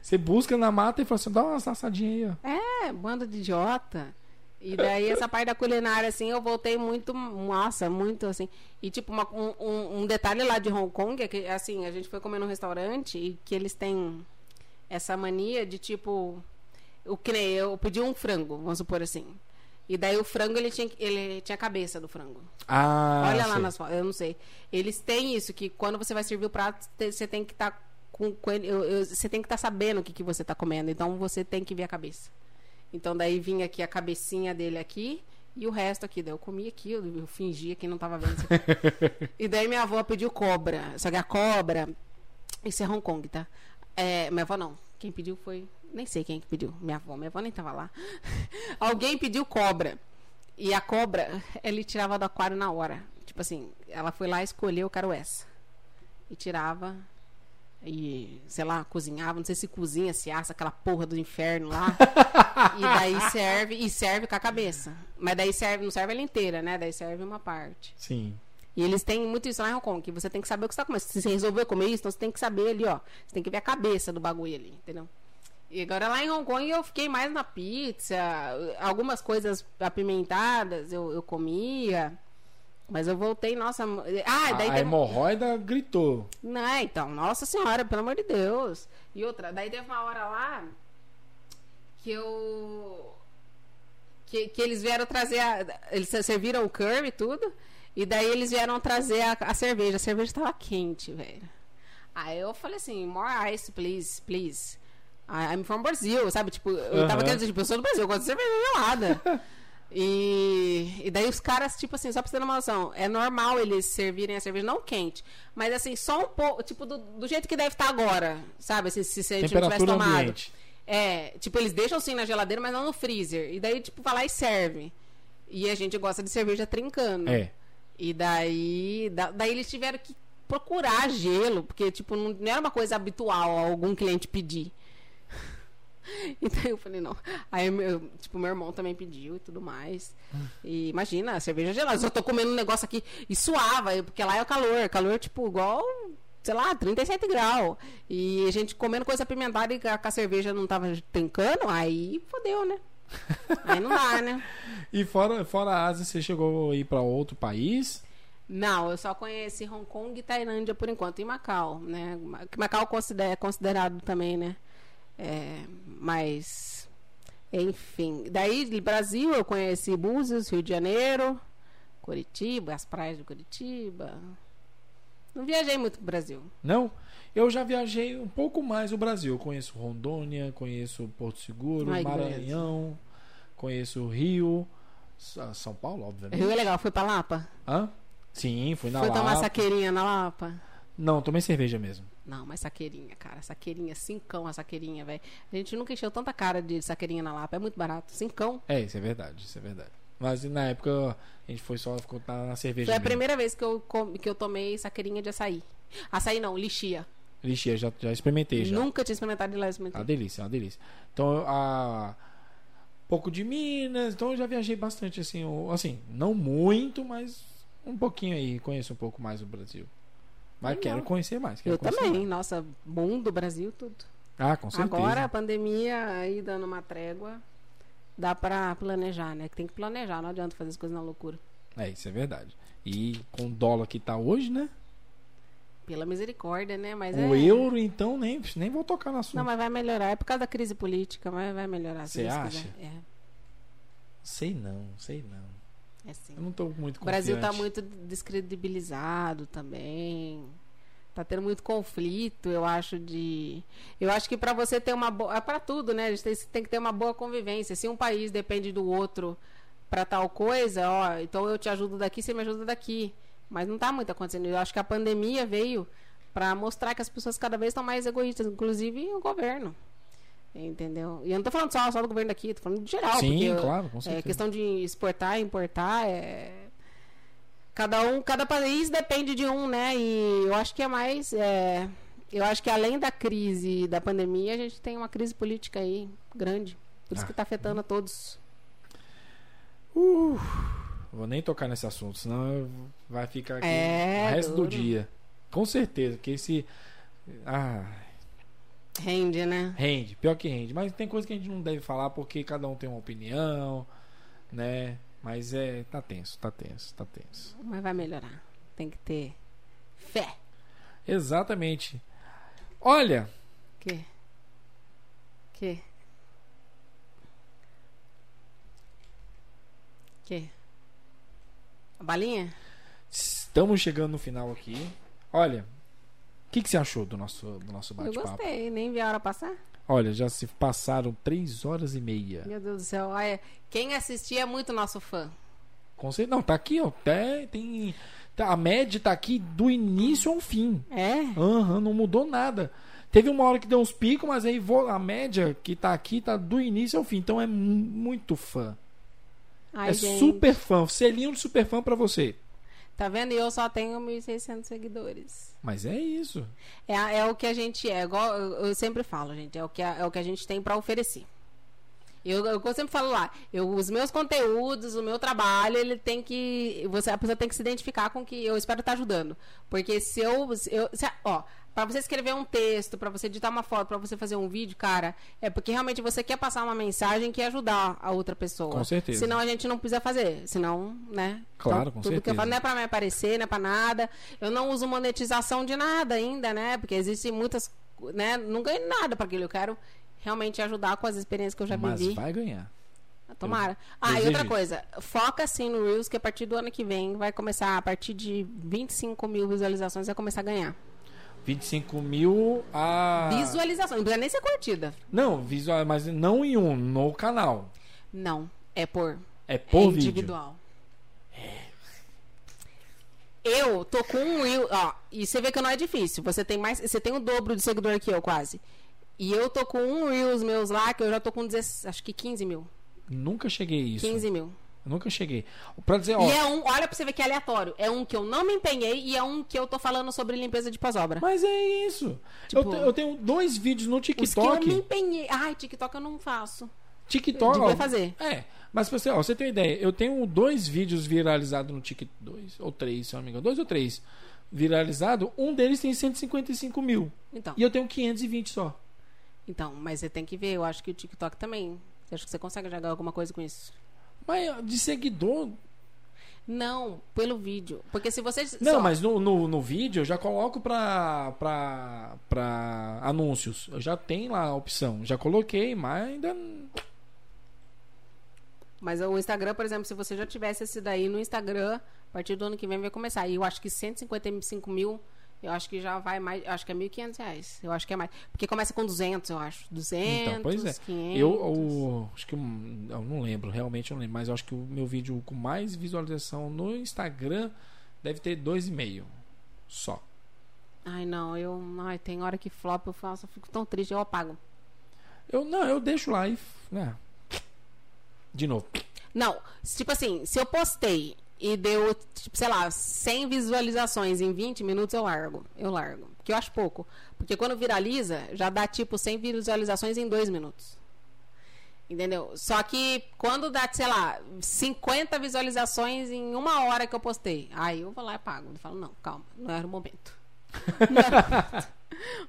você busca na mata e fala assim, dá uma assadinha aí, ó. É, banda de idiota. E daí essa parte da culinária, assim, eu voltei muito, nossa, muito assim. E tipo, uma- um, um- um detalhe lá de Hong Kong é que, assim, a gente foi comer num restaurante e que eles têm essa mania de tipo. O que nem eu pedi um frango, vamos supor assim. E daí o frango, ele tinha, ele tinha a cabeça do frango. Ah, Olha lá sei. nas fotos, eu não sei. Eles têm isso, que quando você vai servir o prato, você tem que estar com, com ele, eu- eu- você tem que estar sabendo o que, que você está comendo. Então você tem que ver a cabeça. Então daí vinha aqui a cabecinha dele aqui e o resto aqui. Daí eu comi aqui, eu, eu fingia que não estava vendo. isso aqui. e daí minha avó pediu cobra. Só que a cobra. Isso é Hong Kong, tá? É, minha avó não. Quem pediu foi. Nem sei quem que pediu. Minha avó. Minha avó nem tava lá. Alguém pediu cobra. E a cobra, ele tirava do aquário na hora. Tipo assim, ela foi lá e escolheu, eu quero essa. E tirava. E, sei lá, cozinhava. Não sei se cozinha, se assa aquela porra do inferno lá. e daí serve, e serve com a cabeça. Mas daí serve, não serve ela inteira, né? Daí serve uma parte. Sim. E eles têm muito isso lá em Hong Kong, que você tem que saber o que você tá comendo. Se você resolveu comer isso, então você tem que saber ali, ó. Você tem que ver a cabeça do bagulho ali, entendeu? E agora lá em Hong Kong eu fiquei mais na pizza, algumas coisas apimentadas eu, eu comia. Mas eu voltei, nossa. Ah, daí a, teve... hemorroida gritou. Não, então, nossa senhora, pelo amor de Deus. E outra, daí teve uma hora lá que eu. Que, que eles vieram trazer. A, eles serviram o curry e tudo. E daí eles vieram trazer a, a cerveja. A cerveja tava quente, velho. Aí eu falei assim: more ice, please, please. I'm from Brazil, sabe? Tipo, eu tava querendo dizer, tipo, eu sou do Brasil, eu gosto de cerveja gelada. E, e daí os caras, tipo assim, só pra você ter uma noção, é normal eles servirem a cerveja não quente, mas assim, só um pouco, tipo, do, do jeito que deve estar agora, sabe? Se, se, se a gente não tivesse tomado. ambiente. É, tipo, eles deixam sim na geladeira, mas não no freezer. E daí, tipo, vai lá e serve. E a gente gosta de cerveja trincando. É. E daí, da- daí eles tiveram que procurar gelo, porque, tipo, não, não era uma coisa habitual algum cliente pedir. E daí eu falei, não. Aí, meu, tipo, meu irmão também pediu e tudo mais. E imagina, a cerveja gelada. Eu tô comendo um negócio aqui e suava, porque lá é o calor. Calor, tipo, igual, sei lá, 37 graus. E a gente comendo coisa apimentada e a, a cerveja não tava trincando, aí fodeu, né? Aí não dá, né? E fora, fora a Ásia, você chegou a ir pra outro país? Não, eu só conheci Hong Kong e Tailândia por enquanto, e Macau, né? Macau é considerado também, né? É, mas, enfim. Daí, Brasil, eu conheci Búzios, Rio de Janeiro, Curitiba, as praias de Curitiba. Não viajei muito pro Brasil. Não? Eu já viajei um pouco mais o Brasil. Eu conheço Rondônia, conheço Porto Seguro, Ai, Maranhão, conheço Rio, São Paulo, obviamente. Rio é legal, foi pra Lapa? Hã? Sim, fui na foi tomar Lapa. saqueirinha na Lapa? Não, tomei cerveja mesmo. Não, mas saqueirinha, cara. Saqueirinha, cincão a saqueirinha, velho. A gente nunca encheu tanta cara de saqueirinha na Lapa. É muito barato. Cincão. É, isso é verdade, isso é verdade. Mas na época a gente foi só ficou na, cerveja. Foi a mesmo. primeira vez que eu, que eu tomei saqueirinha de açaí. Açaí não, lixia. Lixia, já, já experimentei já. Nunca tinha experimentado de lá, experimentei. uma delícia, uma delícia. Então, a pouco de Minas, então eu já viajei bastante assim, assim, não muito, mas um pouquinho aí, conheço um pouco mais o Brasil. Mas Legal. quero conhecer mais. Quero Eu conhecer também. mais. Nossa, mundo, Brasil, tudo. Ah, com certeza. Agora a pandemia aí dando uma trégua, dá pra planejar, né? Que tem que planejar, não adianta fazer as coisas na loucura. É, isso é verdade. E com o dólar que tá hoje, né? Pela misericórdia, né? Mas o é... euro, então, nem, nem vou tocar no assunto. Não, mas vai melhorar. É por causa da crise política, mas vai melhorar. Você acha? É, Sei não, sei não. É sim. Eu não muito O Brasil está confiante. muito descredibilizado também. Tá tendo muito conflito, eu acho de, eu acho que para você ter uma boa, é para tudo, né? A gente tem, tem que ter uma boa convivência. Se um país depende do outro para tal coisa, ó, então eu te ajudo daqui, você me ajuda daqui. Mas não tá muito acontecendo. Eu acho que a pandemia veio para mostrar que as pessoas cada vez estão mais egoístas, inclusive o governo. Entendeu? E eu não tô falando só, só do governo daqui, tô falando de geral, Sim, porque claro, com é, certeza. questão de exportar, importar, é... cada um, cada país depende de um, né? E eu acho que é mais, é, eu acho que além da crise da pandemia, a gente tem uma crise política aí grande, por isso Ah. que tá afetando a todos. Uh, vou nem tocar nesse assunto, senão vai ficar aqui É, o resto do duro. dia. Com certeza, porque esse. Ah, Rende, né? rende, pior que rende. Mas tem coisa que a gente não deve falar porque cada um tem uma opinião, né? Mas é. Tá tenso, tá tenso, tá tenso. Mas vai melhorar. Tem que ter fé. Exatamente. Olha, Que? Que? Que? A balinha? estamos chegando no final aqui. Olha, o que, que você achou do nosso, do nosso Eu bate-papo? gostei, nem vi a hora passar. Olha, já se passaram três horas e meia. Meu Deus do céu, olha, quem assistia é muito nosso fã. Com certeza. Não, tá aqui, ó. Até tem. tá- a média tá aqui do início ao fim. É? Aham, não mudou nada. Teve uma hora que deu uns picos, mas aí a média que tá aqui tá do início ao fim. Então é mu- muito fã. Ai, é gente, super fã. Selinho de super fã pra você. Tá vendo? E eu só tenho 1.600 seguidores. Mas é isso. É, é o que a gente é. Igual eu, eu sempre falo, gente. É o que a, é o que a gente tem pra oferecer. Eu, eu, eu sempre falo lá, eu, os meus conteúdos, o meu trabalho, ele tem que. Você, a pessoa tem que se identificar com que eu espero estar ajudando. Porque se eu. se eu se, ó, pra você escrever um texto, pra você editar uma foto, pra você fazer um vídeo, cara, é porque realmente você quer passar uma mensagem que ajudar a outra pessoa. Com certeza. Senão a gente não precisa fazer. Senão, né? Claro, com tudo que eu certeza. falo não é pra me aparecer, não é pra nada. Eu não uso monetização de nada ainda, né? Porque existem muitas. Né? Não ganho nada pra aquilo. Eu quero realmente ajudar com as experiências que eu já Mas vivi. vai ganhar. Tomara. Ah, e outra coisa. Foca sim no Reels, que a partir do ano que vem vai começar, a partir de 25 mil visualizações, vai começar a ganhar. 25 mil a. Visualização, não precisa nem ser curtida. Não, visual, mas não em um, no canal. Não, é por É por é vídeo. individual. Eu tô com um ó, e você vê que não é difícil. Você tem mais, você tem o dobro de seguidor que eu quase. E eu tô com um Reels meus lá, que eu já tô com 16, acho que 15 mil. Nunca cheguei a isso. 15 mil. Nunca cheguei. Pra dizer, ó. E é um, olha pra você ver que é aleatório. É um que eu não me empenhei e é um que eu tô falando sobre limpeza de pós-obra. Mas é isso. Tipo- eu, eu tenho dois vídeos no Os que eu TikTok. me empenhei. Ai, TikTok eu não faço. TikTok. Devia fazer. É. Mas você, ó, você tem uma ideia, eu tenho dois vídeos viralizados no TikTok. Dois ou três, se eu não me engano. Dois ou três. Viralizado. Um deles tem 155 mil. Então, E eu tenho 520 só. então, mas você tem que ver. Eu acho que o TikTok também. Você acha que você consegue jogar alguma coisa com isso? Mas de seguidor. Não, pelo vídeo. Porque se você. Não, só- mas no, no, no vídeo eu já coloco pra, pra, pra anúncios. Eu já tenho lá a opção. Já coloquei, mas ainda. Mas o Instagram, por exemplo, se você já tivesse esse daí no Instagram, a partir do ano que vem vai começar. E eu acho que 155 mil, eu acho que já vai mais. Eu acho que é 1.500 reais. Eu acho que é mais. Porque começa com 200, eu acho. 200, Então, pois é. 500. Eu, o- acho que eu, eu não lembro, realmente eu não lembro, mas eu acho que o meu vídeo com mais visualização no Instagram deve ter 2,5 só. Ai, não, eu. Ai, tem hora que flop, eu faço, eu fico tão triste, eu apago. Eu não, eu deixo lá e né. De novo. Não, tipo assim, se eu postei e deu, tipo, sei lá, 100 visualizações em 20 minutos, eu largo. Eu largo. Porque eu acho pouco. Porque quando viraliza, já dá tipo 100 visualizações em 2 minutos. Entendeu? Só que quando dá, sei lá, 50 visualizações em uma hora que eu postei, aí eu vou lá e pago. Eu falo, não, calma, não era o momento. Não era o momento.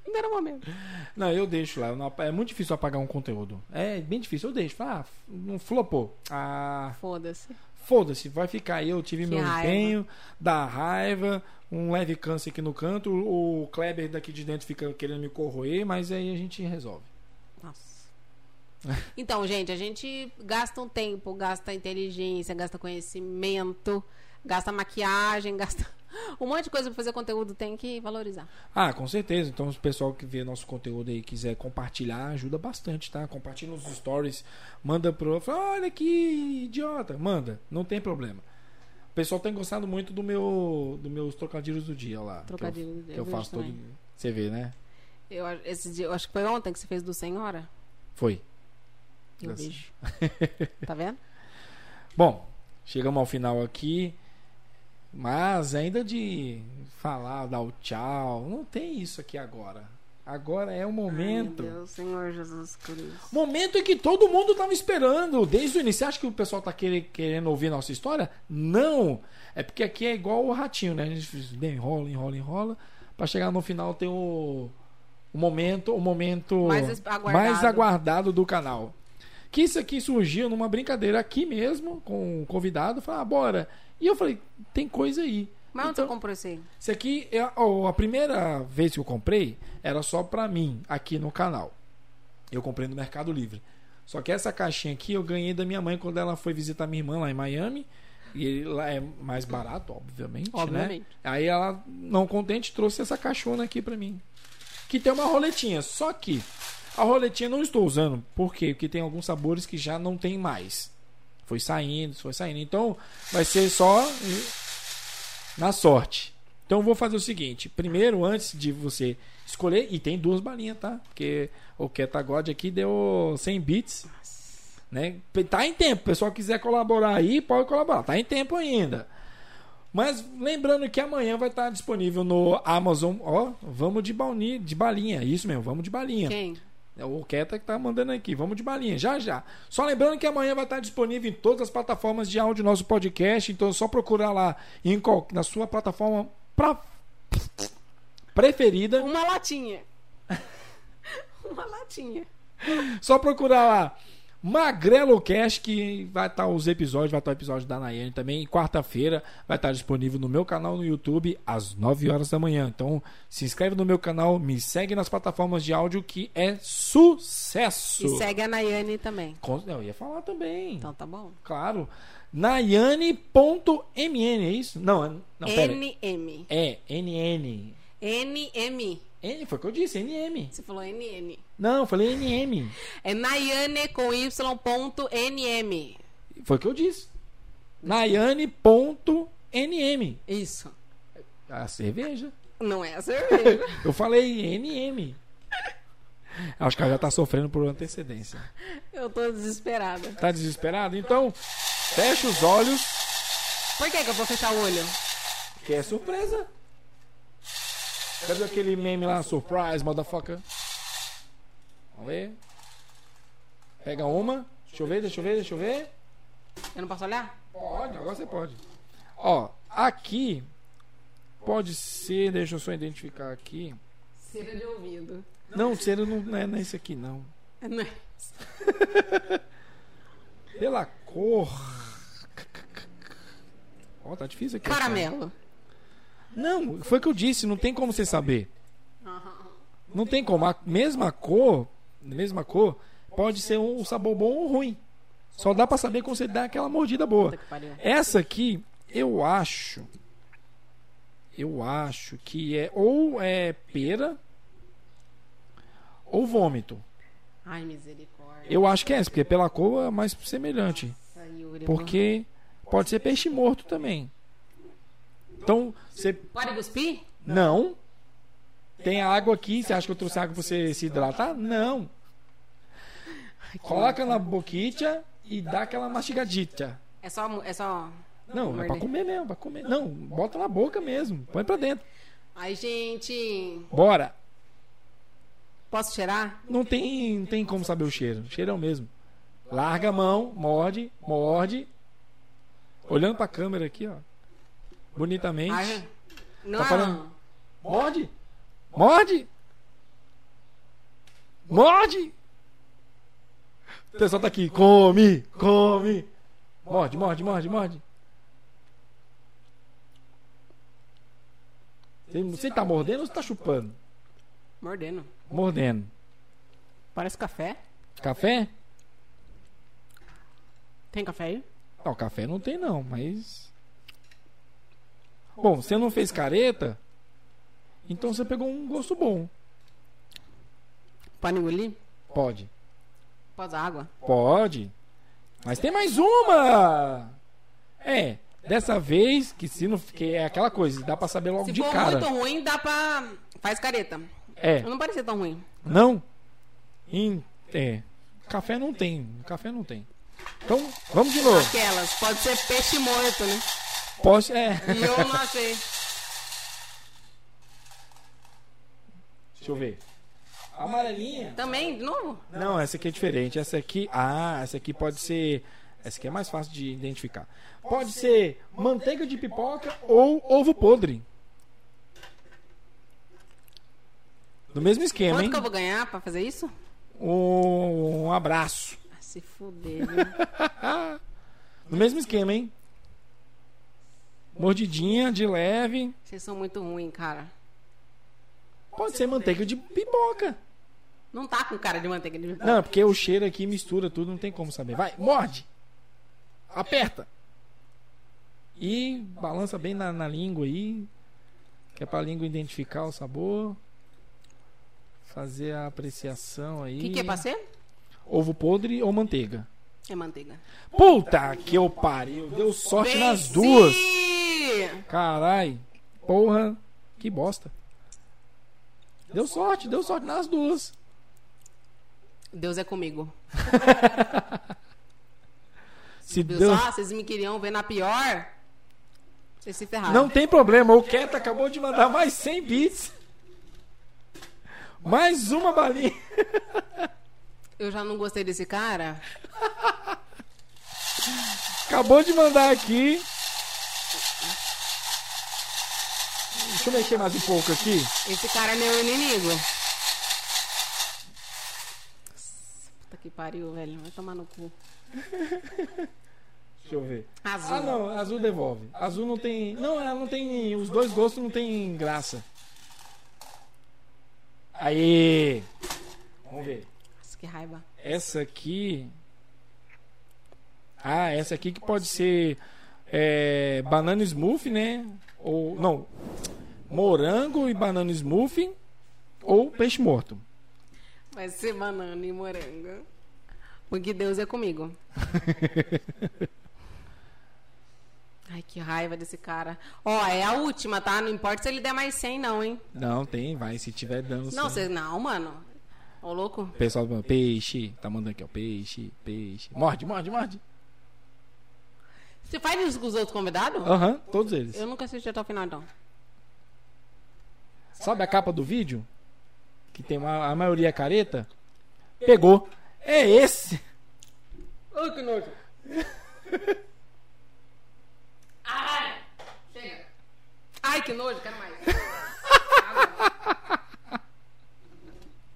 Não era o momento. Não, eu deixo lá. não- é muito difícil apagar um conteúdo. É bem difícil, eu deixo. Ah, não flopou. Ah, Foda-se. Foda-se, vai ficar aí. Eu tive Que meu raiva. empenho, dá raiva, um leve câncer aqui no canto. O Kleber daqui de dentro fica querendo me corroer, mas aí a gente resolve. Nossa. Então, gente, a gente gasta um tempo, gasta inteligência, gasta conhecimento, gasta maquiagem, gasta um monte de coisa pra fazer conteúdo, tem que valorizar. Ah, com certeza. Então, se o pessoal que vê nosso conteúdo aí quiser compartilhar, ajuda bastante, tá? Compartilha nos stories, manda pro. Fala, olha que idiota. Manda, não tem problema. O pessoal tem gostado muito do meu, dos meus trocadilhos do dia lá. que eu- Trocadilho, Que eu faço todo. também. Você vê, né? Eu, esse dia, eu acho que foi ontem que você fez do Senhora. Foi. Eu Nossa. vejo. tá vendo? Bom, chegamos ao final aqui. Mas ainda de falar, dar o tchau, não tem isso aqui agora. Agora é o momento. Ai, meu Deus, Senhor Jesus Cristo. Momento em que todo mundo estava esperando desde o início. Você acha que o pessoal tá querendo, ouvir nossa história? Não! É porque aqui é igual o ratinho, né? A gente bem, enrola, enrola, enrola. Pra chegar no final ter o, o momento, o momento Mais aguardado. mais aguardado do canal. Que isso aqui surgiu numa brincadeira aqui mesmo, com um convidado. Falei, ah, bora. E eu falei, tem coisa aí. Mas onde Então- você comprou esse aí? Isso aqui, é, ó, a primeira vez que eu comprei era só pra mim, aqui no canal. Eu comprei no Mercado Livre. Só que essa caixinha aqui eu ganhei da minha mãe quando ela foi visitar minha irmã lá em Miami. E lá é mais barato, obviamente, Obviamente. né? Aí ela, não contente, trouxe essa caixona aqui pra mim. Que tem uma roletinha. Só que a roletinha não estou usando. Por quê? Porque tem alguns sabores que já não tem mais. Foi saindo, foi saindo. Então vai ser só na sorte. Então vou fazer o seguinte: primeiro, antes de você escolher, e tem duas balinhas, tá? Porque o Ketagod aqui deu 100 bits. Né? Tá em tempo. O pessoal quiser colaborar aí, pode colaborar. Tá em tempo ainda. Mas lembrando que amanhã vai estar disponível no Amazon. Ó, vamos de balinha, de balinha. Isso mesmo, vamos de balinha. Quem? É o Keta que tá mandando aqui. Vamos de balinha, já já. Só lembrando que amanhã vai estar disponível em todas as plataformas de áudio nosso podcast. Então é só procurar lá em qual- na sua plataforma pra- preferida. Uma latinha. Uma latinha. Só procurar lá Magrelo Cast, que vai estar os episódios, vai estar o episódio da Nayane também. Quarta-feira vai estar disponível no meu canal no YouTube às 9 horas da manhã. Então se inscreve no meu canal, me segue nas plataformas de áudio que é sucesso. E segue a Nayane também. Eu ia falar também. Então tá bom. Claro. Nayane.mn, é isso? Não, é- não, pera. NM. É, NN. NM. N, foi o que eu disse, NM. Você falou NN. Não, eu falei NM. É Nayane com Y.NM. Foi o que eu disse. Nayane.nm. Isso. A cerveja. Não é a cerveja. Eu falei NM. Acho que ela já tá sofrendo por antecedência. Eu tô desesperada. Tá desesperado? Então, fecha os olhos, Por que, que eu vou fechar o olho? que é surpresa. Cadê aquele meme lá? Surprise, motherfucker. Vamos ver. Pega uma. Deixa eu ver, deixa eu ver, deixa eu ver. Eu não posso olhar? Pode, agora você pode. Ó, aqui pode ser, deixa eu só identificar aqui. Cera de ouvido. Não, cera não não é nesse aqui não. Não é? Pela cor. Ó, tá difícil aqui. Caramelo. Não, foi o que eu disse, não tem como você saber. Não tem como. A mesma cor, mesma cor, pode ser um sabor bom ou ruim. Só dá pra saber quando você dá aquela mordida boa. Essa aqui, eu acho. Eu acho que é ou é pera ou vômito. Ai, misericórdia. Eu acho que é essa, porque pela cor é mais semelhante. Nossa, Yuri, Porque pode ser peixe morto também. Então, você. Pode cuspir? Não. Tem água aqui. Você acha que eu trouxe água pra você se hidratar? Não. Coloca na boquita e dá aquela mastigadita. É só. É só... Não, é pra comer mesmo, pra comer. Não, bota na boca mesmo. Põe pra dentro. Ai, gente. Bora. Posso cheirar? Não tem, não tem como saber o cheiro. O cheiro é o mesmo. Larga a mão, morde, morde. Olhando pra câmera aqui, ó. Bonitamente. Ai, não Tá é. falando? Morde! Morde! Morde! O pessoal tá aqui. Come! Come! Morde, morde, morde, morde. Você- Você tá mordendo ou você tá chupando? Mordendo. Mordendo. Parece café. Café? Tem café aí? Não, café não tem não, mas. Bom, você não fez careta, então você pegou um gosto bom. Pode engolir? Pode. Pode usar água? Pode. Mas tem mais uma! É, dessa vez, que se não. Que é aquela coisa, dá pra saber logo Se de for cara. muito ruim, dá pra. Faz careta. É, Não parecia tão ruim. não? Em- é. Café não tem. Café não tem. Então, vamos de novo. Aquelas. Pode ser peixe morto, né? Pode. É. E eu não achei. Deixa eu ver. Amarelinha. Também, de novo? Não, essa aqui é diferente. Essa aqui, ah, essa aqui pode ser, essa aqui é mais fácil de identificar. Pode ser manteiga de pipoca ou ovo podre. No mesmo esquema, Quanto hein? que eu vou ganhar pra fazer isso? Um abraço. Ah, se fuder, viu? No mesmo esquema, hein? Mordidinha de leve. Vocês são muito ruins, cara. Pode ser manteiga de pipoca. Não tá com cara de manteiga de pipoca. Não, porque o cheiro aqui mistura tudo, não tem como saber. Vai, morde. Aperta. E balança bem na, na língua aí. Que é pra língua identificar o sabor. Fazer a apreciação aí. O que, que é pra ser? Ovo podre ou manteiga? É manteiga. Puta que eu pariu. Deu sorte nas duas. Venci! Carai. Porra. Que bosta. Deu sorte, deu sorte nas duas. Deus é comigo. Se Viu deu... só? Vocês me queriam ver na pior? Vocês se ferraram. Não tem problema, o Cat acabou de mandar mais 100 bits. Mais uma balinha. Eu já não gostei desse cara. Acabou de mandar aqui. Deixa eu mexer mais um pouco aqui. Esse cara é meu inimigo. Puta que pariu, velho. Vai tomar no cu. Deixa eu ver. Azul. Ah, não, azul devolve. Azul não tem. Não, ela não tem. Os dois gostos não tem graça. Aí. Vamos ver. Nossa, que raiva. Essa aqui. Ah, essa aqui que pode ser é, banana smoothie, né? Ou não, morango e banana smoothie ou peixe morto. Vai ser banana e morango. Porque Deus é comigo. Ai, que raiva desse cara. Ó, é a última, tá? Não importa se ele der mais 100, não, hein? Não, tem, vai, se tiver dando. Não, você, não, mano. Ô, louco. O pessoal peixe, tá mandando aqui, ó, peixe, peixe. Morde, morde, morde. Você faz isso com os outros convidados? Aham, todos eles. Eu nunca assisti até o final, então. Sabe a capa do vídeo? Que tem uma, a maioria careta? Pegou. É esse. Ai, que nojo. Ai, chega. Ai, que nojo, quero mais.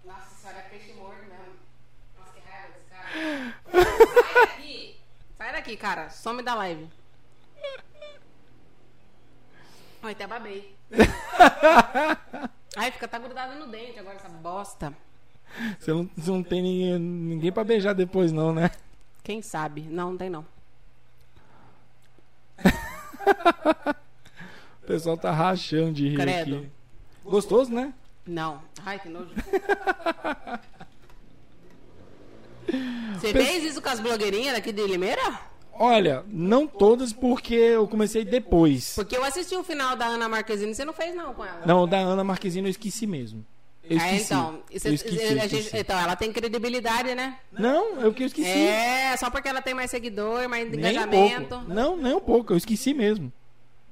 Nossa senhora, é peixe morto mesmo. Nossa, que raiva desse cara. Sai daqui. Sai daqui, cara. Some da live. Ai, até babei. Ai, fica tá grudado no dente agora essa bosta. Você não, você não tem ninguém, ninguém pra beijar depois, não, né? Quem sabe? Não, não tem não. O pessoal tá rachando de rir Credo. aqui. Gostoso, né? Não. Ai, que nojo. Você fez isso com as blogueirinhas daqui de Limeira? Olha, não todas porque eu comecei depois. Porque eu assisti o final da Ana Marquezine, você não fez não com ela. Não, da Ana Marquezine eu esqueci mesmo. Eu É, esqueci. então, isso- eu esqueci, eu gente- esqueci. então, ela tem credibilidade, né? Não, eu que eu esqueci. É, só porque ela tem mais seguidor, mais Nem um engajamento. pouco. Não, nem um pouco, eu esqueci mesmo.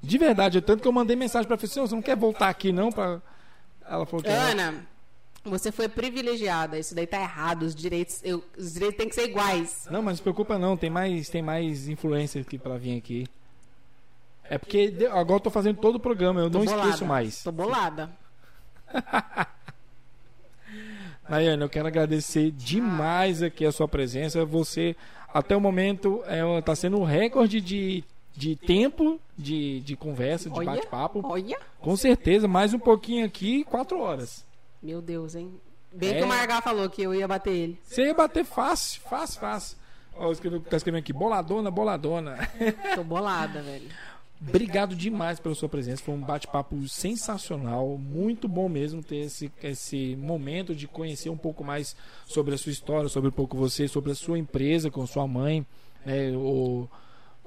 De verdade, tanto que eu mandei mensagem pra pessoa, você não quer voltar aqui não pra... Ela falou que Ana, você foi privilegiada. Isso daí tá errado. Os direitos, eu- os direitos têm que ser iguais. Não, mas não se preocupa não, tem mais, tem mais influência aqui pra vir aqui. É porque agora eu tô fazendo todo o programa, eu Tô não bolada. esqueço mais. Tô bolada. Nayane, eu quero agradecer demais aqui a sua presença. Você, até o momento, é, tá sendo um recorde de, de tempo de, de conversa, de bate-papo. olha. Com certeza, mais um pouquinho aqui, quatro horas. Meu Deus, hein? Bem É. que o Margal falou que eu ia bater ele. Você ia bater fácil, fácil, fácil. Ó, escreveu- tá escrevendo aqui, boladona, boladona. Tô bolada, velho. Obrigado demais pela sua presença. Foi um bate-papo sensacional. Muito bom mesmo ter esse, esse momento de conhecer um pouco mais sobre a sua história, sobre um pouco você, sobre a sua empresa com sua mãe, né, o,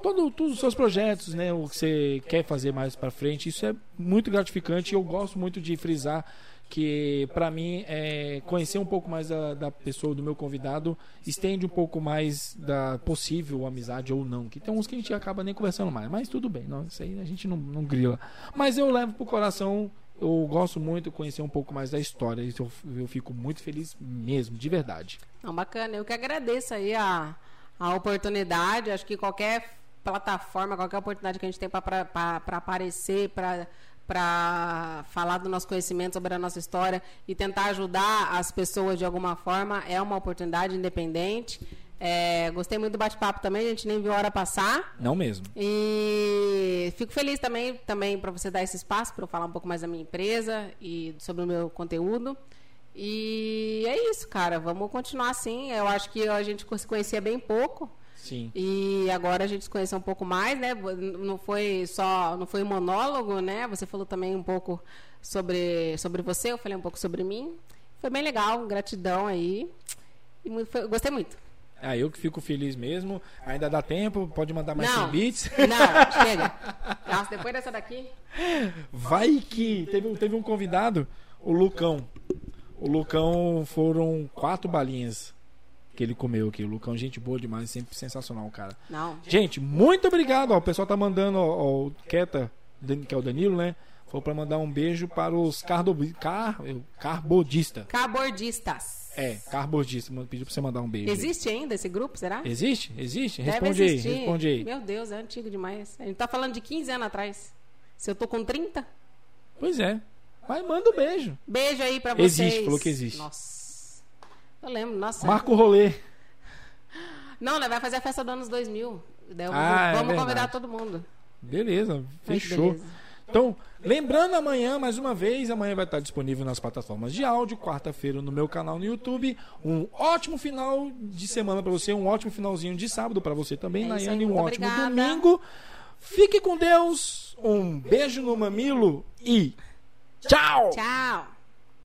todo, todos os seus projetos, né, o que você quer fazer mais para frente. Isso é muito gratificante. e Eu gosto muito de frisar que para mim é conhecer um pouco mais da, da pessoa do meu convidado estende um pouco mais da possível amizade ou não que tem uns que a gente acaba nem conversando mais mas tudo bem não isso aí a gente não, não grila mas eu levo pro coração eu gosto muito de conhecer um pouco mais da história isso eu, eu fico muito feliz mesmo de verdade Não, bacana. Eu que agradeço aí a, a oportunidade. Acho que qualquer plataforma, qualquer oportunidade que a gente tem para aparecer, para falar do nosso conhecimento sobre a nossa história e tentar ajudar as pessoas de alguma forma, é uma oportunidade independente. É, gostei muito do bate-papo também, a gente nem viu a hora passar. não mesmo E fico feliz também, também para você dar esse espaço para eu falar um pouco mais da minha empresa e sobre o meu conteúdo. E é isso, cara. Vamos continuar assim. Eu acho que a gente se conhecia bem pouco. Sim E agora a gente se conheceu um pouco mais, né? Não foi só, não foi um monólogo, né? Você falou também um pouco sobre, sobre você, eu falei um pouco sobre mim. Foi bem legal, gratidão aí. E foi- gostei muito. ah eu que fico feliz mesmo ainda dá tempo pode mandar mais Não. 100 bits Não, chega. Nossa, depois dessa daqui. Vai que teve, teve um convidado, o Lucão. O Lucão foram quatro balinhas que ele comeu aqui. O Lucão, gente boa demais, sempre sensacional, cara. Não. Gente, muito obrigado. Ó, o pessoal tá mandando, ó, ó, o Keta, que é o Danilo, né? Falou pra mandar um beijo para os cardo, car, carbodista. Cabordistas. É, carbodista. Pediu pra você mandar um beijo. Existe ainda esse grupo, será? Existe? Existe? Responde aí, responde aí. Meu Deus, é antigo demais. A gente tá falando de 15 anos atrás. Se eu tô com 30, Pois é. Mas manda um beijo. beijo aí pra vocês. Existe, falou que existe. Nossa. Eu lembro, nossa. Marca o rolê. Não, né, vai fazer a festa do anos 2000. Daí Ah, é vamos convidar verdade. todo mundo. Beleza, fechou. beleza. Então, lembrando amanhã, mais uma vez, amanhã vai estar disponível nas plataformas de áudio, quarta-feira no meu canal no YouTube. Um ótimo final de semana para você, um ótimo finalzinho de sábado para você também, É Nayane, um ótimo obrigada. domingo. Fique com Deus, um beijo no mamilo e tchau! Tchau.